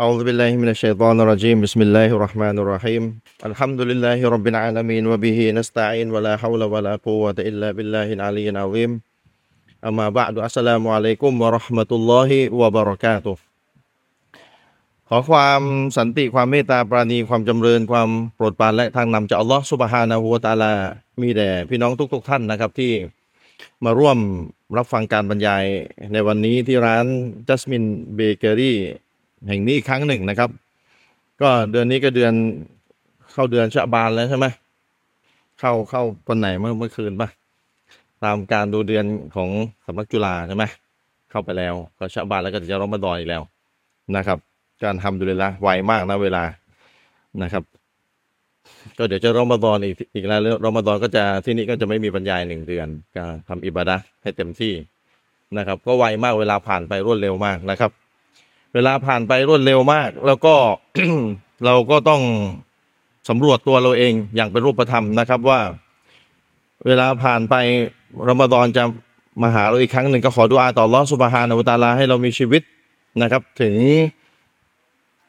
أعوذ بالله من الشيطان الرجيم بسم الله الرحمن الرحيم الحمد لله رب العالمين وبه نستعين ولا حول ولا قوة إلا بالله العلي العظيم أما بعد السلام عليكم ورحمة الله وبركاته ขอความสันติความเมตตาปราณีความจำเริญความโปรดปรานและทางนำจากอัลลอฮ์สุบฮานะฮูวะตะอาลา มีแด่พี่น้องทุก ๆ ท่านนะครับที่มาร่วมรับฟังการบรรยายในวันนี้ที่ร้านจัสมินเบเกอรี่ แห่งนี้อีกครั้งหนึ่งนะครับ ก็เดือนนี้ก็เดือนเข้าเดือนชะบานแล้วใช่ไหมเข้าเข้าวันไหนเมื่อเมื่อคืนปะตามการดูเดือนของสำนักจุฬาใช่ไหมเข้าไปแล้ว ก็ชะบานแล้วก็จะรอมฎอนอีกแล้วนะครับ การทำดูเลยละไวมากนะเวลานะครับ ก็เดี๋ยวจะรอมฎอนอีกอีกแล้วรอมฎอนก็จะที่นี่ก็จะไม่มีบรรยายหนึ่งเดือนการทำอิบาดะให้เต็มที่นะครับ ก็ไวมากเวลาผ่านไปรวดเร็วมากนะครับ เวลาผ่านไปรวดเร็วมาก แล้วก็เราก็ต้องสำรวจตัวเราเองอย่างเป็นรูปธรรมนะครับว่า เวลาผ่านไปรอมฎอนจะมาหาเราอีกครั้งหนึ่งก็ขอดุอาต่ออัลลอฮ์สุบฮานะฮูวะตะอาลาให้เรามีชีวิตนะครับ ถึง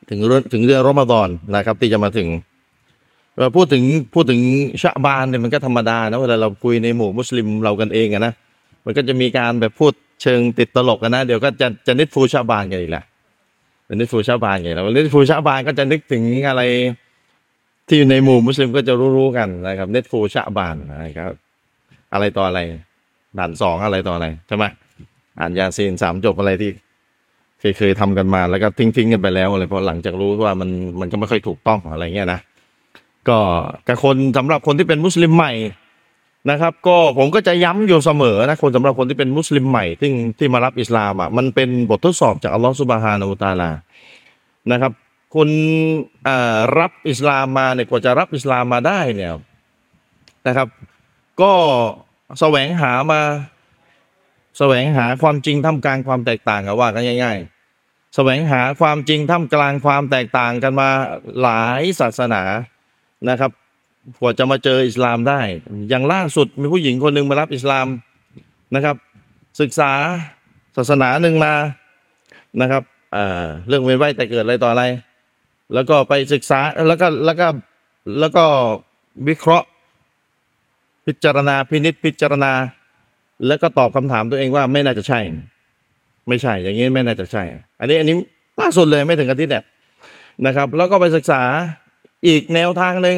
ถึงเรื่องถึงเดือนรอมฎอนนะครับ ที่จะมาถึงเอ่อพูดถึงพูดถึงชะบานเนี่ยมันก็ธรรมดานะเวลาเราคุยในหมู่มุสลิมเรากันเองอะนะมันก็จะมีการแบบพูดเชิงติดตลกกันนะ เดี๋ยวก็จะจะนิดฟูชะบานกันอีกแหละ เป็นนิฟูชะบานไงแล้วนิฟูชะบานก็จะนึกถึงอะไรที่อยู่ในหมู่มุสลิมก็จะรู้ๆกันนะครับเนตฟูชะบานนะครับ อะไรต่ออะไรด่านสองอะไรต่ออะไรใช่ไหมอ่านยาซีนสามจบอะไรที่เคยเคยทำกันมาแล้วก็ทิ้งทิ้งกันไปแล้วอะไรเพราะหลังจากรู้ว่ามันมันก็ไม่ค่อยถูกต้องอะไรเงี้ยนะก็กับคนสำหรับคนที่เป็นมุสลิมใหม่ นะครับ ก็ผมก็จะย้ำอยู่เสมอนะคนสำหรับคนที่เป็นมุสลิมใหม่ที่ที่มารับอิสลามอะมันเป็นบททดสอบจากอัลลอฮฺสุบฮานาอูตะอาลานะครับคุณเอ่อรับอิสลามมาเนี่ยกว่าจะรับอิสลามมาได้เนี่ยนะครับ ก็แสวงหามาแสวงหาความจริงท่ามกลางความแตกต่างกันว่ากันง่าย ๆ แสวงหาความจริงท่ามกลางความแตกต่างกันมาหลายศาสนานะครับ กว่าจะมาเจออิสลามได้ อย่างล่าสุดมีผู้หญิงคนหนึ่งมารับอิสลามนะครับ ศึกษาศาสนาหนึ่งมานะครับเอ่อเรื่องเวียนว่ายแต่เกิดอะไรต่ออะไร แล้วก็ไปศึกษาแล้วก็แล้วก็แล้วก็วิเคราะห์ พิจารณาพินิจพิจารณา แล้วก็ตอบคำถามตัวเองว่าไม่น่าจะใช่ ไม่ใช่ อย่างนี้ไม่น่าจะใช่ อันนี้อันนี้ล่าสุดเลยไม่ถึงอาทิตย์เนี่ยนะครับ แล้วก็ไปศึกษาอีกแนวทางหนึ่ง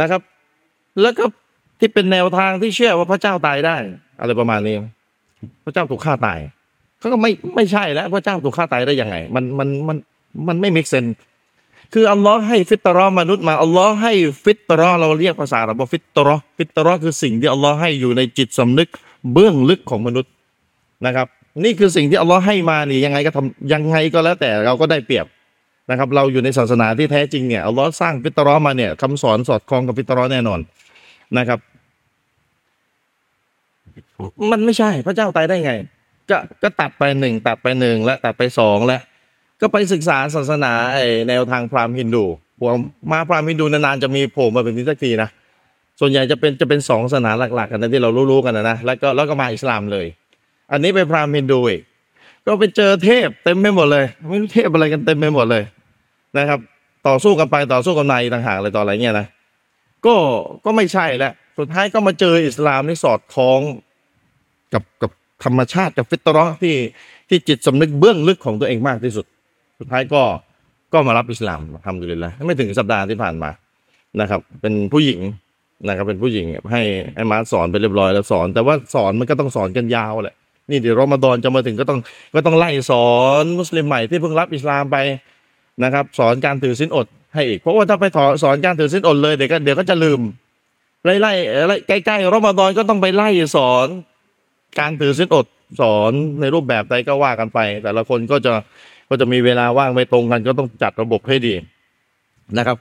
นะครับ แล้วก็ที่เป็นแนวทางที่เชื่อว่าพระเจ้าตายได้ อะไรประมาณนี้พระเจ้าถูกฆ่าตายเขาก็ไม่ไม่ใช่แล้วพระเจ้าถูกฆ่าตายได้ยังไง มันมันมันมันไม่ make sense คืออัลลอฮ์ให้ฟิตรอมนุษย์มาอัลลอฮ์ให้ฟิตรอเราเรียกภาษาเราบอกฟิตรอฟิตรอคือสิ่งที่อัลลอฮ์ให้อยู่ในจิตสำนึกเบื้องลึกของมนุษย์นะครับ นี่คือสิ่งที่อัลลอฮ์ให้มานี่ยังไงก็ทำยังไงก็แล้วแต่เราก็ได้เปรียบ นะครับเราอยู่ในศาสนาที่แท้จริงเนี่ยอัลลอฮ์สร้างฟิตรอมาเนี่ยคำสอนสอดคล้องกับฟิตรอแน่นอนนะครับ มันไม่ใช่พระเจ้าตายได้ไง ก็ก็ตัดไปหนึ่งตัดไปหนึ่งและตัดไปสองและ ก็ไปศึกษาศาสนาไอแนวทางพราหมณ์ฮินดูพวกมาพราหมณ์ฮินดูนานๆจะมีโผล่มาเป็นนี้สักทีนะส่วนใหญ่จะเป็นจะเป็นสองศาสนาหลัก ๆ กันนะที่เรารู้ๆกันนะนะแล้วก็แล้วก็มาอิสลามเลย อันนี้ไปพราหมณ์ฮินดูอีกก็ไปเจอเทพเต็มไปหมดเลย ไม่รู้เทพอะไรกันเต็มไปหมดเลย นะครับ ต่อสู้กันไปต่อสู้กันในต่างหากอะไรต่ออะไรเงี้ยนะก็ก็ไม่ใช่แล้วสุดท้ายก็มาเจออิสลามที่สอดคล้องกับกับธรรมชาติกับฟิตรอที่ที่จิตสำนึกเบื้องลึกของตัวเองมากที่สุด สุดท้ายก็ก็มารับอิสลามทำดูเลยละไม่ถึงสัปดาห์ที่ผ่านมานะครับ เป็นผู้หญิงนะครับเป็นผู้หญิงให้ให้มาสอนไปเรียบร้อยแล้วสอน แต่ว่าสอนมันก็ต้องสอนกันยาวแหละนี่เดี๋ยวรอมฎอนจะมาถึงก็ต้องก็ต้องไล่สอนมุสลิมใหม่ที่เพิ่งรับอิสลามไป นะครับ สอนการถือศีลอดให้อีก เพราะว่าถ้าไปสอนการถือศีลอดเลยเดี๋ยวก็เดี๋ยวก็จะลืมไล่ไล่ไล่ใกล้ๆรอมฎอนก็ต้องไปไล่สอนการถือศีลอดสอนในรูปแบบใดก็ว่ากันไป แต่ละคนก็จะก็จะมีเวลาว่างไม่ตรงกัน ก็ต้องจัดระบบให้ดีนะครับ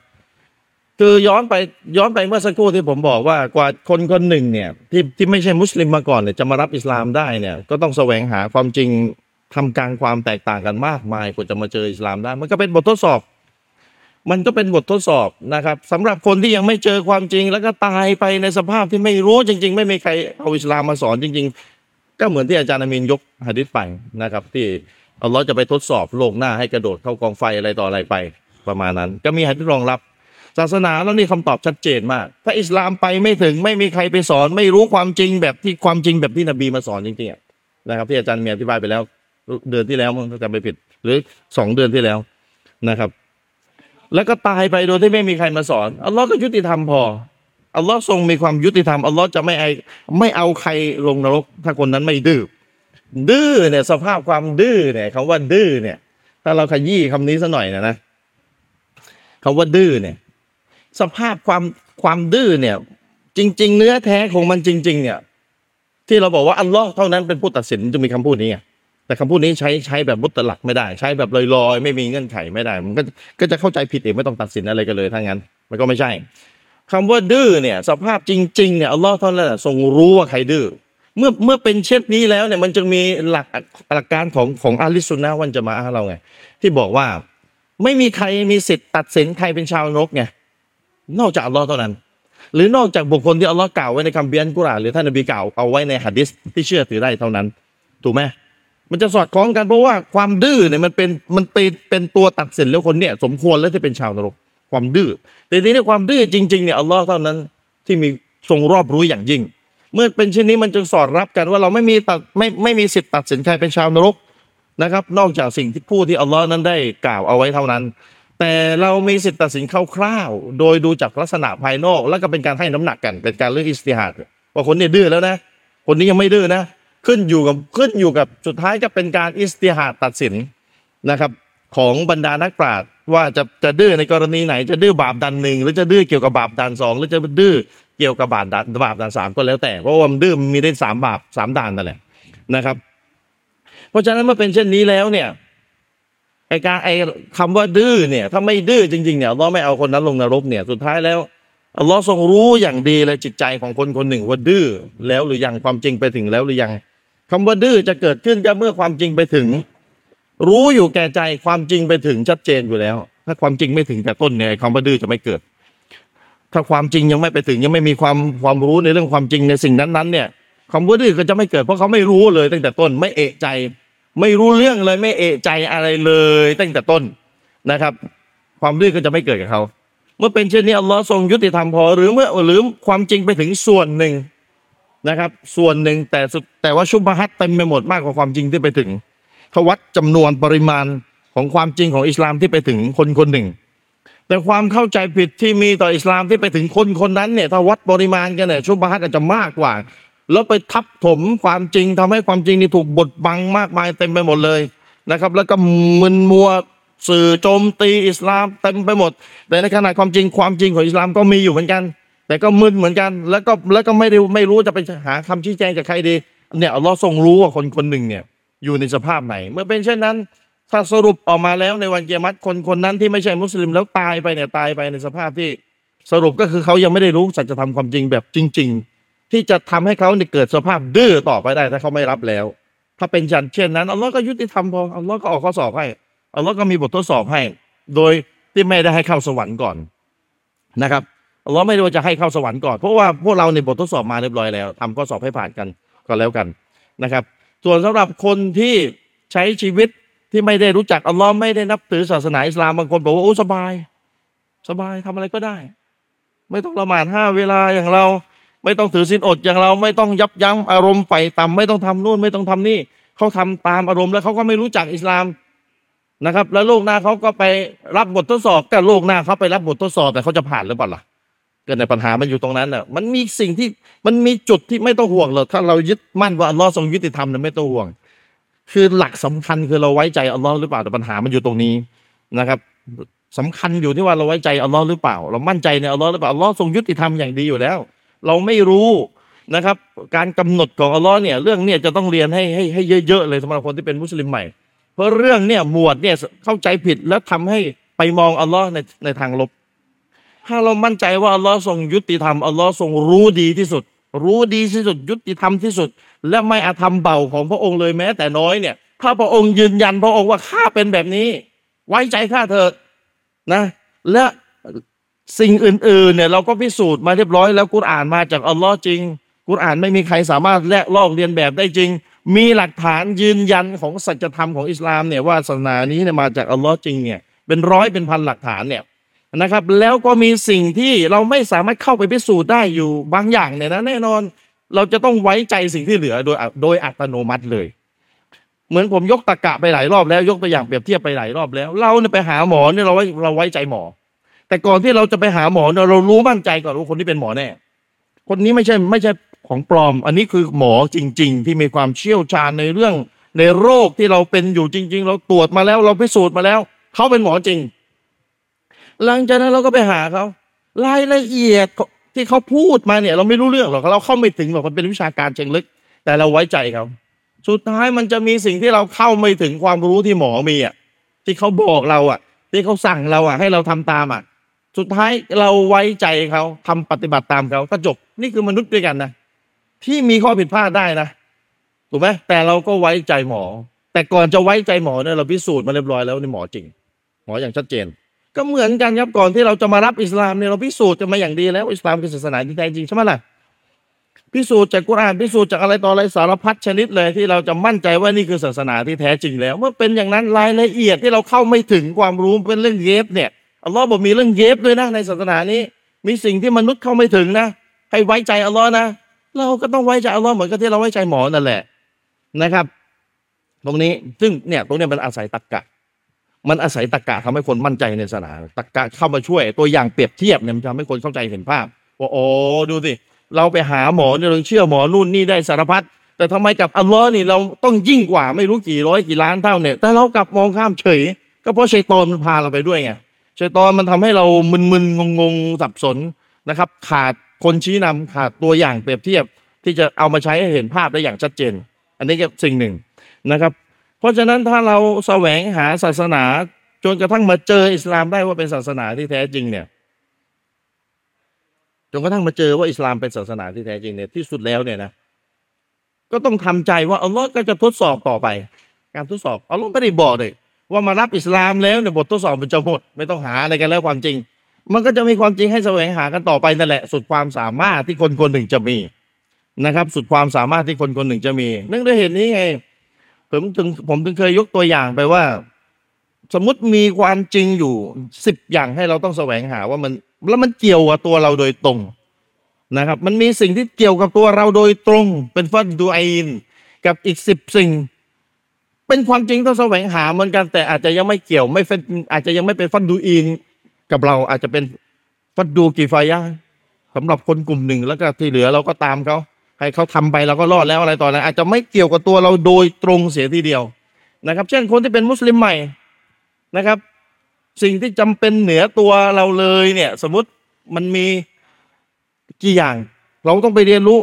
คือย้อนไปย้อนไปเมื่อสักครู่ที่ผมบอกว่ากว่าคนคนหนึ่งเนี่ยที่ที่ไม่ใช่มุสลิมมาก่อนเนี่ยจะมารับอิสลามได้เนี่ย ก็ต้องแสวงหาความจริง ทำกลางความแตกต่างกันมากมายกว่าจะมาเจออิสลามได้ มันก็เป็นบททดสอบ มันก็เป็นบททดสอบนะครับสำหรับคนที่ยังไม่เจอความจริง แล้วก็ตายไปในสภาพที่ไม่รู้จริง ๆ ไม่มีใครเอาอิสลามมาสอนจริง ๆ ก็เหมือนที่อาจารย์อามินยกหะดิษไปนะครับ ที่อัลลอฮ์จะไปทดสอบโลกหน้าให้กระโดดเข้ากองไฟอะไรต่ออะไรไปประมาณนั้น ก็มีให้ที่รองรับศาสนาแล้วนี่คำตอบชัดเจนมาก ถ้าอิสลามไปไม่ถึงไม่มีใครไปสอน ไม่รู้ความจริงแบบที่ความจริงแบบที่นบีมาสอนจริงๆนะครับที่อาจารย์เมียอธิบายไปแล้ว เดือนที่แล้วมั้งถ้าจำไม่ผิด หรือสองเดือนที่แล้วนะครับ แล้วก็ตายไปโดยที่ไม่มีใครมาสอนอัลลอฮ์ก็ยุติธรรมพออัลลอฮ์ทรงมีความยุติธรรมอัลลอฮ์จะไม่ไอไม่เอาใครลงนรก ถ้าคนนั้นไม่ดื้อดื้อเนี่ย สภาพความดื้อเนี่ยคำว่าดื้อเนี่ย ถ้าเราขยี้คำนี้สัหน่อยนะนะคำว่าดื้อเนี่ย สภาพความความดื้อเนี่ย จริง ๆ เนื้อแท้ของมันจริง ๆ เนี่ย ที่เราบอกว่าอัลลอฮ์เท่านั้นเป็นผู้ตัดสินจะมีคำพูดนี้ไง แต่คำพูดนี้ใช้ใช้แบบมุตลักไม่ได้ ใช้แบบลอยๆ ไม่มีเงื่อนไขไม่ได้ มันก็ก็จะเข้าใจผิดเองไม่ต้องตัดสินอะไรกันเลยถ้างั้น มันก็ไม่ใช่คำว่าดื้อเนี่ย สภาพจริงๆเนี่ยอัลลอฮ์เท่านั้นทรงรู้ว่าใครดื้อเมื่อเมื่อเป็นเช่นนี้แล้วเนี่ยมันจะมีหลักหลักการของของอาลิสุนนะวันจะมาเราไง ที่บอกว่าไม่มีใครมีสิทธิ์ตัดสินใครเป็นชาวนกไงนอกจากอัลลอฮ์เท่านั้น หรือนอกจากบุคคลที่อัลลอฮ์กล่าวไว้ในคัมภีร์กุรอานหรือท่านนบีกล่าวเอาไว้ในหะดิษที่เชื่อถือได้เท่านั้น ถูกไหม มันจะสอดคล้องกันเพราะว่าความดื้อเนี่ยมันเป็นมันเป็นเป็นตัวตัดสินแล้วคนเนี่ยสมควรแล้วที่เป็นชาวนรกความดื้อแต่ทีนี้ความดื้อจริงๆเนี่ยอัลลอฮ์เท่านั้นที่มีทรงรอบรู้อย่างยิ่ง เมื่อเป็นเช่นนี้มันจึงสอดรับกันว่าเราไม่มีตัดไม่ไม่มีสิทธิ์ตัดสินใครเป็นชาวนรกนะครับ นอกจากสิ่งที่ผู้ที่อัลลอฮ์นั้นได้กล่าวเอาไว้เท่านั้น แต่เรามีสิทธิ์ตัดสินคร่าวๆโดยดูจากลักษณะภายนอก แล้วก็เป็นการให้น้ำหนักกันเป็นการเลือกอิสติฮัดว่าคนนี้ดื้อแล้วนะ คนนี้ยังไม่ดื้อนะ ขึ้นอยู่กับขึ้นอยู่กับสุดท้ายจะเป็นการอิสติฮัดตัดสินนะครับ ของบรรดานักปราชญ์ว่าจะจะดื้อในกรณีไหนจะดื้อบาปดันหนึ่งหรือจะดื้อเกี่ยวกับบาปดันสองหรือจะดื้อเกี่ยวกับบาปดันบาปดันสามก็แล้วแต่เพราะว่ามันดื้อมีได้สามบาปสามด่านนั่นแหละนะครับ เพราะฉะนั้นเมื่อเป็นเช่นนี้แล้วเนี่ยไอการไอคำว่าดื้อเนี่ย ถ้าไม่ดื้อจริงๆเนี่ยเราไม่เอาคนนั้นลงนรกเนี่ยสุดท้ายแล้วอัลลอฮ์ทรงรู้อย่างดีเลยจิตใจของคนคนหนึ่งว่าดื้อแล้วหรือยังความจริงไปถึงแล้วหรือยัง คำว่าดื้อจะเกิดขึ้นก็เมื่อความจริงไปถึง รู้อยู่แก่ใจความจริงไปถึงชัดเจนอยู่แล้ว ถ้าความจริงไม่ถึงแต่ต้นเนี่ยคำว่าดื้อจะไม่เกิด ถ้าความจริงยังไม่ไปถึงยังไม่มีความความรู้ในเรื่องความจริงในสิ่งนั้นๆ เนี่ยคำว่าดื้อก็จะไม่เกิดเพราะเขาไม่รู้เลย ตั้งแต่ต้นไม่เอะใจ ไม่รู้เรื่องเลยไม่เอะใจอะไรเลย ตั้งแต่ต้นนะครับ ความดื้อก็จะไม่เกิดกับเขาเมื่อเป็นเช่นนี้อัลลอฮ์ทรงยุติธรรมพอหรือเมื่อหรือความจริงไปถึงส่วนหนึ่ง นะครับ ส่วนหนึ่งแต่สุดแต่ว่าชุบฮัตเต็มไปหมดมากกว่าความจริงที่ไปถึงเขาวัดจำนวนปริมาณของความจริงของอิสลามที่ไปถึงคนคนหนึ่ง แต่ความเข้าใจผิดที่มีต่ออิสลามที่ไปถึงคนคนนั้นเนี่ยถ้าวัดปริมาณกันเนี่ยชุบฮัตอาจจะมากกว่า แล้วไปทับถมความจริงทำให้ความจริงนี่ถูกบดบังมากมายเต็มไปหมดเลยนะครับ แล้วก็มึนมัวสื่อโจมตีอิสลามเต็มไปหมด แต่ในขณะความจริงความจริงของอิสลามก็มีอยู่เหมือนกัน แต่ก็มึนเหมือนกัน แล้วก็แล้วก็ไม่ได้ไม่รู้จะไปหาคำชี้แจงจากใครดี เนี่ยอัลลอฮ์ทรงรู้ว่าคนคนหนึ่งเนี่ย อยู่ในสภาพไหน เมื่อเป็นเช่นนั้น ถ้าสรุปออกมาแล้วในวันเกียรติคนคนนั้นที่ไม่ใช่มุสลิมแล้วตายไปเนี่ยตายไปในสภาพที่สรุปก็คือเขายังไม่ได้รู้สัจธรรมความจริงแบบจริง ๆ ที่จะทำให้เขาเนี่ยเกิดสภาพดื้อต่อไปได้ถ้าเขาไม่รับแล้ว ถ้าเป็นฉันเช่นนั้นอัลลอฮ์ก็ยุติธรรมพออัลลอฮ์ก็ออกข้อสอบให้อัลลอฮ์ก็มีบททดสอบให้ โดยที่ไม่ได้ให้เข้าสวรรค์ก่อนนะครับ อัลลอฮ์ไม่ได้ว่าจะให้เข้าสวรรค์ก่อน เพราะว่าพวกเราในบททดสอบมาเรียบร้อยแล้วทำข้อสอบให้ผ่านกันก็แล้วกันนะครับ ส่วนสำหรับคนที่ใช้ชีวิตที่ไม่ได้รู้จักอัลลอฮ์ไม่ได้นับถือศาสนาอิสลามบางคนบอกว่าโอ้สบาย สบายทำอะไรก็ได้ ไม่ต้องละหมาดห้าเวลาอย่างเรา ไม่ต้องถือศีลอดอย่างเราไม่ต้องยับยั้งอารมณ์ไฟต่ำไม่ต้องทำนู่นไม่ต้องทำนี่เขาทำตามอารมณ์แล้วเขาก็ไม่รู้จักอิสลามนะครับ แล้วโลกหน้าเขาก็ไปรับบททดสอบกับโลกหน้าเขาไปรับบททดสอบแต่เขาจะผ่านหรือเปล่าล่ะ กิดในปัญหามันอยู่ตรงนั้นน่ะ มันมีสิ่งที่มันมีจุดที่ไม่ต้องห่วงหรอกถ้าเรายึดมั่นว่าอัลลอฮ์ทรงยุติธรรมเนี่ยไม่ต้องห่วง คือหลักสำคัญคือเราไว้ใจอัลลอฮ์หรือเปล่าแต่ปัญหามันอยู่ตรงนี้นะครับสำคัญอยู่ที่ว่าเราไว้ใจอัลลอฮ์หรือเปล่า เรามั่นใจในอัลลอฮ์หรือเปล่าอัลลอฮ์ทรงยุติธรรมอย่างดีอยู่แล้ว เราไม่รู้นะครับ การกำหนดของอัลลอฮ์เนี่ย เรื่องเนี่ยจะต้องเรียนให้ให้ให้เยอะๆเลยสำหรับคนที่เป็นมุสลิมใหม่ เพราะเรื่องเนี่ยหมวดเนี่ยเข้าใจผิดแล้วทำให้ไปมองอัลลอฮ์ในในทางลบ ถ้าเรามั่นใจว่าอัลลอฮ์ทรงยุติธรรมอัลลอฮ์ทรงรู้ดีที่สุด รู้ดีที่สุด ยุติธรรมที่สุด และไม่อาธรรมเบาของพระองค์เลยแม้ แต่น้อยเนี่ยถ้าพระองค์ยืนยันพระองค์ว่าข้าเป็นแบบนี้ ไว้ใจข้าเถิดนะ และสิ่งอื่นๆเนี่ยเราก็พิสูจน์มาเรียบร้อยแล้วกุรอานมาจากอัลลอฮ์จริง กุรอานไม่มีใครสามารถแลกลอกเรียนแบบได้จริง มีหลักฐานยืนยันของสัจธรรมของอิสลามเนี่ยว่าศาสนานี้เนี่ยมาจากอัลลอฮ์จริงเนี่ยเป็นร้อยเป็นพันหลักฐานเนี่ย นะครับ แล้วก็มีสิ่งที่เราไม่สามารถเข้าไปพิสูจน์ได้อยู่บางอย่างเนี่ยนะแน่นอน เราจะต้องไว้ใจสิ่งที่เหลือโดยโดยอัตโนมัติเลย เหมือนผมยกตะกะไปหลายรอบแล้วยกตัวอย่างเปรียบเทียบไปหลายรอบแล้ว เราเนี่ยไปหาหมอเนี่ยเราไว้เราไว้ใจหมอ แต่ก่อนที่เราจะไปหาหมอเนี่ยเรารู้มั่นใจก่อนว่าคนที่เป็นหมอแน่คนนี้ไม่ใช่ไม่ใช่ของปลอม อันนี้คือหมอจริง ๆ ที่มีความเชี่ยวชาญในเรื่องในโรคที่เราเป็นอยู่จริง ๆ เราตรวจมาแล้วเราพิสูจน์มาแล้ว เขาเป็นหมอจริง หลังจากนั้นเราก็ไปหาเขารายละเอียดที่เขาพูดมาเนี่ย เราไม่รู้เรื่องหรอกเราเข้าไม่ถึงหรอกมันเป็นวิชาการเชิงลึก แต่เราไว้ใจเขาสุดท้ายมันจะมีสิ่งที่เราเข้าไม่ถึงความรู้ที่หมอมีอะที่เขาบอกเราอะ ที่เขาสั่งเราอะ ให้เราทำตามอะสุดท้ายเราไว้ใจเขาทำปฏิบัติตามเขาก็จบนี่คือมนุษย์ด้วยกันนะที่มีข้อผิดพลาดได้นะถูกไหมแต่เราก็ไว้ใจหมอ แต่ก่อนจะไว้ใจหมอเนี่ยเราพิสูจน์มาเรียบร้อยแล้วในหมอจริง หมออย่างชัดเจน ก็เหมือนกันครับก่อนที่เราจะมารับอิสลามเนี่ยเราพิสูจน์กันมาอย่างดีแล้วอิสลามคือศาสนาที่แท้จริงใช่ไหมล่ะพิสูจน์จากกุรอานพิสูจน์จากอะไรต่ออะไรสารพัดชนิดเลยที่เราจะมั่นใจว่านี่คือศาสนาที่แท้จริงแล้ว เมื่อเป็นอย่างนั้นรายละเอียดที่เราเข้าไม่ถึงความรู้เป็นเรื่องเย็บเนี่ยอัลลอฮ์บอกมีเรื่องเย็บด้วยนะในศาสนานี้ มีสิ่งที่มนุษย์เข้าไม่ถึงนะ ให้ไว้ใจอัลลอฮ์นะ เราก็ต้องไว้ใจอัลลอฮ์เหมือนกับที่เราไว้ใจหมอนั่นแหละนะครับ ตรงนี้ซึ่งเนี่ยตรงนี้มันอาศัยตรกกะ มันอาศัยตรกกะทำให้คนมั่นใจในศาสนาตรกกะเข้ามาช่วย ตัวอย่างเปรียบเทียบเนี่ยมันทำให้คนเข้าใจเห็นภาพว่าโอ้ดูสิเราไปหาหมอเนี่ยเราเชื่อหมอนู่นนี่ได้สารพัดแต่ทำไมกับอัลลอฮ์นี่เราต้องยิ่งกว่าไม่รู้กี่ร้อยกี่ล้านเท่าเนี่ยแต่เรากลับมองข้ามเฉย ก็เพราะชัยตอนมันพาเราไปด้วยไงชัยตอนมันทำให้เรามึนๆงงๆสับสนนะครับ ขาดคนชี้นำขาดตัวอย่างเปรียบเทียบที่จะเอามาใช้ให้เห็นภาพได้อย่างชัดเจน อันนี้ก็สิ่งหนึ่งนะครับ เพราะฉะนั้นถ้าเราแสวงหาศาสนาจนกระทั่งมาเจออิสลามได้ว่าเป็นศาสนาที่แท้จริงเนี่ยจนกระทั่งมาเจอว่าอิสลามเป็นศาสนาที่แท้จริงเนี่ยที่สุดแล้วเนี่ยนะก็ต้องทำใจว่าอัลลอฮ์ก็จะทดสอบต่อไป การทดสอบอัลลอฮ์ไม่ได้บอกเลย ว่ามารับอิสลามแล้วเนี่ยบททดสอบมันจะหมดไม่ต้องหาอะไรกันแล้วความจริง มันก็จะมีความจริงให้แสวงหากันต่อไปนั่นแหละ สุดความสามารถที่คนคนหนึ่งจะมีนะครับ สุดความสามารถที่คนคนหนึ่งจะมี เนื่องด้วยเหตุนี้ไง ผมถึงผมถึงเคยยกตัวอย่างไปว่า สมมติมีความจริงอยู่สิบอย่างให้เราต้องแสวงหาว่ามัน แล้วมันเกี่ยวกับตัวเราโดยตรงนะครับ มันมีสิ่งที่เกี่ยวกับตัวเราโดยตรง เป็นฟัดดูไอินกับอีกสิบสิ่ง เป็นความจริงต้องแสวงหาเหมือนกันแต่อาจจะยังไม่เกี่ยวไม่เป็นอาจจะยังไม่เป็นฟัดดูอินกับเราอาจจะเป็นฟัดดูกีไฟยะสำหรับคนกลุ่มหนึ่งแล้วก็ที่เหลือเราก็ตามเขา ให้เขาทำไปเราก็รอดแล้วอะไรต่ออะไรอาจจะไม่เกี่ยวกับตัวเราโดยตรงเสียทีเดียวนะครับ เช่นคนที่เป็นมุสลิมใหม่นะครับ สิ่งที่จำเป็นเหนือตัวเราเลยเนี่ย สมมติมันมีกี่อย่าง เราต้องไปเรียนรู้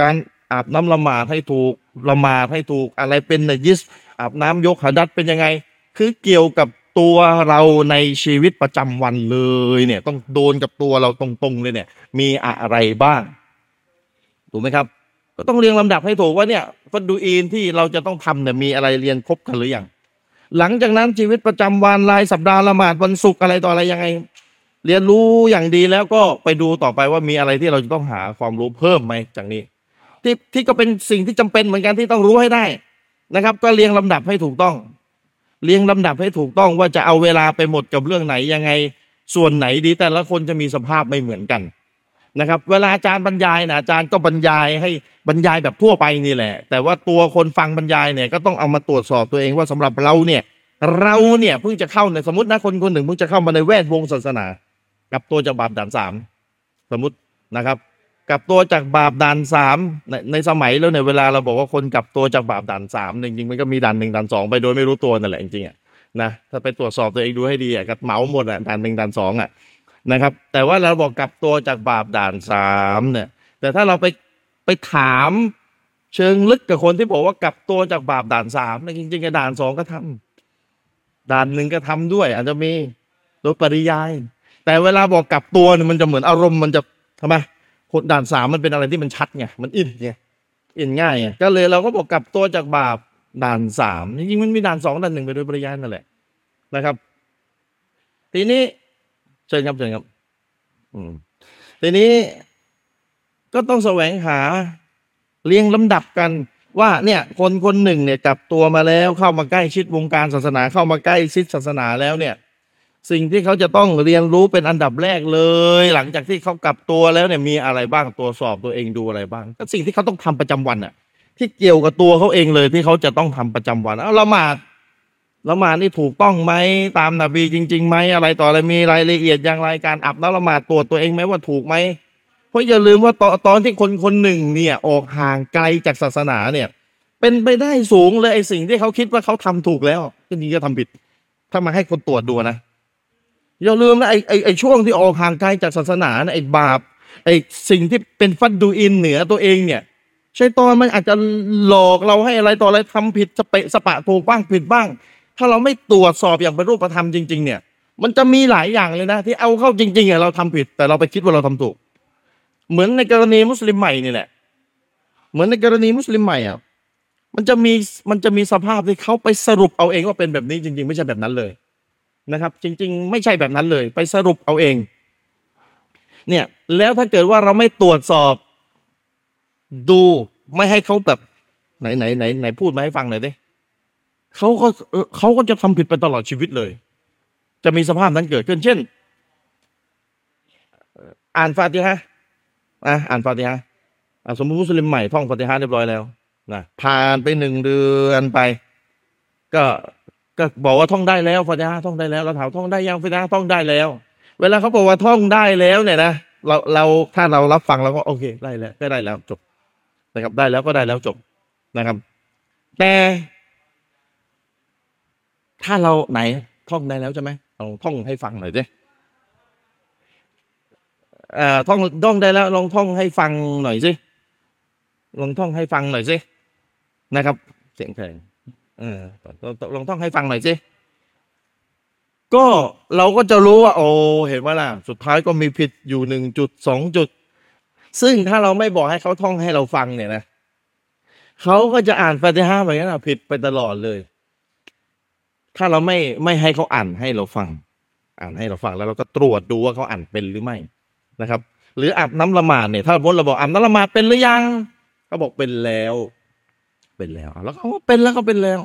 การอาบน้ำละหมาดให้ถูกละหมาดให้ถูกอะไรเป็นนยิสอาบน้ำยกหดัดเป็นยังไง คือเกี่ยวกับตัวเราในชีวิตประจำวันเลยเนี่ย ต้องโดนกับตัวเราตรงๆเลยเนี่ย มีอะไรบ้าง ถูกไหมครับ ก็ต้องเรียงลำดับให้ถูกว่าเนี่ยฟัดดูอินที่เราจะต้องทำเนี่ยมีอะไรเรียนครบกันหรือยังหลังจากนั้นชีวิตประจำวันรายสัปดาห์ละหมาดวันศุกร์อะไรต่ออะไรยังไง เรียนรู้อย่างดีแล้วก็ไปดูต่อไปว่ามีอะไรที่เราจะต้องหาความรู้เพิ่มไหมจากนี้ ที่ที่ก็เป็นสิ่งที่จำเป็นเหมือนกันที่ต้องรู้ให้ได้นะครับ ก็เรียงลำดับให้ถูกต้อง เรียงลำดับให้ถูกต้องว่าจะเอาเวลาไปหมดกับเรื่องไหนยังไง ส่วนไหนดีแต่ละคนจะมีสภาพไม่เหมือนกัน นะครับ เวลาอาจารย์บรรยายนะอาจารย์ก็บรรยายให้บรรยายแบบทั่วไปนี่แหละ แต่ว่าตัวคนฟังบรรยายเนี่ยก็ต้องเอามาตรวจสอบตัวเองว่าสำหรับเราเนี่ย เราเนี่ยเพิ่งจะเข้าในสมมตินะคนคนหนึ่งเพิ่งจะเข้ามาในแวดวงศาสนา กับตัวจากบาปด่านสามสมมตินะครับ กับตัวจากบาปด่านสามในในสมัยแล้วเนี่ยเวลาเราบอกว่าคนกับตัวจากบาปด่านสามจริงๆมันก็มีด่านหนึ่งด่านสองไปโดยไม่รู้ตัวนั่นแหละจริงๆอะนะถ้าไปตรวจสอบตัวเองดูให้ดีอะก็เหมาหมดอะด่านหนึ่งด่านสองอะ นะครับ แต่ว่าเราบอกกลับตัวจากบาปด่านสามเนี่ย แต่ถ้าเราไปไปถามเชิงลึกกับคนที่บอกว่ากลับตัวจากบาปด่านสามเนี่ยจริงๆด่านสองก็ทำด่านหนึ่งก็ทำด้วย อาจจะมีโดยปริยาย แต่เวลาบอกกลับตัวเนี่ยมันจะเหมือนอารมณ์มันจะทำไมคนด่านสามมันเป็นอะไรที่มันชัดไงมันอินไงอินง่ายไงก็เลยเราก็บอกกลับตัวจากบาปด่านสามจริงๆมันมีด่านสองด่านหนึ่งไปโดยปริยายนั่นแหละนะครับ ทีนี้ เชิญครับเชิญครับ อืมทีนี้ก็ต้องแสวงหาเรียงลำดับกันว่าเนี่ย คนคนหนึ่งเนี่ยกลับตัวมาแล้วเข้ามาใกล้ชิดวงการศาสนาเข้ามาใกล้ชิดศาสนาแล้วเนี่ย สิ่งที่เขาจะต้องเรียนรู้เป็นอันดับแรกเลย หลังจากที่เขากลับตัวแล้วเนี่ยมีอะไรบ้างตรวสอบตัวเองดูอะไรบ้างก็สิ่งที่เขาต้องทำประจำวันอะที่เกี่ยวกับตัวเขาเองเลยที่เขาจะต้องทำประจำวันเอาละหมาด ละหมาดนี่ถูกต้องไหมตามนบีจริงๆไหมอะไรต่ออะไรมีรายละเอียดอย่างไรการอับน้ำละหมาดตรวจตัวเองไหมว่าถูกไหมเพราะอย่าลืมว่าตอนตอนที่คนคนหนึ่งเนี่ยออกห่างไกลจากศาสนาเนี่ย เป็นไปได้สูงเลยไอ้สิ่งที่เขาคิดว่าเขาทำถูกแล้วก็นี้ก็ทำผิด ถ้ามาให้คนตรวจดูนะอย่าลืมนะไอ้ไอ้ไอ้ช่วงที่ออกห่างไกลจากศาสนานะไอ้บาป ไอ้สิ่งที่เป็นฟัดดูอินเหนือตัวเองเนี่ยใชัยตอนมันอาจจะหลอกเราให้อะไรต่ออะไรทำผิดสเปะสปะถูกบ้างผิดบ้าง ถ้าเราไม่ตรวจสอบอย่างเป็นรูปธรรมจริง ๆ เนี่ย มันจะมีหลายอย่างเลยนะ ที่เอาเข้าจริงๆอะเราทำผิด แต่เราไปคิดว่าเราทำถูก เหมือนในกรณีมุสลิมใหม่นี่แหละ เหมือนในกรณีมุสลิมใหม่อะมันจะมีมันจะมีสภาพที่เขาไปสรุปเอาเองว่าเป็นแบบนี้จริง ๆ ไม่ใช่แบบนั้นเลยนะครับ จริง ๆ ไม่ใช่แบบนั้นเลย ไปสรุปเอาเอง เนี่ย แล้วถ้าเกิดว่าเราไม่ตรวจสอบดูไม่ให้เขาแบบไหนไหนไหนไหนพูดมาให้ฟังหน่อยดิ เขาก็เขาก็จะทำผิดไปตลอดชีวิตเลย จะมีสภาพนั้นเกิดขึ้น เช่น อ่านฟาติฮะอะอ่านฟาติฮะอะสมมติมุสลิมใหม่ท่องฟาติฮะเรียบร้อยแล้วนะผ่านไปหนึ่งเดือนไป ก็ก็บอกว่าท่องได้แล้วฟาติฮะท่องได้แล้วเราถามท่องได้ยังฟาติฮะท่องได้แล้ว เวลาเขาบอกว่าท่องได้แล้วเนี่ยนะเราเราถ้าเรารับฟังเราก็โอเคได้แล้วก็ได้แล้วจบนะครับได้แล้วก็ได้แล้วจบนะครับ แต่ ถ้าเราไหนท่องได้แล้วใช่ไหมลองท่องให้ฟังหน่อยสิเอ่อท่องท่องได้แล้ว ลองท่องให้ฟังหน่อยสิลองท่องให้ฟังหน่อยสินะครับ เสียงเพลงเออลองลองท่องให้ฟังหน่อยสิก็เราก็จะรู้ว่า โอ้เห็นว่าล่ะ สุดท้ายก็มีผิดอยู่หนึ่งจุดสองจุด ซึ่งถ้าเราไม่บอกให้เขาท่องให้เราฟังเนี่ยนะเขาก็จะอ่านฟาติฮะห์แบบนั้นผิดไปตลอดเลย ถ้าเราไม่ไม่ให้เขาอ่านให้เราฟัง อ่านให้เราฟังแล้วเราก็ตรวจดูว่าเขาอ่านเป็นหรือไม่นะครับ หรืออาบน้ำละหมาดเนี่ย ถ้าสมมติเราบอกอาบน้ำละหมาดเป็นหรือยังเขาบอกเป็นแล้ว เป็นแล้วแล้วเขาก็เป็นแล้วก็เป็นแล้ว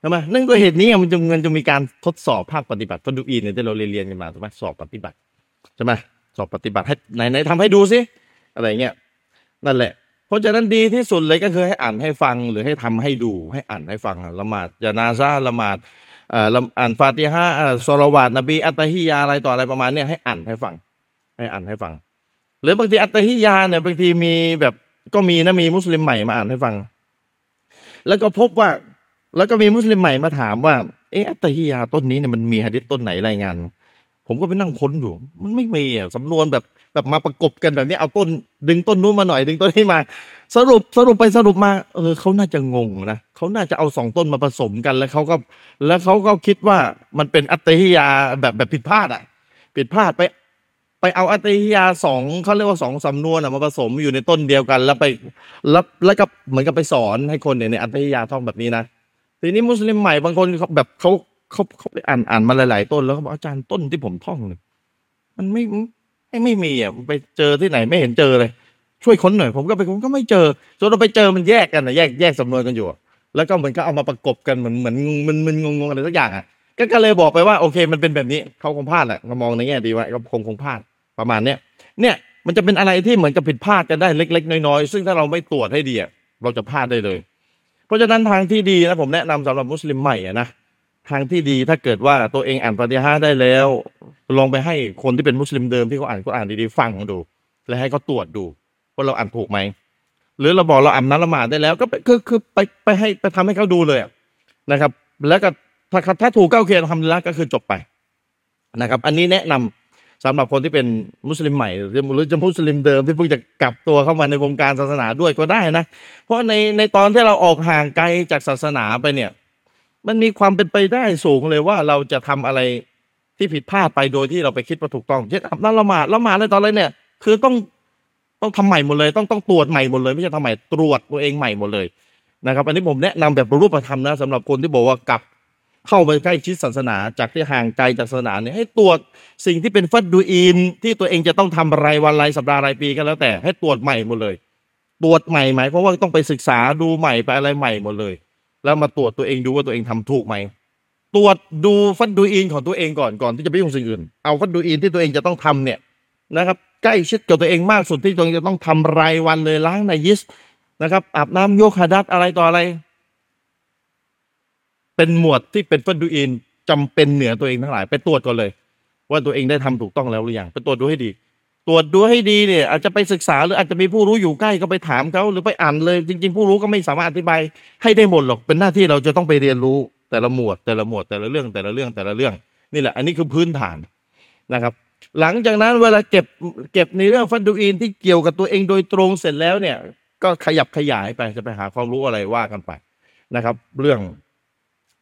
ใช่ไหมเนื่องด้วยเหตุนี้มันจะมันจะมีการทดสอบภาคปฏิบัติฟันดูอีนเนี่ยที่เราเรียนกันมาถูกไหมสอบปฏิบัติใช่ไหมสอบปฏิบัติให้ไหนไหนทำให้ดูสิอะไรเงี้ยนั่นแหละ เพราะฉะนั้นดีที่สุดเลยก็คือให้อ่านให้ฟังหรือให้ทำให้ดูให้อ่านให้ฟังละหมาดจานาซาละหมาดอ่านฟาติฮะอ่าสลาวาตนบีอัตตฮิยาอะไรต่ออะไรประมาณเนี้ยให้อ่านให้ฟัง ให้อ่านให้ฟัง หรือบางทีอัตตฮิยาเนี่ยบางทีมีแบบก็มีนะมีมุสลิมใหม่มาอ่านให้ฟัง แล้วก็พบว่า แล้วก็มีมุสลิมใหม่มาถามว่าเอ๊ะอัตตฮิยาต้นนี้เนี่ยมันมีหะดิษต้นไหนรายงาน ผมก็ไปนั่งค้นอยู่ มันไม่มีอะสำนวนแบบ แบบมาประกบกันแบบนี้เอาต้น ดึงต้นนู้นมาหน่อยดึงต้นนี้มา สรุปสรุปไปสรุปมา เออเขาน่าจะงงนะเขาน่าจะเอาสองต้นมาผสมกันแล้วเขาก็ แล้วเขาก็คิดว่ามันเป็นอัตตะฮิยาแบบแบบผิดพลาดอะ ผิดพลาดไป ไปเอาอัตตะฮิยาสองเขาเรียกว่าสองสำนวนอะมาผสมอยู่ในต้นเดียวกัน แล้วไปแล้วแล้วก็เหมือนกับไปสอนให้คนเนี่ยในอัตตะฮิยาท่องแบบนี้นะทีนี้มุสลิมใหม่บางคนเขาแบบเขาเขาเขาไปอ่านอ่านมาหลาย ๆ ต้นแล้วเขาบอกอาจารย์ต้นที่ผมท่องเนี่ยมันไม่ ไม่ไม่มีอะไปเจอที่ไหนไม่เห็นเจอเลย ช่วยค้นหน่อย ผมก็ไปผมก็ไม่เจอจนเราไปเจอมันแยกกันนะแยกแยกสำนวนกันอยู่ แล้วก็เหมือนก็เอามาประกบกันเหมือนเหมือนมันมันงงๆอะไรสักอย่างอะก็ก็เลยบอกไปว่าโอเค มันเป็นแบบนี้เขาคงพลาดแหละมองในแง่ดีว่าก็คงคงพลาดประมาณเนี้ยเนี่ยมันจะเป็นอะไรที่เหมือนกับผิดพลาดกันได้เล็ก ๆ น้อยๆซึ่งถ้าเราไม่ตรวจให้ดีอะเราจะพลาดได้เลย เพราะฉะนั้นทางที่ดีนะผมแนะนำสำหรับมุสลิมใหม่อะนะ ทางที่ดีถ้าเกิดว่าตัวเองอ่านฟาติฮะห์ได้แล้ว ลองไปให้คนที่เป็นมุสลิมเดิมที่เขาอ่านก็อ่านดีๆฟังดู แล้วให้เขาตรวจดูว่าเราอ่านถูกไหมหรือเราบอกเราอ่านน้ำละหมาดได้แล้ว ก็ไปคือคือไปไปให้ไปทำให้เขาดูเลยนะครับ แล้วก็ถ้าถ้าถูกก็โอเคทำแล้วก็คือจบไปนะครับ อันนี้แนะนำสำหรับคนที่เป็นมุสลิมใหม่หรือหรือจะมุสลิมเดิมที่เพิ่งจะกลับตัวเข้ามาในวงการศาสนาด้วยก็ได้นะ เพราะในในตอนที่เราออกห่างไกลจากศาสนาไปเนี่ย มันมีความเป็นไปได้สูงเลยว่าเราจะทำอะไรที่ผิดพลาดไปโดยที่เราไปคิดว่าถูกต้องเช่นอาบน้ำละหมาดละหมาดอะไรตอนอะไรเนี่ย คือต้องต้องทำใหม่หมดเลย ต้องต้องตรวจใหม่หมดเลย ไม่ใช่ทำใหม่ตรวจตัวเองใหม่หมดเลยนะครับ อันนี้ผมแนะนำแบบรูปธรรมนะสำหรับคนที่บอกว่ากลับเข้าไปใกล้ชิดศาสนา จากที่ห่างไกลจากศาสนาเนี่ยให้ตรวจสิ่งที่เป็นฟัดดูอินที่ตัวเองจะต้องทำรายวันรายสัปดาห์รายปีก็แล้วแต่ให้ตรวจใหม่หมดเลย ตรวจใหม่หมายเพราะว่าต้องไปศึกษาดูใหม่ไปอะไรใหม่หมดเลย แล้วมาตรวจตัวเองดูว่าตัวเองทำถูกไหมตรวจดูฟัดดูอินของตัวเองก่อนก่อนที่จะไปยุ่งสิ่งอื่น เอาฟัดดูอินที่ตัวเองจะต้องทำเนี่ยนะครับ ใกล้ชิดกับตัวเองมากสุดที่ตัวเองจะต้องทำรายวันเลยล้างในยิสนะครับอาบน้ำโยกฮาดัตอะไรต่ออะไร เป็นหมวดที่เป็นฟัดดูอินจำเป็นเหนือตัวเองทั้งหลาย ไปตรวจก่อนเลย ว่าตัวเองได้ทำถูกต้องแล้วหรือยังไปตรวจดูให้ดี ตรวจดูให้ดีเนี่ย อาจจะไปศึกษาหรืออาจจะมีผู้รู้อยู่ใกล้ก็ไปถามเขาหรือไปอ่านเลย จริง ๆ ผู้รู้ก็ไม่สามารถอธิบายให้ได้หมดหรอกเป็นหน้าที่เราจะต้องไปเรียนรู้แต่ละหมวด แต่ละหมวดแต่ละเรื่องแต่ละเรื่องแต่ละเรื่อง นี่แหละ อันนี้คือพื้นฐานนะครับ หลังจากนั้นเวลาเก็บเก็บในเรื่องฟันดูอินที่เกี่ยวกับตัวเองโดยตรงเสร็จแล้วเนี่ย ก็ขยับขยายไปจะไปหาความรู้อะไรว่ากันไปนะครับ เรื่อง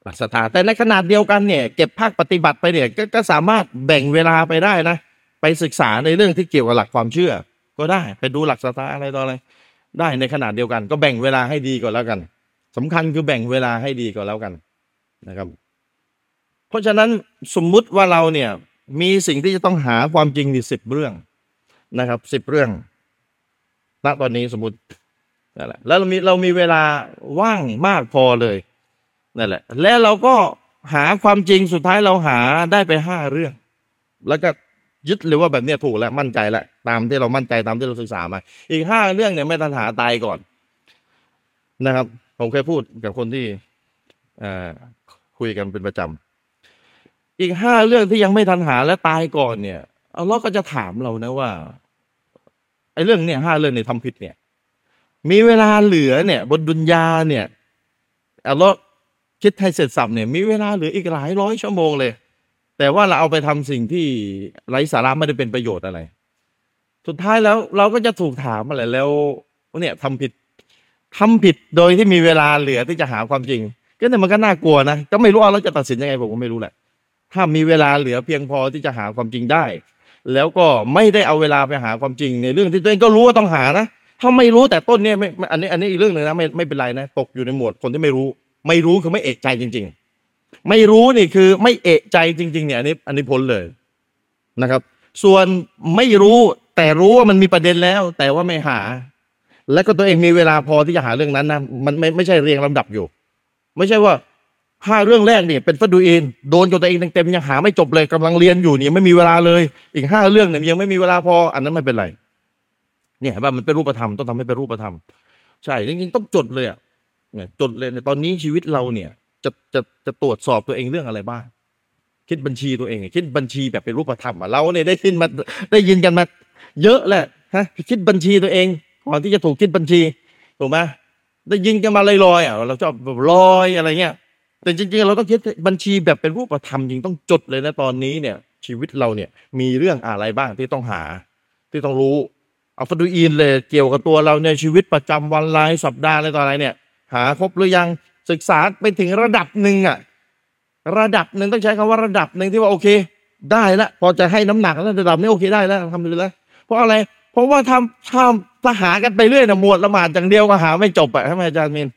หลักศรัทธาแต่ในขนาดเดียวกันเนี่ย เก็บภาคปฏิบัติไปเนี่ยกก็สามารถแบ่งเวลาไปได้นะ ไปศึกษาในเรื่องที่เกี่ยวกับหลักความเชื่อ ก็ได้ไปดูหลักศรัทธาอะไรต่ออะไร ได้ในขนาดเดียวกัน ก็แบ่งเวลาให้ดีก่อนแล้วกันสำคัญคือแบ่งเวลาให้ดีก่อนแล้วกันนะครับ เพราะฉะนั้นสมมุติว่าเราเนี่ยมีสิ่งที่จะต้องหาความจริงในสิบเรื่องนะครับสิบเรื่องณตอนนี้สมมตินั่นแหละแล้วเรามีเรามีเวลาว่างมากพอเลยนั่นแหละ แล้วเราก็หาความจริงสุดท้ายเราหาได้ไปห้าเรื่อง แล้วก็ ยึดเลยว่าแบบเนี้ยถูกแล้วมั่นใจแล้วตามที่เรามั่นใจตามที่เราศึกษามา อีกห้าเรื่องเนี่ยไม่ทันหาตายก่อนนะครับ ผมเคยพูดกับคนที่อคุยกันเป็นประจำอีกห้าเรื่องที่ยังไม่ทันหาและตายก่อนเนี่ยอัลลอก็จะถามเรานะว่าไอ้เรื่องเนี่ยห้าเรื่องเนี่ยทำผิดเนี่ย มีเวลาเหลือเนี่ย บนดุนยาเนี่ยอัลลอคิดให้เสร็จสับเนี่ย มีเวลาเหลืออีกหลายร้อยชั่วโมงเลย แต่ว่าเราเอาไปทำสิ่งที่ไร้สาระไม่ได้เป็นประโยชน์อะไร สุดท้ายแล้วเราก็จะถูกถามอะไรแล้วเนี่ยทำผิดทำผิดโดยที่มีเวลาเหลือที่จะหาความจริง ก็เนี่ยมันก็น่ากลัวนะก็ไม่รู้ว่าเราจะตัดสินยังไงผมก็ไม่รู้แหละ ถ้ามีเวลาเหลือเพียงพอที่จะหาความจริงได้ แล้วก็ไม่ได้เอาเวลาไปหาความจริงในเรื่องที่ตัวเองก็รู้ว่าต้องหานะถ้าไม่รู้แต่ต้นเนี่ยไม่อันนี้อันนี้อีกเรื่องหนึ่งนะไม่ไม่เป็นไรนะ ตกอยู่ในหมวดคนที่ไม่รู้ ไม่รู้คือไม่เอกใจจริง ๆ ไม่รู้นี่คือไม่เอกใจจริง ๆ เนี่ยอันนี้อันนี้พ้นเลยนะครับ ส่วนไม่รู้แต่รู้ว่ามันมีประเด็นแล้ว แต่ว่าไม่หา แล้วก็ตัวเองมีเวลาพอที่จะหาเรื่องนั้นนะมันไม่ไม่ใช่เรียงลำดับอยู่ ไม่ใช่ว่าห้าเรื่องแรกเนี่ยเป็นฟัดดูอินโดนกับตัวเองเต็มๆยังหาไม่จบเลยกำลังเรียนอยู่เนี่ยไม่มีเวลาเลย อีกห้าเรื่องเนี่ยยังไม่มีเวลาพอ อันนั้นไม่เป็นไร เนี่ยว่ามันเป็นรูปธรรมต้องทำให้เป็นรูปธรรมใช่จริงๆต้องจดเลยอะจดเลยในตอนนี้ชีวิตเราเนี่ย จะจะจะตรวจสอบตัวเองเรื่องอะไรบ้างคิดบัญชีตัวเองคิดบัญชีแบบเป็นรูปธรรมอะเราเนี่ยได้ยินมาได้ยินกันมา เยอะแหละฮะคิดบัญชีตัวเองก่อนที่จะถูกคิดบัญชีถูกไหมได้ยินกันมาลอยๆอะเราชอบลอยอะไรเงี้ยแต่จริงๆเราต้องคิดบัญชีแบบเป็นรูปธรรมจริงต้องจดเลยนะตอนนี้เนี่ย ชีวิตเราเนี่ยมีเรื่องอะไรบ้างที่ต้องหา ที่ต้องรู้เอาฟดูอินเลยเกี่ยวกับตัวเราในชีวิตประจำวันรายสัปดาห์อะไรต่ออะไรเนี่ย หาครบหรือยัง ศึกษาไปถึงระดับหนึ่งอะระดับหนึ่งต้องใช้คำว่าระดับหนึ่งที่ว่าโอเค ได้แล้วพอจะให้น้ำหนักแล้วระดับนี้โอเคได้แล้วทำดูแล้วเพราะอะไร เพราะว่าทำทำถ้าหากันไปเรื่อยนะหมวดละหมาดอย่างเดียวก็หาไม่จบอะใช่ไหมอาจารย์มิน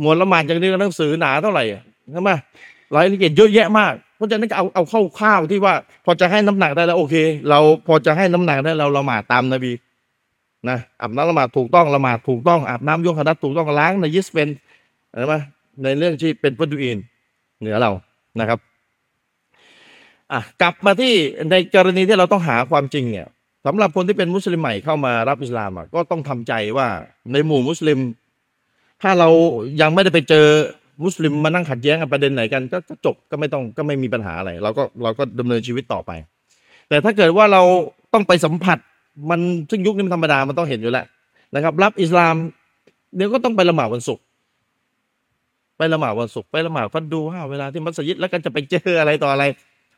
หมวดละหมาดอย่างเดียวหนังสือหนาเท่าไหร่ใช่ไหมรายละเอียดเยอะแยะมากเพราะฉะนั้นเอาเอาเข้าข้าวที่ว่า พอจะให้น้ำหนักได้แล้วโอเค เราพอจะให้น้ำหนักได้เราละหมาดตามนบีนะอาบน้ำละหมาดถูกต้องละหมาดถูกต้องอาบน้ำยกขนัดถูกต้องล้างในยิสเป็น ใช่ไหมในเรื่องที่เป็นฟัดูอินเหนือเรานะครับอะกลับมาที่ในกรณีที่เราต้องหาความจริงเนี่ยสำหรับคนที่เป็นมุสลิมใหม่เข้ามารับอิสลามก็ต้องทำใจว่าในหมู่มุสลิม ถ้าเรายังไม่ได้ไปเจอมุสลิมมานั่งขัดแย้งกับประเด็นไหนกัน ก็จบก็ไม่ต้องก็ไม่มีปัญหาอะไรเราก็เราก็ดำเนินชีวิตต่อไป แต่ถ้าเกิดว่าเราต้องไปสัมผัสมันซึ่งยุคนี้มันธรรมดามันต้องเห็นอยู่แล้วนะครับ รับอิสลามเดี๋ยวก็ต้องไปละหมาดวันศุกร์ ไปละหมาดวันศุกร์ไปละหมาดฟัดดูว่าเวลาที่มัสยิดแล้วก็จะไปเจออะไรต่ออะไร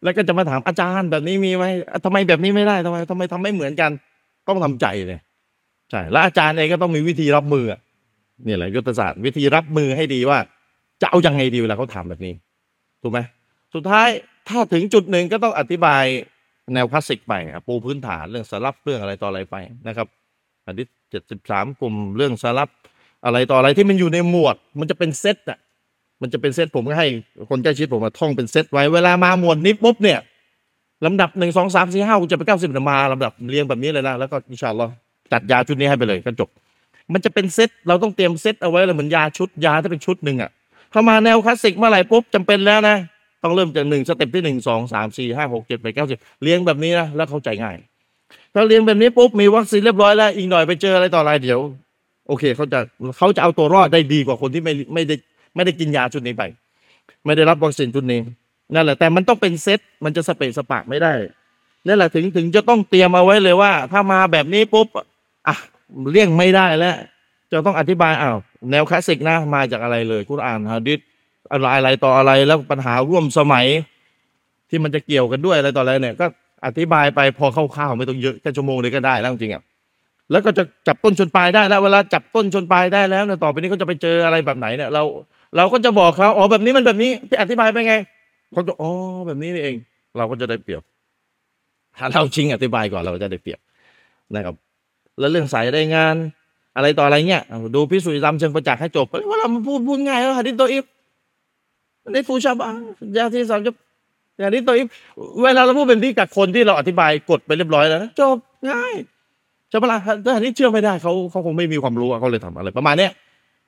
แล้วก็จะมาถามอาจารย์แบบนี้มีไหมทำไมแบบนี้ไม่ได้ทำไมทำไมทำไม่เหมือนกัน ต้องทำใจเลยใช่แล้วอาจารย์เองก็ต้องมีวิธีรับมือเนี่ยแหละยุทธศาสตร์วิธีรับมือให้ดีว่า จะเอายังไงดีเวลาเขาถามแบบนี้ถูกไหมสุดท้ายถ้าถึงจุดหนึ่งก็ต้องอธิบายแนวคลาสสิกไปปูพื้นฐานเรื่องสะลัฟเรื่องอะไรต่ออะไรไปนะครับอันที่เจ็ดสิบสามกลุ่มเรื่องสะลัฟอะไรต่ออะไรที่มันอยู่ในหมวด มันจะเป็นเซตอะ มันจะเป็นเซตผมก็ให้คนใกล้ชิดผมมาท่องเป็นเซตไว้เวลามาหมวดนี้ปุ๊บเนี่ยลำดับหนึ่งสองสามสี่ห้าจะไปเก้าสิบมาลำดับเรียงแบบนี้เลยนะแล้วก็อินชาอัลลอฮ์จัดยาชุดนี้ให้ไปเลยก็จบมันจะเป็นเซตเราต้องเตรียมเซตเอาไว้เลยเหมือนยาชุดยาถ้าเป็นชุดหนึ่งอะเข้ามาแนวคลาสสิกเมื่อไหร่ปุ๊บจำเป็นแล้วนะต้องเริ่มจากหนึ่ง step ที่หนึ่งสองสามสี่ห้าหกเจ็ดแปดเก้าสิบเรียงแบบนี้นะแล้วเข้าใจง่ายถ้าเรียงแบบนี้ปุ๊บมีวัคซีนเรียบร้อยแล้วอีกหน่อยไปเจออะไรต่ออะไรเดี๋ยว โอเคเขาจะเขาจะเอาตัวรอดได้ดีกว่าคนที่ไม่ไม่ได้ ไม่ได้กินยาชุดนี้ไป ไม่ได้รับวัคซีนชุดนี้นั่นแหละแต่มันต้องเป็นเซตมันจะสเปะสปะไม่ได้นั่นแหละถึงถึงจะต้องเตรียมเอาไว้เลยว่า ถ้ามาแบบนี้ปุ๊บอะเลี่ยงไม่ได้แล้ว จะต้องอธิบายอ้าวแนวคลาสสิกนะ มาจากอะไรเลย คุณอ่านฮะดิษอะไรอะไรต่ออะไรแล้วปัญหาร่วมสมัย ที่มันจะเกี่ยวกันด้วยอะไรต่ออะไรเนี่ย ก็อธิบายไปพอคร่าวๆไม่ต้องเยอะแค่ชั่วโมงเลยก็ได้แล้วจริงอะแล้วก็จะจับต้นชนปลายได้แล้ว เวลาจับต้นชนปลายได้แล้วเนี่ยต่อไปนี้เขาจะไปเจออะไรแบบไหนเนี่ยเรา เราก็จะบอกเขาอ๋อแบบนี้มันแบบนี้ที่อธิบายไปไงเขาจะอ๋อแบบนี้นี่เอง เราก็จะได้เปรียบ ถ้าเราชิงอธิบายก่อนเราจะได้เปรียบนะครับ แล้วเรื่องสายได้งาน อะไรต่ออะไรเงี้ยดูพิสูจน์ธรรมเชิงประจักษ์ให้จบว่าเราพูดพูดง่ายแล้วหะดิตัวอิฟในฟูชาบะยาที่สามจะอย่างนี้ตัวอิฟเวลาเราพูดเป็นที่กับคนที่เราอธิบายกดไปเรียบร้อยแล้วจบง่ายใช่ปะล่ะถ้าอันนี้เชื่อไม่ได้เขาเขาคงไม่มีความรู้เขาเลยทำอะไรประมาณเนี้ย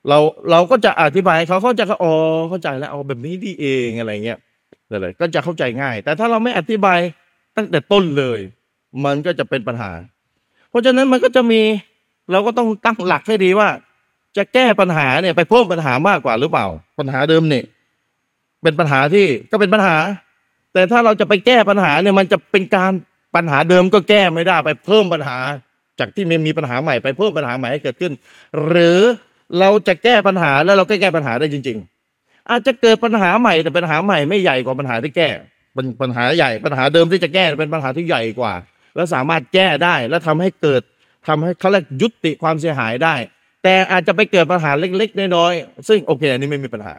เราเราก็จะอธิบายเขาเขาจะอ๋อเข้าใจแล้วเอาแบบนี้ดีเองอะไรเงี้ยอะไรก็จะเข้าใจง่าย แต่ถ้าเราไม่อธิบายตั้งแต่ต้นเลย มันก็จะเป็นปัญหา เพราะฉะนั้นมันก็จะมีเราก็ต้องตั้งหลักให้ดีว่า จะแก้ปัญหาเนี่ยไปเพิ่มปัญหามากกว่าหรือเปล่า ปัญหาเดิมเนี่ยเป็นปัญหาที่ก็เป็นปัญหา แต่ถ้าเราจะไปแก้ปัญหาเนี่ยมันจะเป็นการปัญหาเดิมก็แก้ไม่ได้ไปเพิ่มปัญหา จากที่มันมีปัญหาใหม่ไปเพิ่มปัญหาใหม่ให้เกิดขึ้น หรือ เราจะแก้ปัญหาแล้วเราก็แก้ปัญหาได้จริง ๆ อาจจะเกิดปัญหาใหม่แต่ปัญหาใหม่ไม่ใหญ่กว่าปัญหาที่แก้เป็นปัญหาใหญ่ปัญหาเดิมที่จะแก้เป็นปัญหาที่ใหญ่กว่า แล้วสามารถแก้ได้แล้วทำให้เกิดทำให้เขาเรียกยุติความเสียหายได้ แต่อาจจะไปเกิดปัญหาเล็กๆน้อยๆซึ่งโอเคอันนี้ไม่มีปัญหา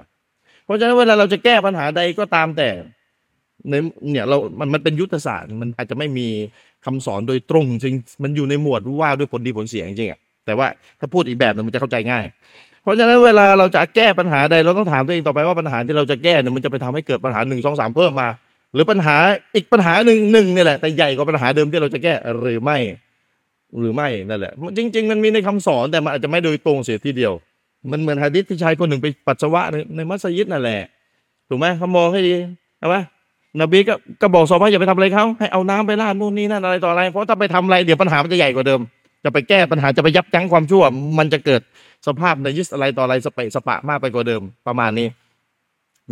เพราะฉะนั้นเวลาเราจะแก้ปัญหาใดก็ตามแต่ในเนี่ยเรา มัน มันเป็นยุทธศาสตร์ มันอาจจะไม่มีคำสอนโดยตรงจริง มันอยู่ในหมวดว่าด้วยผลดีผลเสียจริงอะ แต่ว่าถ้าพูดอีกแบบนึงมันจะเข้าใจง่าย เพราะฉะนั้นเวลาเราจะแก้ปัญหาใดเราต้องถามตัวเองต่อไปว่าปัญหาที่เราจะแก้เนี่ยมันจะไปทำให้เกิดปัญหาหนึ่งสองสามเพิ่มมา หรือปัญหาอีกปัญหาหนึ่งหนึ่งนี่แหละแต่ใหญ่กว่าปัญหาเดิมที่เราจะแก้หรือไม่ หรือไม่นั่นแหละ จริง ๆ มันมีในคำสอนแต่มันอาจจะไม่โดยตรงเสียทีเดียว มันเหมือนฮะดิษที่ชายคนหนึ่งไปปัสสาวะในมัสยิดนั่นแหละถูกไหมเขามองให้ดีใช่ไหมนบีก็ก็บอกสอบว่าอย่าไปทำอะไรเขาให้เอาน้ำไปราดนู่นนี่นั่นอะไรต่ออะไร เพราะถ้าไปทำอะไรเดี๋ยวปัญหามันจะใหญ่กว่าเดิม จะไปแก้ปัญหาจะไปยับยั้งความชั่ว มันจะเกิดสภาพในยิสอะไรต่ออะไรสเปะสปะมากไปกว่าเดิมประมาณนี้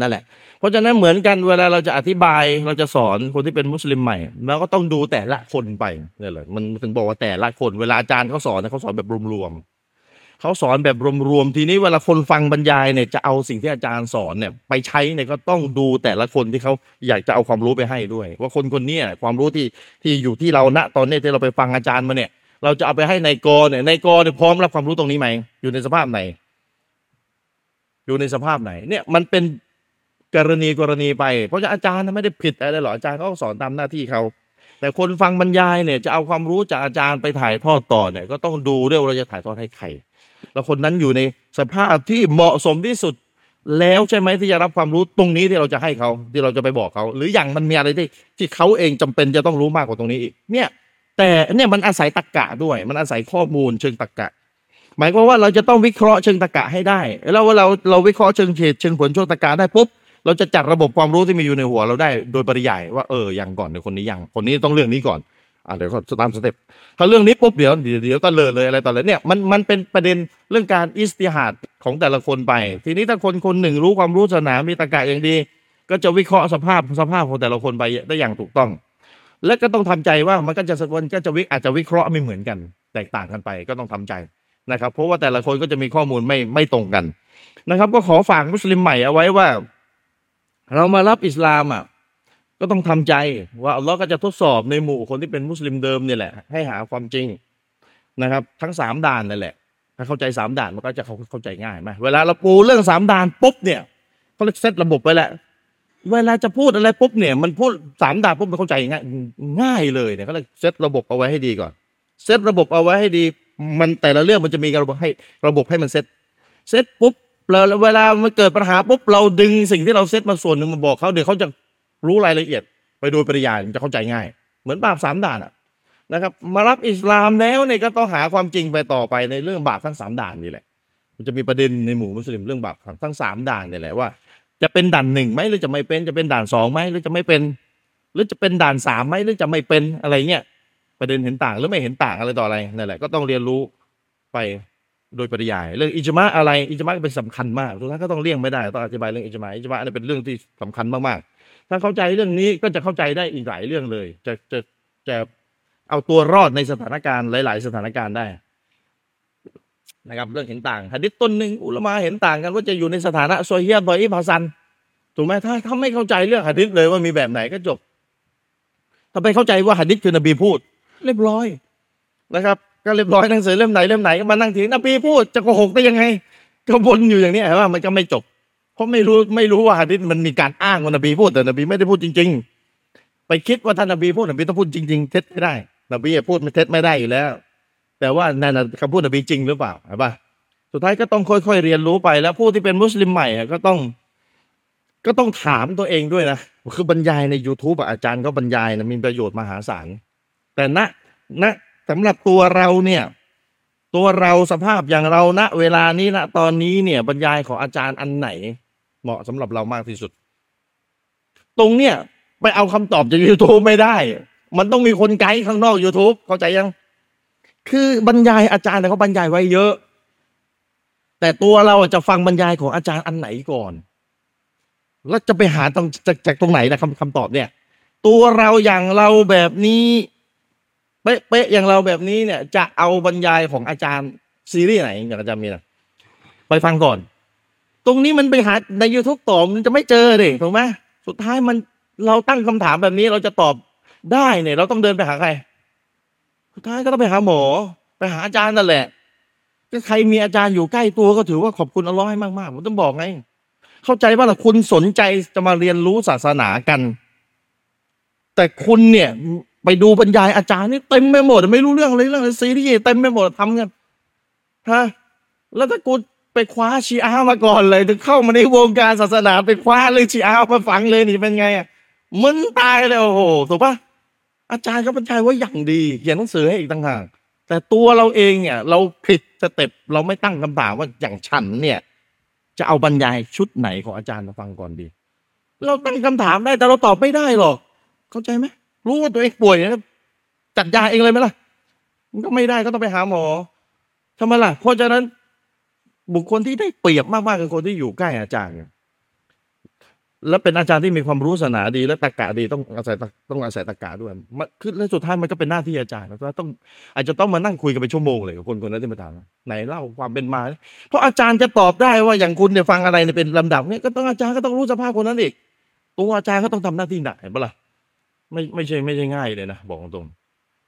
นั่นแหละ เพราะฉะนั้นเหมือนกันเวลาเราจะอธิบายเราจะสอนคนที่เป็นมุสลิมใหม่เราก็ต้องดูแต่ละคนไปนี่แหละมันถึงบอกว่าแต่ละคนเวลาอาจารย์เขาสอนเขาสอนแบบรวมๆเขาสอนแบบรวมๆทีนี้เวลาคนฟังบรรยายเนี่ยจะเอาสิ่งที่อาจารย์สอนเนี่ย ไปใช้เนี่ยก็ต้องดูแต่ละคนที่เขาอยากจะเอาความรู้ไปให้ด้วย ว่าคนคนนี้ความรู้ที่ที่อยู่ที่เราณตอนนี้ที่เราไปฟังอาจารย์มาเนี่ย เราจะเอาไปให้ในกอเนี่ยในกอเนี่ยพร้อมรับความรู้ตรงนี้ไหมอยู่ในสภาพไหน อยู่ในสภาพไหน เนี่ยมันเป็นกรณีกรณีไป เพราะอาจารย์ไม่ได้ผิดอะไรหรอกอาจารย์เขาสอนตามหน้าที่เขาแต่คนฟังบรรยายเนี่ยจะเอาความรู้จากอาจารย์ไปถ่ายทอดต่อเนี่ย ก็ต้องดูด้วยว่าเราจะถ่ายทอดให้ใครแล้วคนนั้นอยู่ในสภาพที่เหมาะสมที่สุดแล้วใช่ไหมที่จะรับความรู้ตรงนี้ที่เราจะให้เขาที่เราจะไปบอกเขา หรืออย่างมันมีอะไรที่ที่เขาเองจำเป็นจะต้องรู้มากกว่าตรงนี้อีกเนี่ย แต่เนี่ยมันอาศัยตรรกกะด้วย มันอาศัยข้อมูลเชิงตรรกกะ หมายความว่าเราจะต้องวิเคราะห์เชิงตรรกะให้ได้ แล้วว่าเราเราวิเคราะห์เชิงเหตุเชิงผลเชิงตรรกะได้ปุ๊บเราจะจัดระบบความรู้ที่มีอยู่ในหัวเราได้โดยปริยายว่าเอออย่างก่อนเดี๋ยวคนนี้ยังคนนี้ต้องเรื่องนี้ก่อนอ่าเดี๋ยวก็ตามสเต็ปถ้าเรื่องนี้ปุ๊บเดี๋ยวเดี๋ยวเดี๋ยวตะเลิดเลยอะไรต่อเลยเนี่ยมันมันเป็นประเด็นเรื่องการอิสติฮัดของแต่ละคนไป ทีนี้ถ้าคนคนหนึ่งรู้ความรู้ศาสนามีตรรกะอย่างดี ก็จะวิเคราะห์สภาพสภาพของแต่ละคนไปได้อย่างถูกต้อง และก็ต้องทำใจว่ามันก็จะมันก็จะวิอาจจะวิเคราะห์ไม่เหมือนกัน แตกต่างกันไปก็ต้องทำใจนะครับ เพราะว่าแต่ละคนก็จะมีข้อมูลไม่ไม่ตรงกันนะครับ ก็ขอฝากมุสลิมใหม่เอาไว้ว่า เรามารับอิสลามอะก็ต้องทำใจว่าอัลลอฮ์ก็จะทดสอบในหมู่คนที่เป็นมุสลิมเดิมนี่แหละ ให้หาความจริงนะครับ ทั้งสามด่านนั่นแหละ ถ้าเข้าใจสามด่านมันก็จะเข้าเข้าใจง่ายไหมเวลาเราปูเรื่องสามด่านปุ๊บเนี่ยเขาเซตระบบไปแล้ว เวลาจะพูดอะไรปุ๊บเนี่ย มันพูดสามด่านปุ๊บมันเข้าใจง่ายง่ายเลยเนี่ยเขาเลยเซตระบบเอาไว้ให้ดีก่อน เซตระบบเอาไว้ให้ดี มันแต่ละเรื่องมันจะมีระบบให้ระบบให้มันเซตเซตปุ๊บเราเวลามันเกิดปัญหาปุ๊บเราดึงสิ่งที่เราเซตมาส่วนหนึ่งมาบอกเขาเดี๋ยวเขาจะรู้รายละเอียด ไปโดยปริยายมันจะเข้าใจง่าย เหมือนบาปสามด่านอะนะครับ มารับอิสลามแล้วเนี่ยก็ต้องหาความจริงไปต่อไปในเรื่องบาปทั้งสามด่านนี่แหละ มันจะมีประเด็นในหมู่มุสลิมเรื่องบาปทั้งสามด่านนี่แหละว่า จะเป็นด่านหนึ่งไหมหรือจะไม่เป็นจะเป็นด่านสองไหมหรือจะไม่เป็น หรือจะเป็นด่านสามไหมหรือจะไม่เป็นอะไรเงี้ยประเด็นเห็นต่างหรือไม่เห็นต่างอะไรต่ออะไรนั่นแหละก็ต้องเรียนรู้ไปโดยปริยาย เรื่องอิจมาอะไรอิจมาเป็นสำคัญมากทุกท่านก็ต้องเลี่ยงไม่ได้ต้องอธิบายเรื่องอิจมาอิจมาอันนี้เป็นเรื่องที่สำคัญมากๆ ถ้าเข้าใจเรื่องนี้ก็จะเข้าใจได้อีกหลายเรื่องเลย จะจะจะเอาตัวรอดในสถานการณ์หลาย ๆ สถานการณ์ได้ นะครับเรื่องเห็นต่างหะดิษต้นหนึ่งอุลมาเห็นต่างกันว่าจะอยู่ในสถานะโซเฮียบอยอิบฮัสันถูกไหมถ้าถ้าไม่เข้าใจเรื่องหะดิษเลยว่ามีแบบไหนก็จบ ถ้าไปเข้าใจว่าหะดิษคือนบีพูด เรียบร้อยนะครับ ก็เรียบร้อยหนังสือเล่มไหนเล่มไหนก็มานั่งถึงนบีพูดจะโกหกได้ยังไงก็วนอยู่อย่างนี้เห็นว่ามันก็ไม่จบ เพราะไม่รู้ไม่รู้ว่าหะดิษมันมีการอ้างว่านบีพูดแต่นบีไม่ได้พูดจริง ๆ ไปคิดว่าท่านนบีพูดนบีต้องพูดจริง ๆ เท็จไม่ได้นบีพูดไม่เท็จไม่ได้อยู่แล้ว แต่ว่านั่นคำพูดนบีจริงหรือเปล่าเห็นปะสุดท้ายก็ต้องค่อยๆเรียนรู้ไปแล้วผู้ที่เป็นมุสลิมใหม่ก็ต้อง ก็ต้องถามตัวเองด้วยนะคือบรรยายใน YouTube อะอาจารย์ก็บรรยายนะมีประโยชน์มหาศาล แต่ณณสำหรับตัวเราเนี่ย ตัวเราสภาพอย่างเราณเวลานี้ณตอนนี้เนี่ย บรรยายของอาจารย์อันไหน เหมาะสำหรับเรามากที่สุด ตรงเนี่ยไปเอาคำตอบจาก YouTube ไม่ได้ มันต้องมีคนไกด์ข้างนอก YouTube เข้าใจยัง คือบรรยายอาจารย์เนี่ยเขาบรรยายไว้เยอะ แต่ตัวเราจะฟังบรรยายของอาจารย์อันไหนก่อน แล้วจะไปหาตรงจากจากตรงไหนนะคำคำตอบเนี่ย ตัวเราอย่างเราแบบนี้เป๊ะเป๊ะอย่างเราแบบนี้เนี่ย จะเอาบรรยายของอาจารย์ซีรีส์ไหนอย่างอาจารย์มีนะไปฟังก่อน ตรงนี้มันไปหาใน YouTube ตอบมันจะไม่เจอเลยถูกไหมสุดท้ายมันเราตั้งคำถามแบบนี้เราจะตอบได้เนี่ย เราต้องเดินไปหาใคร สุดท้ายก็ต้องไปหาหมอ ไปหาอาจารย์นั่นแหละก็ใครมีอาจารย์อยู่ใกล้ตัวก็ถือว่าขอบคุณอัลลอฮ์ให้มากๆผมต้องบอกไงเข้าใจว่าล่ะคุณสนใจจะมาเรียนรู้ศาสนากัน แต่คุณเนี่ย ไปดูบรรยายอาจารย์นี่เต็มไปหมด ไม่รู้เรื่องเลยเรื่องซีรีส์เต็มไปหมดทำกันฮะแล้วถ้ากูไปคว้าชีอามาก่อนเลยถึงเข้ามาในวงการศาสนาไปคว้าเลยชีอามาฟังเลยนี่เป็นไงอะมึนตายเลยโอ้โหถูกปะ อาจารย์ก็บรรยายว่าอย่างดีเขียนหนังสือให้อีกต่างหากแต่ตัวเราเองเนี่ย เราผิดสเต็ปเราไม่ตั้งคำถามว่าอย่างฉันเนี่ย จะเอาบรรยายชุดไหนของอาจารย์มาฟังก่อนดี เราตั้งคำถามได้แต่เราตอบไม่ได้หรอก เข้าใจไหมรู้ว่าตัวเองป่วยนะจัดยาเองเลยไหมล่ะมันก็ไม่ได้ก็ต้องไปหาหมอทำไมล่ะเพราะฉะนั้นบุคคลที่ได้เปรียบมากๆคือคนที่อยู่ใกล้อาจารย์ และเป็นอาจารย์ที่มีความรู้ศาสนาดี และตรรกะดีต้องอาศัยต้องอาศัยตรรกะด้วยมันคือและสุดท้ายมันก็เป็นหน้าที่อาจารย์แล้วต้องอาจจะต้องมานั่งคุยกันเป็นชั่วโมงเลยกับคนคนนั้นที่มาถามไหนเล่าความเป็นมา เพราะอาจารย์จะตอบได้ว่าอย่างคุณเนี่ยฟังอะไรเนี่ยเป็นลำดับเนี่ยก็ต้องอาจารย์ก็ต้องรู้สภาพคนนั้นอีกตัวอาจารย์ก็ต้องทำหน้าที่หนักเห็นปะล่ะไม่ไม่ใช่ไม่ใช่ง่ายเลยนะบอกตรง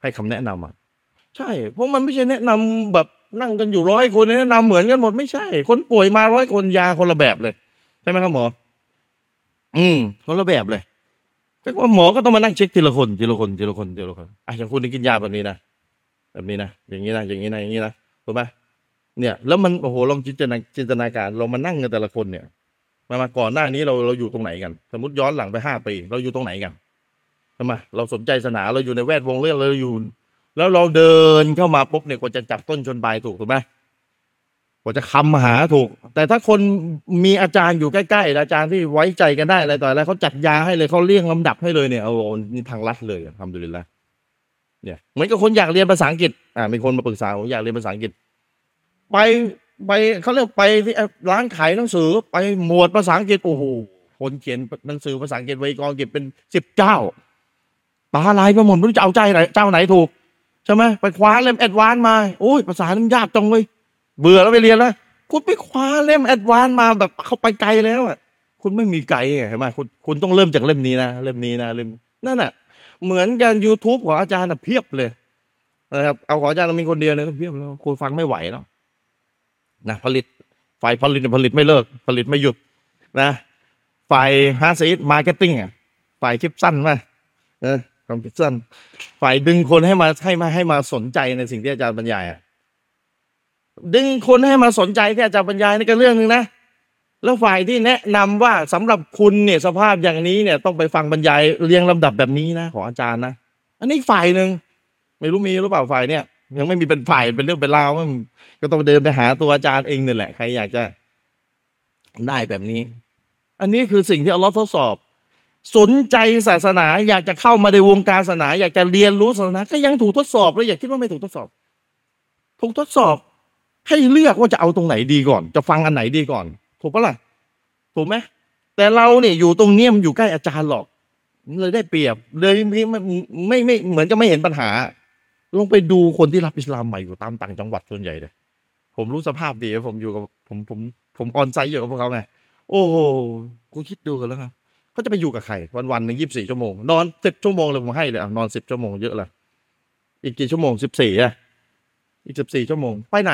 ให้คำแนะนำอะใช่ เพราะมันไม่ใช่แนะนำแบบนั่งกันอยู่ร้อยคนแนะนำเหมือนกันหมดไม่ใช่ คนป่วยมาร้อยคนยาคนละแบบเลยใช่ไหมครับหมอ อืมคนละแบบเลย แต่ว่าหมอก็ต้องมานั่งเช็คทีละคนทีละคนทีละคนทีละคนอะอย่างคุณนี่กินยาแบบนี้นะแบบนี้นะอย่างนี้นะอย่างนี้นะอย่างนี้นะถูกไหมเนี่ยแล้วมันโอ้โหลองจินตนาจินตนาการเรามานั่งกันแต่ละคนเนี่ยมามาก่อนหน้านี้เราเราอยู่ตรงไหนกัน สมมติย้อนหลังไปห้าปี เราอยู่ตรงไหนกันทำไมเราสนใจศาสนาเราอยู่ในแวดวงเรื่องเราอยู่ แล้วเราเดินเข้ามาปุ๊บเนี่ยกว่าจะจับต้นชนปลายถูกถูกไหม กว่าจะคำหาถูก แต่ถ้าคนมีอาจารย์อยู่ใกล้ๆอาจารย์ที่ไว้ใจกันได้อะไรต่ออะไรเขาจัดยาให้เลยเขาเลี่ยงลำดับให้เลยเนี่ยโอ้โหนี่ทางลัดเลยทำดูเลยละเนี่ยเหมือนกับคนอยากเรียนภาษาอังกฤษอ่ามีคนมาปรึกษาผมอยากเรียนภาษาอังกฤษ ไปไปเขาเรียกไปที่ร้านขายหนังสือไปหมวดภาษาอังกฤษโอ้โหคนเขียนหนังสือภาษาอังกฤษไว้กรอังกฤษเป็นสิบเจ้าตาลายไปหมดไม่รู้จะเอาใจไหนเจ้าไหนถูกใช่ไหมไปคว้าเล่ม advance มาโอ้ยภาษามันยากจังเลย เบื่อแล้วไปเรียนแล้วคุณไปคว้าเล่ม advance มาแบบเขาไปไกลแล้วอะ คุณไม่มีไกด์เห็นไหมคุณคุณต้องเริ่มจากเล่มนี้นะเล่มนี้นะเล่มนั่นน่ะ เหมือนกัน YouTube ของอาจารย์น่ะเพียบเลยนะครับเอาของอาจารย์มีคนเดียวเลยเพียบแล้วคุณฟังไม่ไหวแล้วนะผลิตฝ่ายผลิตผลิตไม่เลิก ผลิตไม่หยุดนะฝ่ายฮาร์ซีด marketing อะฝ่ายคลิปสั้นมาเออคอมพิวเตอร์ฝ่ายดึงคนให้มาให้มาให้มาสนใจในสิ่งที่อาจารย์บรรยายอะ ดึงคนให้มาสนใจที่อาจารย์บรรยายนี่ก็เรื่องหนึ่งนะ แล้วฝ่ายที่แนะนำว่าสำหรับคุณเนี่ยสภาพอย่างนี้เนี่ยต้องไปฟังบรรยายเรียงลำดับแบบนี้นะของอาจารย์นะ อันนี้ฝ่ายหนึ่งไม่รู้มีหรือเปล่าฝ่ายเนี่ย ยังไม่มีเป็นฝ่ายเป็นเรื่องเป็นราวก็ต้องเดินไปหาตัวอาจารย์เองนี่แหละใครอยากจะได้แบบนี้ อันนี้คือสิ่งที่อัลลอฮ์ทดสอบ สนใจศาสนา อยากจะเข้ามาในวงการศาสนา อยากจะเรียนรู้ศาสนา ก็ยังถูกทดสอบเลยอย่าคิดว่าไม่ถูกทดสอบ ถูกทดสอบ ให้เลือกว่าจะเอาตรงไหนดีก่อน จะฟังอันไหนดีก่อน ถูกปะล่ะถูกไหมแต่เราเนี่ยอยู่ตรงเนี้ยมันอยู่ใกล้อาจารย์หรอกเลยได้เปรียบ เลยไม่ไม่ไม่ไม่เหมือนจะไม่เห็นปัญหาลองไปดูคนที่รับอิสลามใหม่อยู่ตามต่างจังหวัดส่วนใหญ่เลยผมรู้สภาพดีผมอยู่กับผมผมผม on-site อยู่กับพวกเขาไงโอ้โหคุณคิดดูกันแล้วครับเขาจะไปอยู่กับใครวันวันหนึ่งยี่สิบสี่ชั่วโมง นอนสิบชั่วโมงเลยผมให้เลยนอนสิบชั่วโมงเยอะเลยอีกกี่ชั่วโมงสิบสี่อะอีกสิบสี่ชั่วโมง ไปไหน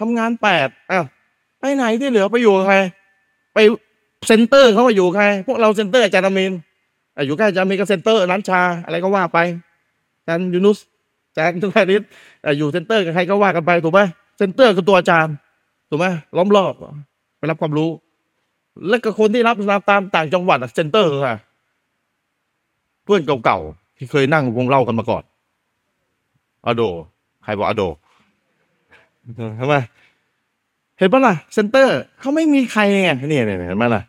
ทำงานแปดอ้าวไปไหนที่เหลือไปอยู่ใคร ไป center เขาไปอยู่ใคร พวกเรา center อาจารย์อามินอยู่ใกล้อาจารย์อามินก็ center ร้านชาอะไรก็ว่าไปอาจารย์ยูนุสอาจารย์ทุกท่านนี้อะอยู่ center กับใครก็ว่ากันไปถูกไหม center คือตัวอาจารย์ถูกไหมล้อมรอบไปรับความรู้ แล้วก็คนที่รับรับตามต่างจังหวัด center คือ เพื่อนเก่าๆที่เคยนั่งวงเหล้ากันมาก่อนอโด ใครบอกอโด ทำไมเห็นปะล่ะ center เขาไม่มีใครไงเนี่ยเนี่ยเห็นไหมล่ะ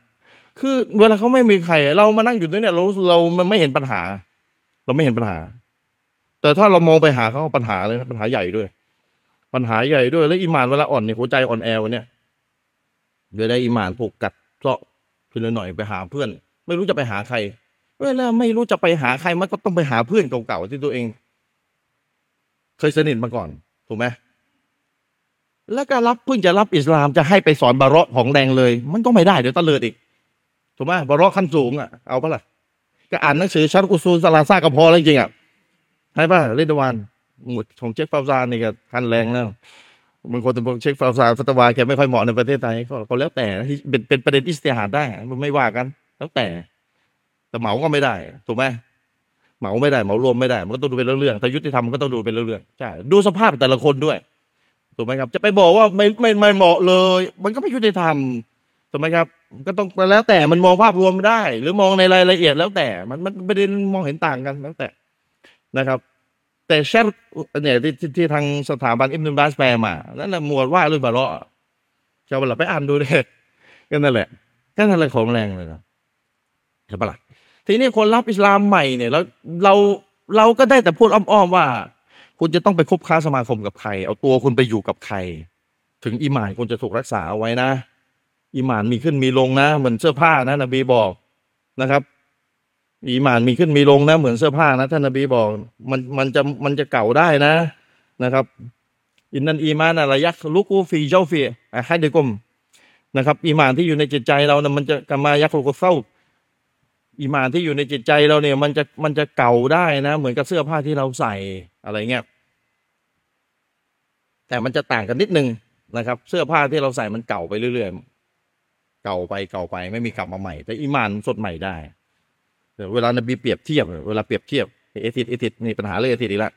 คือเวลาเขาไม่มีใคร เรามานั่งอยู่ตรงเนี้ยเราเรามันไม่เห็นปัญหา เราไม่เห็นปัญหา แต่ถ้าเรามองไปหาเขาปัญหาเลยนะปัญหาใหญ่ด้วย ปัญหาใหญ่ด้วย แล้วอิมานเวลาอ่อนเนี่ยหัวใจอ่อนแอวันเนี่ยเดี๋ยวได้อิมานผูกกัดเซาะทีละหน่อยไปหาเพื่อน ไม่รู้จะไปหาใครเวลาไม่รู้จะไปหาใครมันก็ต้องไปหาเพื่อนเก่าๆที่ตัวเอง เคยสนิทมาก่อนถูกไหม แล้วก็รับเพิ่งจะรับอิสลามจะให้ไปสอนบาระของแดงเลย มันก็ไม่ได้เดี๋ยวตะเลิดอีกถูกไหมบาระขั้นสูงอะเอาปะล่ะก็อ่านหนังสือชัดกุซูลสลาซาก็พอแล้วจริงๆอะใช่ป่ะเรดวานหมดของเช็คฟาวซานนี่ก็คันแรงแล้วบางคนจะบอกเช็คฟาวซานฟัตวาแกไม่ค่อยเหมาะในประเทศไทยก็ก็แล้วแต่เป็นเป็นประเด็นอิสติฮาดได้มันไม่ว่ากัน แล้วแต่ แต่เหมาก็ไม่ได้ถูกไหมเหมาไม่ได้เหมารวมไม่ได้ มันก็ต้องดูเป็นเรื่องๆถ้ายุติธรรมมันก็ต้องดูเป็นเรื่องๆใช่ดูสภาพแต่ละคนด้วย ถูกไหมครับ จะไปบอกว่าไม่ไม่ไม่เหมาะเลย มันก็ไม่ยุติธรรมถูกไหมครับก็ต้องแล้วแต่มันมองภาพรวมได้ หรือมองในรายละเอียดแล้วแต่มันมันประเด็นมองเห็นต่างกันแล้วแต่นะครับ แต่แชทเนี่ยที่ที่ที่ทางสถาบันอิมนุบาสแปลมานั่นแหละหมวดว่าด้วยบาระชาวบ้านไปอ่านดูเลยก็นั่นแหละก็นั่นแหละของแรงเลยนะใช่ปะล่ะทีนี้คนรับอิสลามใหม่เนี่ยแล้วเราเราก็ได้แต่พูดอ้อมๆว่า คุณจะต้องไปคบค้าสมาคมกับใคร เอาตัวคุณไปอยู่กับใคร ถึงอีหมานคุณจะถูกรักษาเอาไว้นะอีหมานมีขึ้นมีลงนะ เหมือนเสื้อผ้านะนบีบอกนะครับอีหมานมีขึ้นมีลงนะ เหมือนเสื้อผ้านะท่านนบีบอก มันมันจะมันจะเก่าได้นะนะครับ อินนันอีมานอะไรยักลุกูฟีเจ้าฟีอะให้เดกุมนะครับอีหมานที่อยู่ในจิตใจเรานะมันจะกามายักลุกุเศร้า อีมานที่อยู่ในจิตใจเราเนี่ย มันจะมันจะเก่าได้นะ เหมือนกับเสื้อผ้าที่เราใส่อะไรเงี้ยแต่มันจะต่างกันนิดนึงนะครับ เสื้อผ้าที่เราใส่มันเก่าไปเรื่อยๆเก่าไปเก่าไปไม่มีกลับมาใหม่ แต่อีมานสดใหม่ได้เวลานบีเปรียบเทียบเวลาเปรียบเทียบเอทิดเอทิดนี่ปัญหาเรื่องเอทิดอีกแล้ว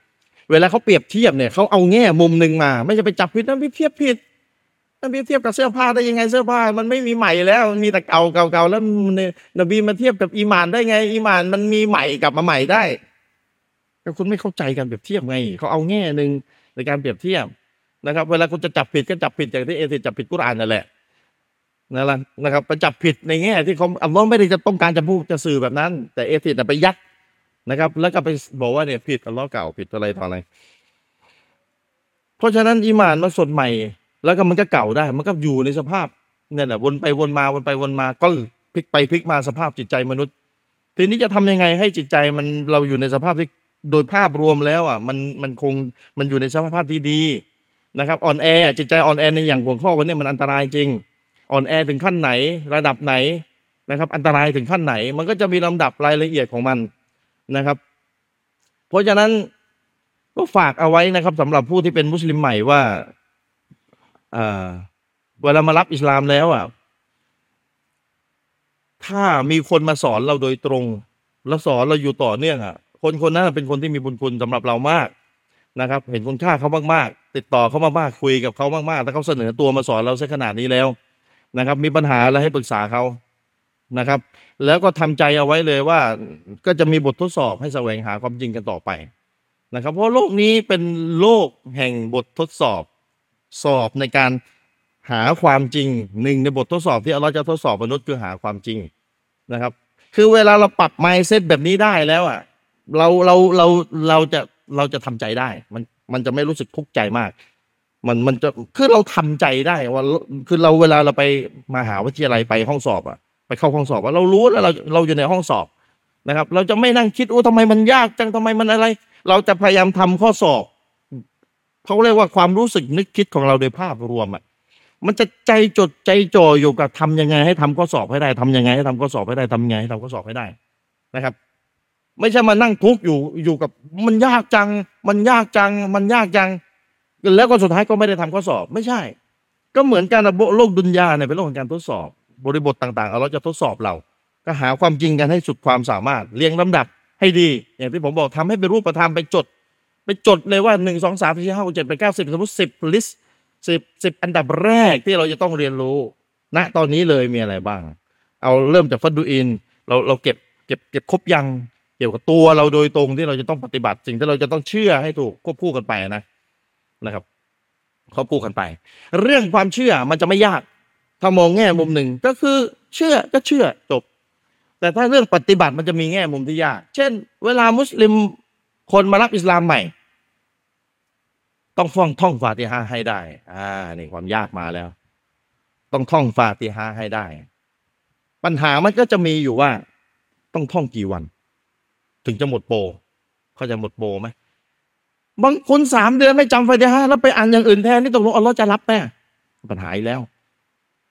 เวลาเขาเปรียบเทียบเนี่ยเขาเอาแง่มุมหนึ่งมา ไม่จะไปจับผิดนั่นเปรียบเทียบผิด นั่นเปรียบเทียบกับเสื้อผ้าได้ยังไงเสื้อผ้า มันไม่มีใหม่แล้วมันมีแต่เก่าเก่าเก่าแล้วนบีมาเทียบกับอีหมานได้ไง อีหมานมันมีใหม่กลับมาใหม่ได้แต่คุณไม่เข้าใจการเปรียบเทียบไงเขาเอาแง่หนึ่งในการเปรียบเทียบนะครับ เวลาคุณจะจับผิดก็จับผิดอย่างที่เอทิจับผิดกุรอานนั่นแหละนั่นแหละนะครับไปจับผิดในแง่ที่เขาอัลลอฮ์ไม่ได้จะต้องการจะพูดจะสื่อแบบนั้น แต่เอทิไปยัดนะครับ แล้วก็ไปบอกว่าเนี่ยผิดอัลลอฮ์เก่าผิดอะไรต่ออะไร เพราะฉะนั้นอีหมานมันสดใหม่ แล้วก็มันก็เก่าได้ มันก็อยู่ในสภาพเนี่ยแหละวนไปวนมาวนไปวนมา ก็พลิกไปพลิกมาสภาพจิตใจมนุษย์ ทีนี้จะทำยังไงให้จิตใจมันเราอยู่ในสภาพที่โดยภาพรวมแล้วอะ มันมันคงมันอยู่ในสภาพที่ดีนะครับอ่อนแอจิตใจอ่อนแอในอย่างหัวข้อวันนี้มันอันตรายจริงอ่อนแอถึงขั้นไหน ระดับไหนนะครับ อันตรายถึงขั้นไหน มันก็จะมีลำดับรายละเอียดของมันนะครับ เพราะฉะนั้นก็ฝากเอาไว้นะครับสำหรับผู้ที่เป็นมุสลิมใหม่ว่า เวลามารับอิสลามแล้วอะ ถ้ามีคนมาสอนเราโดยตรง แล้วสอนเราอยู่ต่อเนื่องอะ คนคนนั้นเป็นคนที่มีบุญคุณสำหรับเรามากนะครับ เห็นคุณค่าเขามากๆ ติดต่อเขามากๆคุยกับเขามากๆถ้าเขาเสนอตัวมาสอนเราซะขนาดนี้แล้วนะครับ มีปัญหาอะไรให้ปรึกษาเขานะครับ แล้วก็ทำใจเอาไว้เลยว่า ก็จะมีบททดสอบให้แสวงหาความจริงกันต่อไปนะครับ เพราะโลกนี้เป็นโลกแห่งบททดสอบ สอบในการหาความจริงหนึ่งในบททดสอบที่เราจะทดสอบมนุษย์คือหาความจริงนะครับ คือเวลาเราปรับ mindset แบบนี้ได้แล้วอะเราเราเราเราจะเราจะทำใจได้ มันมันจะไม่รู้สึกทุกข์ใจมาก มันมันจะคือเราทำใจได้ว่าคือเราเวลาเราไปมาหาวิทยาลัยไปห้องสอบอะไปเข้าห้องสอบว่าเรารู้แล้วเราเราอยู่ในห้องสอบนะครับ เราจะไม่นั่งคิดโอ้ทำไมมันยากจังทำไมมันอะไร เราจะพยายามทำข้อสอบ เขาเรียกว่าความรู้สึกนึกคิดของเราโดยภาพรวมอะมันจะใจจดใจจ่ออยู่กับทำยังไงให้ทำข้อสอบให้ได้ทำยังไงให้ทำข้อสอบให้ได้ทำยังไงให้ทำข้อสอบให้ได้นะครับ ไม่ใช่มานั่งทุกข์อยู่อยู่กับมันยากจัง มันยากจัง มันยากจัง แล้วก็สุดท้ายก็ไม่ได้ทำข้อสอบ ไม่ใช่ ก็เหมือนกันนะโลกดุนยาเนี่ยเป็นโลกของการทดสอบ บริบทต่างๆเราจะทดสอบเรา ก็หาความจริงกันให้สุดความสามารถเรียงลำดับให้ดี อย่างที่ผมบอกทำให้เป็นรูปธรรมไปจด ไปจดเลยว่าหนึ่งสองสามสี่ห้าหกเจ็ดแปดเก้าสิบสมมติสิบลิสสิบสิบอันดับแรกที่เราจะต้องเรียนรู้ณตอนนี้เลยมีอะไรบ้าง เอาเริ่มจากฟัดดูอิน เราเราเก็บเก็บเก็บครบยังเกี่ยวกับตัวเราโดยตรงที่เราจะต้องปฏิบัติสิ่งที่เราจะต้องเชื่อให้ถูกควบคู่กันไปนะนะครับควบคู่กันไป เรื่องความเชื่อมันจะไม่ยาก ถ้ามองแง่มุมหนึ่งก็คือเชื่อก็เชื่อจบ แต่ถ้าเรื่องปฏิบัติมันจะมีแง่มุมที่ยาก เช่น เวลามุสลิม คนมารับอิสลามใหม่ ต้องฟ้องท่องฟาติฮาให้ได้ อ่านี่ความยากมาแล้ว ต้องท่องฟาติฮาให้ได้ ปัญหามันก็จะมีอยู่ว่า ต้องท่องกี่วัน ถึงจะหมดโปรเขาจะหมดโปรไหมบางคนสามเดือนไม่จำฟาติฮาแล้วไปอ่านอย่างอื่นแทนนี่ตกลงอัลลอฮ์จะรับไหมปัญหาอีกแล้ว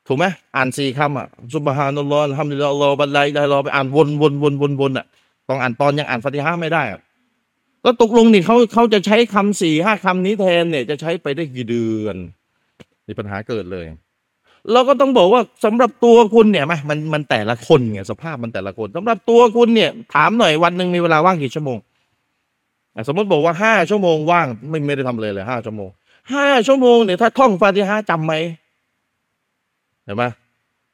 ถูกไหมอ่านสี่คำอะซุบฮานัลลอฮ์ทำดีลลอฮ์บัลไลได้รอไปอ่านวนวนวนวนวนอะ ต้องอ่านตอนยังอ่านฟาติฮาไม่ได้อะ ก็ตกลงนี่เขาเขาจะใช้คำสี่ห้าคำนี้แทนเนี่ย จะใช้ไปได้กี่เดือนมีปัญหาเกิดเลยเราก็ต้องบอกว่าสำหรับตัวคุณเนี่ยมมันมันแต่ละคนไงสภาพมันแต่ละคนสำหรับตัวคุณเนี่ย ถามหน่อยวันหนึ่งมีเวลาว่างกี่ชั่วโมงสมมติบอกว่าห้าชั่วโมงว่างไม่ไม่ได้ทำเลยเลยห้าชั่วโมงห้าชั่วโมงเนี่ยถ้าท่องฟาติฮะจำไหมเห็นไหม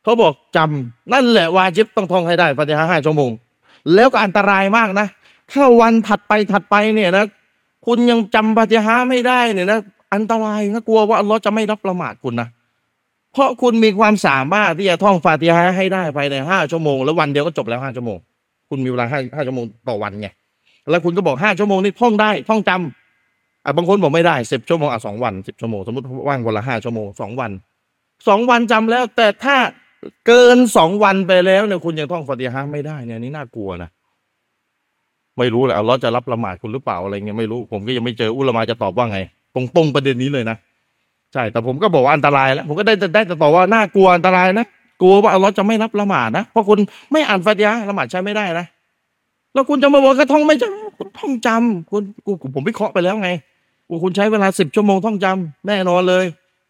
เขาบอกจำนั่นแหละวาจิบต้องท่องให้ได้ฟาติฮะห้าชั่วโมง แล้วก็อันตรายมากนะ ถ้าวันถัดไปถัดไปเนี่ยนะคุณยังจำฟาติฮะไม่ได้เนี่ยนะอันตรายนะกลัวว่าอัลลอฮ์จะไม่รับประมาทคุณนะเพราะคุณมีความสามารถที่จะท่องฟาติฮะให้ได้ภายในห้าชั่วโมงแล้ววันเดียวก็จบแล้วห้าชั่วโมง คุณมีเวลาห้าห้าชั่วโมงต่อวันไงแล้วคุณก็บอกห้าชั่วโมงนี่ท่องได้ท่องจำอะบางคนบอกไม่ได้สิบชั่วโมงอะสองวันสิบชั่วโมงสมมติว่างวันละห้าชั่วโมงสองวันสองวันจำแล้ว แต่ถ้าเกินสองวันไปแล้วเนี่ยคุณยังท่องฟาติฮะไม่ได้เนี่ยนี่น่ากลัวนะ ไม่รู้แหละอัลลอฮ์จะรับละหมาดคุณหรือเปล่าอะไรเงี้ยไม่รู้ผมก็ยังไม่เจออุลามาจะตอบว่าไงตรงๆประเด็นนี้เลยนะใช่แต่ผมก็บอกว่าอันตรายแล้วผมก็ได้ได้แต่ตอบว่าน่ากลัวอันตรายนะกลัวว่าอัลลอฮ์จะไม่รับละหมาดนะเพราะคุณไม่อ่านฟาติฮะละหมาดใช้ไม่ได้นะแล้วคุณจะมาบอกกระท่องไม่จำคุณท่องจำคุณกูผมวิเคราะห์ไปแล้วไงว่าคุณใช้เวลาสิบชั่วโมงท่องจำแน่นอนเลย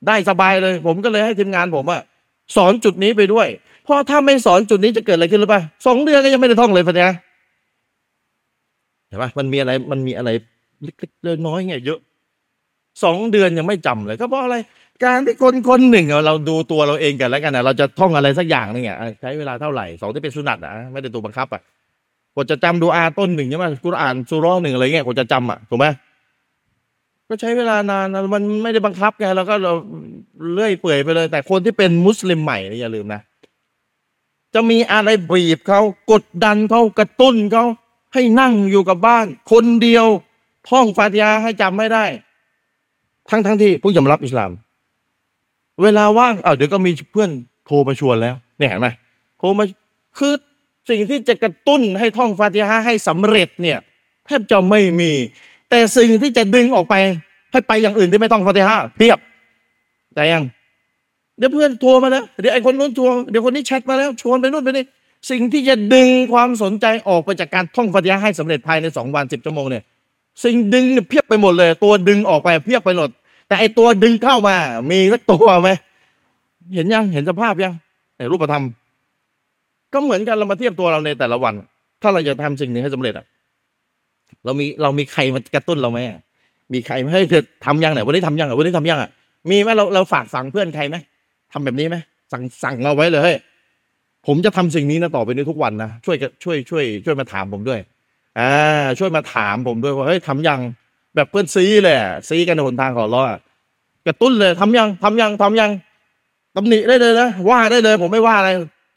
ได้สบายเลย ผมก็เลยให้ทีมงานผมอะสอนจุดนี้ไปด้วยเพราะถ้าไม่สอนจุดนี้จะเกิดอะไรขึ้นหรือเปล่าสองเดือนก็ยังไม่ได้ท่องเลยฟาติฮะ เห็นปะมันมีอะไรมันมีอะไรเล็กๆน้อยๆไงเยอะสองเดือนยังไม่จำเลย ก็เพราะอะไร การที่คนคนหนึ่งเราดูตัวเราเองกันแล้วกันนะเราจะท่องอะไรสักอย่างนึงอะใช้เวลาเท่าไหร่สองที่เป็นสุนัตอะไม่ได้ตัวบังคับอะกว่าจะจำดูอาต้นหนึ่งใช่ไหมกุรอานสุร้อหนึ่งอะไรเงี้ยกว่าจะจำอะถูกไหมก็ใช้เวลานานมันไม่ได้บังคับไงเราก็เราเลื่อยเปื่อยไปเลย แต่คนที่เป็นมุสลิมใหม่นี่อย่าลืมนะจะมีอะไรบีบเขากดดันเขากระตุ้นเขา ให้นั่งอยู่กับบ้าน คนเดียวท่องฟาติฮะให้จำไม่ได้ ทั้งทั้งที่ผู้ยอมรับอิสลาม เวลาว่างเออเดี๋ยวก็มีเพื่อนโทรมาชวนแล้วเนี่ยเห็นไหมโทรมาคือสิ่งที่จะกระตุ้นให้ท่องฟาติฮะให้สำเร็จเนี่ยแทบจะไม่มี แต่สิ่งที่จะดึงออกไป ให้ไปอย่างอื่นที่ไม่ต้องฟาติฮะเพียบแต่ยังเดี๋ยวเพื่อนโทรมาแล้วเดี๋ยวไอ้คนนู้นโทรเดี๋ยวคนนี้แชทมาแล้วชวนไปนู่นไปนี่ สิ่งที่จะดึงความสนใจออกไปจากการท่องฟาติฮะให้สำเร็จภายในสองวันสิบชั่วโมงเนี่ยสิ่งดึงเนี่ยเพียบไปหมดเลย ตัวดึงออกไปเพียบไปหมดแต่ไอตัวดึงเข้ามา มีสักตัวไหมเห็นยังเห็นสภาพยังในรูปธรรม ก็เหมือนกันเรามาเทียบตัวเราในแต่ละวัน ถ้าเราจะทำสิ่งหนึ่งให้สำเร็จอะเรามีเรามีใครมากระตุ้นเราไหมมีใครไหมเฮ้ยเธอทำยังไหนวันนี้ทำยังอะวันนี้ทำยังอะมีไหมเราเราฝากสั่งเพื่อนใครไหมทำแบบนี้ไหมสั่งสั่งเราไว้เลยเฮ้ย ผมจะทำสิ่งนี้นะต่อไปนี้ทุกวันนะช่วยช่วยช่วยช่วยมาถามผมด้วยอ่าช่วยมาถามผมด้วยว่าเฮ้ยทำยังแบบเพื่อนซีเลยอะซีกันในหนทางของอัลเลากระตุ้นเลยทำยังทำยังทำยังตำหนิได้เลยนะว่าได้เลย ผมไม่ว่าอะไร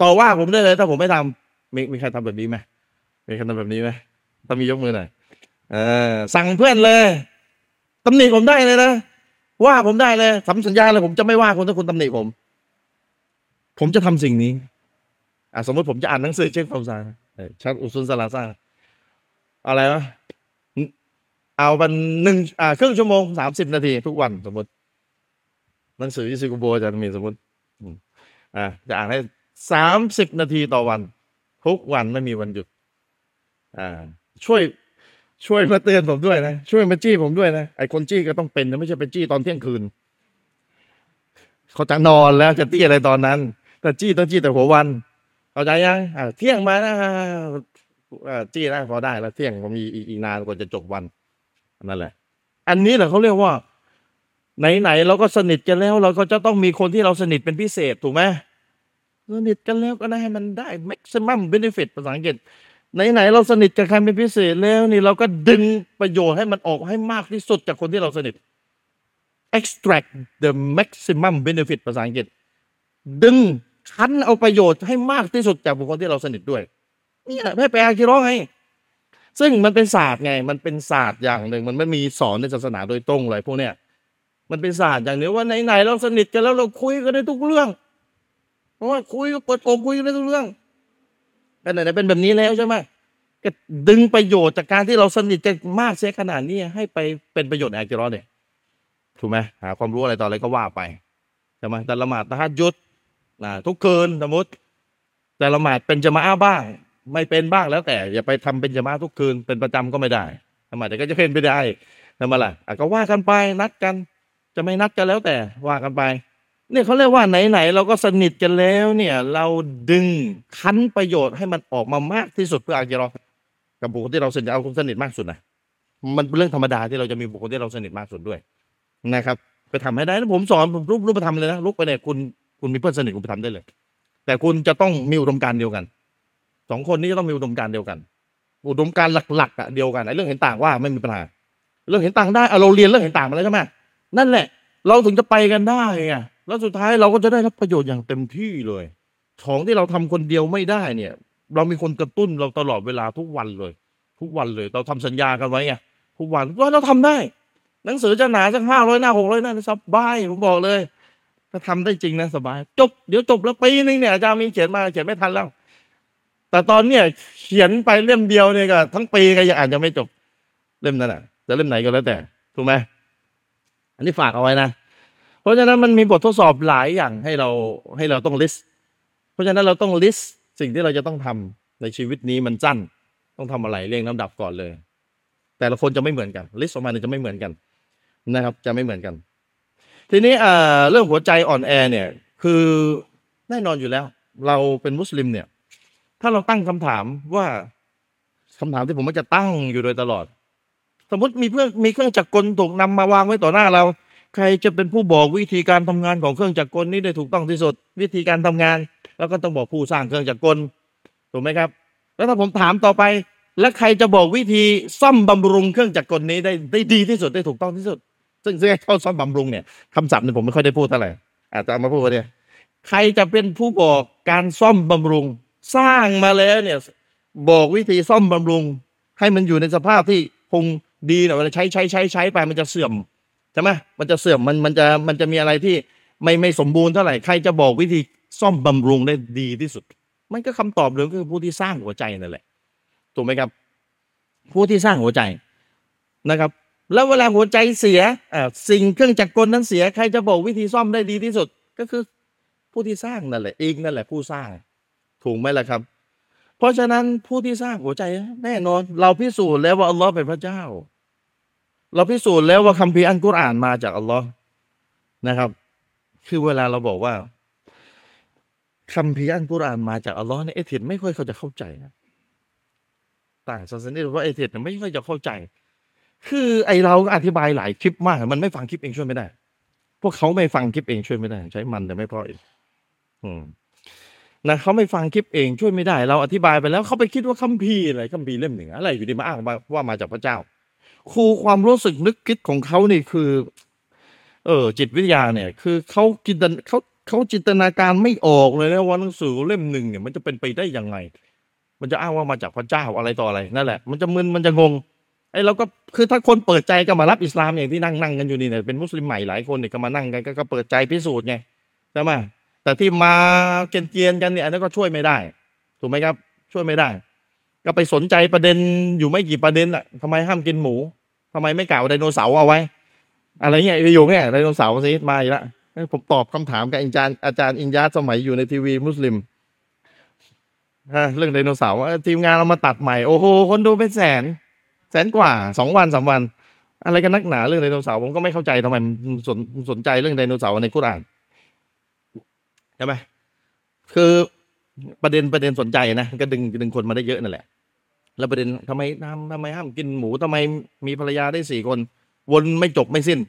ต่อว่าผมได้เลย ถ้าผมไม่ทำมีมีใครทำแบบนี้ไหมมีใครทำแบบนี้ไหมถ้ามียกมือหน่อยเออสั่งเพื่อนเลยตำหนิผมได้เลยนะว่าผมได้เลยทำสัญญาเลยผมจะไม่ว่าคุณถ้าคุณตำหนิผม ผมจะทำสิ่งนี้ อะสมมติผมจะอ่านหนังสือเช็คฟาวซานเออชัดอุซุนสลาซาอะไรวะเอาวันหนึ่งอ่าครึ่งชั่วโมงสามสิบนาทีทุกวันสมมติหนังสือที่ซิงคโปร์จะมีสมมติอ่าจะอ่านให้สามสิบนาทีต่อวัน ทุกวันไม่มีวันหยุด อ่า ช่วย ช่วยมาเตือนผมด้วยนะ ช่วยมาจี้ผมด้วยนะไอ้คนจี้ก็ต้องเป็นนะไม่ใช่เป็นจี้ตอนเที่ยงคืนเขาจะนอนแล้วจะจี้อะไรตอนนั้นแต่จี้ต้องจี้แต่หัววัน เข้าใจยังเที่ยงมานะจี้ได้พอได้แล้วเที่ยงผมมีอีกอีกนานกว่าจะจบวันนั่นแหละ อันนี้แหละเขาเรียกว่า ไหนๆเราก็สนิทกันแล้ว เราก็จะต้องมีคนที่เราสนิทเป็นพิเศษถูกไหมสนิทกันแล้วก็ได้ให้มันได้ maximum benefit ภาษาอังกฤษไหนๆเราสนิทกับใครเป็นพิเศษแล้วนี่เราก็ดึงประโยชน์ให้มันออกให้มากที่สุดจากคนที่เราสนิท extract the maximum benefit ภาษาอังกฤษ ดึง คันเอาประโยชน์ให้มากที่สุดจากบุคคลที่เราสนิทด้วยนี่ยให้ไปอาคิร้องไงซึ่งมันเป็นศาสตร์ไง มันเป็นศาสตร์อย่างหนึ่ง มันไม่มีสอนในศาสนาโดยตรงเลยพวกเนี้ยมันเป็นศาสตร์อย่างนี้ว่าไหนๆเราสนิทกันแล้วเราคุยกันได้ทุกเรื่อง เพราะว่าคุยก็เปิดโปงคุยกันได้ทุกเรื่องกันไหนๆเป็นแบบนี้แล้วใช่ไหมก็ดึงประโยชน์จากการที่เราสนิทกันมากเสียขนาดนี้ให้ไปเป็นประโยชน์ในอาคิราะห์เนี่ยถูกไหมหาความรู้อะไรต่ออะไรก็ว่าไปใช่ไหมแต่ละหมาดตะฮัดยุด นะทุกคืนสมมติ แต่ละหมาดเป็นจะมาอาบ้าง ไม่เป็นบ้างแล้วแต่ อย่าไปทำเป็นจะมาทุกคืนเป็นประจำก็ไม่ได้ทำไมแต่ก็จะเป็นไปได้ทำไมล่ะอะก็ว่ากันไปนัดกัน จะไม่นัดกันแล้วแต่ว่ากันไป เนี่ยเขาเรียกว่าไหนๆเราก็สนิทกันแล้ว เนี่ย เราดึงคั้นประโยชน์ให้มันออกมามากที่สุดเพื่ออาคิเรากับบุคคลที่เราสนิทเอาคนสนิทมากสุดนะมันเป็นเรื่องธรรมดาที่เราจะมีบุคคลที่เราสนิทมากสุดด้วยนะครับ ไปทำให้ได้นะผมสอนผมรูปรูปไปทำเลยนะลุกไปเนี่ยคุณ คุณมีเพื่อนสนิทคุณไปทำได้เลย แต่คุณจะต้องมีอุดมการณ์เดียวกันสองคนนี้จะต้องมีอุดมการณ์เดียวกัน อุดมการณ์หลักๆอะเดียวกันไอ้เรื่องเห็นต่างว่าไม่มีปัญหาเรื่องเห็นต่างได้เราเรียนเรื่องเห็นต่างมาแล้วใช่ไหมนั่นแหละ เราถึงจะไปกันได้ไงแล้วสุดท้ายเราก็จะได้รับประโยชน์อย่างเต็มที่เลย ของที่เราทำคนเดียวไม่ได้เนี่ย เรามีคนกระตุ้นเราตลอดเวลาทุกวันเลย ทุกวันเลย เราทำสัญญากันไว้ไงทุกวันว่าเราทำได้ หนังสือจะหนาสักห้าร้อยหน้าหกร้อยหน้าสบายผมบอกเลย ถ้าทำได้จริงนะสบาย จบเดี๋ยวจบแล้วปีนึงเนี่ยอาจารย์มีเขียนมาเขียนไม่ทันแล้ว แต่ตอนเนี้ยเขียนไปเล่มเดียวเนี่ยก็ทั้งปีก็ยังอ่านยังไม่จบเล่มนั้นอะจะเล่มไหนก็แล้วแต่ถูกไหมอันนี้ฝากเอาไว้นะเพราะฉะนั้นมันมีบททดสอบหลายอย่างให้เราให้เราต้อง list เพราะฉะนั้นเราต้อง list สิ่งที่เราจะต้องทำในชีวิตนี้มันสั้น ต้องทำอะไรเรียงลำดับก่อนเลย แต่ละคนจะไม่เหมือนกัน list ออกมาเนี่ยจะไม่เหมือนกันนะครับ จะไม่เหมือนกัน ทีนี้เรื่องหัวใจอ่อนแอเนี่ย คือแน่นอนอยู่แล้ว เราเป็นมุสลิมเนี่ย ถ้าเราตั้งคำถามว่าคำถามที่ผมมักจะตั้งอยู่โดยตลอด สมมติมีเพื่อนมีเครื่องจักรกลถูกนำมาวางไว้ต่อหน้าเรา ใครจะเป็นผู้บอกวิธีการทำงานของเครื่องจักรกลนี้ได้ถูกต้องที่สุด วิธีการทำงาน แล้วก็ต้องบอกผู้สร้างเครื่องจักรกลถูกไหมครับ แล้วถ้าผมถามต่อไป แล้วใครจะบอกวิธีซ่อมบำรุงเครื่องจักรกลนี้ได้ได้ดีที่สุดได้ถูกต้องที่สุด ซึ่งซึ่งเข้าซ่อมบำรุงเนี่ยคำศัพท์เนี่ยผมไม่ค่อยได้พูดเท่าไหร่อาจจะเอามาพูดวันเนี่ยใครจะเป็นผู้บอกการซ่อมบำรุง สร้างมาแล้วเนี่ยบอกวิธีซ่อมบำรุง ให้มันอยู่ในสภาพที่คงดีหน่อยเวลาใช้ใช้ใช้ใช้ไปมันจะเสื่อมใช่ไหมมันจะเสื่อมมันมันจะมันจะมีอะไรที่ไม่ไม่สมบูรณ์เท่าไหร่ใครจะบอกวิธีซ่อมบำรุงได้ดีที่สุด มันก็คำตอบเดิมก็คือผู้ที่สร้างหัวใจนั่นแหละถูกไหมครับ ผู้ที่สร้างหัวใจนะครับ แล้วเวลาหัวใจเสียสิ่งเครื่องจักรกลนั้นเสียใครจะบอกวิธีซ่อมได้ดีที่สุด ก็คือผู้ที่สร้างนั่นแหละเองนั่นแหละผู้สร้าง ถูกไหมล่ะครับ เพราะฉะนั้นผู้ที่สร้างหัวใจแน่นอน เราพิสูจน์แล้วว่าอัลลอฮ์เป็นพระเจ้า เราพิสูจน์แล้วว่าคัมภีร์อันกุรอานมาจากอัลลอฮ์นะครับ คือเวลาเราบอกว่าคัมภีร์อันกุรอานมาจากอัลลอฮ์เนี่ยเอเธนไม่ค่อยเขาจะเข้าใจนะต่างศาสนาเพราเอเธนไม่ค่อยจะเข้าใจ คือไอเราอธิบายหลายคลิปมาก มันไม่ฟังคลิปเองช่วยไม่ได้ พวกเขาไม่ฟังคลิปเองช่วยไม่ได้ ใช้มันแต่ไม่พออีกอืมนะเขาไม่ฟังคลิปเองช่วยไม่ได้ เราอธิบายไปแล้วเขาไปคิดว่าคัมภีร์อะไรคัมภีร์เล่มหนึ่งอะไรอยู่ดีมาอ้างว่าว่ามาจากพระเจ้า ครูความรู้สึกนึกคิดของเขานี่คือ เออจิตวิทยาเนี่ย คือเขาจินตนเขาเขาจินตนาการไม่ออกเลยนะว่าหนังสือเล่มหนึ่งเนี่ย มันจะเป็นไปได้ยังไง มันจะอ้างว่ามาจากพระเจ้าอะไรต่ออะไรนั่นแหละ มันจะมึนมันจะงง ไอ้เราก็คือถ้าคนเปิดใจก็มารับอิสลามอย่างที่นั่งนั่งกันอยู่นี่เนี่ยเป็นมุสลิมใหม่หลายคนเนี่ยก็มานั่งกันก็เปิดใจพิสูจน์ไงใช่ไหมแต่ที่มาเกลียนๆกันเนี่ยอันนั้นก็ช่วยไม่ได้ ถูกไหมครับ ช่วยไม่ได้ ก็ไปสนใจประเด็นอยู่ไม่กี่ประเด็นอะทำไมห้ามกินหมูทำไมไม่กล่าวไดโนเสาร์เอาไว้ อะไรเงี้ยประโยคเนี่ยไดโนเสาร์สิมาอีกแล้วผมตอบคำถามกับอาจารย์อาจารย์อินยาสมัยอยู่ในทีวีมุสลิมเรื่องไดโนเสาร์ทีมงานเรามาตัดใหม่ โอ้โหคนดูเป็นแสน แสนกว่าสองวันสามวัน อะไรกันนักหนาเรื่องไดโนเสาร์ผมก็ไม่เข้าใจทำไมสนสนใจเรื่องไดโนเสาร์ในกุรอานใช่ไหมคือประเด็นประเด็นสนใจนะก็ดึงดึงคนมาได้เยอะนั่นแหละ แล้วประเด็นทำไมทำทำไมห้ามกินหมูทำไมมีภรรยาได้สี่คน วนไม่จบไม่สิ้น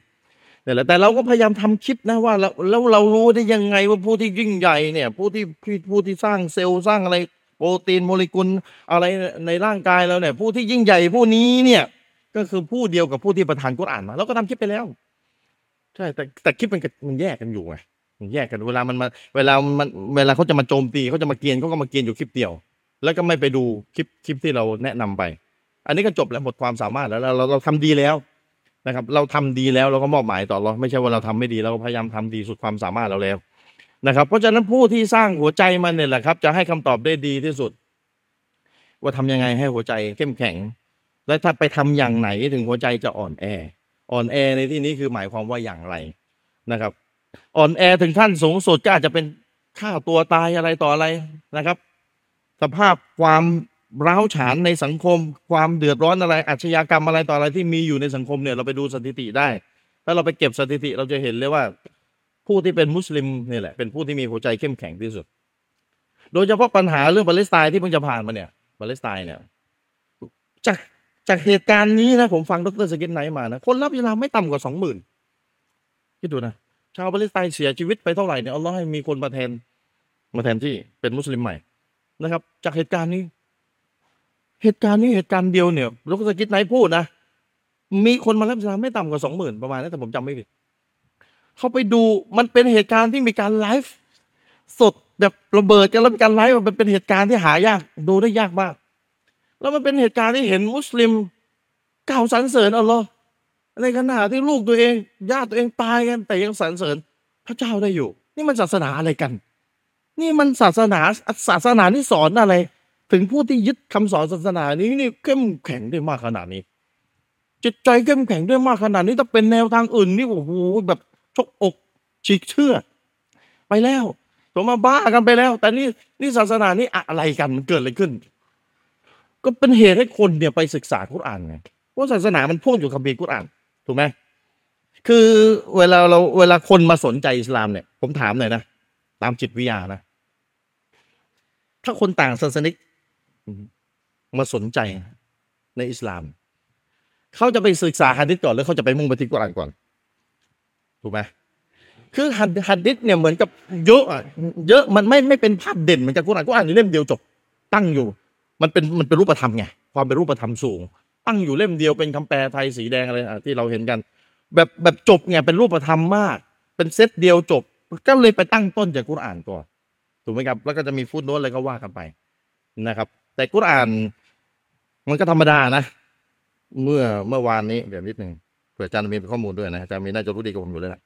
นี่ยแหละแต่เราก็พยายามทำคลิปนะว่าแล้วเรารู้ได้ยังไงว่าผู้ที่ยิ่งใหญ่เนี่ย ผู้ที่ผู้ที่สร้างเซลล์สร้างอะไร ปรตีนโมเลกุลอะไรในร่างกายเราเนี่ยผู้ที่ยิ่งใหญ่ผู้นี้เนี่ยก็คือผู้เดียวกับผู้ที่ประทานกุรอานมาเราก็ทำคลิปไปแล้ว ใช่แต่แต่คลิปมันมันแยกกันอยู่ไงมันแยกกันเวลามันมาเวลามันเวลาเขาจะมาโจมตีเขาจะมาเกียนเขาก็มาเกียนอยู่คลิปเดียว แล้วก็ไม่ไปดูคลิปคลิปที่เราแนะนำไป อันนี้ก็จบแล้วหมดความสามารถแล้วเราเราเราทำดีแล้วนะครับ เราทำดีแล้วเราก็มอบหมายต่อเราไม่ใช่ว่าเราทำไม่ดีเราก็พยายามทำดีสุดความสามารถเราแล้ว นะครับ เพราะฉะนั้นผู้ที่สร้างหัวใจมันเนี่ยแหละครับ จะให้คำตอบได้ดีที่สุด ว่าทำยังไงให้หัวใจเข้มแข็ง และถ้าไปทำอย่างไหนถึงหัวใจจะอ่อนแอ อ่อนแอในที่นี้คือหมายความว่าอย่างไรนะครับ อ่อนแอถึงขั้นสูงสุดก็อาจจะเป็นฆ่าตัวตายอะไรต่ออะไรนะครับ สภาพความร้าวฉานในสังคม ความเดือดร้อนอะไรอาชญากรรมอะไรต่ออะไรที่มีอยู่ในสังคมเนี่ยเราไปดูสถิติได้ ถ้าเราไปเก็บสถิติเราจะเห็นเลยว่า ผู้ที่เป็นมุสลิมนี่แหละ เป็นผู้ที่มีหัวใจเข้มแข็งที่สุด โดยเฉพาะปัญหาเรื่องปาเลสไตน์ที่เพิ่งจะผ่านมาเนี่ยปาเลสไตน์เนี่ยจากจากเหตุการณ์นี้นะผมฟังดร.ซากิร ไนค์มานะคนรับอิสลามไม่ต่ำกว่าสองหมื่นคิดดูนะชาวปาเลสไตน์เสียชีวิตไปเท่าไหร่เนี่ยอัลลอฮ์ให้มีคนมาแทนมาแทนที่เป็นมุสลิมใหม่นะครับ จากเหตุการณ์นี้ เหตุการณ์นี้เหตุการณ์เดียวเนี่ยดร.ซากิร ไนค์พูดนะมีคนมารับอิสลามไม่ต่ำกว่าสองหมื่นประมาณนั้นถ้าผมจำไม่ผิด เขาไปดูมันเป็นเหตุการณ์ที่มีการไลฟ์สดแบบระเบิดกันแล้วมีการไลฟ์มันเป็นเหตุการณ์ที่หายากดูได้ยากมาก แล้วมันเป็นเหตุการณ์ที่เห็นมุสลิมกล่าวสรรเสริญอัลลอฮ์ในขณะที่ลูกตัวเองญาติตัวเองตายกัน แต่ยังสรรเสริญพระเจ้าได้อยู่ นี่มันศาสนาอะไรกัน นี่มันศาสนาศาสนาที่สอนอะไร ถึงผู้ที่ยึดคำสอนศาสนานี้นี่เข้มแข็งได้มากขนาดนี้จิตใจเข้มแข็งได้มากขนาดนี้ถ้าเป็นแนวทางอื่นนี่โอ้โหแบบ ชกอกฉีกเชื่อ ไปแล้วตัวมาบ้ากันไปแล้ว แต่นี่นี่ศาสนานี่อะไรกันมันเกิดอะไรขึ้น ก็เป็นเหตุให้คนเนี่ยไปศึกษากุรอานไงว่าศาสนามันพ่วงอยู่กับบีกุรอานถูกไหมคือเวลาเราเวลาคนมาสนใจอิสลามเนี่ย ผมถามหน่อยนะตามจิตวิทยานะถ้าคนต่างศาสนิกมาสนใจในอิสลาม เขาจะไปศึกษาฮะดิษก่อนหรือเขาจะไปมุ่งไปที่กุรอานก่อน ถูกไหมคือฮัดฮัดดิษเนี่ยเหมือนกับเยอะอะเยอะมันไม่ไม่เป็นภาพเด่นเหมือนกับกุรอานกุรอานนี่เล่มเดียวจบตั้งอยู่ มันเป็นมันเป็นรูปธรรมไงความเป็นรูปธรรมสูง ตั้งอยู่เล่มเดียวเป็นคำแปลไทยสีแดงอะไระที่เราเห็นกัน แบบแบบจบไงเป็นรูปธรรมมาก เป็นเซตเดียวจบ ก็เลยไปตั้งต้นจากกุรอานก่อนถูกไหมครับ แล้วก็จะมีฟุตโน้ตอะไรก็ว่ากันไปนะครับ แต่กุรอาน มันก็ธรรมดานะ เมื่อเมื่อวานนี้เดี๋ยวนิดหนึ่ง เผื่ออาจารย์มีข้อมูลด้วยนะอาจารย์มีน่าจะรู้ดีกว่าผมอยู่เลยนะ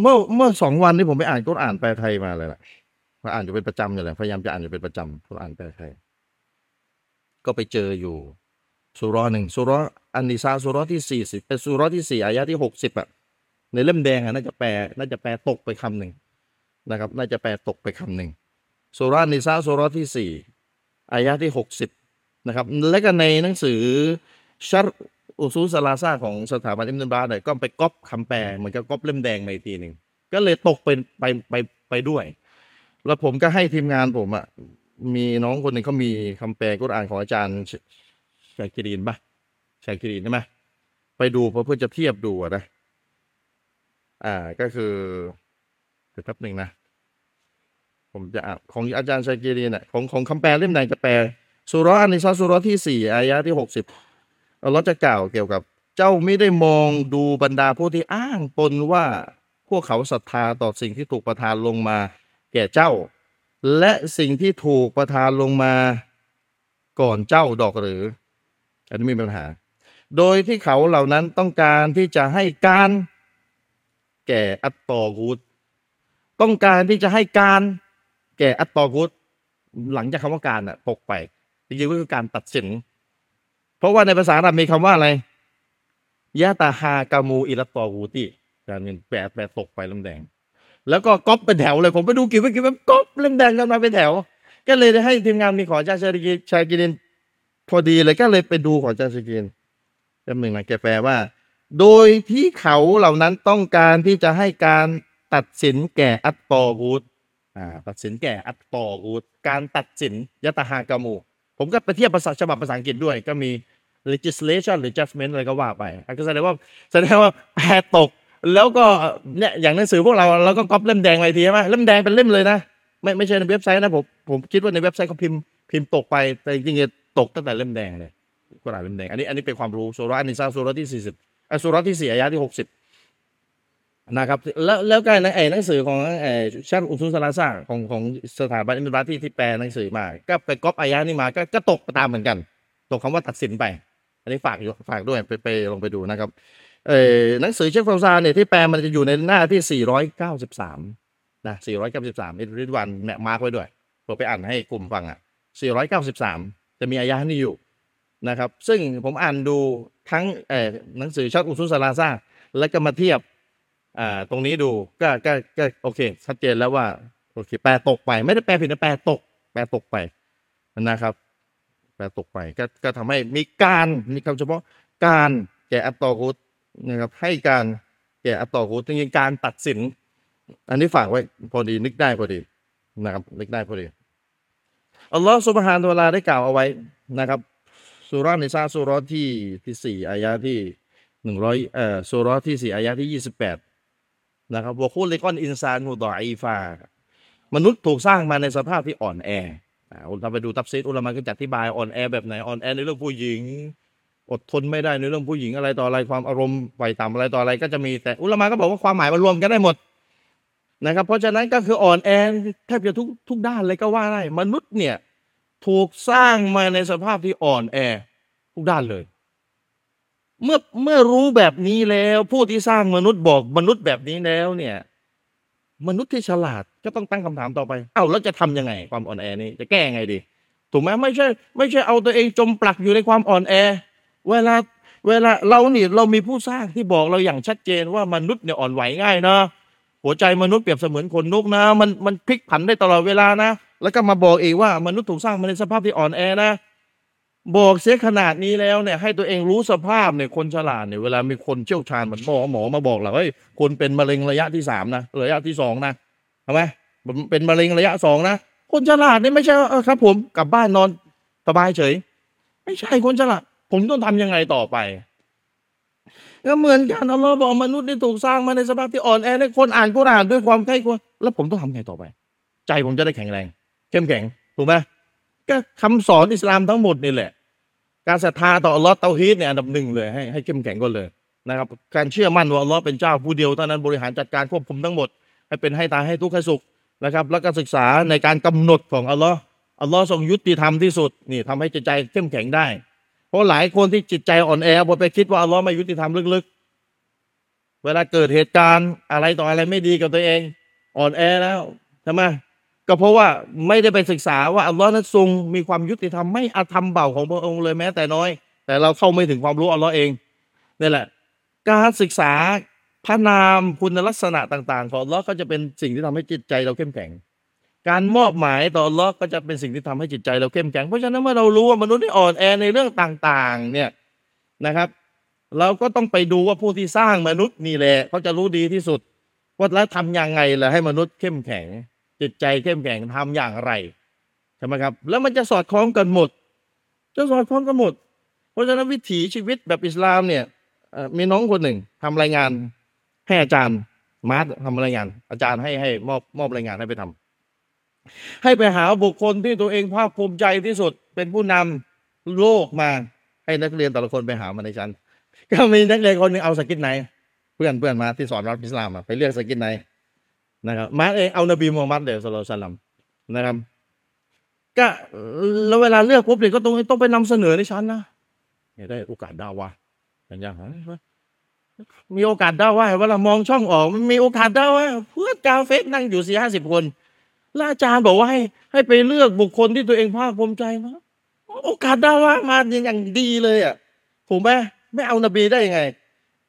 เมื่อเมื่อสองวันนี้ผมไปอ่านกุรอานแปลไทยมาเลยแหละมาอ่านอยู่เป็นประจำอยู่เลยพยายามจะอ่านอยู่เป็นประจำกุรอานแปลไทย ก็ไปเจออยู่สูเราะฮ์หนึ่งสูเราะฮ์อันนิซาสูเราะฮ์ที่สี่สิบเป็นสูเราะฮ์ที่สี่อายะที่หกสิบอะในเล่มแดงอะน่าจะแปลน่าจะแปลตกไปคำหนึ่งนะครับ น่าจะแปลตกไปคำหนึ่งสูเราะฮ์อันนิซาสูเราะฮ์ที่สี่อายะที่หกสิบนะครับ และก็ในหนังสือشرح الأصول الثلاثةของสถาบันเอิมเดนบาร์เนี่ยก็ไปก๊อปคำแปลเหมือนกับก๊อปเล่มแดงมาอีกทีหนึ่งก็เลยตกเป็นไปไปไปด้วย แล้วผมก็ให้ทีมงานผมอะมีน้องคนหนึ่งเขามีคำแปลกุรอานของอาจารย์ชาคิรินปะชาคิรินใช่ไหมไปดูเพื่อจะเทียบดูอะนะอ่าก็คือเดี๋ยวแป๊บหนึ่งนะผมจะอ่านของอาจารย์ชาคิรินเนี่ยของของคำแปลเล่มไหนจะแปลสุรอันนิซาสุรที่สี่อายะที่หกสิบ อัลลอฮ์จะกล่าวเกี่ยวกับเจ้าไม่ได้มองดูบรรดาผู้ที่อ้างตนว่าพวกเขาศรัทธาต่อสิ่งที่ถูกประทานลงมา แก่เจ้า และสิ่งที่ถูกประทานลงมาก่อนเจ้าดอกหรือ อันนี้ไมมีปัญหา โดยที่เขาเหล่านั้นต้องการที่จะให้การแก่อัตตอกูดต้องการที่จะให้การแก่อัตตอกูดหลังจากคำว่าการอะตกไปจริงๆก็คือการตัดสิน เพราะว่าในภาษาอาหรับมีคำว่าอะไรยะตาฮากามูอิลตอกูติการเป็นแปลแปลตกไปลำแดง แล้วก็ก๊อปเป็นแถวเลยผมไปดูกี่วิกี่แบบก๊อปลำแดงกันมาเป็นแถว ก็เลยได้ให้ทีมงานมีขอจ้าชากินชากินพอดีเลยก็เลยไปดูขอจ้าชากินจำหนึ่งนะแกแปลว่า โดยที่เขาเหล่านั้นต้องการที่จะให้การตัดสินแก่อัตตอกูดอ่าตัดสินแก่อัตตอกูดการตัดสินยะตาฮากามู ผมก็ไปเทียบภาษาฉบับภาษาอังกฤษด้วยก็มี legislation หรือ judgment อะไรก็ว่าไปก็แสดงว่าแสดงว่าแพตก แล้วก็เนี่ยอย่างหนังสือพวกเราเราก็ก๊อปเล่มแดงไปทีใช่ไหมเล่มแดงเป็นเล่มเลยนะ ไม่ไม่ใช่ในเว็บไซต์นะผมผมคิดว่าในเว็บไซต์เขาพิมพ์พิมพ์ตกไปแต่จริงๆตกตั้งแต่เล่มแดงเลยกุรอานเล่มแดงอันนี้อันนี้เป็นความรู้สุรานิซาสุราที่สี่สิบอะสุราที่สี่อายะที่หกสิบนะครับแล้วแล้วก็ในไอ้หนังสือของไอ้ชาติอุทุสลาซ่าของของสถาบันอิมรัตที่ที่แปลหนังสือมา ก็ไปก๊อปอายะนี้มาก็ก็ตกตามเหมือนกัน ตกคำว่าตัดสินไป อันนี้ฝากอยู่ฝากด้วยไปไปลงไปดูนะครับ เออหนังสือเชฟฟาวซาเนี่ยที่แปลมันจะอยู่ในหน้าที่ 493 นะ 493อิริดวันเนี่ยมาร์กไว้ด้วยผมไปอ่านให้กลุ่มฟังอะ 493 จะมีอายะนี้อยู่นะครับ ซึ่งผมอ่านดูทั้งเออหนังสือชัดอุซุสลาซาแล้วก็มาเทียบอ่าตรงนี้ดูก็ก็ก็โอเค ชัดเจนแล้วว่าโอเคแปลตกไป ไม่ได้แปลผิดนะแปลตก แปลตกไปนะครับ แปลตกไปก็ก็ทำให้มีการมีคำเฉพาะการแก่อัตตอกุตนะครับให้การแก่อัตตอกุตจริงๆการตัดสิน อันนี้ฝากไว้พอดีนึกได้พอดีนะครับนึกได้พอดีอัลลอฮฺสุบฮานตะวลาได้กล่าวเอาไว้นะครับสุรานิซาสุรที่ที่สี่อายะที่หนึ่งร้อยเอ่อสุรที่สี่อายะที่ยี่สิบแปดนะครับวคุลิกอนอินซานูดออีฟามนุษย์ถูกสร้างมาในสภาพที่อ่อนแอ เราไปดูตับซีดอุลามะก็จะอธิบายอ่อนแอแบบไหนอ่อนแอในเรื่องผู้หญิง อดทนไม่ได้ในเรื่องผู้หญิงอะไรต่ออะไรความอารมณ์ไฟต่ำอะไรต่ออะไรก็จะมีแต่อุลามะก็บอกว่าความหมายมันรวมกันได้หมดนะครับ เพราะฉะนั้นก็คืออ่อนแอแทบจะทุกทุกด้านเลยก็ว่าได้มนุษย์เนี่ยถูกสร้างมาในสภาพที่อ่อนแอทุกด้านเลย เมื่อเมื่อรู้แบบนี้แล้ว ผู้ที่สร้างมนุษย์บอกมนุษย์แบบนี้แล้วเนี่ย มนุษย์ที่ฉลาดก็ต้องตั้งคำถามต่อไป เอ้าแล้วจะทํำยังไง ความอ่อนแอนี้จะแก้ยังไงดี ถูกไหมไม่ใช่ ไม่ใช่เอาตัวเองจมปลักอยู่ในความอ่อนแอ เวลาเวลาเรานี่เรามีผู้สร้างที่บอกเราอย่างชัดเจนว่ามนุษย์เนี่ยอ่อนไหวง่ายนะหัวใจมนุษย์เปรียบเสมือนคนนกนะ มันมันพลิกผันได้ตลอดเวลานะ แล้วก็มาบอกเองว่ามนุษย์ถูกสร้างมาในสภาพที่อ่อนแอนะ บอกเสียขนาดนี้แล้วเนี่ย ให้ตัวเองรู้สภาพเนี่ยคนฉลาดเนี่ยเวลามีคนเชี่ยวชาญเหมือนหมอหมอมาบอกเราเฮ้ยคนเป็นมะเร็งระยะที่สามนะระยะที่สองนะทำไหมเป็นมะเร็งระยะสองนะคนฉลาดนี่ไม่ใช่เออครับ ผมกลับบ้านนอนสบายเฉย ไม่ใช่คนฉลาดผมต้องทำยังไงต่อไปก็เหมือนกันอัลลอฮ์บอกมนุษย์นี่ถูกสร้างมาในสภาพที่อ่อนแอในคนอ่านกุรอานด้วยความใกล้กลัวแล้วผมต้องทำไงต่อไป ใจผมจะได้แข็งแรง เข้มแข็งถูกไหมก็คำสอนอิสลามทั้งหมดนี่แหละ การศรัทธาต่ออัลลอฮ์เตาฮีดเนี่ยอันดับหนึ่งเลยให้ให้เข้มแข็งก่อนเลยนะครับ การเชื่อมั่นว่าอัลลอฮ์เป็นเจ้าผู้เดียวเท่านั้นบริหารจัดการควบคุมทั้งหมด ให้เป็นให้ตายให้ทุกข์ให้สุขนะครับ แล้วก็ศึกษาในการกำหนดของอัลลอฮ์อัลลอฮ์ทรงยุติธรรมที่สุดนี่ทำให้จิตใจเข้มแข็งได้ เพราะหลายคนที่จิตใจอ่อนแอพอไปคิดว่าอัลลอฮ์ไม่ยุติธรรมลึกๆ เวลาเกิดเหตุการณ์อะไรต่ออะไรไม่ดีกับตัวเอง อ่อนแอแล้วใช่ไหม ก็เพราะว่าไม่ได้ไปศึกษาว่าอัลลอฮ์นั้นทรงมีความยุติธรรมไม่อาธรรมเบาของพระองค์เลยแม้แต่น้อย แต่เราเข้าไม่ถึงความรู้อัลลอฮ์เองนี่แหละ การศึกษาพระนามคุณลักษณะต่าง ๆ ของอัลลอฮ์ก็จะเป็นสิ่งที่ทำให้จิตใจเราเข้มแข็ง การมอบหมายต่ออัลลอฮ์ก็จะเป็นสิ่งที่ทำให้จิตใจเราเข้มแข็ง เพราะฉะนั้นเมื่อเรารู้ว่ามนุษย์ที่อ่อนแอในเรื่องต่างๆ เนี่ยนะครับ เราก็ต้องไปดูว่าผู้ที่สร้างมนุษย์นี่แหละเขาจะรู้ดีที่สุดว่าแล้วทำยังไงล่ะให้มนุษย์เข้มแข็ง จิตใจเข้มแข็งทำอย่างไรใช่ไหมครับ แล้วมันจะสอดคล้องกันหมด จะสอดคล้องกันหมด เพราะฉะนั้นวิถีชีวิตแบบอิสลามเนี่ยมีน้องคนหนึ่งทำรายงานให้อาจารย์มาร์ททำรายงาน อาจารย์ให้ให้มอบมอบรายงานให้ไปทำให้ไปหาบุคคลที่ตัวเองภาคภูมิใจที่สุดเป็นผู้นำโลกมาให้นักเรียนแต่ละคนไปหามาในชั้นก็มีนักเรียนคนหนึงเอาสกินไหน เพื่อนเพื่อนมาที่สอนรัฐอิสลามไปเลือกสกินไหน นะครับมาเองเอานบีมูฮัมมัดเดี๋ยวสลลสลัมนะครับ ก็แล้วเวลาเลือกปุ๊บเด็กก็ต้องต้องไปนำเสนอในชั้นนะเนี่ยได้โอกาสดาวะอย่างอย่างมีโอกาสดาวะเวลามองช่องออกมันมีโอกาสดาวะเพื่อนกาเฟสนั่งอยู่สี่ห้าสิบคนล้วอาจารย์บอกว่าให้ให้ไปเลือกบุคคลที่ตัวเองภาคภูมิใจมาโอกาสดาวะมาอย่างดีเลยอะถูกไหมไม่เอานบีได้ยังไง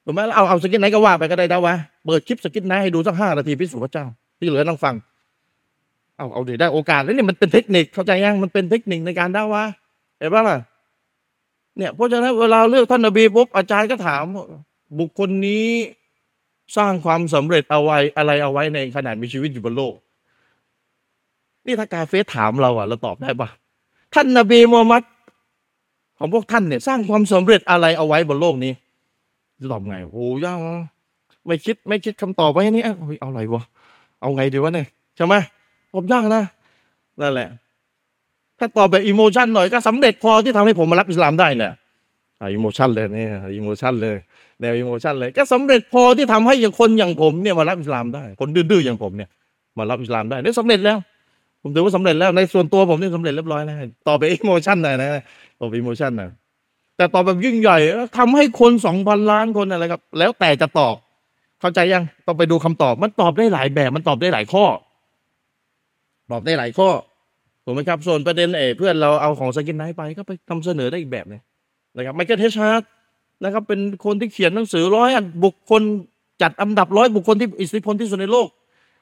ถูกไหมเอาเอาสกินไหนก็ว่าไปก็ได้ดาวะ เปิดคลิปสกินไหนให้ดูสักห้านาทีพิสูจน์พระเจ้า ที่เหลือนั่งฟัง เอาเอาเดี๋ยวได้โอกาสแล้วนี่มันเป็นเทคนิคเข้าใจยังมันเป็นเทคนิคในการด่าวะเห็นปะล่ะเนี่ยเพราะฉะนั้นเวลาเลือกท่านนบีปุ๊บอาจารย์ก็ถาม บุคคลนี้สร้างความสำเร็จเอาไว้อะไรเอาไว้ในขนาดมีชีวิตอยู่บนโลก นี่ถ้ากาเฟสถามเราอะเราตอบได้ปะท่านนบีมูฮัมมัดของพวกท่านเนี่ย สร้างความสำเร็จอะไรเอาไว้บนโลกนี้จะตอบไงโอ้ยาก ไม่คิดไม่คิดคำตอบไว้นี่เอ้ยเอาอะไรวะเอาไงดีวะเนี่ยใช่ไหมตอบยากนะนั่นแหละ ถ้าตอบแบบอิโมชันหน่อยก็สำเร็จพอที่ทำให้ผมมารับอิสลามได้เนี่ยemotion เลยเนี่ย emotion เลยแนว emotion เลย ก็สำเร็จพอที่ทำให้อย่างคนอย่างผมเนี่ยมารับอิสลามได้ คนดื้อๆอย่างผมเนี่ย มารับอิสลามได้ได้สำเร็จแล้ว ผมถือว่าสำเร็จแล้วในส่วนตัวผมนี่สำเร็จเรียบร้อยแล้วต่อไป emotion หน่อยนะต่อไป emotion หน่อยแต่ตอบแบบยิ่งใหญ่ทำให้คนสองพันล้านคนอะไรครับ แล้วแต่จะตอบ เข้าใจยังต้องไปดูคำตอบ มันตอบได้หลายแบบ มันตอบได้หลายข้อ ตอบได้หลายข้อถูกไหมครับ ส่วนประเด็นเอเพื่อนเราเอาของสกินไนท์ไปก็ไปนำเสนอได้อีกแบบหนึงนะครับไมเคิลเทชาร์ดนะครับ เป็นคนที่เขียนหนังสือร้อยอันบุคคลจัดอันดับร้อยบุคคลที่อิทธิพลที่สุดในโลก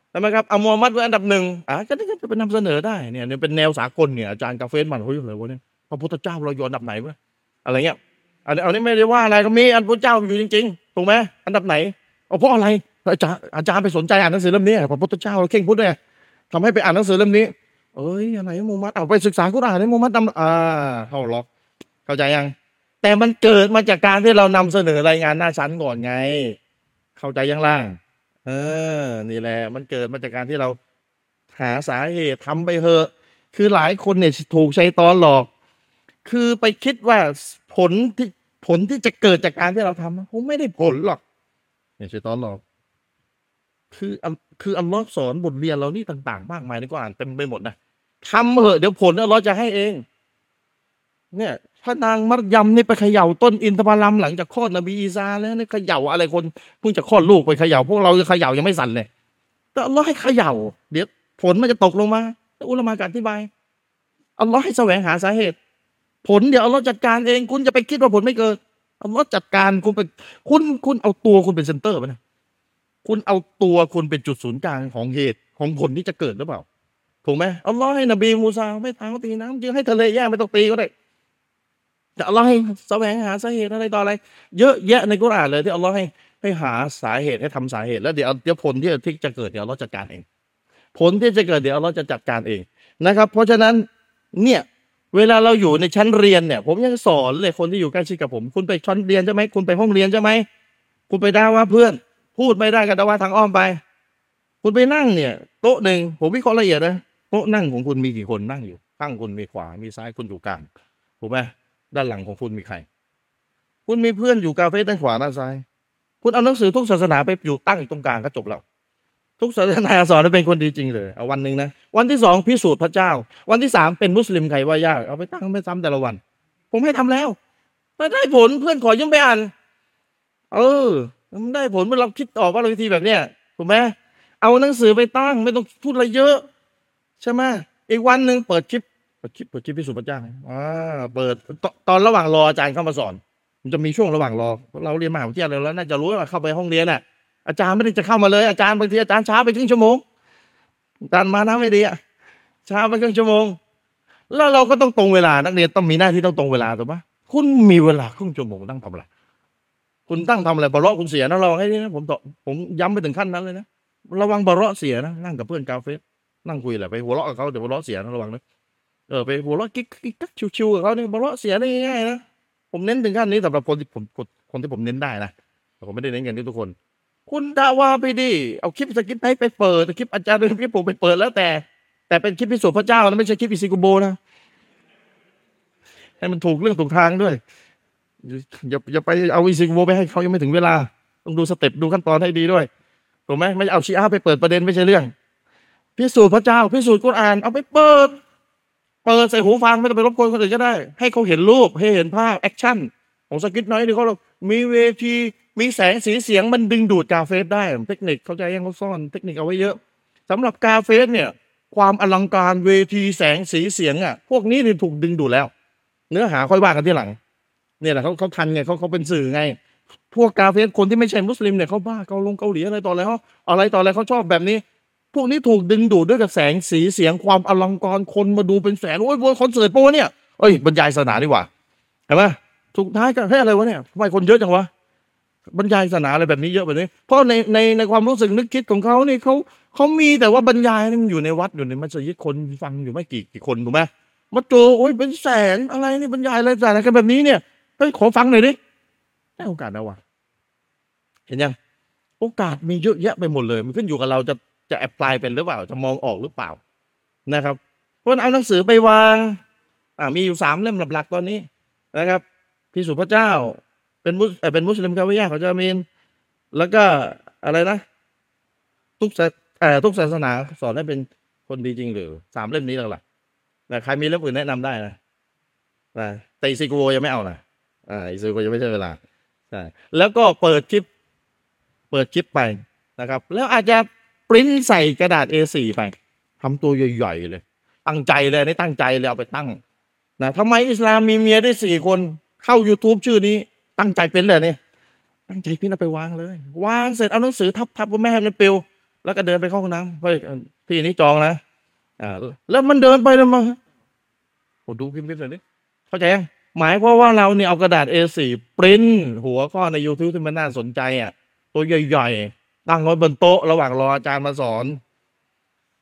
ใช่ไหมครับเอามูฮัมหมัดไว้อันดับหนึ่งอะก็นี่ก็จะเป็นนำเสนอได้เนี่ยเป็นแนวสากลเนี่ยอาจารย์กาเฟสมันเฮ้ยอะไรวะเนี่ยพระพุทธเจ้าเราอยู่อันดับไหนวะอะไรเงี้ยอันนี้อันนี้ไม่ได้ว่าอะไรก็มีอันพระเจ้าอยู่จริง ๆ ถูกไหมอันดับไหน เอาเพราะอะไรอาจารย์อาจารย์ไปสนใจอ่านหนังสือเล่มนี้พระพุทธเจ้าเราเข่งพุทธเนี่ยทำให้ไปอ่านหนังสือเล่มนี้ เอ้ยอะไรมูมัดเอาไปศึกษากุรอานในมูฮัมหมัดดำอ่าเข้าล็อกเข้าใจยัง แต่มันเกิดมาจากการที่เรานำเสนอรายงานหน้าชั้นก่อนไง เข้าใจยังล่าง เออ นี่แหละ มันเกิดมาจากการที่เราหาสาเหตุทำไปเถอะ คือหลายคนเนี่ยถูกใช้ตอนหลอก คือไปคิดว่าผลที่ผลที่จะเกิดจากการที่เราทำคงไม่ได้ผลหรอก เนี่ยใช้ตอนหลอก คืออัลคืออัลลอฮ์สอนบทเรียนเรานี่ต่างๆ มากมายนี่ก็อ่านเต็มไปหมดนะทำเถอะเดี๋ยวผลอัลลอฮ์จะให้เอง เนี่ยพระนางมัรยำนี่ไปเขย่าต้นอินทผลัมหลังจากคลอดนบีอีสาแล้วนี่เขย่าอะไรคนเพิ่งจะคลอดลูกไปเขย่าพวกเราจะเขย่ายังไม่สั่นเลยแต่อัลลอฮ์ให้เขย่า เดี๋ยวผลมันจะตกลงมาแล้วอุลามะกอธิบายอัลลอฮ์ให้แสวงหาสาเหตุ ผลเดี๋ยวอัลลอฮ์จัดการเอง คุณจะไปคิดว่าผลไม่เกิด อัลลอฮ์จัดการคุณไปคุณคุณเอาตัวคุณเป็นเซนเตอร์ไปนะคุณเอาตัวคุณเป็นจุดศูนย์กลางของเหตุของผลที่จะเกิดหรือเปล่าถูกไหมอัลลอฮ์ให้นบีมูซาไม่ทางตีน้ำจึงให้ทะเลแยกไม่ต้องตีก็ได้แต่อัลลอฮ์ให้แสวงหาสาเหตุอะไรต่ออะไร เยอะแยะในกุรอานเลยที่อัลลอฮ์ให้ให้หาสาเหตุให้ทำสาเหตุแล้วเดี๋ยวเดี๋ยวผลที่ที่จะเกิดเดี๋ยวอัลลอฮ์จัดการเอง ผลที่จะเกิดเดี๋ยวอัลลอฮ์จะจัดการเองนะครับ เพราะฉะนั้นเนี่ย เวลาเราอยู่ในชั้นเรียนเนี่ย ผมยังสอนเลยคนที่อยู่ใกล้ชิดกับผม คุณไปชั้นเรียนใช่ไหมคุณไปห้องเรียนใช่ไหมคุณไปด่าว่าเพื่อน พูดไม่ได้ก็ด่าว่าทางอ้อมไป คุณไปนั่งเนี่ย โต๊ะหนึ่งผมวิเคราะห์ละเอียดนะโต๊ะนั่งของคุณมีกี่คนนั่งอยู่ข้างคุณมีขวา มีซ้ายคุณอยู่กลางถูกไหมด้านหลังของคุณมีใคร คุณมีเพื่อนอยู่กาเฟ่ด้านขวาด้านซ้าย คุณเอาหนังสือทุกศาสนาไปอยู่ตั้งตรงกลางก็จบแล้ว ทุกศาสนาสอนให้เป็นคนดีจริงเลยเอาวันหนึ่งนะวันที่สองพิสูจน์พระเจ้า วันที่สามเป็นมุสลิมใครว่ายากเอาไปตั้งไม่ซ้ำแต่ละวัน ผมให้ทำแล้วแต่ได้ผลเพื่อนขอยังไปอ่านเออมันได้ผลเมื่อเราคิดออกว่าเราวิธีแบบเนี้ยถูกไหมเอาหนังสือไปตั้งไม่ต้องพูดอะไรเยอะ ใช่ไหมอีกวันหนึ่งเปิดคลิปเปิดคลิปเปิดคลิปพิสูจน์พระเจ้าอ่าเปิดตตอนระหว่างรออาจารย์เข้ามาสอน มันจะมีช่วงระหว่างรอ เราเรียนมหาวิทยาลัยแล้วน่าจะรู้ว่าเข้าไปห้องเรียนน่ะ อาจารย์ไม่ได้จะเข้ามาเลยอาจารย์บางทีอาจารย์ช้าไปครึ่งชั่วโมงอาจารย์มานะไม่ดีอะช้าไปครึ่งชั่วโมง แล้วเราก็ต้องตรงเวลานักเรียนต้องมีหน้าที่ต้องตรงเวลาถูกปะคุณมีเวลาครึ่งชั่วโมงตั้งทำอะไรคุณตั้งทำอะไรบาระคุณเสียนะระวังให้ดีนะผมตอผมย้ำไปถึงขั้นนั้นเลยนะระวังบาระเสียนะนั่งกับเพื่อนกาเฟ่นั่งคุยแหละไปหัวเราะกับเขาเดี๋ยวบาระเสียนะระวังนะเออไปหัวเราะกิ๊กกิ๊กกักชิวๆกับเขาเนี่ยบาระเสียได้ง่ายๆนะผมเน้นถึงขั้นนี้สำหรับคนที่ผมคนที่ผมเน้นได้นะแต่ผมไม่ได้เน้นกันที่ทุกคน คุณดาว่าไปดิเอาคลิปสกิปให้ไปเปิดคลิปอาจารย์คลิปผมไปเปิดแล้วแต่ แต่เป็นคลิปพิสูจน์พระเจ้านะไม่ใช่คลิปอิซิกุโบนะให้มันถูกเรื่องถูกทางด้วยอย่าอย่าไปเอาอีซิโวไปให้เขายังไม่ถึงเวลา ต้องดูสเต็ปดูขั้นตอนให้ดีด้วยถูกไหมไม่เอาชีอะไปเปิดประเด็นไม่ใช่เรื่องพิสูจน์พระเจ้าพิสูจน์กุรอาน เอาไปเปิด เปิดใส่หูฟังไม่ต้องไปรบกวนคนอื่นก็ได้ ให้เขาเห็นรูปให้เห็นภาพ action ของซากิร ไนค์นี่เขาบอกมีเวที มีแสงสีเสียงมันดึงดูดกาเฟรได้ เทคนิคเข้าใจยังเขาซ่อนเทคนิคเอาไว้เยอะสำหรับกาเฟรเนี่ย ความอลังการเวทีแสงสีเสียงอะ พวกนี้นี่ถูกดึงดูดแล้ว เนื้อหาค่อยว่ากันที่หลัง เนี่ยแหละเขาเขาทันไงเขาเขาเป็นสื่อไง พวกกาเฟรคนที่ไม่ใช่มุสลิมเนี่ยเขาบ้าเกาลงเกาหลีอะไรต่ออะไรเขาอะไรต่ออะไรเขาชอบแบบนี้ พวกนี้ถูกดึงดูดด้วยกับแสงสีเสียงความอลังการคนมาดูเป็นแสนโอ้ยคอนเสิร์ตปะเนี่ยเอ้ยบรรยายศาสนาดีกว่าเห็นไหมสุดท้ายก็ให้ยอะไรวะเนี่ยทำไมคนเยอะจังวะ บรรยายศาสนาอะไรแบบนี้เยอะแบบนี้ เพราะในในในความรู้สึกนึกคิดของเขานี่เขาเขามีแต่ว่าบรรยายนี่มันอยู่ในวัดอยู่ในมัสยิดคนฟังอยู่ไม่กี่กี่คนถูกไหมมาเจโอ้ยเป็นแสนอะไรนี่บรรยายอะไรศาสนากันแบบนี้เนี่ยเฮ้ยขอฟังหน่อยดิได้โอกาสแล้วะเห็นยัง โอกาสมีเยอะแยะไปหมดเลย มันขึ้นอยู่กับเราจะจะแอพพลายเป็นหรือเปล่า จะมองออกหรือเปล่านะครับเพราะฉะนั้นเอาหนังสือไปวาง อ่ามีอยู่สามเล่มหลักๆตอนนี้นะครับ พิสูจน์พระเจ้า เป็นมุสเป็นมุสลิมคาวิยาของจามีน แล้วก็อะไรนะ ทุกศาทุกศาสนาสอนให้เป็นคนดีจริงหรือสามเล่มนี้หลักๆนะใครมีเล่มอื่นแนะนำได้นะนะแต่อิซิโกยังไม่เอานะอ่าอิซิโกยังไม่ใช่เวลาใช่แล้วก็เปิดคลิป เปิดคลิปไปนะครับ แล้วอาจจะปริ้นใส่กระดาษ A4 ไปทำตัวใหญ่ๆเลย ตั้งใจเลยนี่ตั้งใจเลยเอาไปตั้งนะทำไมอิสลามมีเมียได้สี่คนเข้า YouTube ชื่อนี้ ตั้งใจเป็นเลยนี่ตั้งใจพี่เอาไปวางเลย วางเสร็จเอาหนังสือทับทับว่าแม่ให้มันปลิวแล้วก็เดินไปเข้าห้องน้ำเฮ้ยที่นี้จองนะอ่าแล้วมันเดินไปแล้วมาโอ้ดูพิมพ์พิมพ์หน่อยดิเข้าใจยังหมายความว่าเราเนี่ยเอากระดาษ A4 ปริ้นหัวข้อใน YouTube ที่มันน่าสนใจอะ ตัวใหญ่ๆตั้งไว้บนโต๊ะระหว่างรออาจารย์มาสอน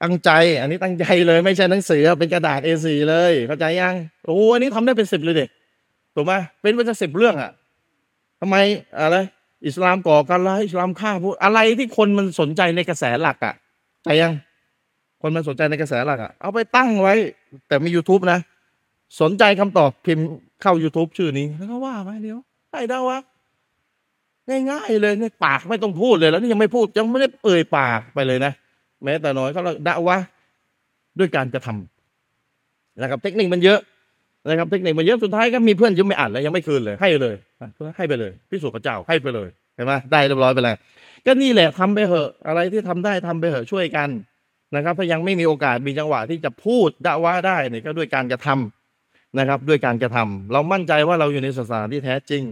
ตั้งใจ อันนี้ตั้งใจเลยไม่ใช่หนังสือเป็นกระดาษ A4 เลย เข้าใจยังโอ้อันนี้ทำได้เป็นสิบเลยเด็กถูกไหมเป็นเป็นสิบเรื่องอะ ทำไมอะไร อิสลามก่อการร้ายอิสลามฆ่าผู้อะไรที่คนมันสนใจในกระแสหลักอะใจยัง คนมันสนใจในกระแสหลักอะเอาไปตั้งไว้ แต่มี YouTube นะ สนใจคำตอบพิมพ์เข้า YouTube ชื่อนี้แล้วก็ว่าไปเดี๋ยวใช่ได้วะง่ายๆเลยเนี่ยปากไม่ต้องพูดเลยแล้วนี่ยังไม่พูดยังไม่ได้เอ่ยปากไปเลยนะแม้แต่น้อยเขาเราด่าวะด้วยการกระทำนะครับเทคนิคมันเยอะ นะครับเทคนิคมันเยอะสุดท้ายก็มีเพื่อนยังไม่อ่านเลยยังไม่คืนเลยให้เลย ให้ไปเลยพิสูจน์พระเจ้าให้ไปเลยเห็นไหมได้เรียบร้อยไปแล้วก็นี่แหละทำไปเถอะอะไรที่ทำได้ทำไปเถอะช่วยกันนะครับ ถ้ายังไม่มีโอกาสมีจังหวะที่จะพูดด่าวะได้เนี่ยก็ด้วยการกระทำนะครับ ด้วยการกระทำเรามั่นใจว่าเราอยู่ในศาสนาที่แท้จริง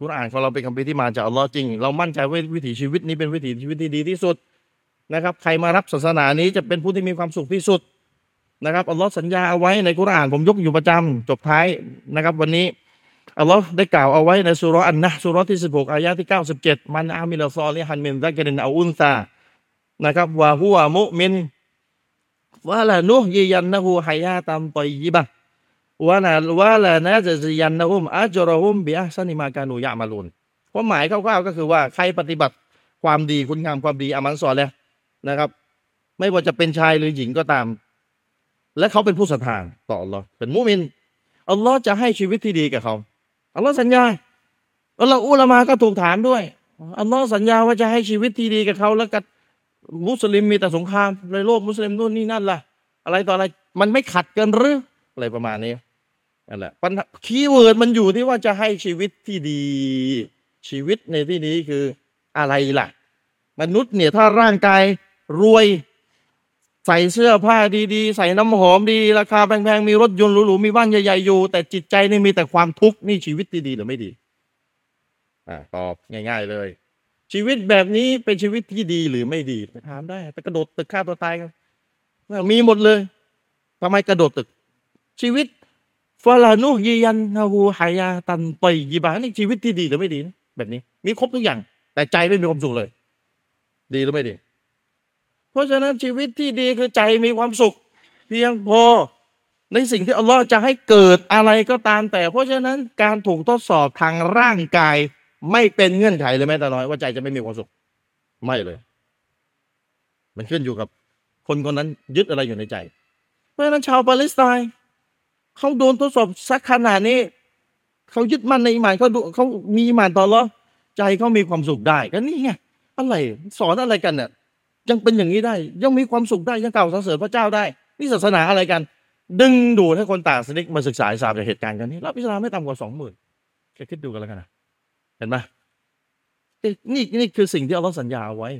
กุรอ่านของเราเป็นคำพิที่มาจากอัลลอฮ์จริง เรามั่นใจว่าวิถีชีวิตนี้เป็นวิถีชีวิตที่ดีที่สุดนะครับ ใครมารับศาสนานี้จะเป็นผู้ที่มีความสุขที่สุด นะครับอัลลอฮ์สัญญาเอาไว้ในกุรอานผมยกอยู่ประจำจบท้ายนะครับ วันนี้อัลลอฮ์ได้กล่าวเอาไว้ในสุรอันนะสุรที่16อายะที่97มันอามิลซอลิฮันมินซักรินอาอุนซานะครับวะฮุวมุมินวะละนุฮยียันนะฮูฮายาตัมตอยยิบะวะละวะละนะจะยันนะฮุมอัจรอฮุมบิอัซานิมากานูยะมาลุนความหมายคร่าวๆก็คือว่าใครปฏิบัติความดีคุณงามความดีอามันสอนแล้วนะครับ ไม่ว่าจะเป็นชายหรือหญิงก็ตาม และเขาเป็นผู้ศรัทธาต่ออัลลอฮ์เป็นมุมินอัลลอฮ์จะให้ชีวิตที่ดีกับเขาอัลลอฮ์สัญญาอัลลอฮ์อุลามาก็ถูกถามด้วยอัลลอฮ์สัญญาว่าจะให้ชีวิตที่ดีกับเขาแล้วกับมุสลิมมีแต่สงครามในโลกมุสลิมนู่นนี่นั่นล่ะ อะไรต่ออะไรมันไม่ขัดกันหรืออะไรประมาณนี้นั่นแหละปัญหา keyword มันอยู่ที่ว่าจะให้ชีวิตที่ดี ชีวิตในที่นี้คืออะไรล่ะ มนุษย์เนี่ยถ้าร่างกายรวย ใส่เสื้อผ้าดีๆ ใส่น้ำหอมดีราคาแพงๆ มีรถยนต์หรูๆ มีบ้านใหญ่ๆ อยู่ แต่จิตใจนี่มีแต่ความทุกข์นี่ชีวิตที่ดีหรือไม่ดี อ่าตอบง่ายๆเลย ชีวิตแบบนี้เป็นชีวิตที่ดีหรือไม่ดีไปถามได้ไปกระโดดตึกฆ่าตัวตายกันมีหมดเลยทำไมกระโดดตึก ชีวิตฟาลานุยียันนาหูหายาตันไปยีบานี่ชีวิตที่ดีหรือไม่ดี แบบนี้ มีครบทุกอย่าง แต่ใจไม่มีความสุขเลย ดีหรือไม่ดี เพราะฉะนั้นชีวิตที่ดีคือใจมีความสุข เพียงพอในสิ่งที่อัลลอฮ์จะให้เกิดอะไรก็ตามแต่ เพราะฉะนั้นการถูกทดสอบทางร่างกายไม่เป็นเงื่อนไขเลยแม้แต่น้อยว่าใจจะไม่มีความสุข ไม่เลย มันขึ้นอยู่กับคนคนนั้นยึดอะไรอยู่ในใจ เพราะฉะนั้นชาวปาเลสไตน์เขาโดนทดสอบสักขนาดนี้เขายึดมั่นในอิมานเขาดูเขามีอิมานตออัลลอใจเขามีความสุขได้ก็นี่ไงอะไรสอนอะไรกันเนี่ย ยังเป็นอย่างนี้ได้ ยังมีความสุขได้ยังกล่าวสรรเสริญพระเจ้าได้ นี่ศาสนาอะไรกัน ดึงดูดให้คนต่างศาสนิกมาศึกษาอิสลามจากเหตุการณ์กันนี้รับอิสลามไม่ต่ำกว่าสองหมื่นแค่คิดดูกันแล้วกันนะเห็นไหมนี่นี่คือสิ่งที่อัลลอฮ์สัญญาเอาไว้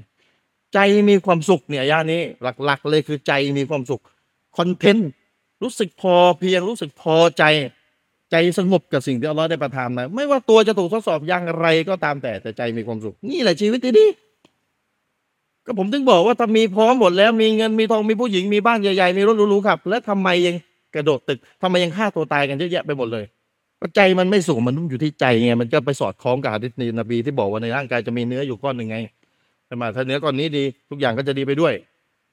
ใจมีความสุขเนี่ยย่านี้หลัก ๆ เลยคือใจมีความสุขคอนเทนต์รู้สึกพอเพียงรู้สึกพอใจ ใจสงบกับสิ่งที่อัลลอฮ์ได้ประทานมาไม่ว่าตัวจะถูกทดสอบอย่างไรก็ตามแต่แต่ใจมีความสุข นี่แหละชีวิตที่ดี ก็ผมถึงบอกว่าถ้ามีพร้อมหมดแล้วมีเงินมีทองมีผู้หญิงมีบ้านใหญ่ๆมีรถหรูๆขับ แล้วทำไมยังกระโดดตึกทำไมยังฆ่าตัวตายกันเยอะแยะไปหมดเลยก็ใจมันไม่สุขมันองอยู่ที่ใจไงมันก็ไปสอดคล้องกับฮะดิษนบีที่บอกว่าในร่างกายจะมีเนื้ออยู่ก้อนหนึ่งไงใช่ไหมถ้าเนื้อก้อนนี้ดี ทุกอย่างก็จะดีไปด้วย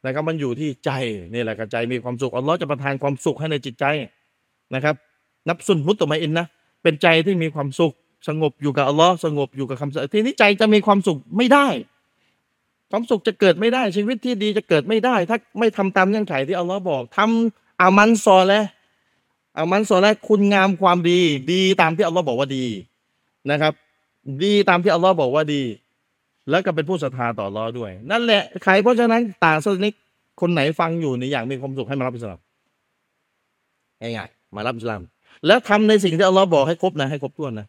นะครับมันอยู่ที่ใจนี่แหละกระใจมีความสุขอัลลอฮ์จะประทานความสุขให้ในจิตใจนะครับ นับสุนมุตตมาอินนะเป็นใจที่มีความสุขสงบอยู่กับอัลลอฮ์สงบอยู่กับคำสั่งทีนี้ใจจะมีความสุขไม่ได้ ความสุขจะเกิดไม่ได้ชีวิตที่ดีจะเกิดไม่ได้ ถ้าไม่ทำตามเงื่อนไขที่อัลลอฮ์บอกทำอามันซอแล้วอามันซอแล้วคุณงามความดี ดีตามที่อัลลอฮ์บอกว่าดีนะครับ ดีตามที่อัลลอฮ์บอกว่าดี แล้วก็เป็นผู้ศรัทธาต่ออัลลอด้วย นั่นแหละใครเพราะฉะนั้นต่างศาสนิกคนไหนฟังอยู่ในอย่างมีความสุขให้มารับอิสลามง่ายๆมารับอิสลาม แล้วทำในสิ่งที่อัลลอฮ์บอกให้ครบนะ ให้ครบถ้วนนะ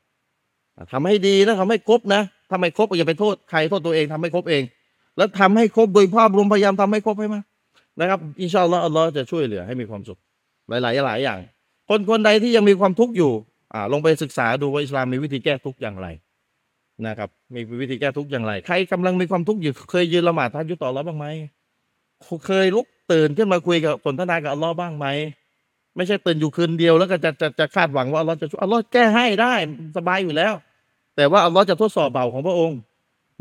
ทำให้ดีแล้วทำให้ครบนะทำให้ครบอย่าไปโทษใครโทษตัวเองทำให้ครบเอง แล้วทำให้ครบโดยภาพรวมพยายามทำให้ครบให้มากนะครับอินชาอัลลอฮ์อัลลอฮ์จะช่วยเหลือให้มีความสุข หลาย ๆ หลายอย่าง คนคนใดที่ยังมีความทุกข์อยู่ อ่า ลงไปศึกษาดูว่าอิสลามมีวิธีแก้ทุกข์อย่างไรนะครับ มีวิธีแก้ทุกข์อย่างไร ใครกำลังมีความทุกข์อยู่เคยยืนละหมาดทัยุต่อลลอฮ์บ้างไหมเคยลุกตื่นขึ้นมาคุยกับสนทนากับอัลลอฮ์บ้างไหมไม่ใช่ตื่นอยู่คืนเดียวแล้วก็จะจะจะคาดหวังว่าอัลลอฮ์จะช่วยอัลลอฮ์แก้ให้ได้สบายอยู่แล้ว แต่ว่าอัลลอฮ์จะทดสอบเบาของพระองค์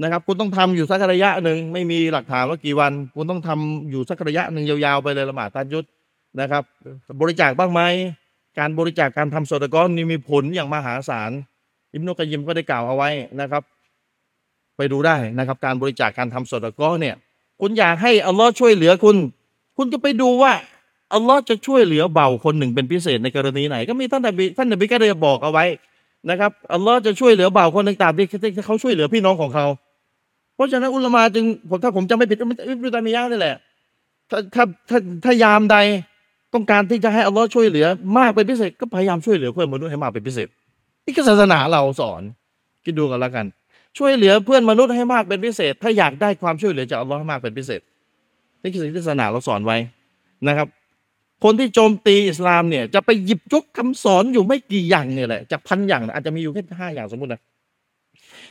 นะครับ คุณต้องทำอยู่สักระยะหนึ่งไม่มีหลักฐานว่ากี่วัน คุณต้องทำอยู่สักระยะหนึ่งยาวๆไปเลยละหมาดตายุดนะครับ บริจาคบ้างไหมการบริจาคการทำโซดากอนนี่มีผลอย่างมหาศาลอิมโนกยิมก็ได้กล่าวเอาไว้นะครับ ไปดูได้นะครับ การบริจาคการทำโซดากอนเนี่ย คุณอยากให้อัลลอฮ์ช่วยเหลือคุณ คุณก็ไปดูว่าอัลลอฮ์จะช่วยเหลือเบาคนหนึ่งเป็นพิเศษในกรณีไหน ก็มีท่านนบีท่านนบีก็ได้บอกเอาไว้นะครับอัลลอฮ์จะช่วยเหลือเบาคนหนึ่งตามที่เขาช่วยเหลือพี่น้องของเขา เพราะฉะนั้นอุลมาจึงผมถ้าผมจำไม่ผิดอิบนุตัยมียะนี่แหละถ้าถ้าถ้าถ้ายามใดต้องการที่จะให้อัลลอฮ์ช่วยเหลือ มากเป็นพิเศษก็พยายามช่วยเหลือเพื่อนมนุษย์ให้มากเป็นพิเศษนี่คือศาสนาเราสอนคิดดูกันแล้วกัน ช่วยเหลือเพื่อนมนุษย์ให้มากเป็นพิเศษ ถ้าอยากได้ความช่วยเหลือจากอัลลอฮ์ให้มากเป็นพิเศษนี่คือสิ่งที่ศาสนาเราสอนไว้นะครับ คนที่โจมตีอิสลามเนี่ยจะไปหยิบยกคำสอนอยู่ไม่กี่อย่างเนี่ยแหละจากพันอย่างอาจจะมีอยู่แค่ห้าอย่างสมมตินะ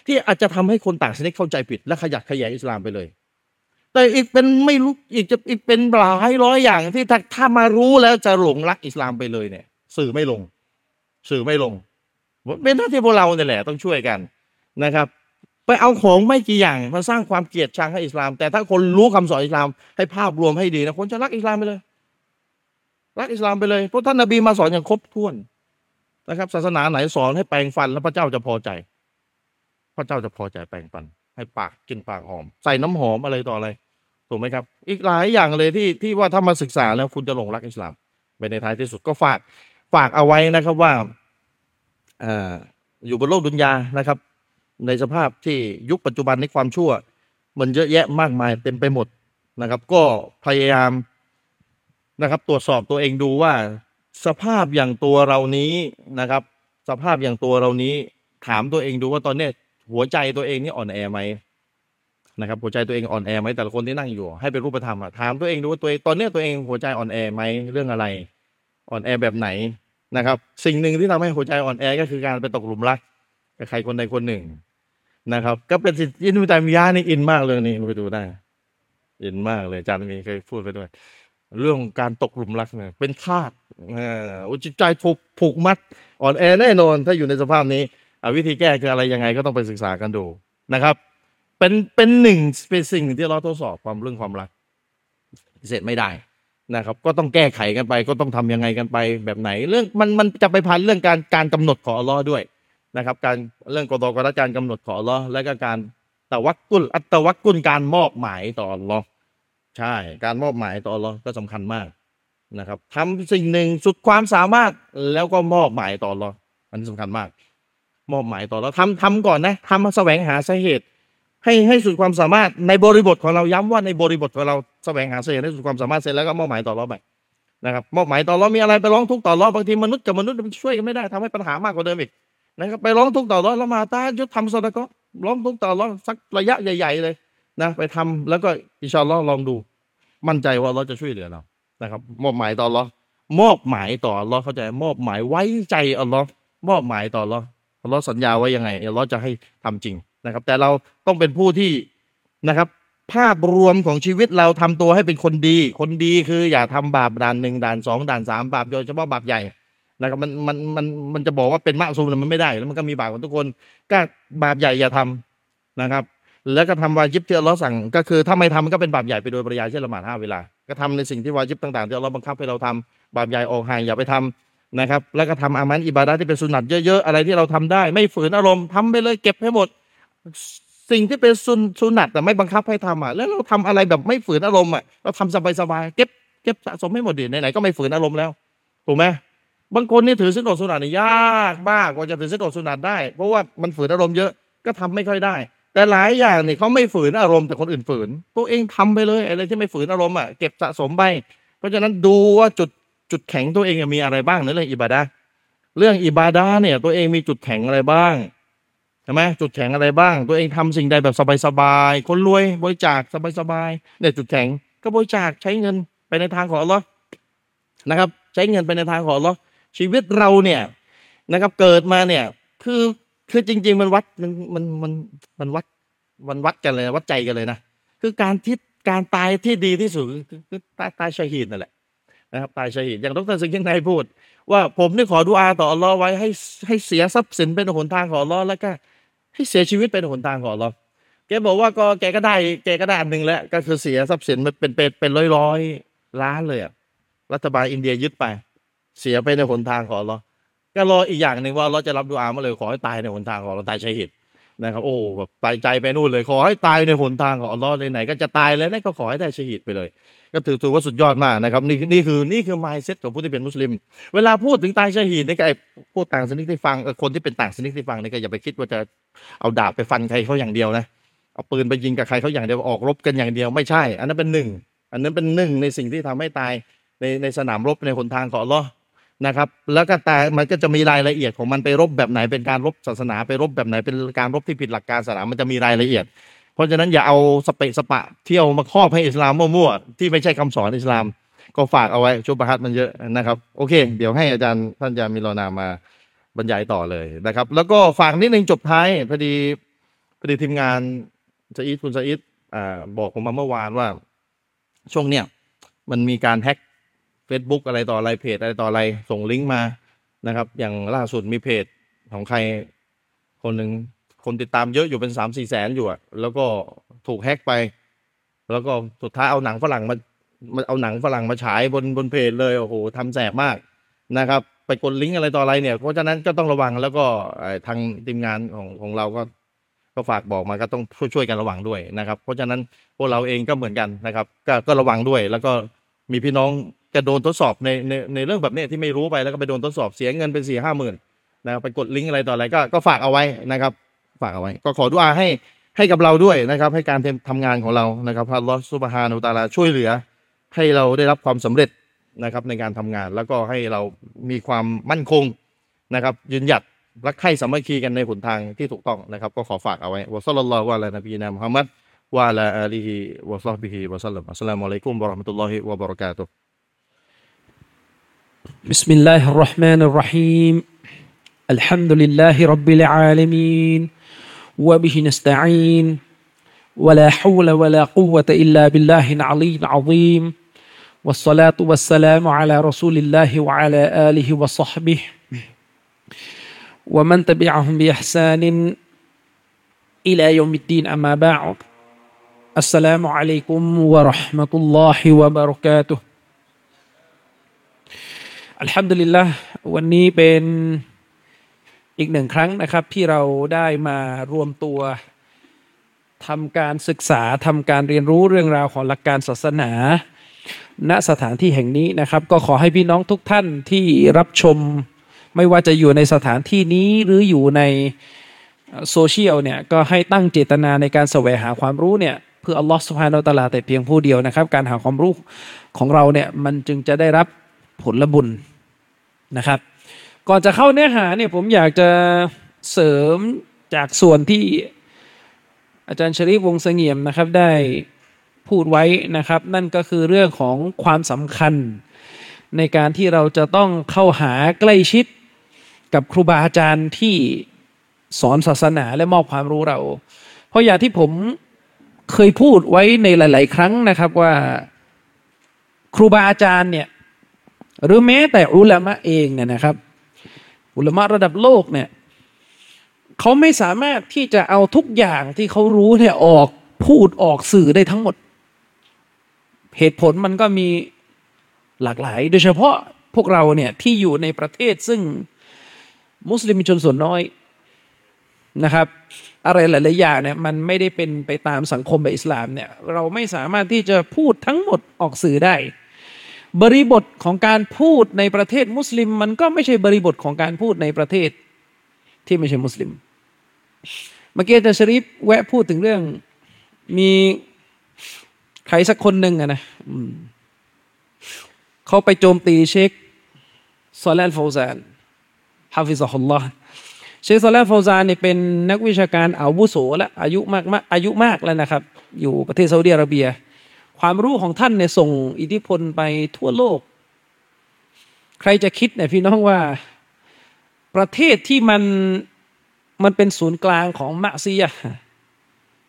ที่อาจจะทำให้คนต่างชนิดเข้าใจผิด และขยักขยายอิสลามไปเลย แต่อีกเป็นไม่รู้อีกจะอีกเป็นหลายร้อยอย่างที่ถ้าถ้ามารู้แล้วจะหลงรักอิสลามไปเลยเนี่ย สื่อไม่ลง สื่อไม่ลงเป็นหน้าที่พวกเราเนี่ยแหละต้องช่วยกันนะครับไปเอาของไม่กี่อย่างมาสร้างความเกลียดชังให้อิสลาม แต่ถ้าคนรู้คำสอนอิสลามให้ภาพรวมให้ดีนะคนจะรักอิสลามไปเลย รักอิสลามไปเลยเพราะท่านนบีมาสอนอย่างครบถ้วนนะครับ ศาสนาไหนสอนให้แปลงฟันแล้วพระเจ้าจะพอใจ พระเจ้าจะพอใจแปลงฟัน ให้ปากกินปากหอม ใส่น้ำหอมอะไรต่ออะไรถูกไหมครับ อีกหลายอย่างเลยที่ที่ว่าถ้ามาศึกษาแล้วคุณจะหลงรักอิสลามไปในท้ายที่สุดก็ฝากฝากเอาไว้นะครับว่าอยู่บนโลกดุนยานะครับ ในสภาพที่ยุคปัจจุบันในความชั่ว มันเยอะแยะมากมายเต็มไปหมดนะครับ ก็พยายามนะครับ ตรวจสอบตัวเองดูว่า สภาพอย่างตัวเรานี้นะครับ สภาพอย่างตัวเรานี้ ถามตัวเองดูว่าตอนนี้ หัวใจตัวเองนี่อ่อนแอไหมนะครับหัวใจตัวเองอ่อนแอไหมแต่ละคนที่นั่งอยู่ให้เป็นรูปธรรมอะถามตัวเองดูว่าตัวเองตอนนี้ตัวเองหัวใจอ่อนแอไหมเรื่องอะไร อ่อนแอแบบไหนนะครับ สิ่งหนึ่งที่ทำให้หัวใจอ่อนแอก็คือการไปตกหลุมรักกับใครคนใดคนหนึ่งนะครับ ก็เป็นสิ่งที่นุตามิยานี่อินมากเลยนี่ไปดูได้อินมากเลยอาจารย์มีเคยพูดไปด้วย เรื่องการตกหลุมรักเนี่ยเป็นคาดอุจิตใจถูกผูกมัด อ่อนแอแน่นอนถ้าอยู่ในสภาพนี้ วิธีแก้คืออะไรยังไงก็ต้องไปศึกษากันดูนะครับ เป็นเป็นหนึ่งเป็นสิ่งที่เราทดสอบความเรื่องความรักเสร็จไม่ได้นะครับ ก็ต้องแก้ไขกันไป ก็ต้องทำยังไงกันไปแบบไหน เรื่องมันมันจะไปพันเรื่องการการกำหนดของอัลอฮ์ด้วยนะครับ การเรื่องกฎกฎการกำหนดของอัลอฮ์และก็การตะวักกุลอัตวักกุลการมอบหมายต่ออัลอฮ์ใช่ การมอบหมายต่ออัลอฮ์ก็สำคัญมากนะครับทำสิ่งหนึ่งสุดความสามารถแล้วก็มอบหมายต่ออัลอฮ์อันนี้สำคัญมาก มอบหมายต่อเราทำทำก่อนนะทำมาแสวงหาสาเหตุ ให้ให้สุดความสามารถในบริบทของเราย้ำว่าในบริบทของเราแสวงหาสาเหตุให้สุดความสามารถเสร็จแล้วก็มอบหมายต่อเราไปนะครับมอบหมายต่อเรามีอะไรไปร้องทุกข์ต่อเราบางทีมนุษย์กับมนุษย์มันช่วยกันไม่ได้ทำให้ปัญหามากกว่าเดิมอีกนะครับไปร้องทุกข์ต่อเราแล้วมาตายุทธทำสดก็ร้องทุกข์ต่อเราสักระยะใหญ่ ๆ เลยนะไปทำแล้วก็อิชาอัลลอลองดู มั่นใจว่าเราจะช่วยเหลือเรานะครับ มอบหมายต่อเรามอบหมายต่ออัลลอเข้าใจมอบหมายไว้ใจอัลลอฮ์มอบหมายต่ออัลล อัลลอฮ์สัญญาไว้ยังไงอัลลอฮ์จะให้ทำจริงนะครับ แต่เราต้องเป็นผู้ที่นะครับ ภาพรวมของชีวิตเราทำตัวให้เป็นคนดี คนดีคืออย่าทำบาปด่านหนึ่งด่านสองด่านสามบาปโดยเฉพาะบาปใหญ่นะครับมันมันมันมันจะบอกว่าเป็นมะซูมมันไม่ได้ แล้วมันก็มีบาปของทุกคนก็บาปใหญ่อย่าทำนะครับ แล้วก็ทำวาจิบที่อัลลอฮ์สั่งก็คือถ้าไม่ทำมันก็เป็นบาปใหญ่ไปโดยปริยายเช่นละหมาดห้าเวลา ก็ทำในสิ่งที่วาจิบต่างๆที่อัลลอฮ์บังคับให้เราทำบาปใหญ่ออกห่างอย่าไปทำ นะครับ แล้วก็ทำอามันอิบาดะที่เป็นสุนัตเยอะๆ อะไรที่เราทำได้ ไม่ฝืนอารมณ์ทำไปเลยเก็บให้หมด สิ่งที่เป็นสุนสุนัตแต่ไม่บังคับให้ทำอะ แล้วเราทำอะไรแบบไม่ฝืนอารมณ์อะเราทำสบายๆเก็บเก็บสะสมให้หมดดิไหนๆก็ไม่ฝืนอารมณ์แล้วถูกไหมบางคนนี่ถือสินอดสุนัตนี่ยากมากกว่าจะถือสินอดสุนัตได้ เพราะว่ามันฝืนอารมณ์เยอะก็ทำไม่ค่อยได้ แต่หลายอย่างนี่เขาไม่ฝืนอารมณ์แต่คนอื่นฝืน ตัวเองทำไปเลยอะไรที่ไม่ฝืนอารมณ์อะเก็บสะสมไป เพราะฉะนั้นดูว่าจุด จุดแข็งตัวเองมีอะไรบ้างในเรื่องอิบาดะเรื่องอิบาดะเนี่ย ตัวเองมีจุดแข็งอะไรบ้างใช่ไหมจุดแข็งอะไรบ้าง ตัวเองทำสิ่งใดแบบสบายๆคนรวยบริจาคสบายๆเนี่ยจุดแข็งก็บริจาคใช้เงินไปในทางของอัลลอฮ์นะครับ ใช้เงินไปในทางของอัลลอฮ์ชีวิตเราเนี่ยนะครับ เกิดมาเนี่ย คือคือจริง ๆ มันวัดมันมันมันมันวัดมันวัดกันเลยวัดใจกันเลยนะคือการที่การตายที่ดีที่สุดคือคือตายตายชาฮีดนั่นแหละ นะครับตายชาฮีดอย่างดรสิงห์ยังไงพูด ว่าผมนี่ขอดุอาต่ออัลลอฮ์ไว้ให้ให้เสียทรัพย์สินเป็นหนทางของอัลลอฮ์แล้วก็ให้เสียชีวิตเป็นหนทางของอัลลอฮ์แกบอกว่าก็แกก็ได้แกก็ได้อันหนึ่งแล้ว ก็คือเสียทรัพย์สินมันเป็นเป็นเป็นร้อยร้อยล้านเลยรัฐบาลอินเดียยึดไป เสียไปในหนทางของอัลอฮ์ก็รออีกอย่างหนึ่งว่าอัลลอฮ์จะรับดุอามาเลยขอให้ตายในหนทางของอัลอตายชาฮีดนะครับ โอ้แบบตายใจไปนู่นเลย ขอให้ตายในหนทางของอัลอฮ์เลยไหน ก็จะตายแล้วนั่นก็ขอให้ได้ชาฮีดไปเลย ก็ถือถือว่าสุดยอดมากนะครับนี่นี่คือนี่คือ mindset ของผู้ที่เป็นมุสลิม เวลาพูดถึงตายชาฮีดนี่ก็ไอ้พูดต่างศาสนิกที่ฟังเออคนที่เป็นต่างศาสนิกที่ฟังนี่ก็อย่าไปคิดว่าจะเอาดาบไปฟันใครเขาอย่างเดียวนะเอาปืนไปยิงกับใครเขาอย่างเดียวออกรบกันอย่างเดียวไม่ใช่ อันนั้นเป็นหนึ่งอันนั้นเป็นหนึ่งในสิ่งที่ทำให้ตายในในสนามรบในหนทางของอัลลอฮ์นะครับแล้วก็แต่มันก็จะมีรายละเอียดของมันไปรบแบบไหนเป็นการรบศาสนาไปรบแบบไหนเป็นการรบที่ผิดหลักการศาสนามันจะมีรายละเอียด เพราะฉะนั้นอย่าเอาสเปะสปะเที่ยวมาครอบให้อิสลามมั่วๆที่ไม่ใช่คำสอนอิสลาม ก็ฝากเอาไว้ชุบฮัดมันเยอะนะครับ โอเค เดี๋ยวให้อาจารย์ท่านอาจารย์มิโลนามาบรรยายต่อเลยนะครับ แล้วก็ฝากนิดนึงจบท้ายพอดีพอดีทีมงานซาอิดคุณซาอิดอ่าบอกผมมาเมื่อวานว่า ช่วงเนี้ยมันมีการแฮ็ก Facebook อะไรต่ออะไรเพจอะไรต่ออะไรส่งลิงก์มานะครับ อย่างล่าสุดมีเพจของใครคนหนึ่ง คนติดตามเยอะอยู่เป็นสามสี่แสนอยู่อะแล้วก็ถูกแฮ็กไป แล้วก็สุดท้ายเอาหนังฝรั่งมามาเอาหนังฝรั่งมาฉายบนบนเพจเลยโอ้โหทำแสบมากนะครับ ไปกดลิงก์อะไรต่ออะไรเนี่ย เพราะฉะนั้นก็ต้องระวังแล้วก็ทางทีมงานของของเราก็ ก็ฝากบอกมาก็ต้องช่วยช่วยกันระวังด้วยนะครับ เพราะฉะนั้นพวกเราเองก็เหมือนกันนะครับ ก็ก็ระวังด้วย แล้วก็มีพี่น้องจะโดนทดสอบในในในเรื่องแบบนี้ที่ไม่รู้ไปแล้วก็ไปโดนทดสอบเสียเงินเป็นสี่ห้าหมื่นนะครับไปกดลิงก์อะไรต่ออะไรก็ก็ฝากเอาไว้นะครับ ฝากเอาไว้ ก็ขอดุอาให้ให้กับเราด้วยนะครับ ให้การทำงานของเรานะครับพระอัลลอฮฺซุบฮานาอูตะอาลาช่วยเหลือ ให้เราได้รับความสำเร็จนะครับในการทำงาน แล้วก็ให้เรามีความมั่นคงนะครับ ยืนหยัดรักใคร่สามัคคีกันในหนทางที่ถูกต้องนะครับ ก็ขอฝากเอาไว้วะซัลลัลลอฮุอะลัยนบีนะมุฮัมมัดวะอะลาอาลีฮิวะซอฮบิฮิวะซัลลัมอัสสลามุอะลัยกุมวะเราะห์มะตุลลอฮิวะบะเราะกาตุฮ์ بسم الله الرحمن الرحيم الحمد لله رب العالمين وبه نستعين ولا حول ولا قوة إلا بالله العلي العظيم والصلاة والسلام على رسول الله وعلى آله وصحبه ومن تبعهم بإحسان إلى يوم الدين أما بعد السلام عليكم ورحمة الله وبركاته อัลฮัมดุลิลละวันนี้เป็น อีกหนึ่งครั้งนะครับที่เราได้มารวมตัวทำการศึกษาทำการเรียนรู้เรื่องราวของหลักการศาสนา ณสถานที่แห่งนี้นะครับ ก็ขอให้พี่น้องทุกท่านที่รับชม ไม่ว่าจะอยู่ในสถานที่นี้หรืออยู่ในโซเชียลเนี่ยก็ให้ตั้งเจตนาในการแสวงหาความรู้เนี่ยเพื่ออัลลอฮฺสุบฮานาตะลาแต่เพียงผู้เดียวนะครับ การหาความรู้ของเราเนี่ยมันจึงจะได้รับผลบุญนะครับ ก่อนจะเข้าเนื้อหาเนี่ยผมอยากจะเสริมจากส่วนที่อาจารย์ชริฟวงเสงี่ยมนะครับได้พูดไว้นะครับ นั่นก็คือเรื่องของความสำคัญ ในการที่เราจะต้องเข้าหาใกล้ชิดกับครูบาอาจารย์ที่สอนศาสนาและมอบความรู้เรา เพราะอย่างที่ผมเคยพูดไว้ในหลาย ๆ ครั้งนะครับว่าครูบาอาจารย์เนี่ยหรือแม้แต่อุลามะเองเนี่ยนะครับ อุลมะระดับโลกเนี่ยเขาไม่สามารถที่จะเอาทุกอย่างที่เขารู้เนี่ยออกพูดออกสื่อได้ทั้งหมด เหตุผลมันก็มีหลากหลาย โดยเฉพาะพวกเราเนี่ยที่อยู่ในประเทศซึ่งมุสลิมชนส่วนน้อยนะครับ อะไรหลายๆอย่างเนี่ยมันไม่ได้เป็นไปตามสังคมแบบอิสลามเนี่ยเราไม่สามารถที่จะพูดทั้งหมดออกสื่อได้ บริบทของการพูดในประเทศมุสลิม มันก็ไม่ใช่บริบทของการพูดในประเทศที่ไม่ใช่มุสลิม เมื่อกี้อาจารย์ชริฟแวะพูดถึงเรื่องมีใครสักคนหนึ่งอะนะเขาไปโจมตีเชคซอและห์ อัลเฟาซาน حفظه الله เชคซอและห์ อัลเฟาซานเนี่ยเป็นนักวิชาการอาวุโสและอายุมากมากอายุมากแล้วนะครับ อยู่ประเทศซาอุดิอาระเบีย ความรู้ของท่านเนี่ยส่งอิทธิพลไปทั่วโลก ใครจะคิดเนี่ยพี่น้องว่าประเทศที่มันมันเป็นศูนย์กลางของมะซียัต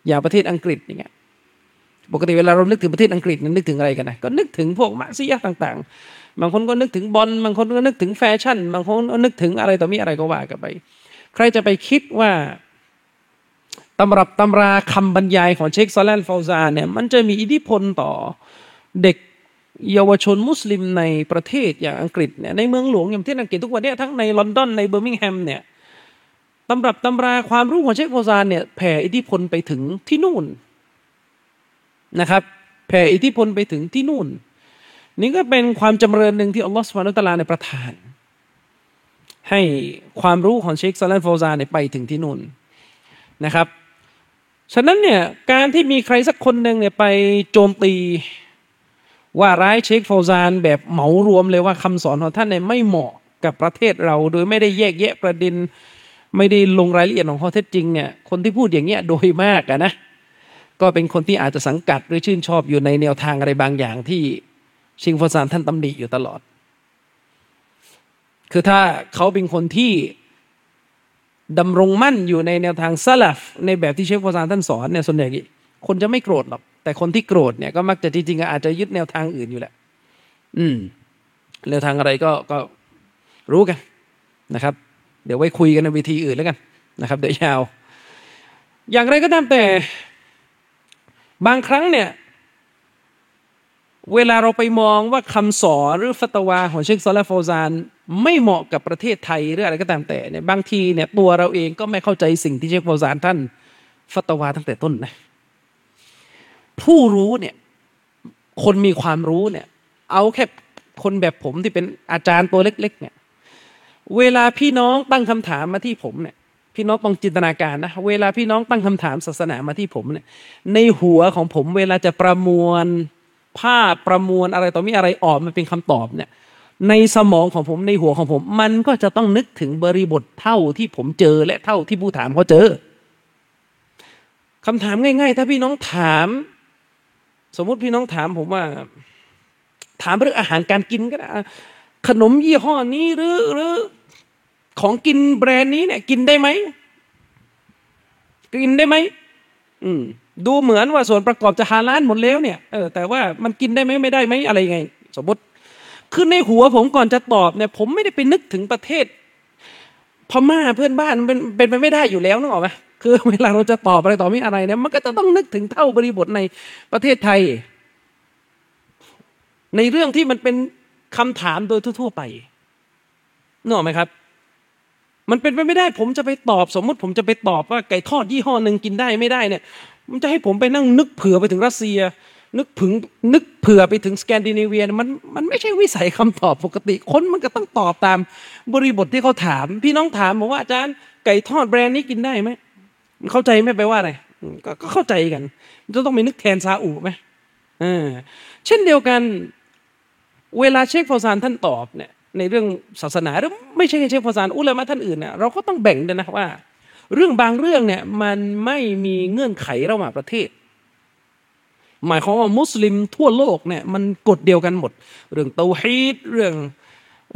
อย่างประเทศอังกฤษอย่างเงี้ยปกติเวลาเรานึกถึงประเทศอังกฤษนั้นนึกถึงอะไรกันนะก็นึกถึงพวกมะซียัตต่าง ๆ บางคนก็นึกถึงบอลบางคนก็นึกถึงแฟชั่น บางคนก็นึกถึงอะไรต่อมีอะไรก็ว่ากันไป ใครจะไปคิดว่า ตำรับตำราคำบรรยายของเชคซอและห์ อัลเฟาซานเนี่ยมันจะมีอิทธิพลต่อเด็กเยาวชนมุสลิมในประเทศอย่างอังกฤษเนี่ยในเมืองหลวงอย่างที่อังกฤษทุกวันนี้ทั้งในลอนดอนในเบอร์มิงแฮมเนี่ยตำรับตำราความรู้ของเชคเฟาซานเนี่ยแผ่อิทธิพลไปถึงที่นู่นนะครับแผ่อิทธิพลไปถึงที่นู่น นี่ก็เป็นความจำเริญหนึ่งที่อัลลอฮฺสุบฮานุตะลาในประทาน ให้ความรู้ของเชคซาลันโฟซานเนี่ยไปถึงที่นู่นนะครับ ฉะนั้นเนี่ยการที่มีใครสักคนหนึ่งเนี่ยไปโจมตี ว่าร้ายเชคโฟซานแบบเหมารวมเลยว่าคำสอนของท่านเนี่ยไม่เหมาะกับประเทศเรา โดยไม่ได้แยกแยะประเด็น ไม่ได้ลงรายละเอียดของข้อเท็จจริงเนี่ยคนที่พูดอย่างเงี้ยโดยมากอะนะก็เป็นคนที่อาจจะสังกัดหรือชื่นชอบอยู่ในแนวทางอะไรบางอย่างที่ชิงฟอซานท่านตำหนิอยู่ตลอด คือถ้าเขาเป็นคนที่ ดำรงมั่นอยู่ในแนวทางซาลฟในแบบที่เชฟฟอซานท่านสอนเนี่ยส่วนใหญ่คนจะไม่โกรธหรอก แต่คนที่โกรธเนี่ยก็มักจะจริงๆอาจจะยึดแนวทางอื่นอยู่แหละ อืมแนวทางอะไรก็ก็รู้กันนะครับ เดี๋ยวไว้คุยกันในวิธีอื่นแล้วกันนะครับ เดี๋ยวยาว อย่างไรก็ตามแต่บางครั้งเนี่ย เวลาเราไปมองว่าคำสอนหรือฟัตวาของเชคซอลและโฟซาน ไม่เหมาะกับประเทศไทยหรืออะไรก็ตามแต่เนี่ยบางทีเนี่ยตัวเราเองก็ไม่เข้าใจสิ่งที่เชคโฟซานท่านฟัตวาตั้งแต่ต้นนะผู้รู้เนี่ยคนมีความรู้เนี่ย เอาแค่คนแบบผมที่เป็นอาจารย์ตัวเล็ก ๆ เนี่ย เวลาพี่น้องตั้งคำถามมาที่ผมเนี่ย พี่น้องต้องจินตนาการนะเวลาพี่น้องตั้งคำถามศาสนามาที่ผมเนี่ย ในหัวของผมเวลาจะประมวลภาพประมวลอะไรต่อมีอะไรออกมาเป็นคำตอบเนี่ย ในสมองของผมในหัวของผม มันก็จะต้องนึกถึงบริบทเท่าที่ผมเจอและเท่าที่ผู้ถามเขาเจอคำถามง่าย ๆ ถ้าพี่น้องถาม สมมุติพี่น้องถามผมว่า ถามเรื่องอาหารการกินก็ได้ขนมยี่ห้อนี้หรือหรือของกินแบรนด์นี้เนี่ย กินได้ไหมกินได้ไหมอืม ดูเหมือนว่าส่วนประกอบจะฮาลาลหมดแล้วเนี่ยเออแต่ว่ามันกินได้ไหมไม่ได้ไหมอะไรไง สมมติ คือในหัวผมก่อนจะตอบเนี่ยผมไม่ได้ไปนึกถึงประเทศพม่าเพื่อนบ้านเป็นเป็นไปไม่ได้อยู่แล้วนึกออกไหมคือเวลาเราจะตอบอะไรต่อไม่อะไรเนี่ยมันก็จะต้องนึกถึงเท่าบริบทในประเทศไทย ในเรื่องที่มันเป็นคำถามโดยทั่ว ๆ ไปนึกออกไหมครับ มันเป็นไปไม่ได้ ผมจะไปตอบสมมุติ ผมจะไปตอบว่าไก่ทอดยี่ห้อหนึ่งกินได้ไม่ได้เนี่ย มันจะให้ผมไปนั่งนึกเผื่อไปถึงรัสเซีย นึกถึงนึกเผื่อไปถึงสแกนดิเนเวียมันมันไม่ใช่วิสัยคำตอบปกติ คนมันก็ต้องตอบตามบริบทที่เขาถาม พี่น้องถามบอกว่าอาจารย์ไก่ทอดแบรนด์นี้กินได้ไหมเข้าใจไหมไปว่าอะไรกก็เข้าใจกันจะต้องไปนึกแทนซาอุไหมเอ่าเช่นเดียวกันเวลาเชคฟอซานท่านตอบเนี่ยในเรื่องศาสนาหรือไม่ใช่แค่เชคฟอซานอุลามะท่านอื่นเนี่ยเราก็ต้องแบ่งด้วยนะว่า เรื่องบางเรื่องเนี่ยมันไม่มีเงื่อนไขระหว่างประเทศ หมายความว่ามุสลิมทั่วโลกเนี่ยมันกฎเดียวกันหมด เรื่องเตาฮีดเรื่อง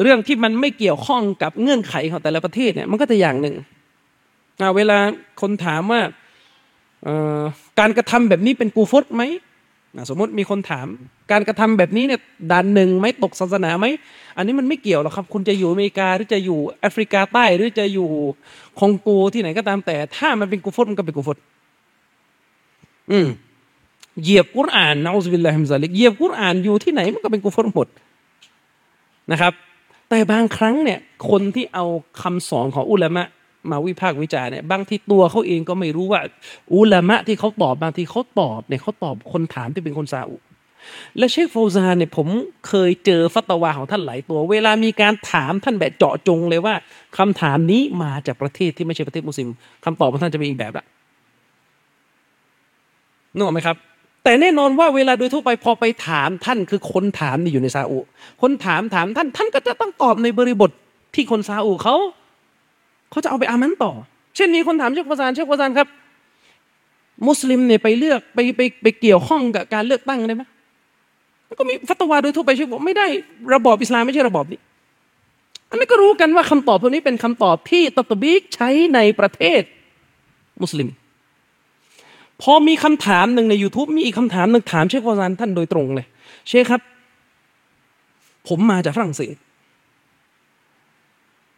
เรื่องที่มันไม่เกี่ยวข้องกับเงื่อนไขของแต่ละประเทศเนี่ยมันก็จะอย่างหนึ่งเวลาคนถามว่าการกระทำแบบนี้เป็นกูฟตไหมสมมติมีคนถาม การกระทำแบบนี้เนี่ยด่านหนึ่งไหมตกศาสนาไหมอันนี้มันไม่เกี่ยวหรอกครับ คุณจะอยู่อเมริกาหรือจะอยู่แอฟริกาใต้หรือจะอยู่คองโกที่ไหนก็ตามแต่ ถ้ามันเป็นกูฟตมันก็เป็นกูฟตอืม เหยียบกุรอานนะอุบิลลาฮิมซาลิกเหยียบกุรอานอยู่ที่ไหนมันก็เป็นกูฟตหมดนะครับ แต่บางครั้งเนี่ยคนที่เอาคำสอนของอุลามะมาวิพากษ์วิจารณ์เนี่ยบางทีตัวเขาเองก็ไม่รู้ว่า อุลามะที่เขาตอบบางทีเขาตอบเนี่ยเขาตอบคนถามที่เป็นคนซาอุและเชคโฟซานเนี่ยผมเคยเจอฟัตวาของท่านหลายตัว เวลามีการถามท่านแบบเจาะจงเลยว่าคำถามนี้มาจากประเทศที่ไม่ใช่ประเทศมุสลิมคำตอบของท่านจะเป็นอีกแบบละนึกออกไหมครับ แต่แน่นอนว่าเวลาโดยทั่วไปพอไปถามท่านคือคนถามนี่อยู่ในซาอุ คนถามถามท่านท่านก็จะต้องตอบในบริบทที่คนซาอุเขาเขาจะเอาไปอามันต่อ เช่นมีคนถามเชคฟาซานเชคฟาซานครับ มุสลิมเนี่ยไปเลือกไปไปไปเกี่ยวข้องกับการเลือกตั้งได้ไหมก็มีฟัตวาโดยทั่วไปเชคบอกไม่ได้ระบอบอิสลามไม่ใช่ระบอบนี้ อันนี้ก็รู้กันว่าคำตอบพวกนี้เป็นคำตอบที่ตตบิกใช้ในประเทศมุสลิม พอมีคำถามหนึ่งใน YouTube มีอีกคำถามหนึ่งถามเชคฟาซานท่านโดยตรงเลย เชคครับ ผมมาจากฝรั่งเศส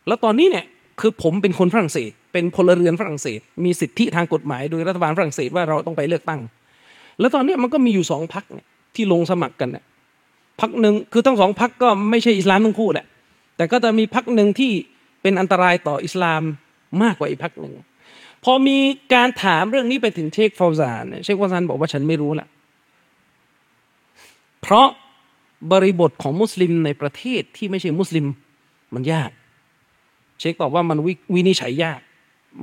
แล้วตอนนี้เนี่ยคือผมเป็นคนฝรั่งเศส เป็นพลเรือนฝรั่งเศส มีสิทธิทางกฎหมายโดยรัฐบาลฝรั่งเศสว่าเราต้องไปเลือกตั้ง แล้วตอนนี้มันก็มีอยู่สองพักเนี่ยที่ลงสมัครกันเนี่ยพักหนึ่งคือทั้งสองพักก็ไม่ใช่อิสลามทั้งคู่แหละแต่ก็จะมีพักหนึ่งที่เป็นอันตรายต่ออิสลามมากกว่าอีกพักหนึ่ง พอมีการถามเรื่องนี้ไปถึงเชคฟาวซานเชคฟาวซานบอกว่าฉันไม่รู้ละเพราะบริบทของมุสลิมในประเทศที่ไม่ใช่มุสลิมมันยาก เชคตอบว่ามันวินิจฉัยยาก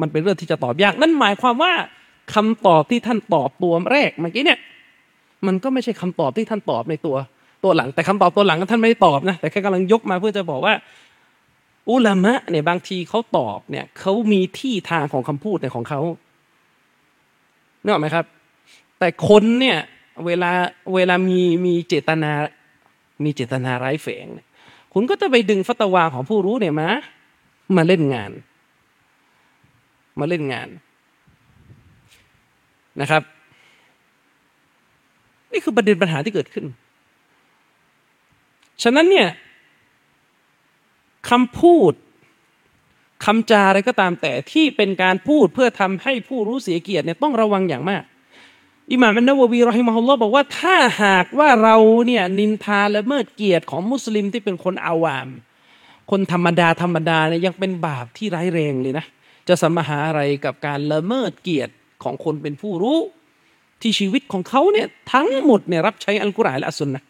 มันเป็นเรื่องที่จะตอบยาก นั่นหมายความว่าคำตอบที่ท่านตอบตัวแรกเมื่อกี้เนี่ย มันก็ไม่ใช่คำตอบที่ท่านตอบในตัวตัวหลัง แต่คำตอบตัวหลังท่านไม่ได้ตอบนะแต่แค่กำลังยกมาเพื่อจะบอกว่า อุลามะเนี่ยบางทีเขาตอบเนี่ยเขามีที่ทางของคำพูดในของเขาเนอะไหมครับ แต่คนเนี่ยเวลาเวลามีมีเจตนา มีเจตนาร้ายแฝงคุณก็จะไปดึงฟัตวาของผู้รู้เนี่ยมามาเล่นงาน มาเล่นงานนะครับ นี่คือประเด็นปัญหาที่เกิดขึ้น ฉะนั้นเนี่ย คำพูดคำจาอะไรก็ตามแต่ที่เป็นการพูดเพื่อทำให้ผู้รู้เสียเกียรติเนี่ยต้องระวังอย่างมากอิหม่ามอันนาววีรอฮิมะฮุลลอบอกว่าถ้าหากว่าเราเนี่ยนินทาและเมิดเกียรติของมุสลิมที่เป็นคนอาวาม คนธรรมดาธรรมดาเนี่ยยังเป็นบาปที่ร้ายแรงเลยนะจะสมหาอะไรกับการละเมิดเกียรติของคนเป็นผู้รู้ ที่ชีวิตของเขาเนี่ยทั้งหมดเนี่ยรับใช้อัลกุรอานและอัสซุนนะ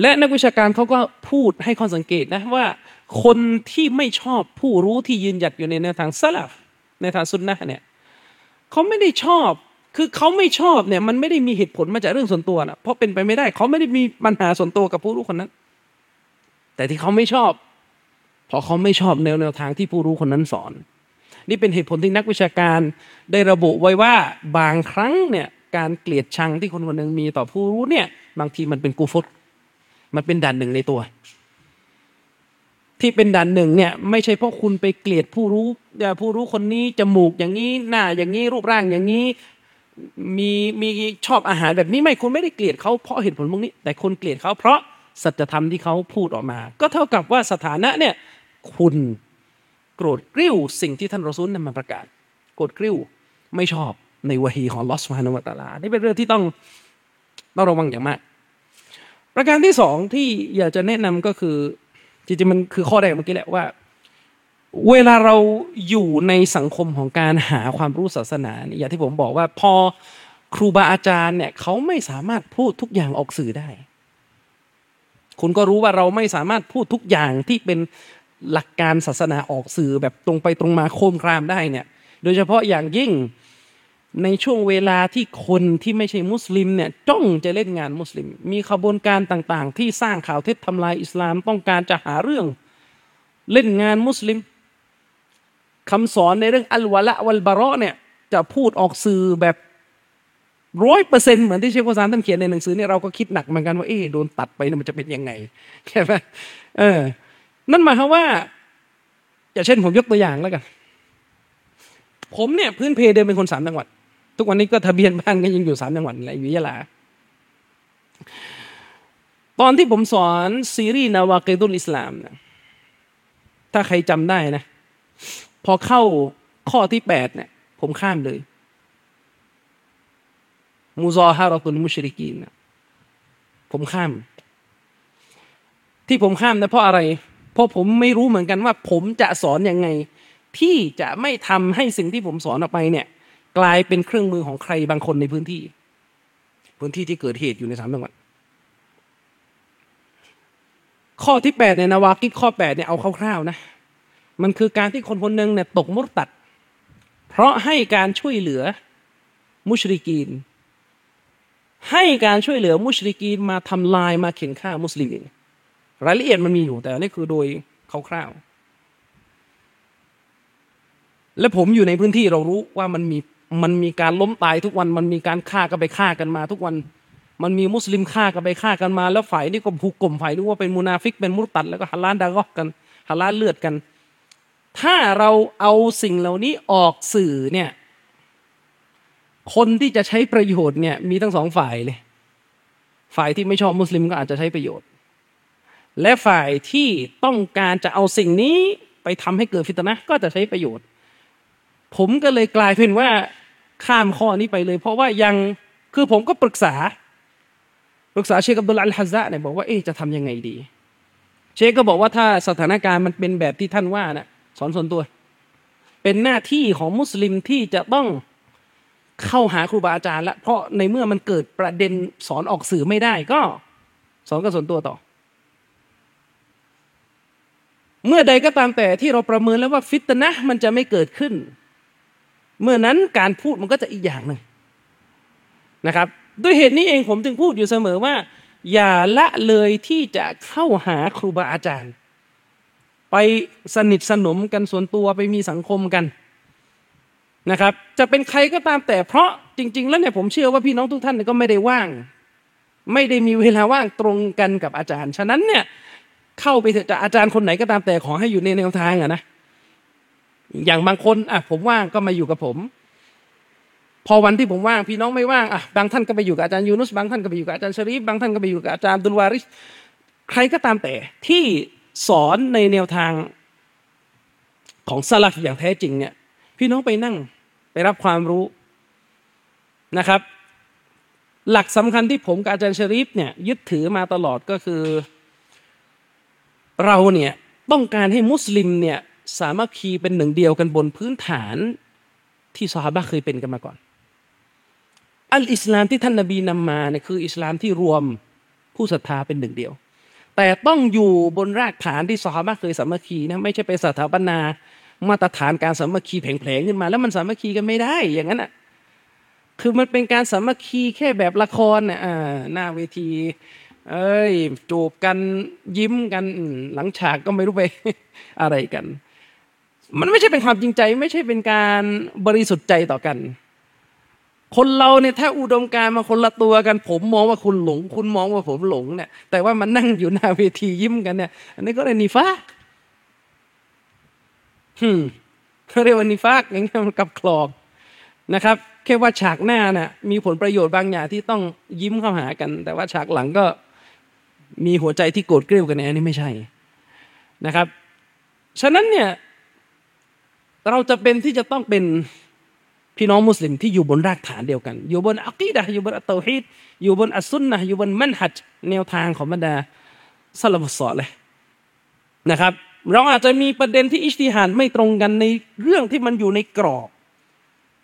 และนักวิชาการเขาก็พูดให้ข้อสังเกตนะว่า คนที่ไม่ชอบผู้รู้ที่ยืนหยัดอยู่ในแนวทางสลับในทางสุนนะเนี่ยเขาไม่ได้ชอบคือเขาไม่ชอบเนี่ยมันไม่ได้มีเหตุผลมาจากเรื่องส่วนตัวนะเพราะเป็นไปไม่ได้เขาไม่ได้มีปัญหาส่วนตัวกับผู้รู้คนนั้น แต่ที่เขาไม่ชอบ เพราะเขาไม่ชอบแนวแนวทางที่ผู้รู้คนนั้นสอน นี่เป็นเหตุผลที่นักวิชาการได้ระบุไว้ว่าบางครั้งเนี่ยการเกลียดชังที่คนคนหนึ่งมีต่อผู้รู้เนี่ยบางทีมันเป็นกูฟต มันเป็นด่านหนึ่งในตัว ที่เป็นด่านหนึ่งเนี่ย ไม่ใช่เพราะคุณไปเกลียดผู้รู้อย่าผู้รู้คนนี้จมูกอย่างนี้หน้าอย่างนี้รูปร่างอย่างนี้มีมีชอบอาหารแบบนี้ไม่คุณไม่ได้เกลียดเขาเพราะเหตุผลพวกนี้ แต่คนเกลียดเขาเพราะสัจธรรมที่เขาพูดออกมา ก็เท่ากับว่าสถานะเนี่ย คุณโกรธกริ้วสิ่งที่ท่านรอซูลนำมาประกาศ โกรธกริ้วไม่ชอบในวะฮีของลอสมานุวตลานี่เป็นเรื่องที่ต้องต้องระวังอย่างมาก ประการที่สองที่อยากจะแนะนำก็คือจริงๆมันคือข้อแรกเมื่อกี้แหละว่า เวลาเราอยู่ในสังคมของการหาความรู้ศาสนาอย่างที่ผมบอกว่าพอครูบาอาจารย์เนี่ยเขาไม่สามารถพูดทุกอย่างออกสื่อได้ คุณก็รู้ว่าเราไม่สามารถพูดทุกอย่างที่เป็นหลักการศาสนาออกสื่อแบบตรงไปตรงมาโคมครามได้เนี่ย โดยเฉพาะอย่างยิ่ง ในช่วงเวลาที่คนที่ไม่ใช่มุสลิมเนี่ยจ้องจะเล่นงานมุสลิม มีขบวนการต่างๆ ที่สร้างข่าวเท็จทำลายอิสลามต้องการจะหาเรื่องเล่นงานมุสลิมคำสอนในเรื่องอัลวะละวัลบาระเนี่ยจะพูดออกสื่อแบบร้อยเปอร์เซ็นต์เหมือนที่เชฟโคซานท่านเขียนในหนังสือเนี่ยเราก็คิดหนักเหมือนกันว่าเอ๊โดนตัดไปมันจะเป็นยังไงใช่ไหมเออ นั่นหมายความว่าอย่างเช่นผมยกตัวอย่างแล้วกัน ผมเนี่ยพื้นเพเดิมเป็นคนสามจังหวัด ทุกวันนี้ก็ทะเบียนบ้านก็ยังอยู่สามจังหวัดแหละอยู่ยะลาตอนที่ผมสอนซีรีส์นาวาเกตุลอิสลามนะถ้าใครจำได้นะ พอเข้าข้อที่แปดเนี่ย ผมข้ามเลยมูซอฮารตุลมุชริกีนผมข้าม ที่ผมข้ามนะเพราะอะไร เพราะผมไม่รู้เหมือนกันว่า ผมจะสอนยังไง ที่จะไม่ทำให้สิ่งที่ผมสอนออกไปเนี่ย กลายเป็นเครื่องมือของใครบางคนในพื้นที่ พื้นที่ที่เกิดเหตุอยู่ในสามจังหวัดข้อที่แปดในนาวากิดข้อแปดเนี่ยเอาคร่าวๆนะมันคือการที่คนคนหนึ่งเนี่ยตกมุตตัด เพราะให้การช่วยเหลือมุชริกีน ให้การช่วยเหลือมุชริกีนมาทำลายมาเข็นฆ่ามุสลิมรายละเอียดมันมีอยู่แต่นี่คือโดยคร่าวๆและผมอยู่ในพื้นที่เรารู้ว่ามันมี มันมีการล้มตายทุกวัน มันมีการฆ่ากันไปฆ่ากันมา ทุกวัน มันมีมุสลิมฆ่ากันไปฆ่ากันมา แล้วฝ่ายนี่ก็ฮุก่มฝ่ายนี้ว่าเป็นมุนาฟิกเป็นมุรตัดแล้วก็ฮัลลานดากอกกันฮาลาลเลือดกัน ถ้าเราเอาสิ่งเหล่านี้ออกสื่อเนี่ยคนที่จะใช้ประโยชน์เนี่ยมีทั้งสองฝ่ายเลย ฝ่ายที่ไม่ชอบมุสลิมก็อาจจะใช้ประโยชน์ และฝ่ายที่ต้องการจะเอาสิ่งนี้ไปทำให้เกิดฟิตนะก็จะใช้ประโยชน์ ผมก็เลยกลายเป็นว่าข้ามข้อนี้ไปเลย เพราะว่ายังคือผมก็ปรึกษา ปรึกษาเชคอับดุลอัลฮะซะเนี่ยบอกว่าเอ๊จะทำยังไงดี เชคก็บอกว่าถ้าสถานการณ์มันเป็นแบบที่ท่านว่านะสอนส่วนตัว เป็นหน้าที่ของมุสลิมที่จะต้องเข้าหาครูบาอาจารย์ละเพราะในเมื่อมันเกิดประเด็นสอนออกสื่อไม่ได้ก็สอนกับส่วนตัวต่อ เมื่อใดก็ตามแต่ที่เราประเมินแล้วว่าฟิตนะมันจะไม่เกิดขึ้น เมื่อนั้นการพูดมันก็จะอีกอย่างหนึ่งนะครับ ด้วยเหตุนี้เองผมจึงพูดอยู่เสมอว่า อย่าละเลยที่จะเข้าหาครูบาอาจารย์ ไปสนิทสนมกันส่วนตัวไปมีสังคมกันนะครับ จะเป็นใครก็ตามแต่เพราะจริง ๆ แล้วเนี่ยผมเชื่อว่าพี่น้องทุกท่านก็ไม่ได้ว่าง ไม่ได้มีเวลาว่างตรงกันกับอาจารย์ ฉะนั้นเนี่ยเข้าไปเถอะจะอาจารย์คนไหนก็ตามแต่ขอให้อยู่ในแนวทางอะนะ อย่างบางคนอะผมว่างก็มาอยู่กับผม พอวันที่ผมว่างพี่น้องไม่ว่างอะบางท่านก็ไปอยู่กับอาจารย์ยูนุสบางท่านก็ไปอยู่กับอาจารย์ชรีฟบางท่านก็ไปอยู่กับอาจารย์ดุลวาริสใครก็ตามแต่ที่สอนในแนวทางของสลักอย่างแท้จริงเนี่ย พี่น้องไปนั่งไปรับความรู้นะครับ หลักสำคัญที่ผมกับอาจารย์ชรีฟเนี่ยยึดถือมาตลอดก็คือ เราเนี่ยต้องการให้มุสลิมเนี่ย สามัคคีเป็นหนึ่งเดียวกันบนพื้นฐานที่ซอฮาบะเคยเป็นกันมาก่อน อัลอิสลามที่ท่านนบีนำมาเนี่ยคืออิสลามที่รวมผู้ศรัทธาเป็นหนึ่งเดียว แต่ต้องอยู่บนรากฐานที่สหามะเคยสามัคคีนะไม่ใช่ไปสถาปนามาตรฐานการสามัคคีแผลงๆขึ้นมา แล้วมันสามัคคีกันไม่ได้อย่างนั้นอะคือมันเป็นการสามัคคีแค่แบบละครเนี่ยหน้าเวที เอ้ยจูบกันยิ้มกันหลังฉากก็ไม่รู้ไปอะไรกัน มันไม่ใช่เป็นความจริงใจ ไม่ใช่เป็นการบริสุทธิ์ใจต่อกัน คนเราเนี่ยถ้าอุดมการมาคนละตัวกัน ผมมองว่าคุณหลง คุณมองว่าผมหลงเนี่ย แต่ว่ามันนั่งอยู่หน้าเวทียิ้มกันเนี่ย อันนี้ก็เรียกนิฟากฮึเขาเรียกว่านิฟากอย่างนี้มันกับคลอกนะครับแค่ว่าฉากหน้าน่ะมีผลประโยชน์บางอย่างที่ต้องยิ้มเข้าหากัน แต่ว่าฉากหลังก็มีหัวใจที่โกรธเกลียวกันอันนี้ไม่ใช่นะครับ ฉะนั้นเนี่ย เราจะเป็นที่จะต้องเป็นพี่น้องมุสลิมที่อยู่บนรากฐานเดียวกัน อยู่บนอักีดะอยู่บนอัตโตฮิดอยู่บนอัสซุนนะอยู่บนมันฮัจแนวทางของบรรดาสลับสอดเลยนะครับ เราอาจจะมีประเด็นที่อิสติฮานไม่ตรงกันในเรื่องที่มันอยู่ในกรอบ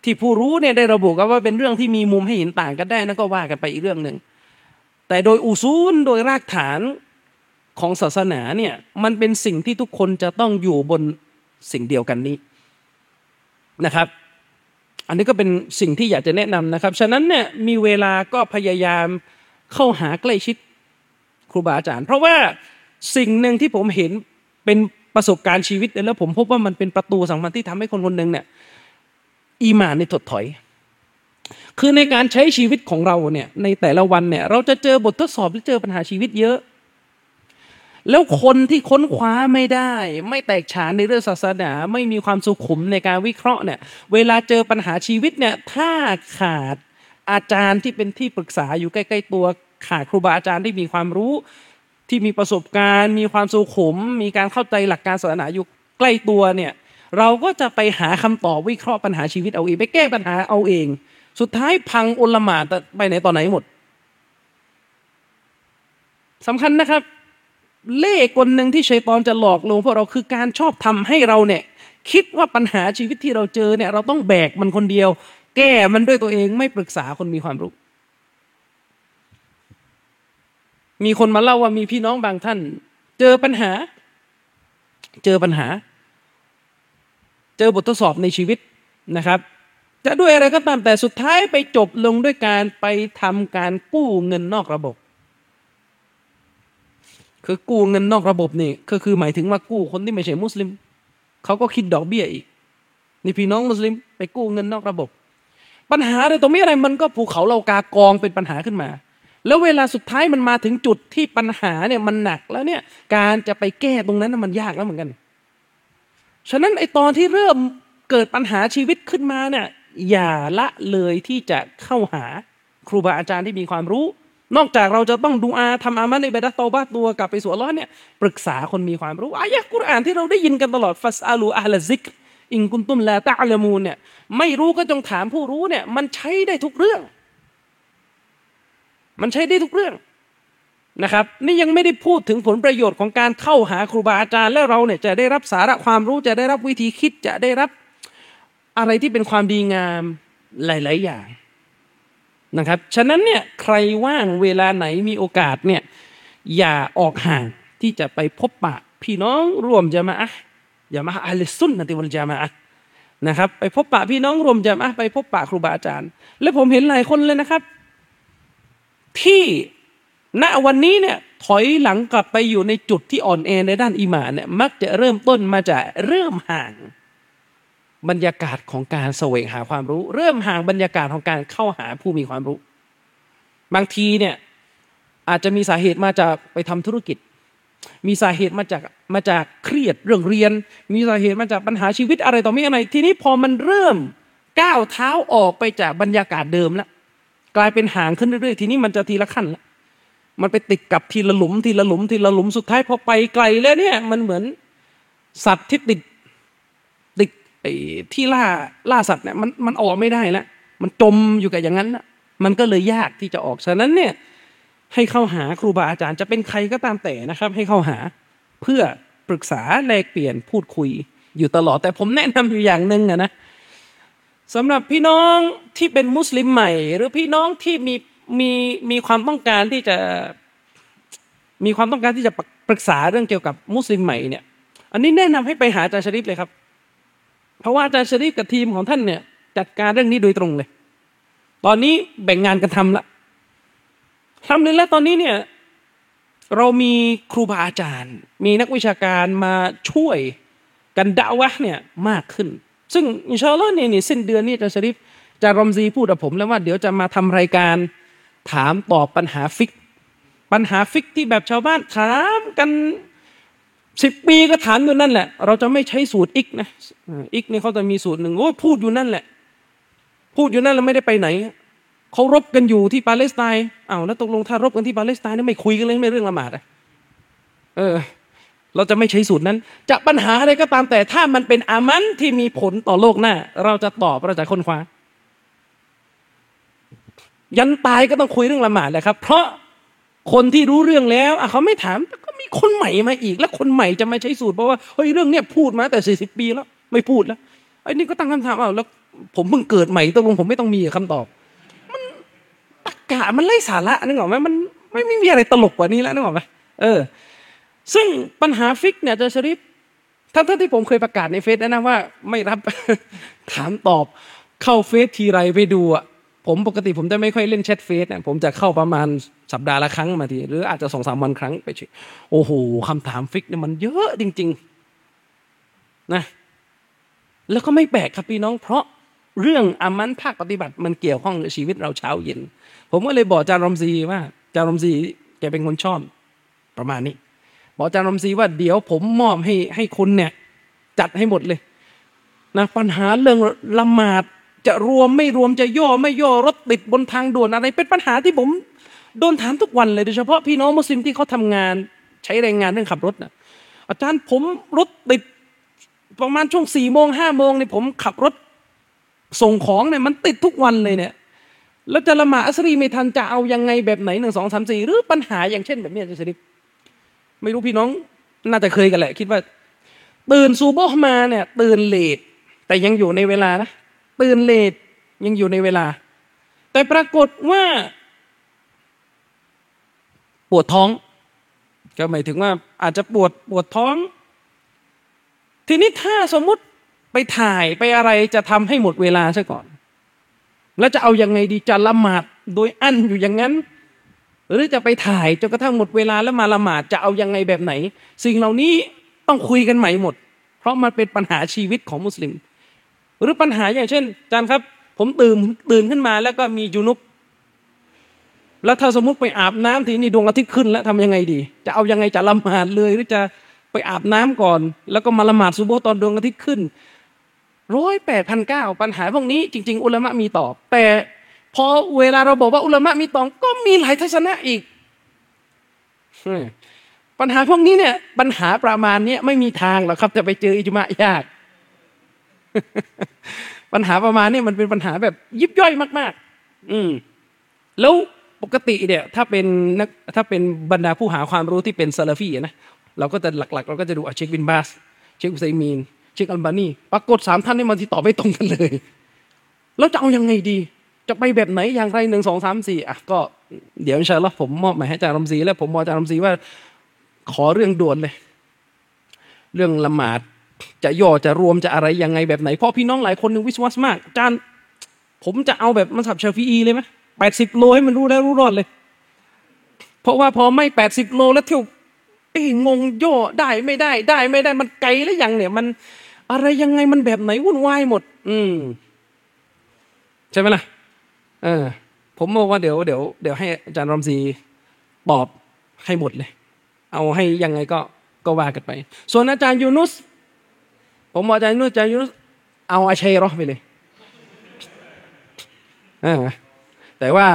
ที่ผู้รู้เนี่ยได้ระบุกันว่าเป็นเรื่องที่มีมุมให้เห็นต่างกันได้นั่นก็ว่ากันไปอีกเรื่องหนึ่งแต่โดยอุซูลโดยรากฐานของศาสนาเนี่ยมันเป็นสิ่งที่ทุกคนจะต้องอยู่บนสิ่งเดียวกันนี้ นะครับ อันนี้ก็เป็นสิ่งที่อยากจะแนะนำนะครับ ฉะนั้นเนี่ยมีเวลาก็พยายามเข้าหาใกล้ชิดครูบาอาจารย์ เพราะว่าสิ่งหนึ่งที่ผมเห็นเป็นประสบการณ์ชีวิตแล้วผมพบว่ามันเป็นประตูสำคัญที่ทำให้คนคนหนึ่งเนี่ยอีมานในถดถอย คือในการใช้ชีวิตของเราเนี่ยในแต่ละวันเนี่ยเราจะเจอบททดสอบและเจอปัญหาชีวิตเยอะ แล้วคนที่ค้นคว้าไม่ได้ ไม่แตกฉานในเรื่องศาสนา ไม่มีความสุขุมในการวิเคราะห์เนี่ย เวลาเจอปัญหาชีวิตเนี่ย ถ้าขาดอาจารย์ที่เป็นที่ปรึกษาอยู่ใกล้ ๆ ตัวขาดครูบาอาจารย์ที่มีความรู้ ที่มีประสบการณ์ มีความสุขุม มีการเข้าใจหลักการศาสนาอยู่ใกล้ตัวเนี่ย เราก็จะไปหาคำตอบวิเคราะห์ปัญหาชีวิตเอาเองไปแก้ปัญหาเอาเอง สุดท้ายพังอุลมาไปไหนต่อไหนหมดสำคัญนะครับ เล่กลหนึ่งที่ชัยตอนจะหลอกลวงพวกเราคือการชอบทำให้เราเนี่ย คิดว่าปัญหาชีวิตที่เราเจอเนี่ย เราต้องแบกมันคนเดียว แก้มันด้วยตัวเองไม่ปรึกษาคนมีความรู้ มีคนมาเล่าว่ามีพี่น้องบางท่าน เจอปัญหา เจอปัญหา เจอบททดสอบในชีวิตนะครับ จะด้วยอะไรก็ตามแต่สุดท้ายไปจบลงด้วยการไปทำการกู้เงินนอกระบบ คือกู้เงินนอกระบบนี่ก็คือหมายถึงว่ากู้คนที่ไม่ใช่มุสลิมเขาก็คิดดอกเบี้ยอีกนี่พี่น้องมุสลิมไปกู้เงินนอกระบบ ปัญหาอะไรตรงนี้อะไรมันก็ภูเขาเรากากองเป็นปัญหาขึ้นมา แล้วเวลาสุดท้ายมันมาถึงจุดที่ปัญหาเนี่ยมันหนักแล้วเนี่ยการจะไปแก้ตรงนั้นมันยากแล้วเหมือนกัน ฉะนั้นไอตอนที่เริ่มเกิดปัญหาชีวิตขึ้นมาเนี่ยอย่าละเลยที่จะเข้าหาครูบาอาจารย์ที่มีความรู้ นอกจากเราจะต้องดูอาทำอามันในเบดัตโตบ้าตัวกลับไปสู่อัลลอฮ์เนี่ยปรึกษาคนมีความรู้อายะกุรอานที่เราได้ยินกันตลอดฟัสอาลูอัลซิกอิงกุนตุมลาตะอัลมูนเนี่ยไม่รู้ก็จงถามผู้รู้เนี่ยมันใช้ได้ทุกเรื่อง มันใช้ได้ทุกเรื่องนะครับนี่ยังไม่ได้พูดถึงผลประโยชน์ของการเข้าหาครูบาอาจารย์ และเราเนี่ยจะได้รับสาระความรู้จะได้รับวิธีคิดจะได้รับอะไรที่เป็นความดีงามหลาย ๆ อย่าง นะครับ ฉะนั้นเนี่ยใครว่างเวลาไหนมีโอกาสเนี่ยอย่าออกห่างที่จะไปพบปะพี่น้องร่วมจะมาอะอย่ามาอัลซุนนะติวันจะมาอะนะครับ ไปพบปะพี่น้องรวมจะมาไปพบปะครูบาอาจารย์ และผมเห็นหลายคนเลยนะครับ ที่ณวันนี้เนี่ยถอยหลังกลับไปอยู่ในจุดที่อ่อนแอในด้านอีหมานเนี่ยมักจะเริ่มต้นมาจากเริ่มห่าง บรรยากาศของการแสวงหาความรู้ เริ่มห่างบรรยากาศของการเข้าหาผู้มีความรู้ บางทีเนี่ยอาจจะมีสาเหตุมาจากไปทำธุรกิจ มีสาเหตุมาจากมาจากเครียดเรื่องเรียน มีสาเหตุมาจากปัญหาชีวิตอะไรต่อไม่อะไร ทีนี้พอมันเริ่มก้าวเท้าออกไปจากบรรยากาศเดิมแล้วกลายเป็นห่างขึ้นเรื่อยๆ ทีนี้มันจะทีละขั้นละมันไปติดกับทีละหลุมทีละหลุมทีละหลุมสุดท้ายพอไปไกลแล้วเนี่ยมันเหมือนสัตว์ที่ติด ไอ้ที่ล่าล่าสัตว์เนี่ยมันมันออกไม่ได้แล้วมันจมอยู่กับอย่างนั้นนะมันก็เลยยากที่จะออกฉะนั้นเนี่ยให้เข้าหาครูบาอาจารย์จะเป็นใครก็ตามแต่นะครับ ให้เข้าหาเพื่อปรึกษาแลกเปลี่ยนพูดคุยอยู่ตลอด แต่ผมแนะนำอยู่อย่างหนึ่งอะนะสำหรับพี่น้องที่เป็นมุสลิมใหม่ หรือพี่น้องที่มีมีมีความต้องการที่จะมีความต้องการที่จะปรึกษาเรื่องเกี่ยวกับมุสลิมใหม่เนี่ย อันนี้แนะนำให้ไปหาอาจารย์ชริฟเลยครับ เพราะว่าอาจารย์ชริฟกับทีมของท่านเนี่ย จัดการเรื่องนี้โดยตรงเลย ตอนนี้แบ่งงานกันทำละทำเลยแล้วตอนนี้เนี่ยเรามีครูบาอาจารย์ มีนักวิชาการมาช่วยกันดาวะเนี่ยมากขึ้น ซึ่งอินชาอัลลอฮ์เนี่ยสิ้นเดือนนี้อาจารย์ชริฟจะรอมซีพูดกับผมแล้วว่าเดี๋ยวจะมาทำรายการถามตอบปัญหาฟิก ปัญหาฟิกฮ์ที่แบบชาวบ้านถามกัน สิบปีก็ถามอยู่นั่นแหละ เราจะไม่ใช้สูตรอิกนะอิกนี่เขาจะมีสูตรหนึ่งโอ้พูดอยู่นั่นแหละ พูดอยู่นั่นแล้วไม่ได้ไปไหนเขารบกันอยู่ที่ปาเลสไตน์อ้าวแล้วตกลงถ้ารบกันที่ปาเลสไตน์นี่ไม่คุยกันเลยไม่เรื่องละหมาดอะเออ เราจะไม่ใช้สูตรนั้น จะปัญหาอะไรก็ตามแต่ถ้ามันเป็นอามัลที่มีผลต่อโลกหน้า เราจะตอบเราจะค้นคว้ายันตายก็ต้องคุยเรื่องละหมาดแหละครับ เพราะคนที่รู้เรื่องแล้วเขาไม่ถาม มีคนใหม่มาอีก แล้วคนใหม่จะมาใช้สูตรเพราะว่าเฮ้ยเรื่องเนี้ยพูดมาแต่สี่สิบปีแล้ว ไม่พูดแล้วไอ้นี่ก็ตั้งคำถามเอาแล้ว ผมเพิ่งเกิดใหม่ตกลงผมไม่ต้องมีคำตอบ มันตะกะมันไร้สาระนึกออกไหมมันไม่ไม่มีอะไรตลกกว่านี้แล้วนึกออกไหมเออ ซึ่งปัญหาฟิกเนี่ยอาจะชริปทั้งที่ผมเคยประกาศในเฟซนะว่า ไม่รับถามตอบเข้า Face ทีไรไปดูอะ ผมปกติผมจะไม่ค่อยเล่นแชท Face นะผมจะเข้าประมาณสัปดาห์ละครั้งมาทีหรืออาจจะสองสามวันครั้งไปเฉยโอ้โหคำถามฟิกฮ์เนี่ยมันเยอะจริง ๆ นะ แล้วก็ไม่แปลกครับพี่น้อง เพราะเรื่องอามัลภาคปฏิบัติมันเกี่ยวข้องกับชีวิตเราเช้าเย็น ผมก็เลยบอกอาจารย์รอมซีว่าอาจารย์รอมซีแกเป็นคนชอบ ประมาณนี้บอกอาจารย์รอมซีว่าเดี๋ยวผมมอบให้ให้คุณเนี่ย จัดให้หมดเลยนะปัญหาเรื่องละหมาด จะรวมไม่รวมจะย่อไม่ย่อรถติดบนทางด่วนอะไร เป็นปัญหาที่ผมโดนถามทุกวันเลยโดยเฉพาะพี่น้องมุสลิมที่เขาทำงาน ใช้แรงงานเรื่องขับรถนะอาจารย์ผมรถติดประมาณช่วงสี่โมงห้าโมงเนี่ยผมขับรถส่งของเนี่ยมันติดทุกวันเลยเนี่ยแล้วจะละหมาดอัสรีไม่ทันจะเอายังไงแบบไหนหนึ่งสองสามสี่หรือปัญหาอย่างเช่นแบบนี้จะสริปไม่รู้พี่น้องน่าจะเคยกันแหละ คิดว่า ตื่นซูโบห์มาเนี่ยตื่นเลทแต่ยังอยู่ในเวลานะ ตื่นเลทยังอยู่ในเวลา แต่ปรากฏว่า ปวดท้อง ก็หมายถึงว่าอาจจะปวดปวดท้อง ทีนี้ถ้าสมมุติไปถ่ายไปอะไรจะทำให้หมดเวลาซะก่อน แล้วจะเอายังไงดีจะละหมาดโดยอั้นอยู่อย่างนั้น หรือจะไปถ่ายจนกระทั่งหมดเวลาแล้วมาละหมาดจะเอายังไงแบบไหน สิ่งเหล่านี้ต้องคุยกันใหม่หมด เพราะมันเป็นปัญหาชีวิตของมุสลิม หรือปัญหาอย่างเช่นอาจารย์ครับ ผมตื่นตื่นขึ้นมาแล้วก็มียูนุบแล้วถ้าสมมติไปอาบน้ำทีนี่ดวงอาทิตย์ขึ้นแล้วทำยังไงดี จะเอายังไงจะละหมาดเลย หรือจะไปอาบน้ำก่อน แล้วก็มาละหมาดซุโบตอนดวงอาทิตย์ขึ้นร้อยแปดพันเก้าปัญหาพวกนี้จริง ๆ อุลามะมีตอบ แต่พอเวลาเราบอกว่าอุลามะมีตอบก็มีหลายทัศนะอีกปัญหาพวกนี้เนี่ย ปัญหาประมาณนี้ไม่มีทางหรอกครับ จะไปเจออิจมะยาก ปัญหาประมาณนี้มันเป็นปัญหาแบบยิบย่อยมาก ๆ อืมแล้วปกติเนี่ย ถ้าเป็นนักถ้าเป็นบรรดาผู้หาความรู้ที่เป็นซาลาฟีนะเราก็จะหลัก ๆ เราก็จะดูอเชคบินบาสเชคอุซัยมีนเชคอัลบานีปรากฏสามท่านนี่มันที่ตอบไม่ตรงกันเลยแล้วจะเอายังไงดี จะไปแบบไหนอย่างไรหนึ่งสองสามสี่อะก็เดี๋ยวอินชาอัลลอฮ์ผมมอบหมายให้อาจารย์รมซีแล้วผมบอกอาจารย์รมซีว่าขอเรื่องด่วนเลย เรื่องละหมาด จะย่อจะรวมจะอะไรยังไงแบบไหนเพราะพี่น้องหลายคนนึงวิสวัสมากอาจารย์ผมจะเอาแบบมัซฮับชาฟีอีเลยไหมแปดสิบโลให้มันรู้แล้วรู้รอดเลย เพราะว่าพอไม่แปดสิบโลแล้วเที่ยวเอ้งงย่อได้ไม่ได้ได้ไม่ได้มันไกลแล้วยังเนี่ย มันอะไรยังไงมันแบบไหนวุ่นวายหมด อืมใช่ไหมล่ะเออ ผมบอกว่าเดี๋ยวเดี๋ยวเดี๋ยวให้อาจารย์รอมซีตอบให้หมดเลย เอาให้ยังไงก็ก็ว่ากันไป ส่วนอาจารย์ยูนุส ผมบอกอาจารย์ยูนุสอาจารย์ยูนุสเอาอาชัยรอไปเลยแต่ว่า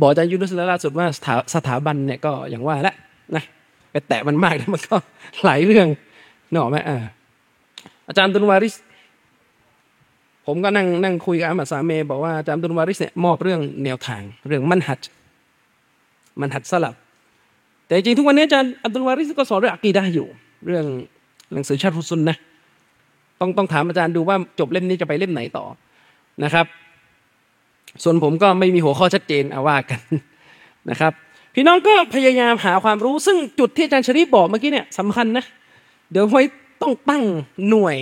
บอกอาจารย์ยูนุสแล้วล่าสุดว่าสถาสถาบันเนี่ยก็อย่างว่าแหละนะไปแตะมันมากแล้วมันก็หลายเรื่องนอกไหมอ่าอาจารย์ตุนวาริส ผมก็นั่งนั่งคุยกับอามัดสาเมบอกว่าอาจารย์ตุนวาริสเนี่ยมอบเรื่องแนวทาง เรื่องมันหัดมันหัดสลับ แต่จริงทุกวันนี้อาจารย์อับดุลวาริสก็สอนเรื่องอะกีดะอยู่ เรื่องหนังสือชาติฮุซุนนะ ต้องต้องถามอาจารย์ดูว่าจบเล่มนี้จะไปเล่มไหนต่อนะครับ ส่วนผมก็ไม่มีหัวข้อชัดเจนเอาว่ากันนะครับ พี่น้องก็พยายามหาความรู้ซึ่งจุดที่อาจารย์ชริปบอกเมื่อกี้เนี่ยสำคัญนะ เดี๋ยวไว้ต้องตั้งหน่วย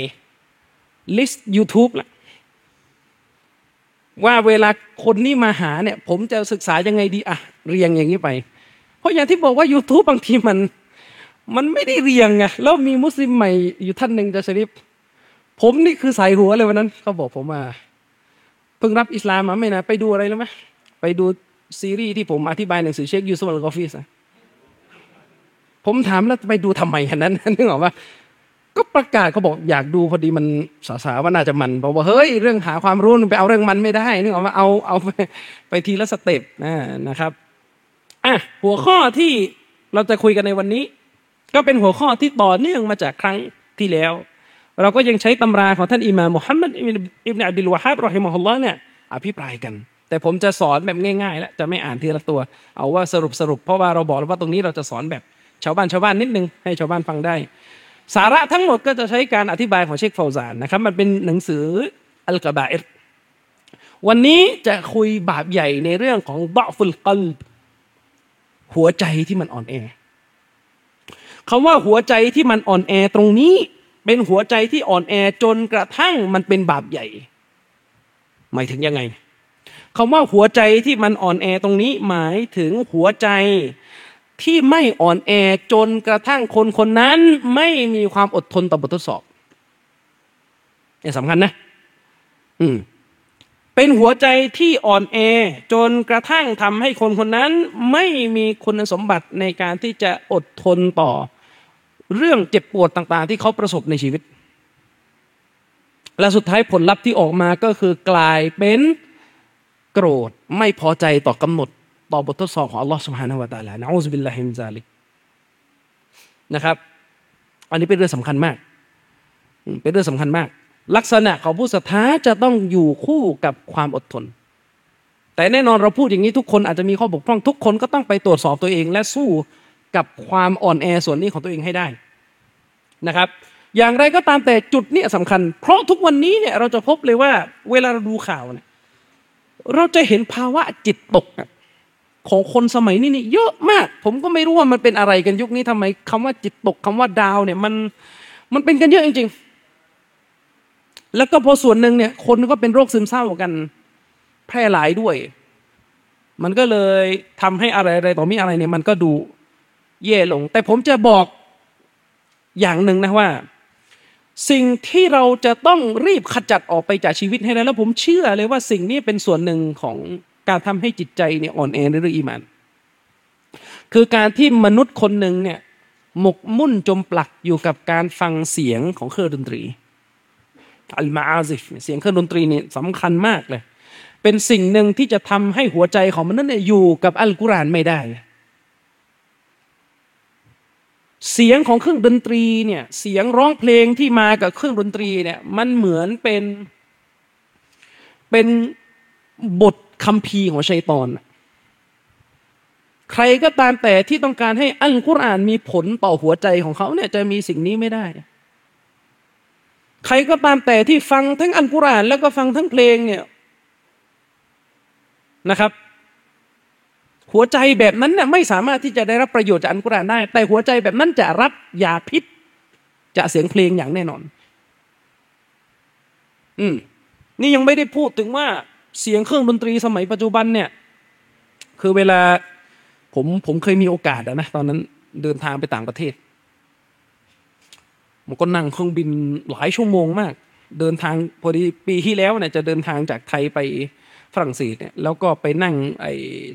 ลิสต์ YouTube ละว่าเวลาคนนี่มาหาเนี่ย ผมจะศึกษายังไงดีอะเรียงอย่างนี้ไป เพราะอย่างที่บอกว่า YouTube บางทีมัน มันไม่ได้เรียงไงแล้วมีมุสลิมใหม่อยู่ท่านหนึ่งจะชริป ผมนี่คือใสายหัวเลยวันนั้นเขาบอกผมว่าเพิ่งรับอิสลามมาไม่นะไปดูอะไรแล้วไหมไปดูซีรีส์ที่ผมอธิบายหนังสือเชคยูซุฟอัลกอฟิสผมถามแล้วไปดูทำไมขนาดนั้นนึกออกว่าก็ประกาศเขาบอกอยากดูพอดีมันสาสาว่าน่าจะมันบอกว่าเฮ้ยเรื่องหาความรู้ไปเอาเรื่องมันไม่ได้นึกออกว่าเอาเอาไปไปทีละสเต็ปนะครับอะหัวข้อที่เราจะคุยกันในวันนี้ ก็เป็นหัวข้อที่ต่อเนื่องมาจากครั้งที่แล้ว เราก็ยังใช้ตำราของท่านอิมามมุฮัมมัดอิบนาอับดุลวะฮับรอฮิมะฮุลลอฮ์เนี่ยอภิปรายกัน แต่ผมจะสอนแบบง่ายๆ แล้วจะไม่อ่านทีละตัว เอาว่าสรุปสรุปเพราะว่าเราบอกแล้วว่าตรงนี้เราจะสอนแบบชาวบ้านชาวบ้านนิดนึงให้ชาวบ้านฟังได้ สาระทั้งหมดก็จะใช้การอธิบายของเชคฟาวซานนะครับมันเป็นหนังสืออัลกบาเอตวันนี้จะคุยบาปใหญ่ในเรื่องของบะฟุลกลหัวใจที่มันอ่อนแอคำว่าหัวใจที่มันอ่อนแอตรงนี้ เป็นหัวใจที่อ่อนแอจนกระทั่งมันเป็นบาปใหญ่ หมายถึงยังไงคำว่าหัวใจที่มันอ่อนแอตรงนี้หมายถึงหัวใจที่ไม่อ่อนแอจนกระทั่งคนคนนั้นไม่มีความอดทนต่อบททดสอบนี่สำคัญนะ อืม เป็นหัวใจที่อ่อนแอ จนกระทั่งทำให้คนคนนั้น ไม่มีคุณสมบัติในการที่จะอดทนต่อ เรื่องเจ็บปวดต่างๆ ที่เขาประสบในชีวิต และสุดท้ายผลลัพธ์ที่ออกมาก็คือกลายเป็นโกรธไม่พอใจต่อกำหนดต่อบททดสอบของอัลลอฮ์สุบฮานาละ ت าลานะอูซบิลลาฮิมซาลิกนะครับ อันนี้เป็นเรื่องสำคัญมาก เป็นเรื่องสำคัญมาก ลักษณะของผู้ศรัทธาจะต้องอยู่คู่กับความอดทน แต่แน่นอนเราพูดอย่างนี้ทุกคนอาจจะมีข้อบกพร่องทุกคนก็ต้องไปตรวจสอบตัวเอง และสู้ กับความอ่อนแอส่วนนี้ของตัวเองให้ได้นะครับ อย่างไรก็ตามแต่จุดนี้สำคัญ เพราะทุกวันนี้เนี่ยเราจะพบเลยว่าเวลาเราดูข่าวเนี่ยเราจะเห็นภาวะจิตตกของคนสมัยนี้นี่เยอะมาก ผมก็ไม่รู้ว่ามันเป็นอะไรกันยุคนี้ทำไมคำว่าจิตตกคำว่าดาวเนี่ยมันมันเป็นกันเยอะจริง ๆ แล้วก็พอส่วนหนึ่งเนี่ย คนก็เป็นโรคซึมเศร้ากัน แพร่หลายด้วย มันก็เลยทำให้อะไรอะไรต่อมีอะไรเนี่ย มันก็ดู แย่ลง แต่ผมจะบอกอย่างหนึ่งนะว่า สิ่งที่เราจะต้องรีบขจัดออกไปจากชีวิตให้ได้แล้วผมเชื่อเลยว่าสิ่งนี้เป็นส่วนหนึ่งของการทำให้จิตใจเนี่ยอ่อนแอในเรื่องอีมาน คือการที่มนุษย์คนหนึ่งเนี่ยหมกมุ่นจมปลักอยู่กับการฟังเสียงของเครื่องดนตรีอัลมาอาซิฟเสียงเครื่องดนตรีนี่สำคัญมากเลย เป็นสิ่งหนึ่งที่จะทำให้หัวใจของมนุษย์เนี่ยอยู่กับอัลกุรอานไม่ได้ เสียงของเครื่องดนตรีเนี่ยเสียงร้องเพลงที่มากับเครื่องดนตรีเนี่ยมันเหมือนเป็นเป็นบทคัมภีร์ของชัยตอน ใครก็ตามแต่ที่ต้องการให้อัลกุรอานมีผลต่อหัวใจของเขาเนี่ยจะมีสิ่งนี้ไม่ได้ ใครก็ตามแต่ที่ฟังทั้งอัลกุรอานแล้วก็ฟังทั้งเพลงเนี่ยนะครับ หัวใจแบบนั้นเนี่ยไม่สามารถที่จะได้รับประโยชน์จากอัลกุรอานได้ แต่หัวใจแบบนั้นจะรับยาพิษจากเสียงเพลงอย่างแน่นอน อืม นี่ยังไม่ได้พูดถึงว่าเสียงเครื่องดนตรีสมัยปัจจุบันเนี่ย คือเวลาผมผมเคยมีโอกาสนะตอนนั้นเดินทางไปต่างประเทศมันก็นั่งเครื่องบินหลายชั่วโมงมาก เดินทางพอดีปีที่แล้วเนี่ยจะเดินทางจากไทยไป ฝรั่งเศสเนี่ยแล้วก็ไปนั่งไอ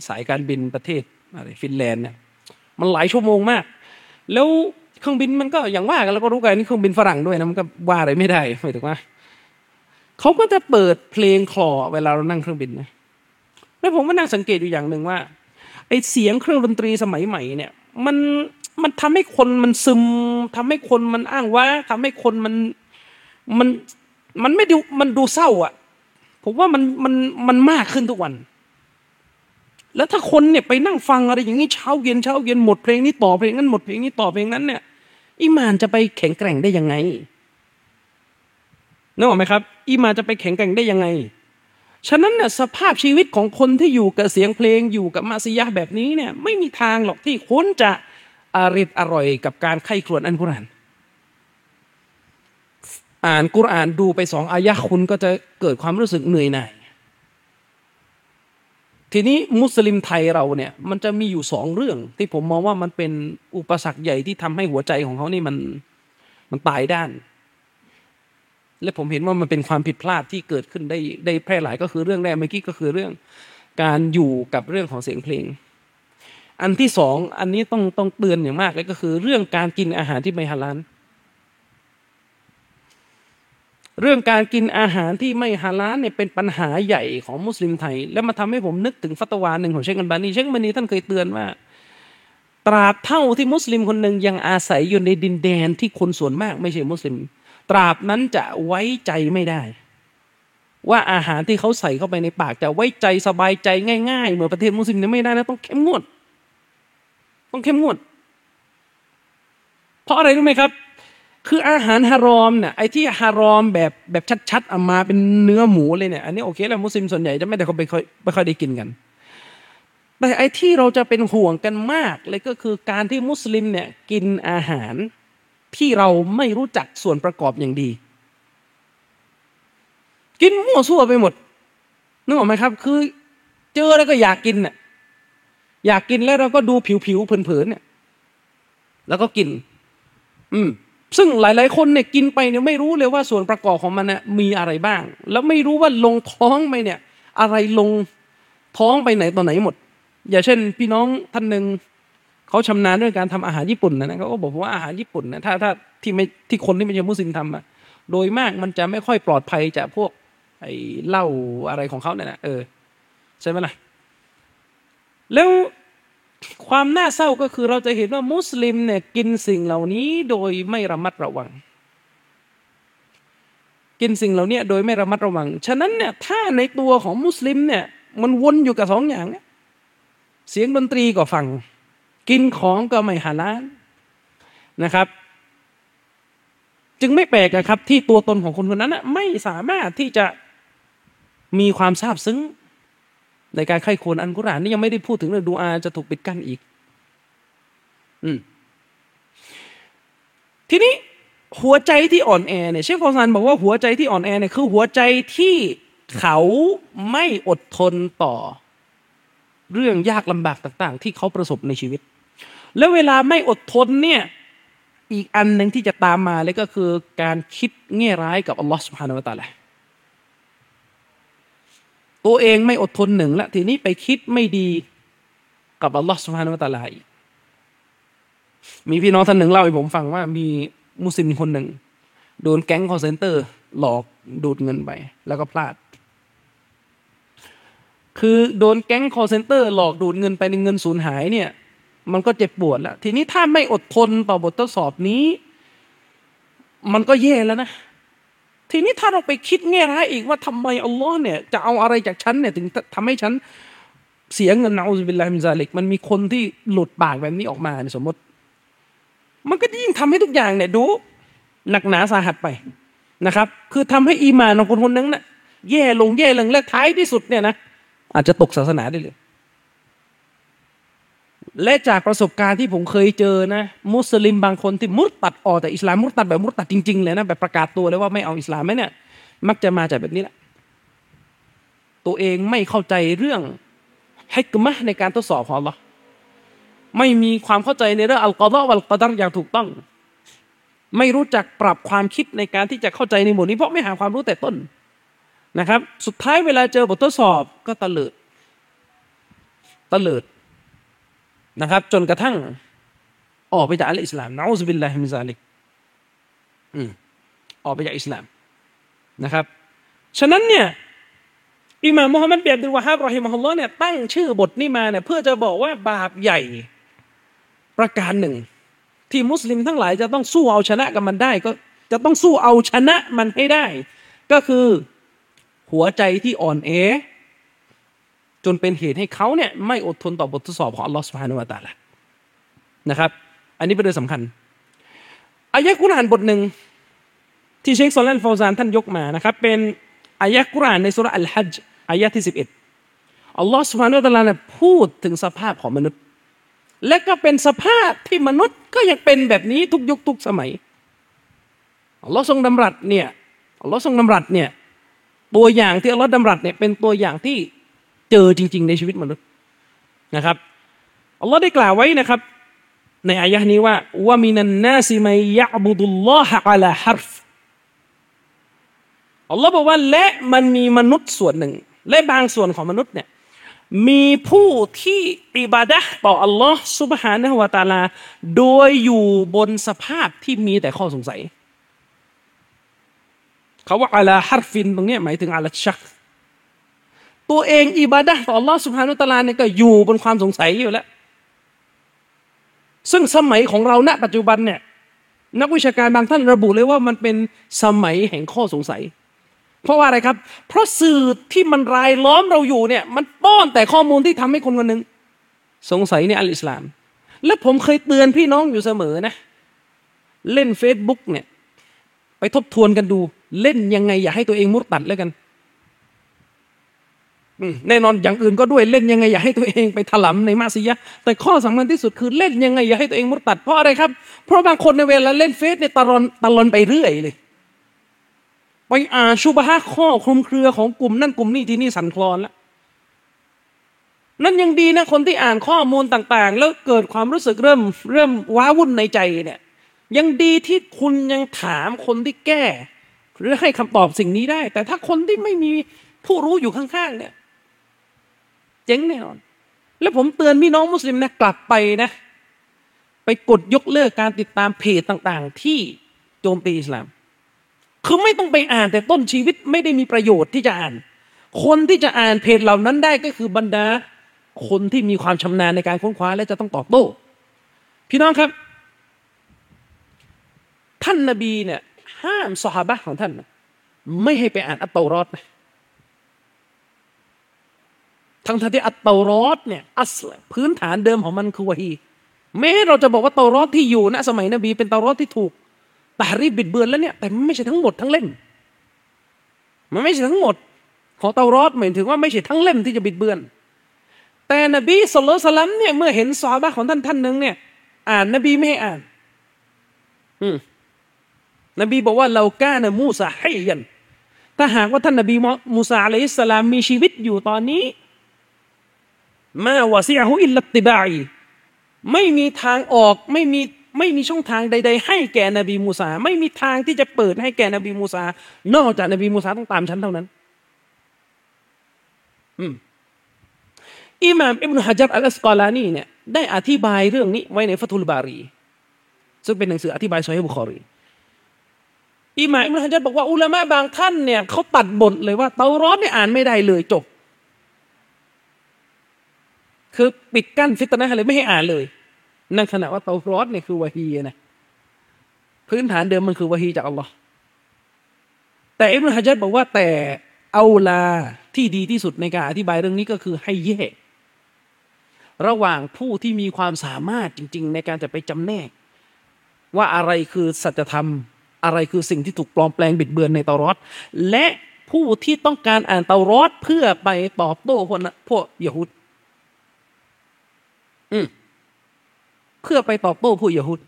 สายการบินประเทศอะไรฟินแลนด์เนี่ยมันหลายชั่วโมงมาก แล้วเครื่องบินมันก็อย่างว่ากันแล้วก็รู้กันนี่เครื่องบินฝรั่งด้วยนะมันก็ว่าอะไรไม่ได้หมายถึงว่าเขาก็จะเปิดเพลงคลอเวลาเรานั่งเครื่องบินนะแล้วผมก็นั่งสังเกตอยู่อย่างหนึ่งว่าไอเสียงเครื่องดนตรีสมัยใหม่เนี่ย มันมันทำให้คนมันซึมทำให้คนมันอ้างว่าทำให้คนมันมันมันไม่ดูมันดูเศร้าอะ ผมว่ามันมันมันมากขึ้นทุกวัน แล้วถ้าคนเนี่ยไปนั่งฟังอะไรอย่างนี้เช้าเย็นเช้าเย็นหมดเพลงนี้ต่อเพลงนั้นหมดเพลงนี้ต่อเพลงนั้นเนี่ยอิมานจะไปแข็งแกร่งได้ยังไงนึกออกไหมครับอีมาจะไปแข็งแกร่งได้ยังไง ฉะนั้นเนี่ยสภาพชีวิตของคนที่อยู่กับเสียงเพลงอยู่กับมาซิยะแบบนี้เนี่ยไม่มีทางหรอกที่คุณจะอาริดอร่อยกับการไข้ครวญอันกุรอาน อ่านกุรอานดูไปสองอายะคุณก็จะเกิดความรู้สึกเหนื่อยหน่ายทีนี้มุสลิมไทยเราเนี่ย มันจะมีอยู่สองเรื่อง ที่ผมมองว่ามันเป็นอุปสรรคใหญ่ที่ทำให้หัวใจของเขานี่มันมันตายด้าน และผมเห็นว่ามันเป็นความผิดพลาดที่เกิดขึ้นได้ได้แพร่หลายก็คือเรื่องแรกเมื่อกี้ก็คือเรื่อง การอยู่กับเรื่องของเสียงเพลง อันที่สองอันนี้ต้องต้องเตือนอย่างมากเลยก็คือ เรื่องการกินอาหารที่ไม่ฮาลาล เรื่องการกินอาหารที่ไม่ฮาลาลเนี่ยเป็นปัญหาใหญ่ของมุสลิมไทย แล้วมาทำให้ผมนึกถึงฟัตวาหนึ่งของเชคกันบานีเชคกันบานีท่านเคยเตือนว่า ตราบเท่าที่มุสลิมคนหนึ่งยังอาศัยอยู่ในดินแดนที่คนส่วนมากไม่ใช่มุสลิม ตราบนั้นจะไว้ใจไม่ได้ ว่าอาหารที่เขาใส่เข้าไปในปากจะไว้ใจสบายใจง่ายๆ เหมือนประเทศมุสลิมเนี่ยไม่ได้นะต้องเข้มงวด ต้องเข้มงวด เพราะอะไรรู้ไหมครับ คืออาหารฮารอมเนี่ยไอ้ที่ฮารอมแบบแบบชัดๆเอามาเป็นเนื้อหมูเลยเนี่ยอันนี้โอเคแล้วมุสลิมส่วนใหญ่จะไม่ได้เขาไปค่อยไม่ค่อยได้กินกัน แต่ไอ้ที่เราจะเป็นห่วงกันมากเลยก็คือการที่มุสลิมเนี่ยกินอาหารที่เราไม่รู้จักส่วนประกอบอย่างดี กินมั่วซั่วไปหมดนึกออกไหมครับ คือเจอแล้วก็อยากกินเนี่ยอยากกินแล้วเราก็ดูผิวๆเผินๆเนี่ยแล้วก็กิน อืม ซึ่งหลายๆ คนเนี่ยกินไปเนี่ยไม่รู้เลยว่าส่วนประกอบของมันน่ะมีอะไรบ้าง แล้วไม่รู้ว่าลงท้องไปเนี่ยอะไรลงท้องไปไหนตอนไหนหมด อย่างเช่น พี่น้องท่านหนึ่งเขาชำนาญเรื่องการทำอาหารญี่ปุ่นนะเขาก็บอกว่าอาหารญี่ปุ่นนะถ้าถ้าที่ไม่ที่คนที่ไม่ใช่มุสลิมทำอะโดยมากมันจะไม่ค่อยปลอดภัยจากพวกไอ้เหล้าอะไรของเขาเนี่ยนะเออใช่ไหมล่ะแล้ว ความน่าเศร้าก็คือเราจะเห็นว่ามุสลิมเนี่ยกินสิ่งเหล่านี้โดยไม่ระมัดระวัง กินสิ่งเหล่านี้โดยไม่ระมัดระวัง ฉะนั้นเนี่ยถ้าในตัวของมุสลิมเนี่ยมันวนอยู่กับสองอย่างเนี่ยเสียงดนตรีก็ฟัง กินของก็ไม่หาล้านนะครับ จึงไม่แปลกนะครับที่ตัวตนของคนคนนั้นไม่สามารถที่จะมีความซาบซึ้ง ในการไข้ควรอันกุรานนี่ยังไม่ได้พูดถึงเรื่องดูอาจะถูกปิดกั้นอีก อืมทีนี้หัวใจที่อ่อนแอเนี่ยเชฟฟอซานบอกว่าหัวใจที่อ่อนแอเนี่ยคือหัวใจที่เขาไม่อดทนต่อ เรื่องยากลำบากต่าง ๆ ที่เขาประสบในชีวิต แล้วเวลาไม่อดทนเนี่ยอีกอันหนึ่งที่จะตามมาเลยก็คือการคิดแง่ร้ายกับอัลลอฮฺสุบฮานาวะตาลา ตัวเองไม่อดทนหนึ่งละทีนี้ไปคิดไม่ดีกับอัลลอฮฺสุบฮานาวะตาลาอีกมีพี่น้องท่านหนึ่งเล่าให้ผมฟังว่ามีมุสลิมคนหนึ่ง โดนแก๊ง call center หลอกดูดเงินไป แล้วก็พลาด คือโดนแก๊ง call center หลอกดูดเงินไปในเงินสูญหายเนี่ย มันก็เจ็บปวดแล้ว ทีนี้ถ้าไม่อดทนต่อบททดสอบนี้ มันก็แย่แล้วนะ ทีนี้ถ้าเราไปคิดแง่ร้ายอีกว่าทำไมอัลลอฮ์เนี่ยจะเอาอะไรจากฉันเนี่ยถึงทำให้ฉันเสียเงินนะอุบิลลาฮิมิซาลิกมันมีคนที่หลุดปากแบบนี้ออกมาสมมติ มันก็ยิ่งทำให้ทุกอย่างเนี่ยดูหนักหนาสาหัสไปนะครับ คือทำให้อีมานของคนคนนั้นน่ะแย่ลงแย่ลงและท้ายที่สุดเนี่ยนะอาจจะตกศาสนาได้เลย และจากประสบการณ์ที่ผมเคยเจอนะ มุสลิมบางคนที่มุตตัดออกแต่อิสลามมุตตัดแบบมุตตัดจริงๆเลยนะแบบประกาศตัวเลยว่าไม่เอาอิสลามไหมเนี่ย มักจะมาจากแบบนี้แหละตัวเองไม่เข้าใจเรื่องให้กมะในการทดสอบของ Allah ไม่มีความเข้าใจในเรื่องอัลกอฎอวัลกอดัรอย่างถูกต้อง ไม่รู้จักปรับความคิดในการที่จะเข้าใจในหมวดนี้เพราะไม่หาความรู้แต่ต้นนะครับ สุดท้ายเวลาเจอบททดสอบก็ตะเลิดตะเลิด นะครับ จนกระทั่งออกไปจากอัลอิสลามนะอูซบิลลาฮิมิซาลิกอืมออกไปจากอิสลามนะครับ ฉะนั้นเนี่ยอิหม่ามมุฮัมมัดเบียดดุลวะฮับรอฮิมฮุลลอฮ์เนี่ยตั้งชื่อบทนี้มาเนี่ยเพื่อจะบอกว่าบาปใหญ่ประการหนึ่ง ที่มุสลิมทั้งหลายจะต้องสู้เอาชนะกับมันได้ ก็จะต้องสู้เอาชนะมันให้ได้ ก็คือหัวใจที่อ่อนแอ จนเป็นเหตุให้เขาเนี่ยไม่อดทนต่อบททดสอบของอัลลอฮฺสุบฮานุวะตาละนะครับ อันนี้เป็นเรื่องสำคัญอายะกุรานบทหนึ่งที่เชคซอลแลนฟาวซานท่านยกมานะครับเป็นอายะกุรานในสุรอัลฮัจอายะที่สิบเอ็ดอัลลอฮฺสุบฮานุวะตาลาเนี่ยพูดถึงสภาพของมนุษย์ และก็เป็นสภาพที่มนุษย์ก็ยังเป็นแบบนี้ทุกยุคทุกสมัยอัลลอฮ์ทรงดำรัสเนี่ยอัลลอฮ์ทรงดำรัสเนี่ยตัวอย่างที่อัลลอฮ์ดำรัสเนี่ยเป็นตัวอย่างที่ เจอจริง ๆ ในชีวิตมนุษย์นะครับอัลลอฮ์ได้กล่าวไว้นะครับ ในอายะนี้ว่าว่ามินันนาซิมัยยะบุดุลลอฮะอัลาฮัรฟอัลลอฮ์บอกว่าและมันมีมนุษย์ส่วนหนึ่ง และบางส่วนของมนุษย์เนี่ยมีผู้ที่อิบาดะต่ออัลลอฮ์ซุบฮานะฮวาตาลา โดยอยู่บนสภาพที่มีแต่ข้อสงสัย เขาว่าอัลาฮัรฟินตรงนี้หมายถึงอัลชัก ตัวเองอิบาดะต่ออัลลอฮ์สุบฮานุตลาเนี่ยก็อยู่บนความสงสัยอยู่แล้ว ซึ่งสมัยของเราณ ปัจจุบันเนี่ยนักวิชาการบางท่านระบุเลยว่ามันเป็นสมัยแห่งข้อสงสัย เพราะว่าอะไรครับ เพราะสื่อที่มันรายล้อมเราอยู่เนี่ย มันป้อนแต่ข้อมูลที่ทำให้คนคนหนึ่งสงสัยในอัลอิสลาม และผมเคยเตือนพี่น้องอยู่เสมอนะ เล่น Facebook เนี่ย ไปทบทวนกันดู เล่นยังไงอย่าให้ตัวเองมุดตัดแล้วกัน แน่นอนอย่างอื่นก็ด้วยเล่นยังไงอย่าให้ตัวเองไปถลำในมาซียะแต่ข้อสำคัญที่สุดคือเล่นยังไงอย่าให้ตัวเองมุดตัดเพราะอะไรครับ เพราะบางคนในเวลาเล่นเฟซเนี่ยตะลอนตะลอนไปเรื่อยเลย ไปอ่านชุบฮะข้อคลุมเครือของกลุ่มนั่นกลุ่มนี้ที่นี่สันคลอนแล้วนั่นยังดีนะคนที่อ่านข้อมูลต่างๆ แล้วเกิดความรู้สึกเริ่มเริ่มว้าวุ่นในใจเนี่ยยังดีที่คุณยังถามคนที่แก้ หรือให้คำตอบสิ่งนี้ได้ แต่ถ้าคนที่ไม่มีผู้รู้อยู่ข้างๆเนี่ย เจ๊งแน่นอน แล้วผมเตือนพี่น้องมุสลิมนะกลับไปนะ ไปกดยกเลิกการติดตามเพจต่างๆ ที่โจมตีอิสลาม คือไม่ต้องไปอ่านแต่ต้นชีวิตไม่ได้มีประโยชน์ที่จะอ่าน คนที่จะอ่านเพจเหล่านั้นได้ก็คือบรรดา คนที่มีความชำนาญในการค้นคว้าและจะต้องตอบโต้ พี่น้องครับ ท่านนบีเนี่ยห้ามสหบะของท่าน ไม่ให้ไปอ่านอัตเตรอดนะ ทั้งที่อัตเตารอดเนี่ยอัสพื้นฐานเดิมของมันคือวะฮีแม้เราจะบอกว่าเตารอดที่อยู่ณสมัยนบีเป็นเตารอดที่ถูกตารีบบิดเบือนแล้วเนี่ยแต่ไม่ใช่ทั้งหมดทั้งเล่มมันไม่ใช่ทั้งหมด ของเตารอดหมายถึงว่าไม่ใช่ทั้งเล่มที่จะบิดเบือน แต่นบีสุลต่านเนี่ยเมื่อเห็นซอฮาบะของท่านท่านหนึ่งเนี่ย อ่านนบีไม่ให้อ่าน อืมนบีบอกว่าเราก้านมูซาให้ยันถ้าหากว่าท่านนบีมูซาอะลัยสสลามมีชีวิตอยู่ตอนนี้ มาวาซิอาหุอิลลัตติบายไม่มีทางออกไม่มีไม่มีช่องทางใด ๆ ให้แก่นบีมูซาไม่มีทางที่จะเปิดให้แก่นบีมูซานอกจากนบีมูซาต้องตามฉันเท่านั้น อืมอิหม่ามอิบนุฮะจัรอัลอัสกอลานีเนี่ยได้อธิบายเรื่องนี้ไว้ในฟัตุลบารี ซึ่งเป็นหนังสืออธิบายซอฮีบุคอรีอิหม่ามอิบนุฮะจัรบอกว่าอุลามะบางท่านเนี่ยเขาตัดบทเลยว่าเตารอดเนี่ยอ่านไม่ได้เลยจบ คือปิดกั้นฟิตนะเลยไม่ให้อ่านเลยนั่นขณะว่าเตารอดเนี่ยคือวะฮีนะพื้นฐานเดิมมันคือวะฮีจากอัลลอฮ์แต่อิบนุฮะจัรบอกว่าแต่เอาลาที่ดีที่สุดในการอธิบายเรื่องนี้ก็คือให้แยกระหว่างผู้ที่มีความสามารถจริง ๆ ในการจะไปจำแนก ว่าอะไรคือสัจธรรม อะไรคือสิ่งที่ถูกปลอมแปลงบิดเบือนในเตารอดและผู้ที่ต้องการอ่านเตารอดเพื่อไปตอบโต้พวกนั้นพวกยะฮูด เพื่อไปตอบโต้ผู้ยะฮูด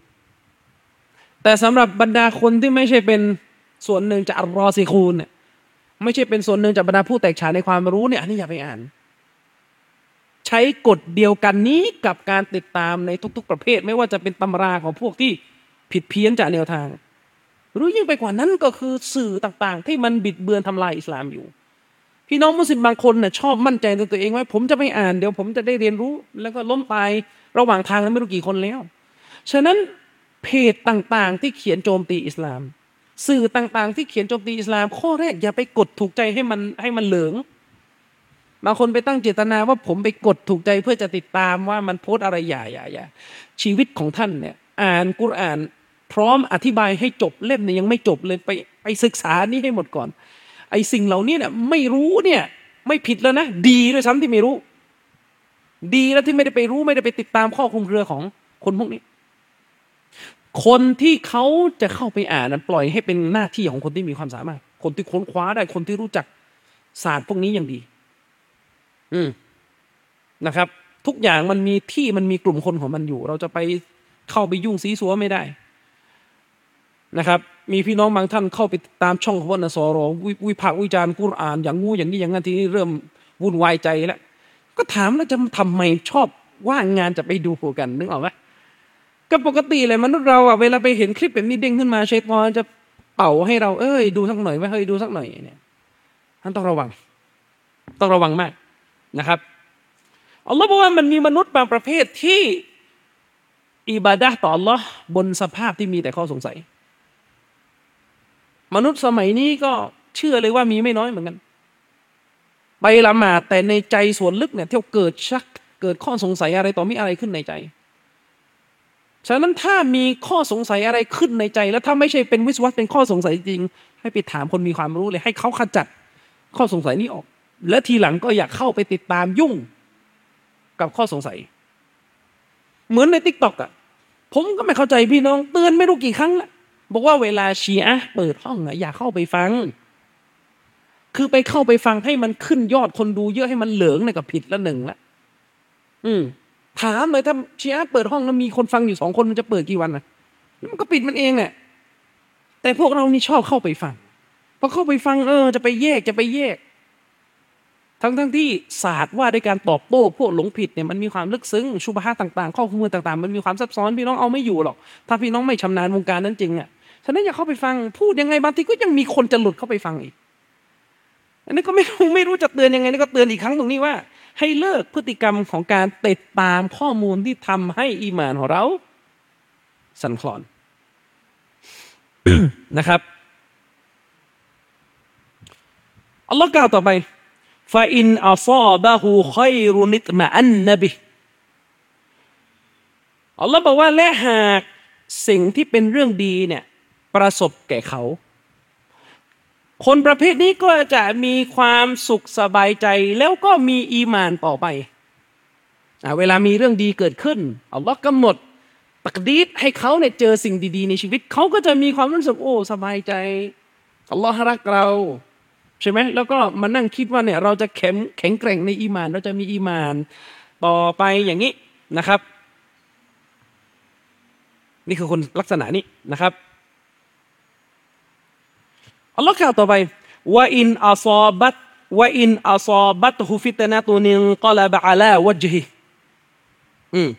แต่สำหรับบรรดาคนที่ไม่ใช่เป็นส่วนหนึ่งจากอัลรอซิคูนเนี่ยไม่ใช่เป็นส่วนหนึ่งจากบรรดาผู้แตกฉานในความรู้เนี่ยอันนี้อย่าไปอ่าน ใช้กฎเดียวกันนี้กับการติดตามในทุก ๆ ประเภท ไม่ว่าจะเป็นตำราของพวกที่ผิดเพี้ยนจากแนวทางรือยิ่งไปกว่านั้นก็คือสื่อต่างๆ ที่มันบิดเบือนทำลายอิสลามอยู่ พี่น้องมุสลิมบางคนเนี่ยชอบมั่นใจในตัวเองว่าผมจะไม่อ่านเดี๋ยวผมจะได้เรียนรู้ แล้วก็ล้มตายระหว่างทางนั้นไม่รู้กี่คนแล้ว ฉะนั้นเพจต่างๆ ที่เขียนโจมตีอิสลาม สื่อต่างๆ ที่เขียนโจมตีอิสลาม ข้อแรกอย่าไปกดถูกใจให้มันให้มันเหลืองบางคนไปตั้งเจตนาว่าผมไปกดถูกใจเพื่อจะติดตามว่ามันโพสอะไรอย่าอย่าอย่าชีวิตของท่านเนี่ย อ่านกุรอาน พร้อมอธิบายให้จบเล่มเนี่ยยังไม่จบเลยไปไปศึกษานี่ให้หมดก่อน ไอ้สิ่งเหล่านี้เนี่ยไม่รู้เนี่ยไม่ผิดแล้วนะดีด้วยซ้ำที่ไม่รู้ ดีแล้วที่ไม่ได้ไปรู้ไม่ได้ไปติดตามข้อคุมเครือของคนพวกนี้ คนที่เขาจะเข้าไปอ่านนั้นปล่อยให้เป็นหน้าที่ของคนที่มีความสามารถ คนที่ค้นคว้าได้คนที่รู้จักศาสตร์พวกนี้อย่างดี อืมนะครับ ทุกอย่างมันมีที่มันมีกลุ่มคนของมันอยู่ เราจะไปเข้าไปยุ่งซีซัวไม่ได้ นะครับมีพี่น้องบางท่านเข้าไปตามช่องของวันสอรอวิวิพากษ์วิจารณ์กุรอาน อย่างงูอย่างนี้อย่างนั้นทีนี้เริ่มวุ่นวายใจแล้วก็ถามแล้วจะทำไมชอบว่างงานจะไปดูกันนึกออกไหมก็ปกติเลยมนุษย์เราอะเวลาไปเห็นคลิปแบบนี้เด้งขึ้นมาเชฟมอนจะเป่าให้เราเอ้ยดูสักหน่อยไหมเฮ้ยดูสักหน่อยเนี่ยท่านต้องระวัง ต้องระวังมากนะครับอัลลอฮ์บอกว่ามันมีมนุษย์บางประเภทที่อิบาดะต่ออัลลอฮ์บนสภาพที่มีแต่ข้อสงสัย มนุษย์สมัยนี้ก็เชื่อเลยว่ามีไม่น้อยเหมือนกัน ไปละหมาดแต่ในใจส่วนลึกเนี่ยเที่ยวเกิดชัก เกิดข้อสงสัยอะไรต่อมีอะไรขึ้นในใจ ฉะนั้นถ้ามีข้อสงสัยอะไรขึ้นในใจ แล้วถ้าไม่ใช่เป็นวิศวะเป็นข้อสงสัยจริง ให้ไปถามคนมีความรู้เลยให้เขาขจัดข้อสงสัยนี้ออก และทีหลังก็อยากเข้าไปติดตามยุ่งกับข้อสงสัย เหมือนในทิกตอกอะผมก็ไม่เข้าใจพี่น้อง เตือนไม่รู้กี่ครั้งและ บอกว่าเวลาชีอะเปิดห้องอะอย่าเข้าไปฟัง คือไปเข้าไปฟังให้มันขึ้นยอดคนดูเยอะให้มันเหลืองเนี่ยก็ผิดละหนึ่งละอืมถามเลยถ้าชีอะเปิดห้องแล้วมีคนฟังอยู่สองคนมันจะเปิดกี่วันนะมันก็ปิดมันเองแหละแต่พวกเรานี่ชอบเข้าไปฟังพอเข้าไปฟังเออ จะไปแยกจะไปแยก ทั้งทั้งที่ศาสตร์ว่าด้วยการตอบโต้พวกหลงผิดเนี่ยมันมีความลึกซึ้งชุบฮะต่างๆข้อมูลต่าง ๆ มันมีความซับซ้อนพี่น้องเอาไม่อยู่หรอก ถ้าพี่น้องไม่ชำนาญวงการนั้นจริงอะ ฉะนั้นอย่าเข้าไปฟัง พูดยังไงบางทีก็ยังมีคนจะหลุดเข้าไปฟังอีก อันนี้ก็ไม่รู้ไม่รู้จะเตือนยังไงนี่ก็เตือนอีกครั้งตรงนี้ว่า ให้เลิกพฤติกรรมของการติดตามข้อมูลที่ทำให้อีหมานของเราสั่นคลอนนะครับอัลลอฮ์กล่าวต่อไปฟาอินอัซาบะฮูคอยรุนิตมาอันนบิอัลลอฮ์บอกว่าและหากสิ่งที่เป็นเรื่องดีเนี่ย ประสบแก่เขา คนประเภทนี้ก็จะมีความสุขสบายใจแล้วก็มีอีมานต่อไปอเวลามีเรื่องดีเกิดขึ้นอัลลอฮ์กำหนดตักดีดให้เขาเนี่ยเจอสิ่งดีๆ ในชีวิต เขาก็จะมีความรู้สึกโอ้สบายใจอัลลอฮ์รักเราใช่ไหมแล้วก็มานั่งคิดว่าเนี่ยเราจะแข็งแข็งแกร่งในอีมาน เราจะมีอีมานต่อไปอย่างนี้นะครับ นี่คือคนลักษณะนี้นะครับ อัลลอฮ์กล่าวต่อไปว่าอินอัซอบัตว่าอินอัซอบัตฮุฟิตนะตุนินกลาบะอาลาวัจฮิอืม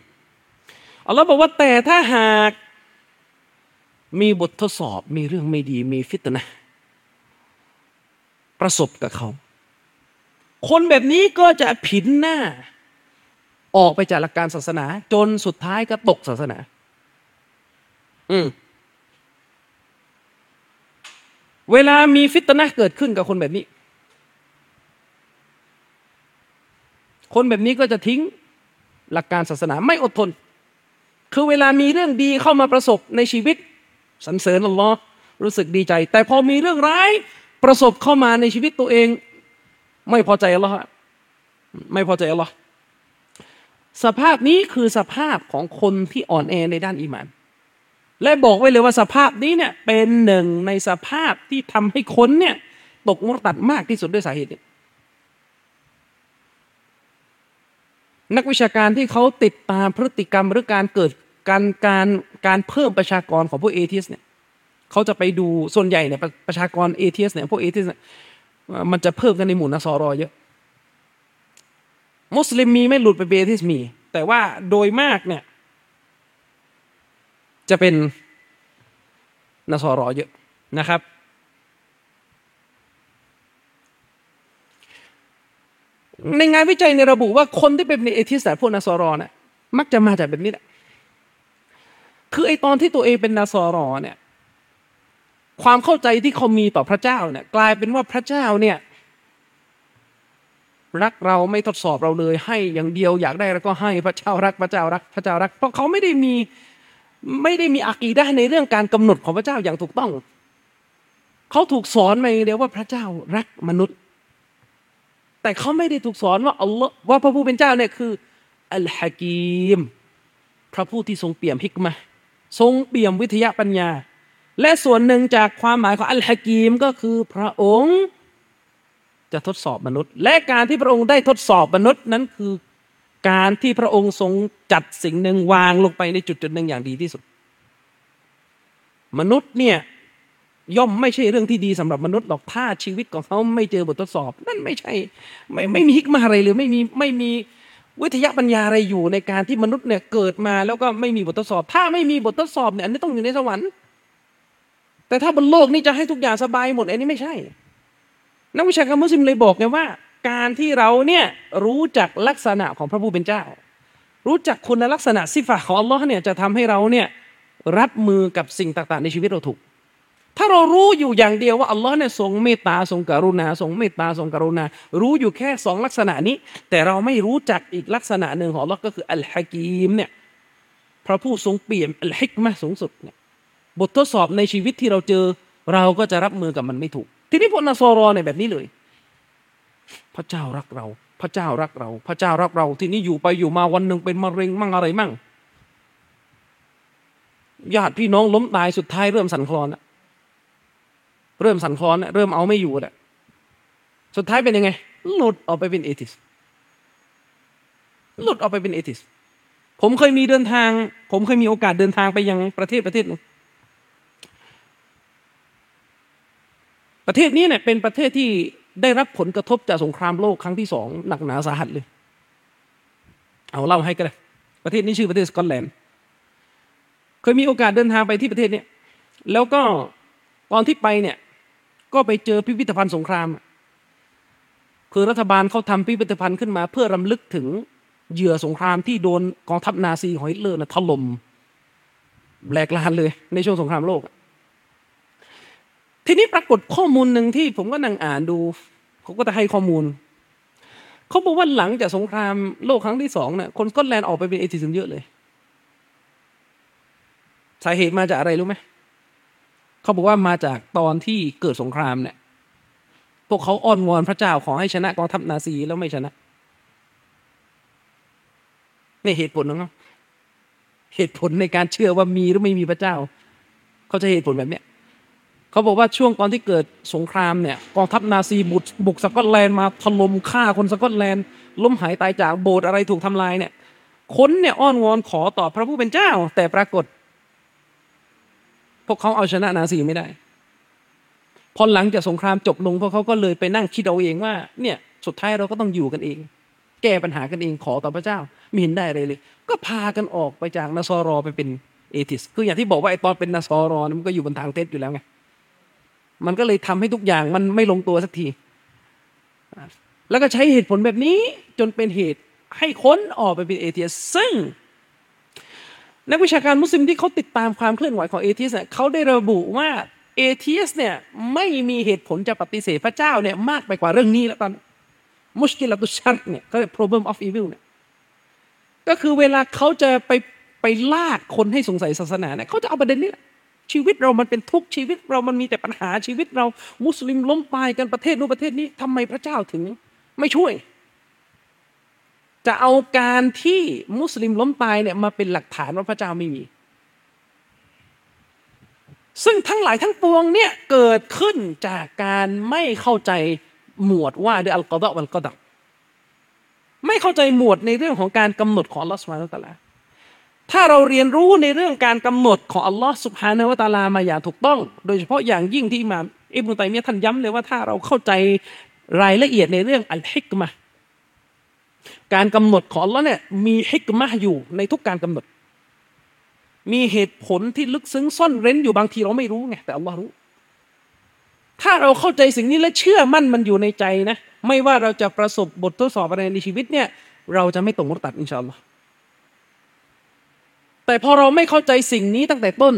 อัลลอฮ์บอกว่าแต่ถ้าหาก มีบททดสอบมีเรื่องไม่ดีมีฟิตนะประสบกับเขา คนแบบนี้ก็จะผินหน้า ออกไปจากหลักการศาสนา จนสุดท้ายก็ตกศาสนา อืม เวลามีฟิตนะเกิดขึ้นกับคนแบบนี้ คนแบบนี้ก็จะทิ้งหลักการศาสนาไม่อดทน คือเวลามีเรื่องดีเข้ามาประสบในชีวิตสรรเสริญอัลลอฮ์รู้สึกดีใจ แต่พอมีเรื่องร้ายประสบเข้ามาในชีวิตตัวเอง ไม่พอใจอัลลอฮ์ไม่พอใจอัลลอฮ์สภาพนี้คือสภาพของคนที่อ่อนแอในด้านอีหมาน และบอกไว้เลยว่าสภาพนี้เนี่ยเป็นหนึ่งในสภาพที่ทำให้คนเนี่ย ตกมุตัดมากที่สุดด้วยสาเหตุนี้นักวิชาการที่เขาติดตามพฤติกรรมหรือการเกิดการการการเพิ่มประชากรของพวกเอทีสเนี่ยเขาจะไปดูส่วนใหญ่เนี่ยประชากรเอทีสเนี่ยพวกเอทีสมันจะเพิ่มกันในหมู่นัสรอเยอะ มุสลิมมีไม่หลุดไปเบทิสมี แต่ว่าโดยมากเนี่ย จะเป็นนสรอเยอะนะครับ ในงานวิจัยในระบุว่าคนที่เป็นเอทิสแต่พวกนสรอเนี่ยมักจะมาจากแบบนี้แหละคือไอตอนที่ตัวเองเป็นนสรอเนี่ย ความเข้าใจที่เขามีต่อพระเจ้าเนี่ย กลายเป็นว่าพระเจ้าเนี่ยรักเราไม่ทดสอบเราเลยให้อย่างเดียวอยากได้แล้วก็ให้พระเจ้ารักพระเจ้ารัก พระเจ้ารัก เพราะเขาไม่ได้มี ไม่ได้มีอากีได้ในเรื่องการกำหนดของพระเจ้าอย่างถูกต้อง เขาถูกสอนมาอย่างเดียวว่าพระเจ้ารักมนุษย์ แต่เขาไม่ได้ถูกสอนว่าอัลลอฮ์ว่าพระผู้เป็นเจ้าเนี่ยคืออัลฮะกีม พระผู้ที่ทรงเปี่ยมฮิกมะทรงเปี่ยมวิทยาปัญญา และส่วนหนึ่งจากความหมายของอัลฮะกีมก็คือพระองค์จะทดสอบมนุษย์ และการที่พระองค์ได้ทดสอบมนุษย์นั้นคือ การที่พระองค์ทรงจัดสิ่งหนึ่งวางลงไปในจุดจุดหนึ่งอย่างดีที่สุด มนุษย์เนี่ยย่อมไม่ใช่เรื่องที่ดีสำหรับมนุษย์หรอกถ้าชีวิตของเขาไม่เจอบททดสอบ นั่นไม่ใช่ ไม่ไม่มีฮิกมาอะไรเลยไม่มีไม่มีวิทยาปัญญาอะไรอยู่ในการที่มนุษย์เนี่ยเกิดมาแล้วก็ไม่มีบททดสอบ ถ้าไม่มีบททดสอบเนี่ยอันนี้ต้องอยู่ในสวรรค์ แต่ถ้าบนโลกนี้จะให้ทุกอย่างสบายหมดอันนี้ไม่ใช่ นักวิชาการมุสลิมเลยบอกไงว่า การที่เราเนี่ยรู้จักลักษณะของพระผู้เป็นเจ้า รู้จักคุณลักษณะสิฟะของอัลลอฮ์เนี่ยจะทำให้เราเนี่ยรับมือกับสิ่งต่างๆ ในชีวิตเราถูก ถ้าเรารู้อยู่อย่างเดียวว่าอัลลอฮ์เนี่ยทรงเมตตาทรงกรุณาทรงเมตตาทรงกรุณา รู้อยู่แค่สองลักษณะนี้ แต่เราไม่รู้จักอีกลักษณะหนึ่งของอัลลอฮ์ก็คืออัลฮะกีมเนี่ยพระผู้ทรงเปี่ยมอัลฮิกมะสูงสุดเนี่ยบททดสอบในชีวิตที่เราเจอ เราก็จะรับมือกับมันไม่ถูก ทีนี้พวกนาซอรอเนี่ยแบบนี้เลย พระเจ้ารักเรา พระเจ้ารักเรา พระเจ้ารักเรา ทีนี้อยู่ไปอยู่มาวันหนึ่งเป็นมะเร็งมั่งอะไรมั่งญาติพี่น้องล้มตายสุดท้ายเริ่มสั่นคลอนเริ่มสั่นคลอนเริ่มเอาไม่อยู่อะสุดท้ายเป็นยังไง หลุดออกไปเป็นเอติสหลุดออกไปเป็นเอติสผมเคยมีเดินทาง ผมเคยมีโอกาสเดินทางไปยังประเทศประเทศนึงประเทศนี้เนี่ยเป็นประเทศที่ ได้รับผลกระทบจากสงครามโลกครั้งที่สองหนักหนาสาหัสเลย เอาเล่าให้ก็ได้ประเทศนี้ชื่อประเทศสกอตแลนด์เคยมีโอกาสเดินทางไปที่ประเทศนี้แล้วก็ตอนที่ไปเนี่ย ก็ไปเจอพิพิธภัณฑ์สงคราม คือรัฐบาลเขาทำพิพิธภัณฑ์ขึ้นมา เพื่อรำลึกถึงเหยื่อสงครามที่โดนกองทัพนาซีของฮิตเลอร์นะถล่มแหลกลานเลยในช่วงสงครามโลก ทีนี้ปรากฏข้อมูลหนึ่งที่ผมก็นั่งอ่านดูเขาก็จะให้ข้อมูลเขาบอกว่าหลังจากสงครามโลกครั้งที่สองเนี่ยคนสกอตแลนด์ออกไปเป็นเอทิซึมเยอะเลย สาเหตุมาจากอะไรรู้ไหมเขาบอกว่ามาจากตอนที่เกิดสงครามเนี่ยพวกเขาอ้อนวอนพระเจ้าขอให้ชนะกองทัพนาซีแล้วไม่ชนะนี่เหตุผลของเขาเหตุผลในการเชื่อว่ามีหรือไม่มีพระเจ้า เขาจะเหตุผลแบบเนี้ย เขาบอกว่าช่วงตอนที่เกิดสงครามเนี่ยกองทัพนาซีบุกบุกสกอตแลนด์มาถล่มฆ่าคนสกอตแลนด์ล้มหายตายจากโบสถ์อะไรถูกทำลายเนี่ยคนเนี่ยอ้อนวอนขอต่อพระผู้เป็นเจ้า แต่ปรากฏ พวกเขาเอาชนะนาซีไม่ได้พอหลังจากสงครามจบลงพวกเขาก็เลยไปนั่งคิดเอาเองว่า เนี่ยสุดท้ายเราก็ต้องอยู่กันเอง แก้ปัญหากันเองขอต่อพระเจ้าไม่เห็นได้อะไรเลย ก็พากันออกไปจากนาซอรอไปเป็น atheist คืออย่างที่บอกว่าไอตอนเป็นนาซอรอมันก็อยู่บนทางเท็จอยู่แล้วไง มันก็เลยทำให้ทุกอย่างมันไม่ลงตัวสักที แล้วก็ใช้เหตุผลแบบนี้จนเป็นเหตุให้คนออกไปเป็น atheist ซึ่ง นักวิชาการมุสลิมที่เขาติดตามความเคลื่อนไหวของ atheist เนี่ยเขาได้ระบุว่าเอเทียสเนี่ยไม่มีเหตุผลจะปฏิเสธพระเจ้าเนี่ยมากไปกว่าเรื่องนี้แล้วตอนมุชกิลตุชัดเนี่ยก็เรียก problem of evil เนี่ยก็คือเวลาเขาจะไปไปลากคนให้สงสัยศาสนาเนี่ยเขาจะเอาประเด็นนี้แหละ ชีวิตเรามันเป็นทุกข์ชีวิตเรามันมีแต่ปัญหาชีวิตเรา มุสลิมล้มตายกันประเทศนู้นประเทศนี้ทำไมพระเจ้าถึง ไม่ช่วย จะเอาการที่มุสลิมล้มตายเนี่ยมาเป็นหลักฐานว่าพระเจ้าไม่มี ซึ่งทั้งหลายทั้งปวงเนี่ยเกิดขึ้นจากการไม่เข้าใจหมวดว่าด้วยอัลกอดะวัลกอดับไม่เข้าใจหมวดในเรื่องของการกำหนดของลอสุบฮานาอัลตะลา ถ้าเราเรียนรู้ในเรื่องการกำหนดของอัลลอฮฺสุบฮานาวะตาลามาอย่างถูกต้อง โดยเฉพาะอย่างยิ่งที่มาอิบนุตัยมียท่านย้ำเลยว่าถ้าเราเข้าใจรายละเอียดในเรื่องอัลฮิกมะการกำหนดของอัลลอฮ์เนี่ยมีฮิกมะอยู่ในทุกการกำหนด มีเหตุผลที่ลึกซึ้งซ่อนเร้นอยู่บางทีเราไม่รู้ไงแต่อัลลอฮ์รู้ ถ้าเราเข้าใจสิ่งนี้และเชื่อมั่นมันอยู่ในใจนะ ไม่ว่าเราจะประสบบททดสอบอะไรในชีวิตเนี่ย เราจะไม่ตกมุตัดอินชาอัลลอฮ์ แต่พอเราไม่เข้าใจสิ่งนี้ตั้งแต่ต้น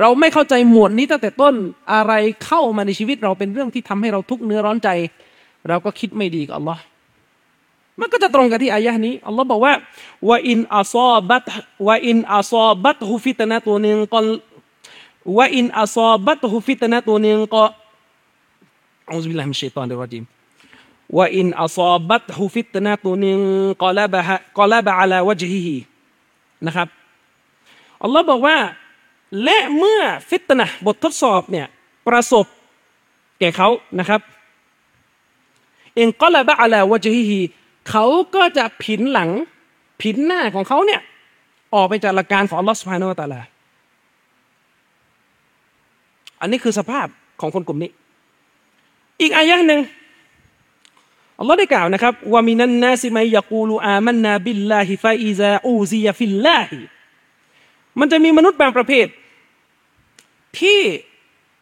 เราไม่เข้าใจหมวดนี้ตั้งแต่ต้นอะไรเข้ามาในชีวิตเราเป็นเรื่องที่ทำให้เราทุกข์เนื้อร้อนใจ เราก็คิดไม่ดีกับอัลลอฮ์มันก็จะตรงกับที่อายะนี้อัลลอฮ์บอกว่าوإن أصابت وإن أصابته فتنة انق وإن أصابته فتنة أعوذ بالله من الشيطان الرجيم وإن أصابته فتنة انقلب انقلب على وجهه นะครับอัลลอฮ์บอกว่าและเมื่อฟิตนะบททดสอบเนี่ยประสบแก่เขานะครับانقلب على وجههเขาก็จะผินหลังผินหน้าของเขาเนี่ยออกไปจากหลักการของอัลลอฮฺสุบฮานาวะตะลาอันนี้คือสภาพของคนกลุ่มนี้ อีกอายะหนึ่ง อัลลอฮ์ได้กล่าวนะครับว่ามินันนาซิมัยยะกูลูอามันนาบิลลาฮิฟาอิซาอูซียฟิลลาฮิมันจะมีมนุษย์บางประเภท ที่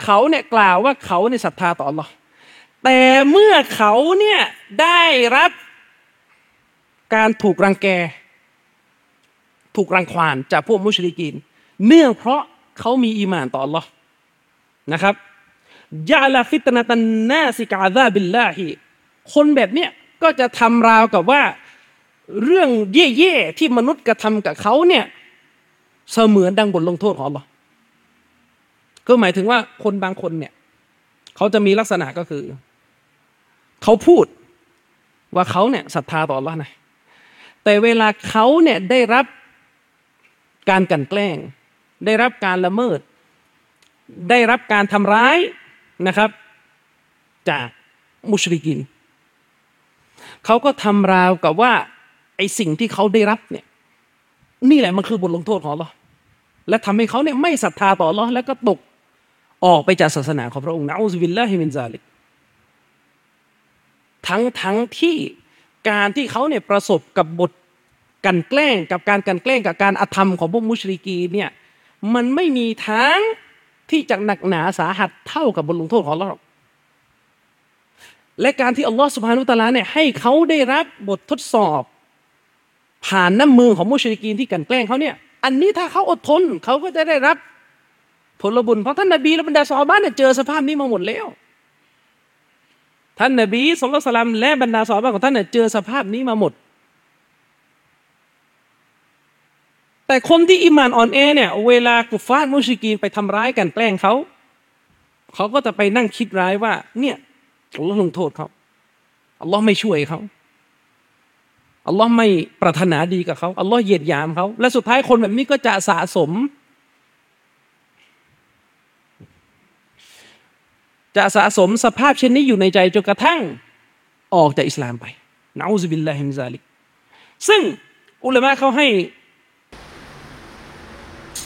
เขาเนี่ยกล่าวว่าเขาในศรัทธาต่อ Allah แต่เมื่อเขาเนี่ยได้รับการถูกรังแก ถูกรังควานจากพวกมุชริกีน เนื่องเพราะเขามีอีมานต่อ Allah นะครับยาลาฟิตนาตันนาสิกาซาบิลลาฮิ คนแบบเนี้ยก็จะทำราวกับว่าเรื่องเย่ๆที่มนุษย์กระทำกับเขาเนี่ยเสมือนดังบทลงโทษของ Allah ก็หมายถึงว่าคนบางคนเนี่ยเขาจะมีลักษณะก็คือ เขาพูดว่าเขาเนี่ยศรัทธาต่อ Allah นะแต่เวลาเขาเนี่ยได้รับการกันแกล้ง ได้รับการละเมิด ได้รับการทำร้ายนะครับ จากมุชริกิน เขาก็ทำราวกับว่าไอสิ่งที่เขาได้รับเนี่ย นี่แหละมันคือบทลงโทษของเราและทำให้เขาเนี่ยไม่ศรัทธาต่อเราแล้วก็ตกออกไปจากศาสนาของพระองค์นะอูซบิลลาฮิมินซาลิกทั้งทั้งที่การที่เขาเนี่ยประสบกับบทกันแกล้งกับการกันแกล้งกับการอธรรมของพวกมุชริกีเนี่ยมันไม่มีทางที่จะหนักหนาสาหัสเท่ากับบทลงโทษของเรา และการที่อัลลอฮฺสุบฮานุตะลาเนี่ยให้เขาได้รับบททดสอบ ผ่านน้ำมือของมุชริกีนที่กันแกล้งเขาเนี่ย อันนี้ถ้าเขาอดทนเขาก็จะได้รับผลบุญเพราะท่านนบีและบรรดาซอฮาบะเนี่ยเจอสภาพนี้มาหมดแล้ว ท่านนบีสุลต่านและบรรดาซอฮาบะของท่านเนี่ยเจอสภาพนี้มาหมด แต่คนที่อิมานอ่อนแอเนี่ยเวลากุฟาร์มุชริกีนไปทำร้ายกันแกล้งเขาเขาก็จะไปนั่งคิดร้ายว่าเนี่ย อัลลอฮ์ลงโทษเขาอัลลอฮ์ไม่ช่วยเขาอัลลอฮ์ไม่ปรารถนาดีกับเขาอัลลอฮ์เหยียดหยามเขาและสุดท้ายคนแบบนี้ก็จะสะสม จะสะสมสภาพเช่นนี้อยู่ในใจจนกระทั่งออกจากอิสลามไปนะอูซบิลลาฮิมซาลิกซึ่งอุลามะเขาให้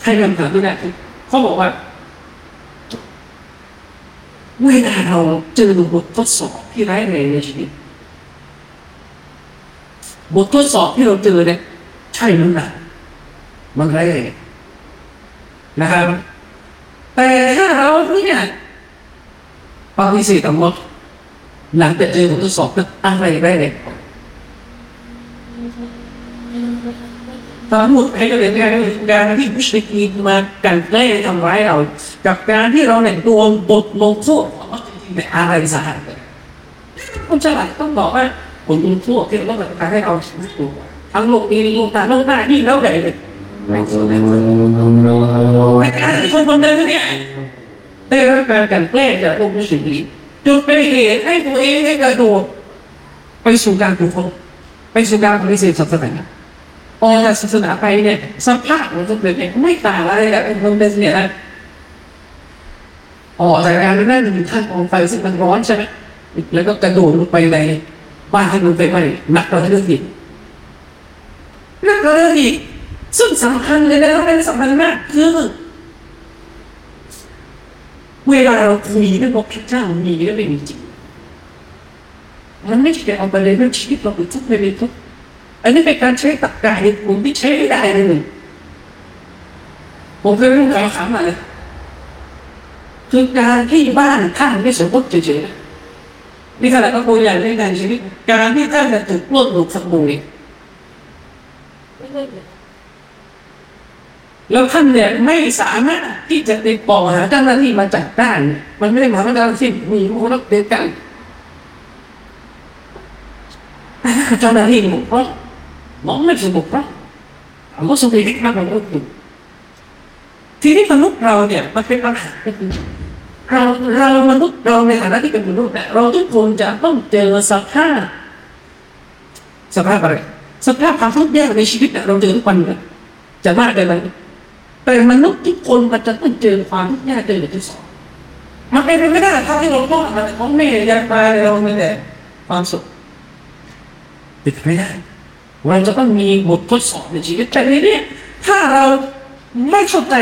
ให้คำถามที่แรกเขาบอกว่า เวลาเราเจอบททดสอบที่ร้ายแรงในชีวิต บททดสอบที่เราเจอเนี่ยใช่หรือเปล่ามันร้ายแรงนะครับ แต่ถ้าเราเนี่ยปฏิเสธทั้งหมดหลังจากเจอบททดสอบนั้นอะไรไร้ายแรง ตอนหมดให้เราเห็นการการที่มุชริกีนมากันแกล้งทำร้ายเรา กับการที่เราเนี่ยโดนบทลงโทษของเราจริงๆเนี่ยอะไรสาหัสกว่าคนฉลาดต้องบอกว่าผมลงโทษที่เราต้องการให้เอาชีวิตตัวทั้งโลกนี้โลกตาโลกหน้าที่แล้วใหญ่เลยแต่การคนคนหนึงเนี่ยได้รับการกันแกล้งจากพวกมุชริกีนจนเป็นเหตุให้ตัวเองให้กระโดดไปสู่การถูกคนไปสู่การปฏิเสธศาสนา ออกจากศาสนาไปเนี่ยสภาพของตัวเองไม่ต่างอะไรกับคนเป็นเนี่ยนะออกจากการนั่นถึงขั้นกองไฟซึ่งมันร้อนใช่ไหมแล้วก็กระโดดลงไปในบ้านให้มันไปไหม้หนักกว่าเรื่องอีกหนักกว่าเรื่องอีกซึ่งสำคัญเลยนะเป็นสำคัญมากคือเวลาเราคุยเรื่องพระเจ้ามีเรื่องไม่มีจริงมันไม่ใช่เอาไปเลยเรื่องชีวิตเราไปทุกข์ไปเลยทุกข์ อันนี้เป็นการใช้ตรรกะเหตุผลที่ใช้ไม่ได้เลยผมเคยเรื่องการถามมาเลยคือการที่บ้านท่านไม่สมบูรณ์เฉยๆนี่ขนาดก็ตัวอย่างในการชีวิตการที่ท่านจะถูกปล้นถูกขโมยแล้วท่านเนี่ยไม่สามารถที่จะติดต่อหาเจ้าหน้าที่มาจัดการมันไม่ได้หมายว่าเจ้าหน้าที่มีคนรับเดินกันเจ้าหน้าที่บกพร่อง มองไม่สมบูรณ์ผมก็สงสัยมากเลยทีนี้มนุษย์เราเนี่ยมันเป็นปัญหาเราเรามนุษย์เราในฐานะที่เป็นมนุษย์เนี่ยเราทุกคนจะต้องเจอสภาพสภาพอะไรสภาพความทุกข์ยากในชีวิตเนี่ยเราเจอทุกวันเลยจะมากเลยไหมแต่มนุษย์ทุกคนมันจะต้องเจอความทุกข์ยากเจอที่สองมันเป็นไปไม่ได้ถ้าที่เราต้องมันของแม่ยายตายเราไม่แต่ความสุขติดไม่ได้ เราจะต้องมีบททดสอบในชีวิตแต่ในนี้ถ้าเราไม่เข้าใจ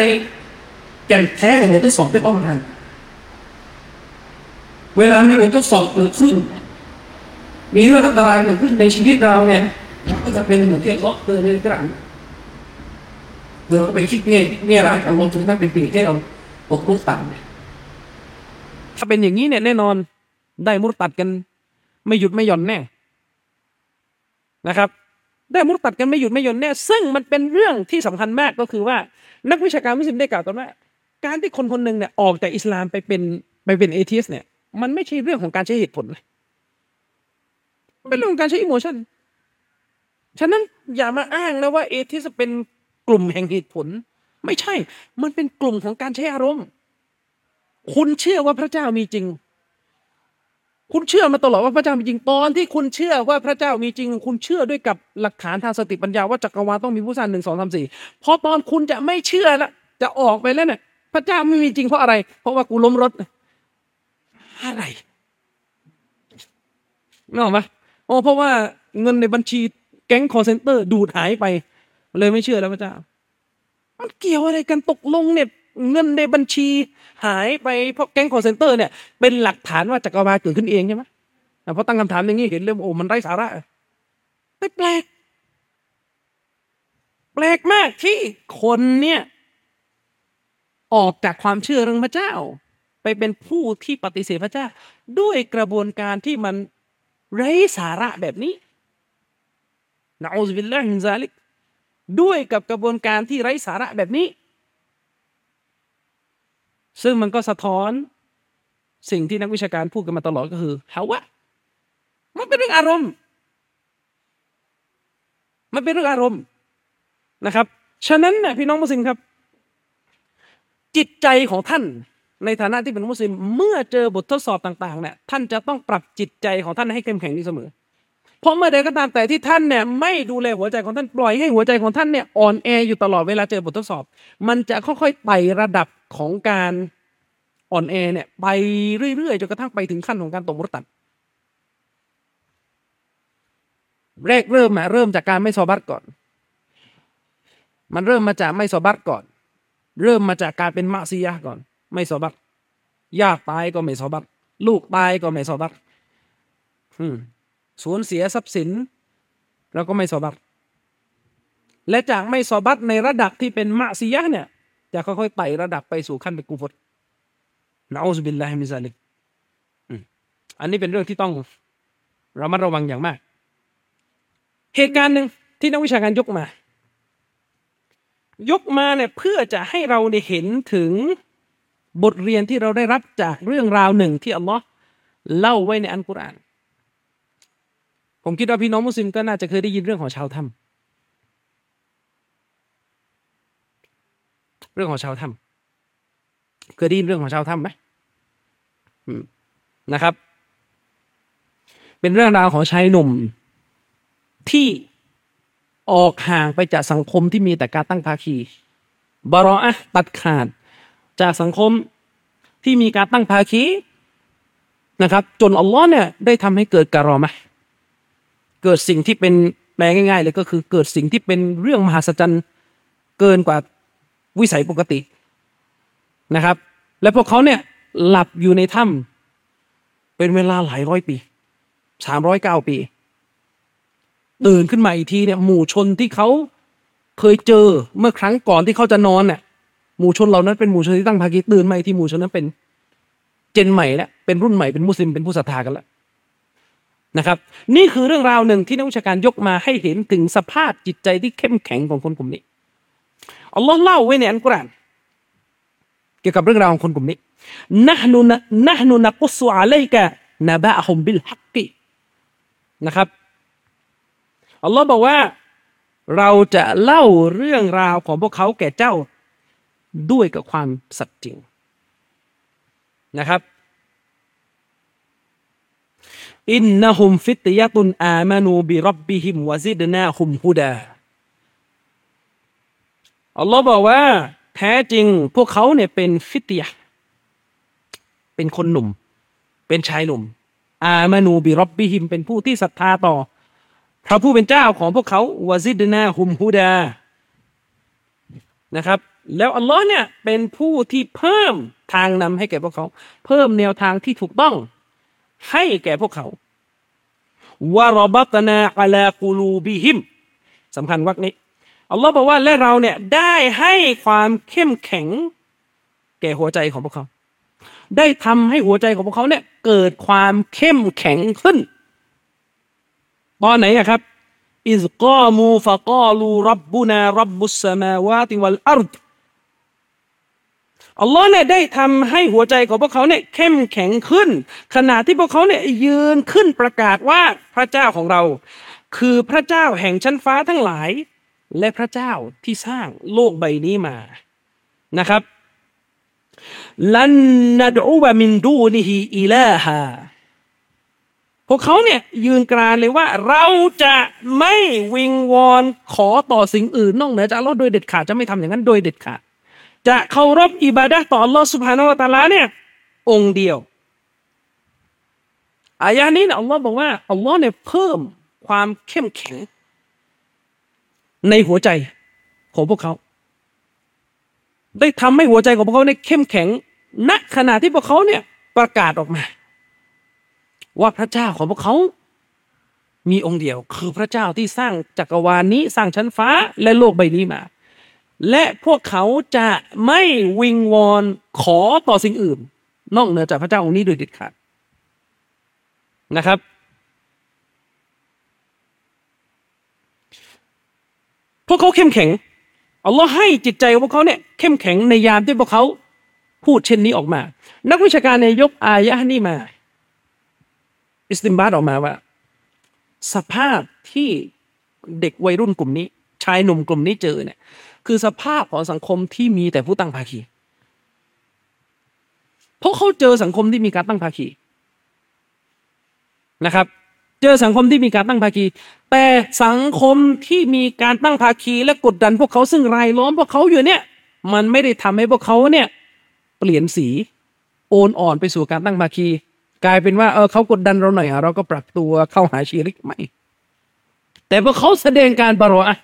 แก่นแท้ในทดสอบเป็นป้องกันเวลามีบททดสอบเกิดขึ้น มีเรื่องอันตรายเกิดขึ้นในชีวิตเราเนี่ยก็จะเป็นเหมือนที่ล็อกเตือนในกลางเราก็ไปคิดเนี่ยเนี่ยอะไรอารมณ์ถึงนั้นเป็นปีที่เราปกป้องต่ำเนี่ยถ้าเป็นอย่างนี้เนี่ยแน่นอนได้มุดตัดกัน ไม่หยุดไม่หย่อนแน่นะครับ ได้มุตตัดกันไม่หยุดไม่หย่อนแน่ซึ่งมันเป็นเรื่องที่สำคัญมากก็คือว่า นักวิชาการมุสลิมได้กล่าวกันว่า การที่คนคนหนึ่งเนี่ยออกจากอิสลามไปเป็นไปเป็นเอทีสเนี่ย มันไม่ใช่เรื่องของการใช้เหตุผลเลยเป็นเรื่องของการใช้อิโมชันฉะนั้นอย่ามาอ้างนะว่าเอทีสเป็นกลุ่มแห่งเหตุผล ไม่ใช่ มันเป็นกลุ่มของการใช้อารมณ์ คุณเชื่อว่าพระเจ้ามีจริง คุณเชื่อมาตลอดว่าพระเจ้ามีจริงตอนที่คุณเชื่อว่าพระเจ้ามีจริง คุณเชื่อด้วยกับหลักฐานทางสติปัญญาว่าจักรวาลต้องมีผู้สร้างหนึ่งสองสามสี่พอตอนคุณจะไม่เชื่อแล้วจะออกไปแล้วเนี่ยพระเจ้าไม่มีจริงเพราะอะไร เพราะว่ากูล้มรถอะไรนึกออกไหมโอ้เพราะว่าเงินในบัญชีแก๊ง call center ดูดหายไป เลยไม่เชื่อแล้วพระเจ้า มันเกี่ยวอะไรกันตกลงเนี่ย เงินในบัญชี หายไปเพราะแก๊ง call center เนี่ยเป็นหลักฐานว่าจักรวาลเกิดขึ้นเองใช่ไหมเพราะตั้งคำถามอย่างนี้เห็นเลยโอ้มันไร้สาระไม่แปลกแปลกมากที่คนเนี่ยออกจากความเชื่อเรื่องพระเจ้า ไปเป็นผู้ที่ปฏิเสธพระเจ้า ด้วยกระบวนการที่มันไร้สาระแบบนี้นะอูซบิลลาฮิมินซาลิกด้วยกับกระบวนการที่ไร้สาระแบบนี้ ซึ่งมันก็สะท้อนสิ่งที่นักวิชาการพูดกันมาตลอดก็คือฮาวะมันเป็นเรื่องอารมณ์ มันเป็นเรื่องอารมณ์นะครับ ฉะนั้นเนี่ยพี่น้องมุสลิมครับ จิตใจของท่านในฐานะที่เป็นมุสลิม เมื่อเจอบททดสอบต่างๆเนี่ยท่านจะต้องปรับจิตใจของท่านให้เข้มแข็งที่เสมอ เพราะเมื่อใดก็ตามแต่ที่ท่านเนี่ยไม่ดูแลหัวใจของท่านปล่อยให้หัวใจของท่านเนี่ยอ่อนแออยู่ตลอดเวลาเจอบททดสอบ มันจะค่อยๆไต่ระดับของการอ่อนแอเนี่ยไปเรื่อยๆจนกระทั่งไปถึงขั้นของการตกมุตัดแรกเริ่มมาเริ่มจากการไม่ซอบัรก่อน มันเริ่มมาจากไม่ซอบัรก่อน เริ่มมาจากการเป็นมะซียะก่อน ไม่ซอบัรญาติตายก็ไม่ซอบัรลูกตายก็ไม่ซอบัรอืม สูญเสียทรัพย์สินเราก็ไม่ซอบัรและจากไม่ซอบัรในระดับที่เป็นมะซียะเนี่ยจะค่อยๆไต่ระดับไปสู่ขั้นเป็นกูฟรนะอูซบิลลาฮิมิซาลิกอันนี้เป็นเรื่องที่ต้องระมัดระวังอย่างมาก เหตุการณ์หนึ่งที่นักวิชาการยกมา ยกมาเนี่ยเพื่อจะให้เราได้เห็นถึงบทเรียนที่เราได้รับจากเรื่องราวหนึ่งที่อัลลอฮ์เล่าไว้ในอันกุรอาน ผมคิดว่าพี่น้องมุสลิมก็น่าจะเคยได้ยินเรื่องของชาวถ้ำเรื่องของชาวถ้ำเคยได้ยินเรื่องของชาวถ้ำไหมนะครับ เป็นเรื่องราวของชายหนุ่ม ที่ออกห่างไปจากสังคมที่มีแต่การตั้งภาคีบารออะตัดขาด จากสังคมที่มีการตั้งภาคีนะครับ จนอัลลอฮ์เนี่ยได้ทำให้เกิดการรอมะ เกิดสิ่งที่เป็นแปลง่ายๆเลยก็คือเกิดสิ่งที่เป็นเรื่องมหัศจรรย์เกินกว่าวิสัยปกตินะครับ และพวกเขาเนี่ยหลับอยู่ในถ้ำเป็นเวลาหลายร้อยปีสามร้อยเก้าปี ตื่นขึ้นมาอีกทีเนี่ยหมู่ชนที่เขาเคยเจอเมื่อครั้งก่อนที่เขาจะนอนเนี่ยหมู่ชนเหล่านั้นเป็นหมู่ชนที่ตั้งภากีตื่นมาอีกทีหมู่ชนนั้นเป็น เจนใหม่แล้วเป็นรุ่นใหม่เป็นมุสลิมเป็นผู้ศรัทธากันแล้ว นะครับ นี่คือเรื่องราวหนึ่งที่นักวิชาการยกมาให้เห็นถึงสภาพจิตใจที่เข้มแข็งของคนกลุ่มนี้อัลลอฮ์เล่าไว้ในอัลกุรอานเกี่ยวกับเรื่องราวของคนกลุ่มนี้نحن ن نحن نقص عليك نبأهم بالحق นะครับอัลลอฮ์บอกว่าเราจะเล่าเรื่องราวของพวกเขาแก่เจ้าด้วยกับความสัตย์จริงนะครับ إنهم فتية آمنوا بربهم وزدناهم هدىอัลลอฮ์บอกว่า แท้จริงพวกเขาเนี่ยเป็นฟิตยะเป็นคนหนุ่ม เป็นชายหนุ่ม อามานูบิรับบิฮิมเป็นผู้ที่ศรัทธาต่อ พระผู้เป็นเจ้าของพวกเขาวาซิดนาฮุมฮุดานะครับ แล้วอัลลอฮ์เนี่ยเป็นผู้ที่เพิ่มทางนำให้แก่พวกเขา เพิ่มแนวทางที่ถูกต้อง ให้แก่พวกเขาวารบัตนาอัลากูลูบิฮิมสำคัญวักนี้อัลลอฮ์บอกว่าและเราเนี่ยได้ให้ความเข้มแข็ง แก่หัวใจของพวกเขา ได้ทำให้หัวใจของพวกเขาเนี่ยเกิดความเข้มแข็งขึ้น ตอนไหนอะครับอิสกามูฟะกาลูรับบุนารับบุสมาวาติวัลอัรด อัลลอฮ์เนี่ยได้ทำให้หัวใจของพวกเขาเนี่ยเข้มแข็งขึ้น ขณะที่พวกเขาเนี่ยยืนขึ้นประกาศว่าพระเจ้าของเรา คือพระเจ้าแห่งชั้นฟ้าทั้งหลาย และพระเจ้าที่สร้างโลกใบนี้มานะครับลันนัดูบะมินดูนิฮิอิลาฮาพวกเขาเนี่ยยืนกรานเลยว่าเราจะไม่วิงวอนขอต่อสิ่งอื่นนอกเหนือจากอัลลอฮ์โดยเด็ดขาดจะไม่ทำอย่างนั้นโดยเด็ดขาด จะเคารพอิบาดะห์ต่ออัลลอฮ์สุบฮานาวะตะอาลาเนี่ยองค์เดียวอายะนี้นี่ยอัลลอฮ์บอกว่าอัลลอฮ์เนี่ยเพิ่มความเข้มแข็ง ในหัวใจของพวกเขา ได้ทำให้หัวใจของพวกเขาเนี่ยเข้มแข็งณขณะที่พวกเขาเนี่ยประกาศออกมา ว่าพระเจ้าของพวกเขา มีองค์เดียว คือพระเจ้าที่สร้างจักรวาลนี้สร้างชั้นฟ้าและโลกใบนี้มา และพวกเขาจะไม่วิงวอนขอต่อสิ่งอื่น นอกเหนือจากพระเจ้าองค์นี้โดยเด็ดขาดนะครับ พวกเขาเข้มแข็งอัลลอฮ์ให้จิตใจพวกเขาเนี่ยเข้มแข็งในยามที่พวกเขาพูดเช่นนี้ออกมา นักวิชาการในยยกอายะนี้มา อิสติมบาตออกมาว่า สภาพที่เด็กวัยรุ่นกลุ่มนี้ ชายหนุ่มกลุ่มนี้เจอเนี่ย คือสภาพของสังคมที่มีแต่ผู้ตั้งภาคี เพราะเขาเจอสังคมที่มีการตั้งภาคีนะครับ เจอสังคมที่มีการตั้งภาคี แต่สังคมที่มีการตั้งภาคี และกดดันพวกเขาซึ่งรายล้อมพวกเขาอยู่เนี่ย มันไม่ได้ทำให้พวกเขาเนี่ยเปลี่ยนสีโอนอ่อนไปสู่การตั้งภาคี กลายเป็นว่าเออเขากดดันเราหน่อยเราก็ปรับตัวเข้าหาชีริกใหม่แต่พวกเขาแสดงการบรออะ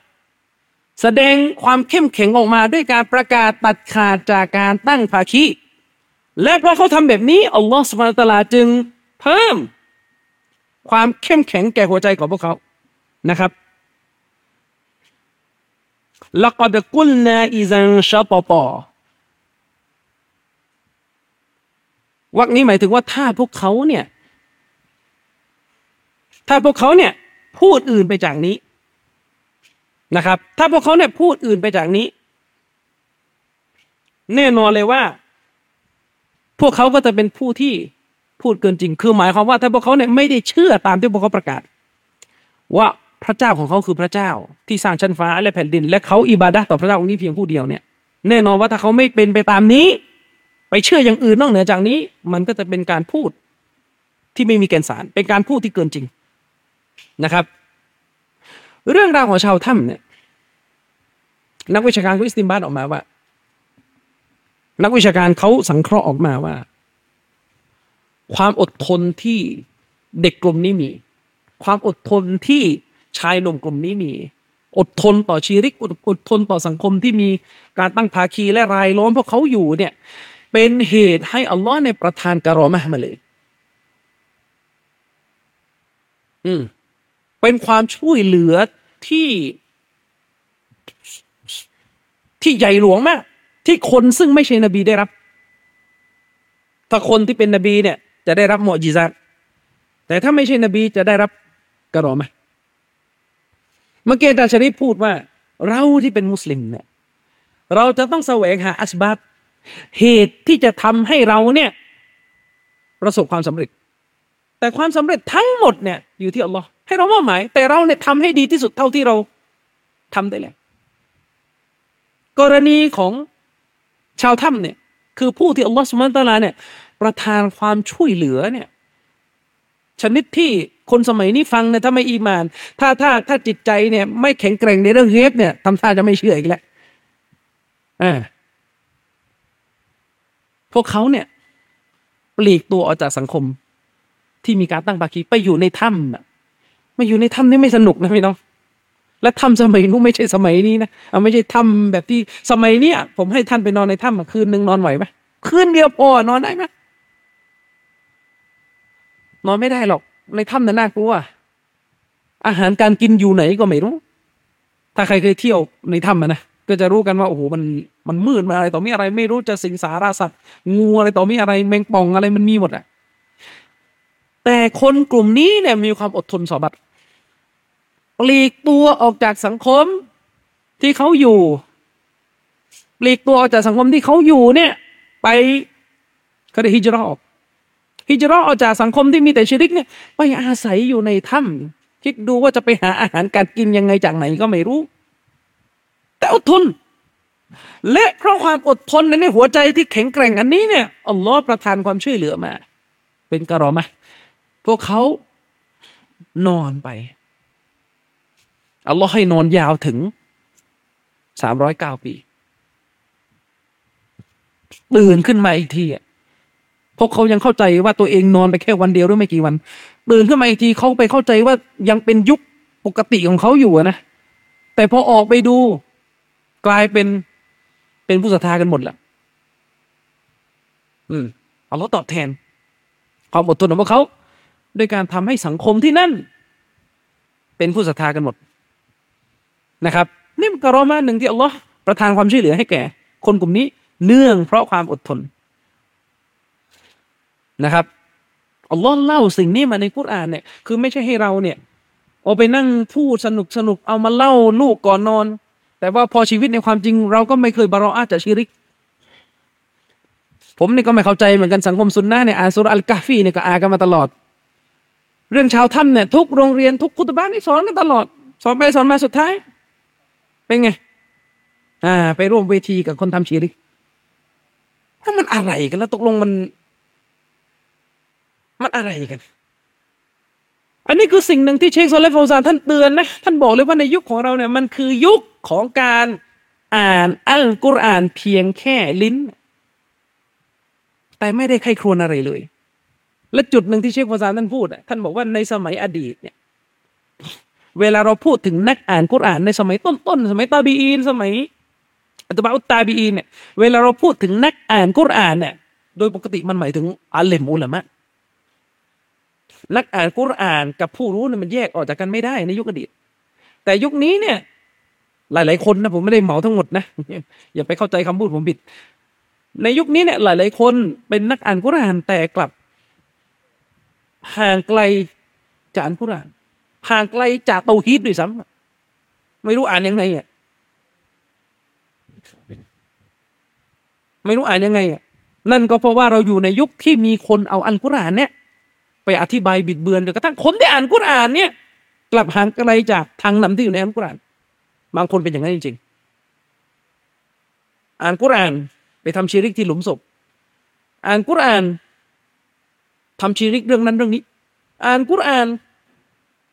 แสดงความเข้มแข็งออกมาด้วยการประกาศตัดขาดจากการตั้งภาคี และเพราะเขาทำแบบนี้อัลลอฮฺสุบานตะลาจึงเพิ่ม ความเข้มแข็งแก่หัวใจของพวกเขานะครับละกอดกุลนาอิซันชาปปอวักนี้หมายถึงว่าถ้าพวกเขาเนี่ย ถ้าพวกเขาเนี่ย พูดอื่นไปจากนี้ นะครับ ถ้าพวกเขาเนี่ยพูดอื่นไปจากนี้ แน่นอนเลยว่า พวกเขาก็จะเป็นผู้ที่พูดเกินจริง คือหมายความว่าถ้าพวกเขาเนี่ยไม่ได้เชื่อตามที่พวกเขาประกาศ ว่าพระเจ้าของเขาคือพระเจ้า ที่สร้างชั้นฟ้าและแผ่นดิน และเขาอิบาดะต่อพระเจ้าองค์นี้เพียงผู้เดียวเนี่ย แน่นอนว่าถ้าเขาไม่เป็นไปตามนี้ ไปเชื่ออย่างอื่นนอกเหนือจากนี้ มันก็จะเป็นการพูดที่ไม่มีแกนสาร เป็นการพูดที่เกินจริงนะครับ เรื่องราวของชาวถ้ำเนี่ย นักวิชาการก็อิสติมบาตออกมาว่า นักวิชาการเขาสังเคราะห์ออกมาว่า ความอดทนที่เด็กกลุ่มนี้มี ความอดทนที่ชายหนุ่มกลุ่มนี้มี อดทนต่อชีริกอดอดทนต่อสังคมที่มีการตั้งภาคีและรายล้อมพวกเขาอยู่เนี่ย เป็นเหตุให้อัลลอฮ์ในประทานกะรอมะมาเลย อืมเป็นความช่วยเหลือ ที่ที่ใหญ่หลวงมาก ที่คนซึ่งไม่ใช่นบีได้รับ ถ้าคนที่เป็นนบีเนี่ย จะได้รับมอจิซาตแต่ถ้าไม่ใช่นบีจะได้รับกระรอมะห์เมื่อกี้อาจารย์ชริพูดว่า เราที่เป็นมุสลิมเนี่ย เราจะต้องแสวงหาอัสบับเหตุที่จะทำให้เราเนี่ย ประสบความสำเร็จ แต่ความสำเร็จทั้งหมดเนี่ย อยู่ที่อัลลอฮ์ ให้เรามอบหมาย แต่เราเนี่ยทำให้ดีที่สุดเท่าที่เราทำได้แล้วกรณีของชาวถ้ำเนี่ย คือผู้ที่อัลลอฮ์สุบานตะลาเนี่ย ประทานความช่วยเหลือเนี่ย ชนิดที่คนสมัยนี้ฟังเนี่ยถ้าไม่อีมาน ถ้าถ้าถ้าจิตใจเนี่ย ไม่แข็งแกร่งในเรื่องเฮฟเนี่ยทำท่าจะไม่เชื่ออีกแล้วอ่าพวกเขาเนี่ย ปลีกตัวออกจากสังคมที่มีการตั้งภาคีไปอยู่ในถ้ำ มาอยู่ในถ้ำนี่ไม่สนุกนะพี่น้อง และถ้ำสมัยนู้นไม่ใช่สมัยนี้นะเอาไม่ใช่ถ้ำแบบที่สมัยเนี้ยผมให้ท่านไปนอนในถ้ำคืนหนึ่งนอนไหวไหมคืนเดียวพอนอนได้ไหมนอนไม่ได้หรอก ในถ้ำน่ะน่ากลัวอาหารการกินอยู่ไหนก็ไม่รู้ ถ้าใครเคยเที่ยวในถ้ำนะก็จะรู้กันว่าโอ้โหมันมันมืดมาอะไรต่อมีอะไร ไม่รู้จะสิงสาราสัตว์งูอะไรต่อมีอะไรแมงป่องอะไรมันมีหมดอะแต่คนกลุ่มนี้เนี่ยมีความอดทนสอบัต ปลีกตัวออกจากสังคมที่เขาอยู่ ปลีกตัวออกจากสังคมที่เขาอยู่เนี่ย ไปเขาได้ฮิจราะห์ออกฮิจราะห์ออกจากสังคมที่มีแต่ชิริกเนี่ยไปอาศัยอยู่ในถ้ำคิดดูว่าจะไปหาอาหารการกินยังไงจากไหนก็ไม่รู้ แต่อดทน และเพราะความอดทนในหัวใจที่แข็งแกร่งอันนี้เนี่ยอัลลอฮ์ประทานความช่วยเหลือมา เป็นกระรอมะพวกเขานอนไป อัลลอฮ์ให้นอนยาวถึงสามร้อยเก้าปี ตื่นขึ้นมาอีกทีอะพวกเขายังเข้าใจว่าตัวเองนอนไปแค่วันเดียวหรือไม่กี่วัน ตื่นขึ้นมาอีกทีเขาไปเข้าใจว่ายังเป็นยุคปกติของเขาอยู่นะแต่พอออกไปดูกลายเป็นเป็นผู้ศรัทธากันหมดและอืมเอาเราตอบแทน ความอดทนของพวกเขาด้วยการทำให้สังคมที่นั่น เป็นผู้ศรัทธากันหมด นะครับนี่มันกรอมาหนึ่งที่อัลลอฮ์ประทานความช่วยเหลือให้แก่ คนกลุ่มนี้เนื่องเพราะความอดทนนะครับอัลลอฮ์เล่าสิ่งนี้มาในกุรอานเนี่ยคือไม่ใช่ให้เราเนี่ยเอาไปนั่งพูดสนุกสนุกเอามาเล่าลูกก่อนนอน แต่ว่าพอชีวิตในความจริง เราก็ไม่เคยบารออาจากชิริก ผมนี่ก็ไม่เข้าใจเหมือนกันสังคมซุนนะเนี่ยอานสุรอัลกาฟีเนี่ยก็อากันมาตลอด เรื่องชาวถ้ำเนี่ยทุกโรงเรียนทุกคุตบ้านนี่สอนกันตลอด สอนไปสอนมาสุดท้าย เป็นไง อ่า ไปร่วมเวทีกับคนทำชีริกถ้ามันอะไรกันแล้วตกลงมัน มันอะไรกัน อันนี้คือสิ่งหนึ่งที่เชคโซเลฟฟาวซานท่านเตือนนะ ท่านบอกเลยว่าในยุคของเราเนี่ย มันคือยุคของการอ่านอัลกุรอานเพียงแค่ลิ้น แต่ไม่ได้ใครครวญอะไรเลย และจุดหนึ่งที่เชคฟาวซานท่านพูดอะท่านบอกว่าในสมัยอดีตเนี่ย เวลาเราพูดถึงนักอ่านกุรอานในสมัยต้นๆสมัยตาบีอีนสมัยอัตบะอุตตาบีอีนเนี่ยเวลาเราพูดถึงนักอ่านกุรอานเนี่ยโดยปกติมันหมายถึงอาเลมอุลามะนักอ่านกุรอานกับผู้รู้เนี่ยมันแยกออกจากกันไม่ได้ในยุคอดีต แต่ยุคนี้เนี่ย หลาย ๆ คนนะผมไม่ได้เหมาทั้งหมดนะอย่าไปเข้าใจคำพูดผมผิด ในยุคนี้เนี่ยหลาย ๆ คนเป็นนักอ่านกุรอานแต่กลับห่างไกลจากอ่านกุรอาน ห่างไกลจากเตาฮีดด้วยซ้ำไม่รู้อ่านยังไงอะไม่รู้อ่านยังไงอะนั่นก็เพราะว่าเราอยู่ในยุคที่มีคนเอาอัลกุรอานเนี่ย ไปอธิบายบิดเบือนจนกระทั่งคนที่อ่านกุรอานเนี่ย กลับห่างไกลจากทางนำที่อยู่ในอัลกุรอาน บางคนเป็นอย่างนั้นจริงๆอ่านกุรอานไปทำชีริกที่หลุมศพ อ่านกุรอานทำชีริกเรื่องนั้นเรื่องนี้ อ่านกุรอาน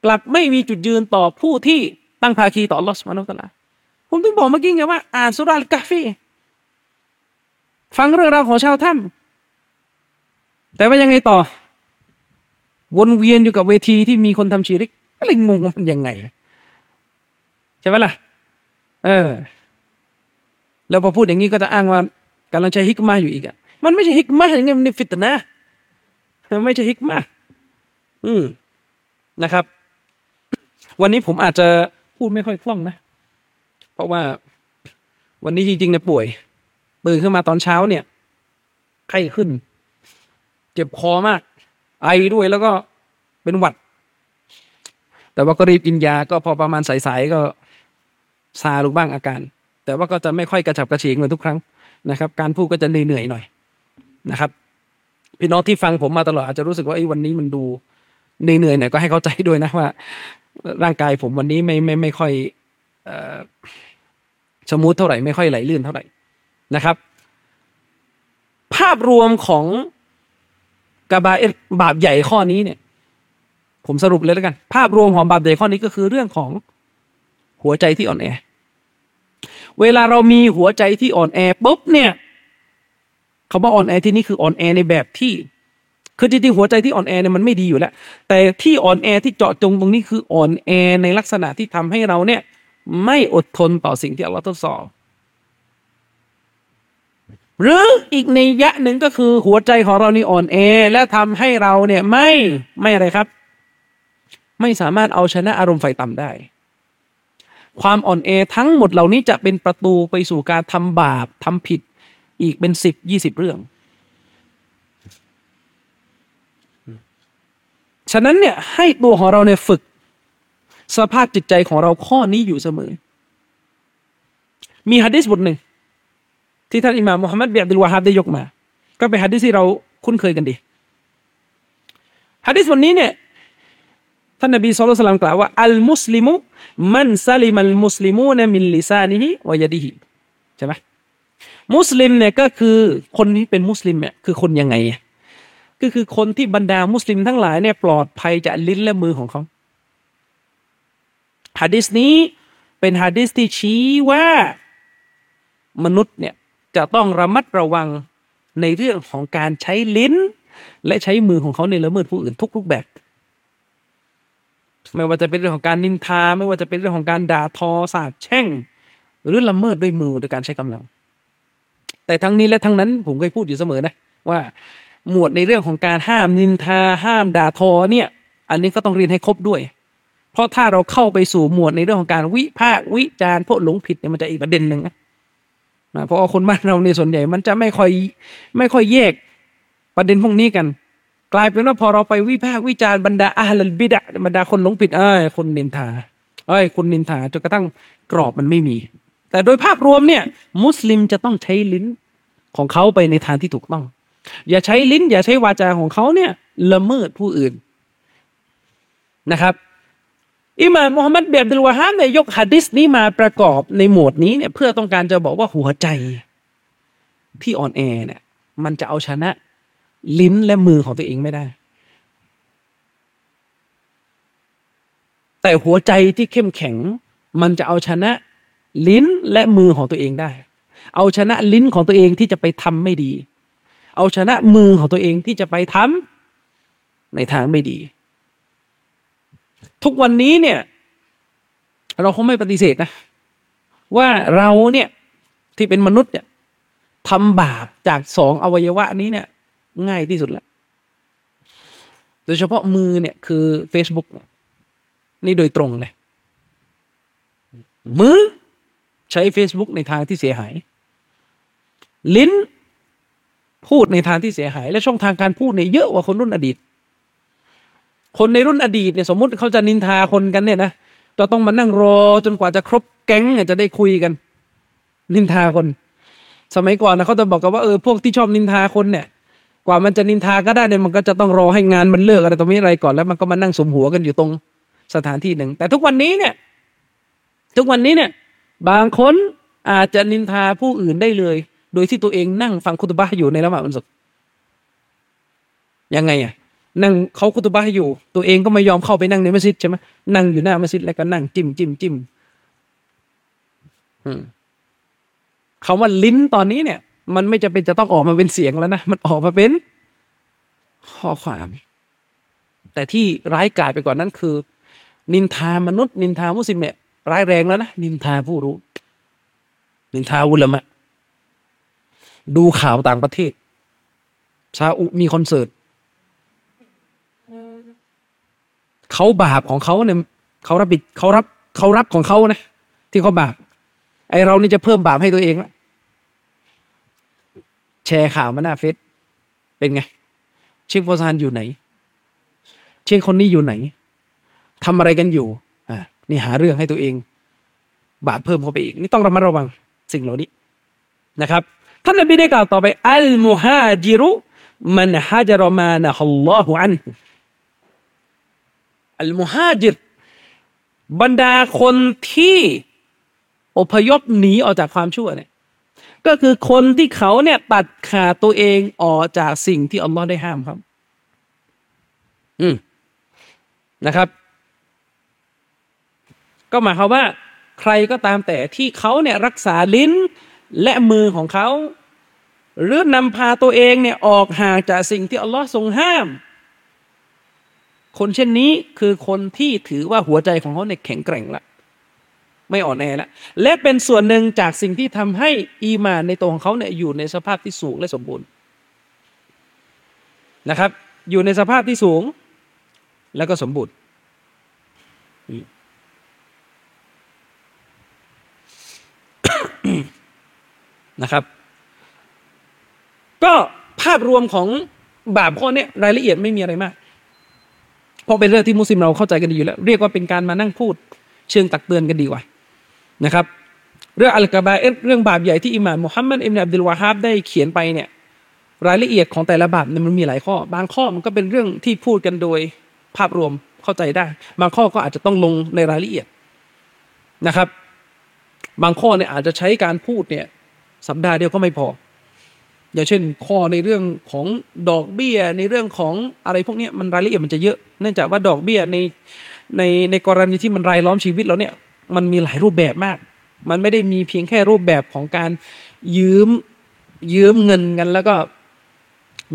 กลับไม่มีจุดยืนต่อผู้ที่ตั้งภาคีต่อลอสมานุตลาผมถึงบอกเมื่อกี้ไงว่า อ่านสุราลกาฟีฟังเรื่องราวของชาวถ้ำแต่ว่ายังไงต่อ วนเวียนอยู่กับเวทีที่มีคนทำชีริกก็เลยงงว่ามันยังไงใช่ไหมล่ะ เออ แล้วพอพูดอย่างนี้ก็จะอ้างว่ากำลังใช้ฮิกมาอยู่อีกอะมันไม่ใช่ฮิกมาอย่างเงี้ยมันฟิตนะมันไม่ใช่ฮิกมาอืมนะครับ วันนี้ผมอาจจะพูดไม่ค่อยคล่องนะ เพราะว่าวันนี้จริงๆเนี่ยป่วยตื่นขึ้นมาตอนเช้าเนี่ยไข้ขึ้น เจ็บคอมาก ไอด้วยแล้วก็เป็นหวัด แต่ว่าก็รีบกินยาก็พอประมาณสายๆก็ซาลงบ้างอาการ แต่ว่าก็จะไม่ค่อยกระฉับกระเฉงเหมือนทุกครั้งนะครับ การพูดก็จะเหนื่อยๆหน่อยนะครับ พี่น้องที่ฟังผมมาตลอดอาจจะรู้สึกว่าไอ้วันนี้มันดูเหนื่อยๆหน่อยก็ให้เข้าใจด้วยนะว่า ร่างกายผมวันนี้ไม่ไม่ไม่ค่อยอ่อ smooth เท่าไหร่ไม่ค่อยไหลลื่นเท่าไหร่นะครับ ภาพรวมของกาบาเอรบาปใหญ่ข้อนี้เนี่ย ผมสรุปเลยแล้วกัน ภาพรวมของบาปใหญ่ข้อนี้ก็คือเรื่องของหัวใจที่อ่อนแอ เวลาเรามีหัวใจที่อ่อนแอปุ๊บเนี่ยคำว่าอ่อนแอที่นี่คืออ่อนแอในแบบที่ คือจริงๆหัวใจที่อ่อนแอเนี่ยมันไม่ดีอยู่แล้ว แต่ที่อ่อนแอที่เจาะจงตรงนี้คืออ่อนแอในลักษณะที่ทำให้เราเนี่ย ไม่อดทนต่อสิ่งที่อัลลอฮ์ทดสอบ หรืออีกในยะหนึ่งก็คือหัวใจของเรานี่อ่อนแอ และทำให้เราเนี่ยไม่ไม่อะไรครับ ไม่สามารถเอาชนะอารมณ์ไฟต่ำได้ ความอ่อนแอทั้งหมดเหล่านี้จะเป็นประตูไปสู่การทำบาปทำผิดอีกเป็นสิบยี่สิบเรื่อง ฉะนั้นเนี่ยให้ตัวของเราเนี่ยฝึก สภาพจิตใจของเราข้อนี้อยู่เสมอ มีฮะดิษบทหนึ่ง ที่ท่านอิหม่ามมุฮัมมัดเบียดิลวาฮับได้ยกมา ก็เป็นฮะดิษที่เราคุ้นเคยกันดีฮะดิษบทนี้เนี่ยท่านนบีสุลต่านกล่าวว่าอัลมุสลิมุมันซาลิมัลมุสลิมูนมินลิซานิฮิวายดิฮิใช่ไหมมุสลิมเนี่ยก็คือคนที่เป็นมุสลิมเนี่ยคือคนยังไง ก็คือคนที่บรรดามุสลิมทั้งหลายเนี่ยปลอดภัยจากลิ้นและมือของเขาฮะดิษนี้เป็นฮะดิษที่ชี้ว่ามนุษย์เนี่ยจะต้องระมัดระวังในเรื่องของการใช้ลิ้น และใช้มือของเขาในละเมิดผู้อื่นทุกรูปแบบ ไม่ว่าจะเป็นเรื่องของการนินทา ไม่ว่าจะเป็นเรื่องของการด่าทอสาบแช่ง หรือละเมิดด้วยมือโดยการใช้กำลัง แต่ทั้งนี้และทั้งนั้นผมเคยพูดอยู่เสมอนะว่า หมวดในเรื่องของการห้ามนินทาห้ามด่าทอเนี่ย อันนี้ก็ต้องเรียนให้ครบด้วย เพราะถ้าเราเข้าไปสู่หมวดในเรื่องของการวิพากษ์วิจารณ์พวกหลงผิดเนี่ยมันจะอีกประเด็นหนึ่งนะนะเพราะคนบ้านเราในส่วนใหญ่มันจะไม่ค่อยไม่ค่อยแยกประเด็นพวกนี้กัน กลายเป็นว่าพอเราไปวิพากษ์วิจารณ์บรรดาอาลัลบิดะบรรดาคนหลงผิดเอ้ยคนนินทาเอ้ยคนนินทาจนกระทั่งกรอบมันไม่มี แต่โดยภาพรวมเนี่ย มุสลิมจะต้องใช้ลิ้นของเขาไปในทางที่ถูกต้อง อย่าใช้ลิ้น อย่าใช้วาจาของเขาเนี่ยละเมิดผู้อื่นนะครับอิหม่ามมุฮัมหมัดเบียบดุลวาฮามเนี่ยยกฮะดิษนี้มาประกอบในหมวดนี้เนี่ยเพื่อต้องการจะบอกว่าหัวใจที่อ่อนแอเนี่ย มันจะเอาชนะลิ้นและมือของตัวเองไม่ได้ แต่หัวใจที่เข้มแข็ง มันจะเอาชนะลิ้นและมือของตัวเองได้ เอาชนะลิ้นของตัวเองที่จะไปทำไม่ดี เอาชนะมือของตัวเองที่จะไปทำในทางไม่ดี ทุกวันนี้เนี่ย เราคงไม่ปฏิเสธนะ ว่าเราเนี่ยที่เป็นมนุษย์เนี่ยทำบาปจากสองอวัยวะนี้เนี่ย ง่ายที่สุดแล้วโดยเฉพาะมือเนี่ยคือ Facebook นี่โดยตรงเลย มือใช้ Facebook ในทางที่เสียหาย ลิ้น พูดในทางที่เสียหาย และช่องทางการพูดเนี่ยเยอะกว่าคนรุ่นอดีต คนในรุ่นอดีตเนี่ยสมมติเขาจะนินทาคนกันเนี่ยนะจะต้องมานั่งรอจนกว่าจะครบแก๊งเนี่ยจะได้คุยกัน นินทาคน สมัยก่อนนะเขาจะบอกกันว่าเออพวกที่ชอบนินทาคนเนี่ย กว่ามันจะนินทาก็ได้เนี่ยมันก็จะต้องรอให้งานมันเลิกอะไรตรงนี้อะไรก่อนแล้วมันก็มานั่งสมหัวกันอยู่ตรงสถานที่หนึ่ง แต่ทุกวันนี้เนี่ย ทุกวันนี้เนี่ย บางคนอาจจะนินทาผู้อื่นได้เลย โดยที่ตัวเองนั่งฟังคุตบะห์อยู่ในละหมาดวันศุกร์ยังไงอะนั่งเขาคุตบะห์อยู่ ตัวเองก็ไม่ยอมเข้าไปนั่งในมัสยิดใช่ไหมนั่งอยู่หน้ามัสยิดแล้วก็นั่งจิ้มจิ้มจิ้มอืมคำว่าลิ้นตอนนี้เนี่ย มันไม่จะเป็นจะต้องออกมาเป็นเสียงแล้วนะมันออกมาเป็น ข้อความ แต่ที่ร้ายกาจไปกว่านั้นคือ นินทามนุษย์ นินทามุสลิมเนี่ยร้ายแรงแล้วนะนินทาผู้รู้ นินทาอุลามะ ดูข่าวต่างประเทศ ซาอุมีคอนเสิร์ตเขาบาปของเขาเนี่ยเขารับผิดเขารับเขารับของเขานะที่เขาบาปไอเรานี่จะเพิ่มบาปให้ตัวเองละแชร์ข่าวมาหน้าเฟซเป็นไง เชคโฟซานอยู่ไหน เชคคนนี้อยู่ไหนทำอะไรกันอยู่ อ่านี่หาเรื่องให้ตัวเอง บาปเพิ่มเข้าไปอีก นี่ต้องระมัดระวังสิ่งเหล่านี้นะครับ ท่านนบีได้กล่าวต่อไป อัลมุฮาจิรุมันฮาจรมานะฮัลลอฮุอันอัลมุฮาจิรบรรดาคนที่อพยพหนีออกจากความชั่วเนี่ยก็คือคนที่เขาเนี่ยตัดขาดตัวเองออกจากสิ่งที่อัลลอฮ์ได้ห้ามครับ อืมนะครับ ก็หมายความว่า ใครก็ตามแต่ที่เขาเนี่ยรักษาลิ้น และมือของเขา หรือนำพาตัวเองเนี่ยออกห่างจากสิ่งที่อัลลอฮ์ทรงห้าม คนเช่นนี้คือคนที่ถือว่าหัวใจของเขาเนี่ยแข็งแกร่งละไม่อ่อนแอละและเป็นส่วนหนึ่งจากสิ่งที่ทำให้อีมานในตัวของเขาเนี่ยอยู่ในสภาพที่สูงและสมบูรณ์นะครับ อยู่ในสภาพที่สูงแล้วก็สมบูรณ์ นะครับ ก็ภาพรวมของบาปข้อนี้รายละเอียดไม่มีอะไรมาก เพราะเป็นเรื่องที่มุสลิมเราเข้าใจกันดีอยู่แล้ว เรียกว่าเป็นการมานั่งพูด เชิงตักเตือนกันดีกว่านะครับ เรื่องอัลกบาเอเรื่องบาปใหญ่ที่อิหม่ามมุฮัมมัดอิบนอับดุลวาฮับได้เขียนไปเนี่ยรายละเอียดของแต่ละบาปเนี่ยมันมีหลายข้อ บางข้อมันก็เป็นเรื่องที่พูดกันโดยภาพรวมเข้าใจได้ บางข้อก็อาจจะต้องลงในรายละเอียดนะครับ บางข้อเนี่ยอาจจะใช้การพูดเนี่ย สัปดาห์เดียวก็ไม่พอ อย่างเช่น ข้อในเรื่องของดอกเบี้ยในเรื่องของอะไรพวกนี้มันรายละเอียดมันจะเยอะ เนื่องจากว่าดอกเบี้ยในในในกรณีที่มันรายล้อมชีวิตเราเนี่ย มันมีหลายรูปแบบมาก มันไม่ได้มีเพียงแค่รูปแบบของการยืมยืมเงินกันแล้วก็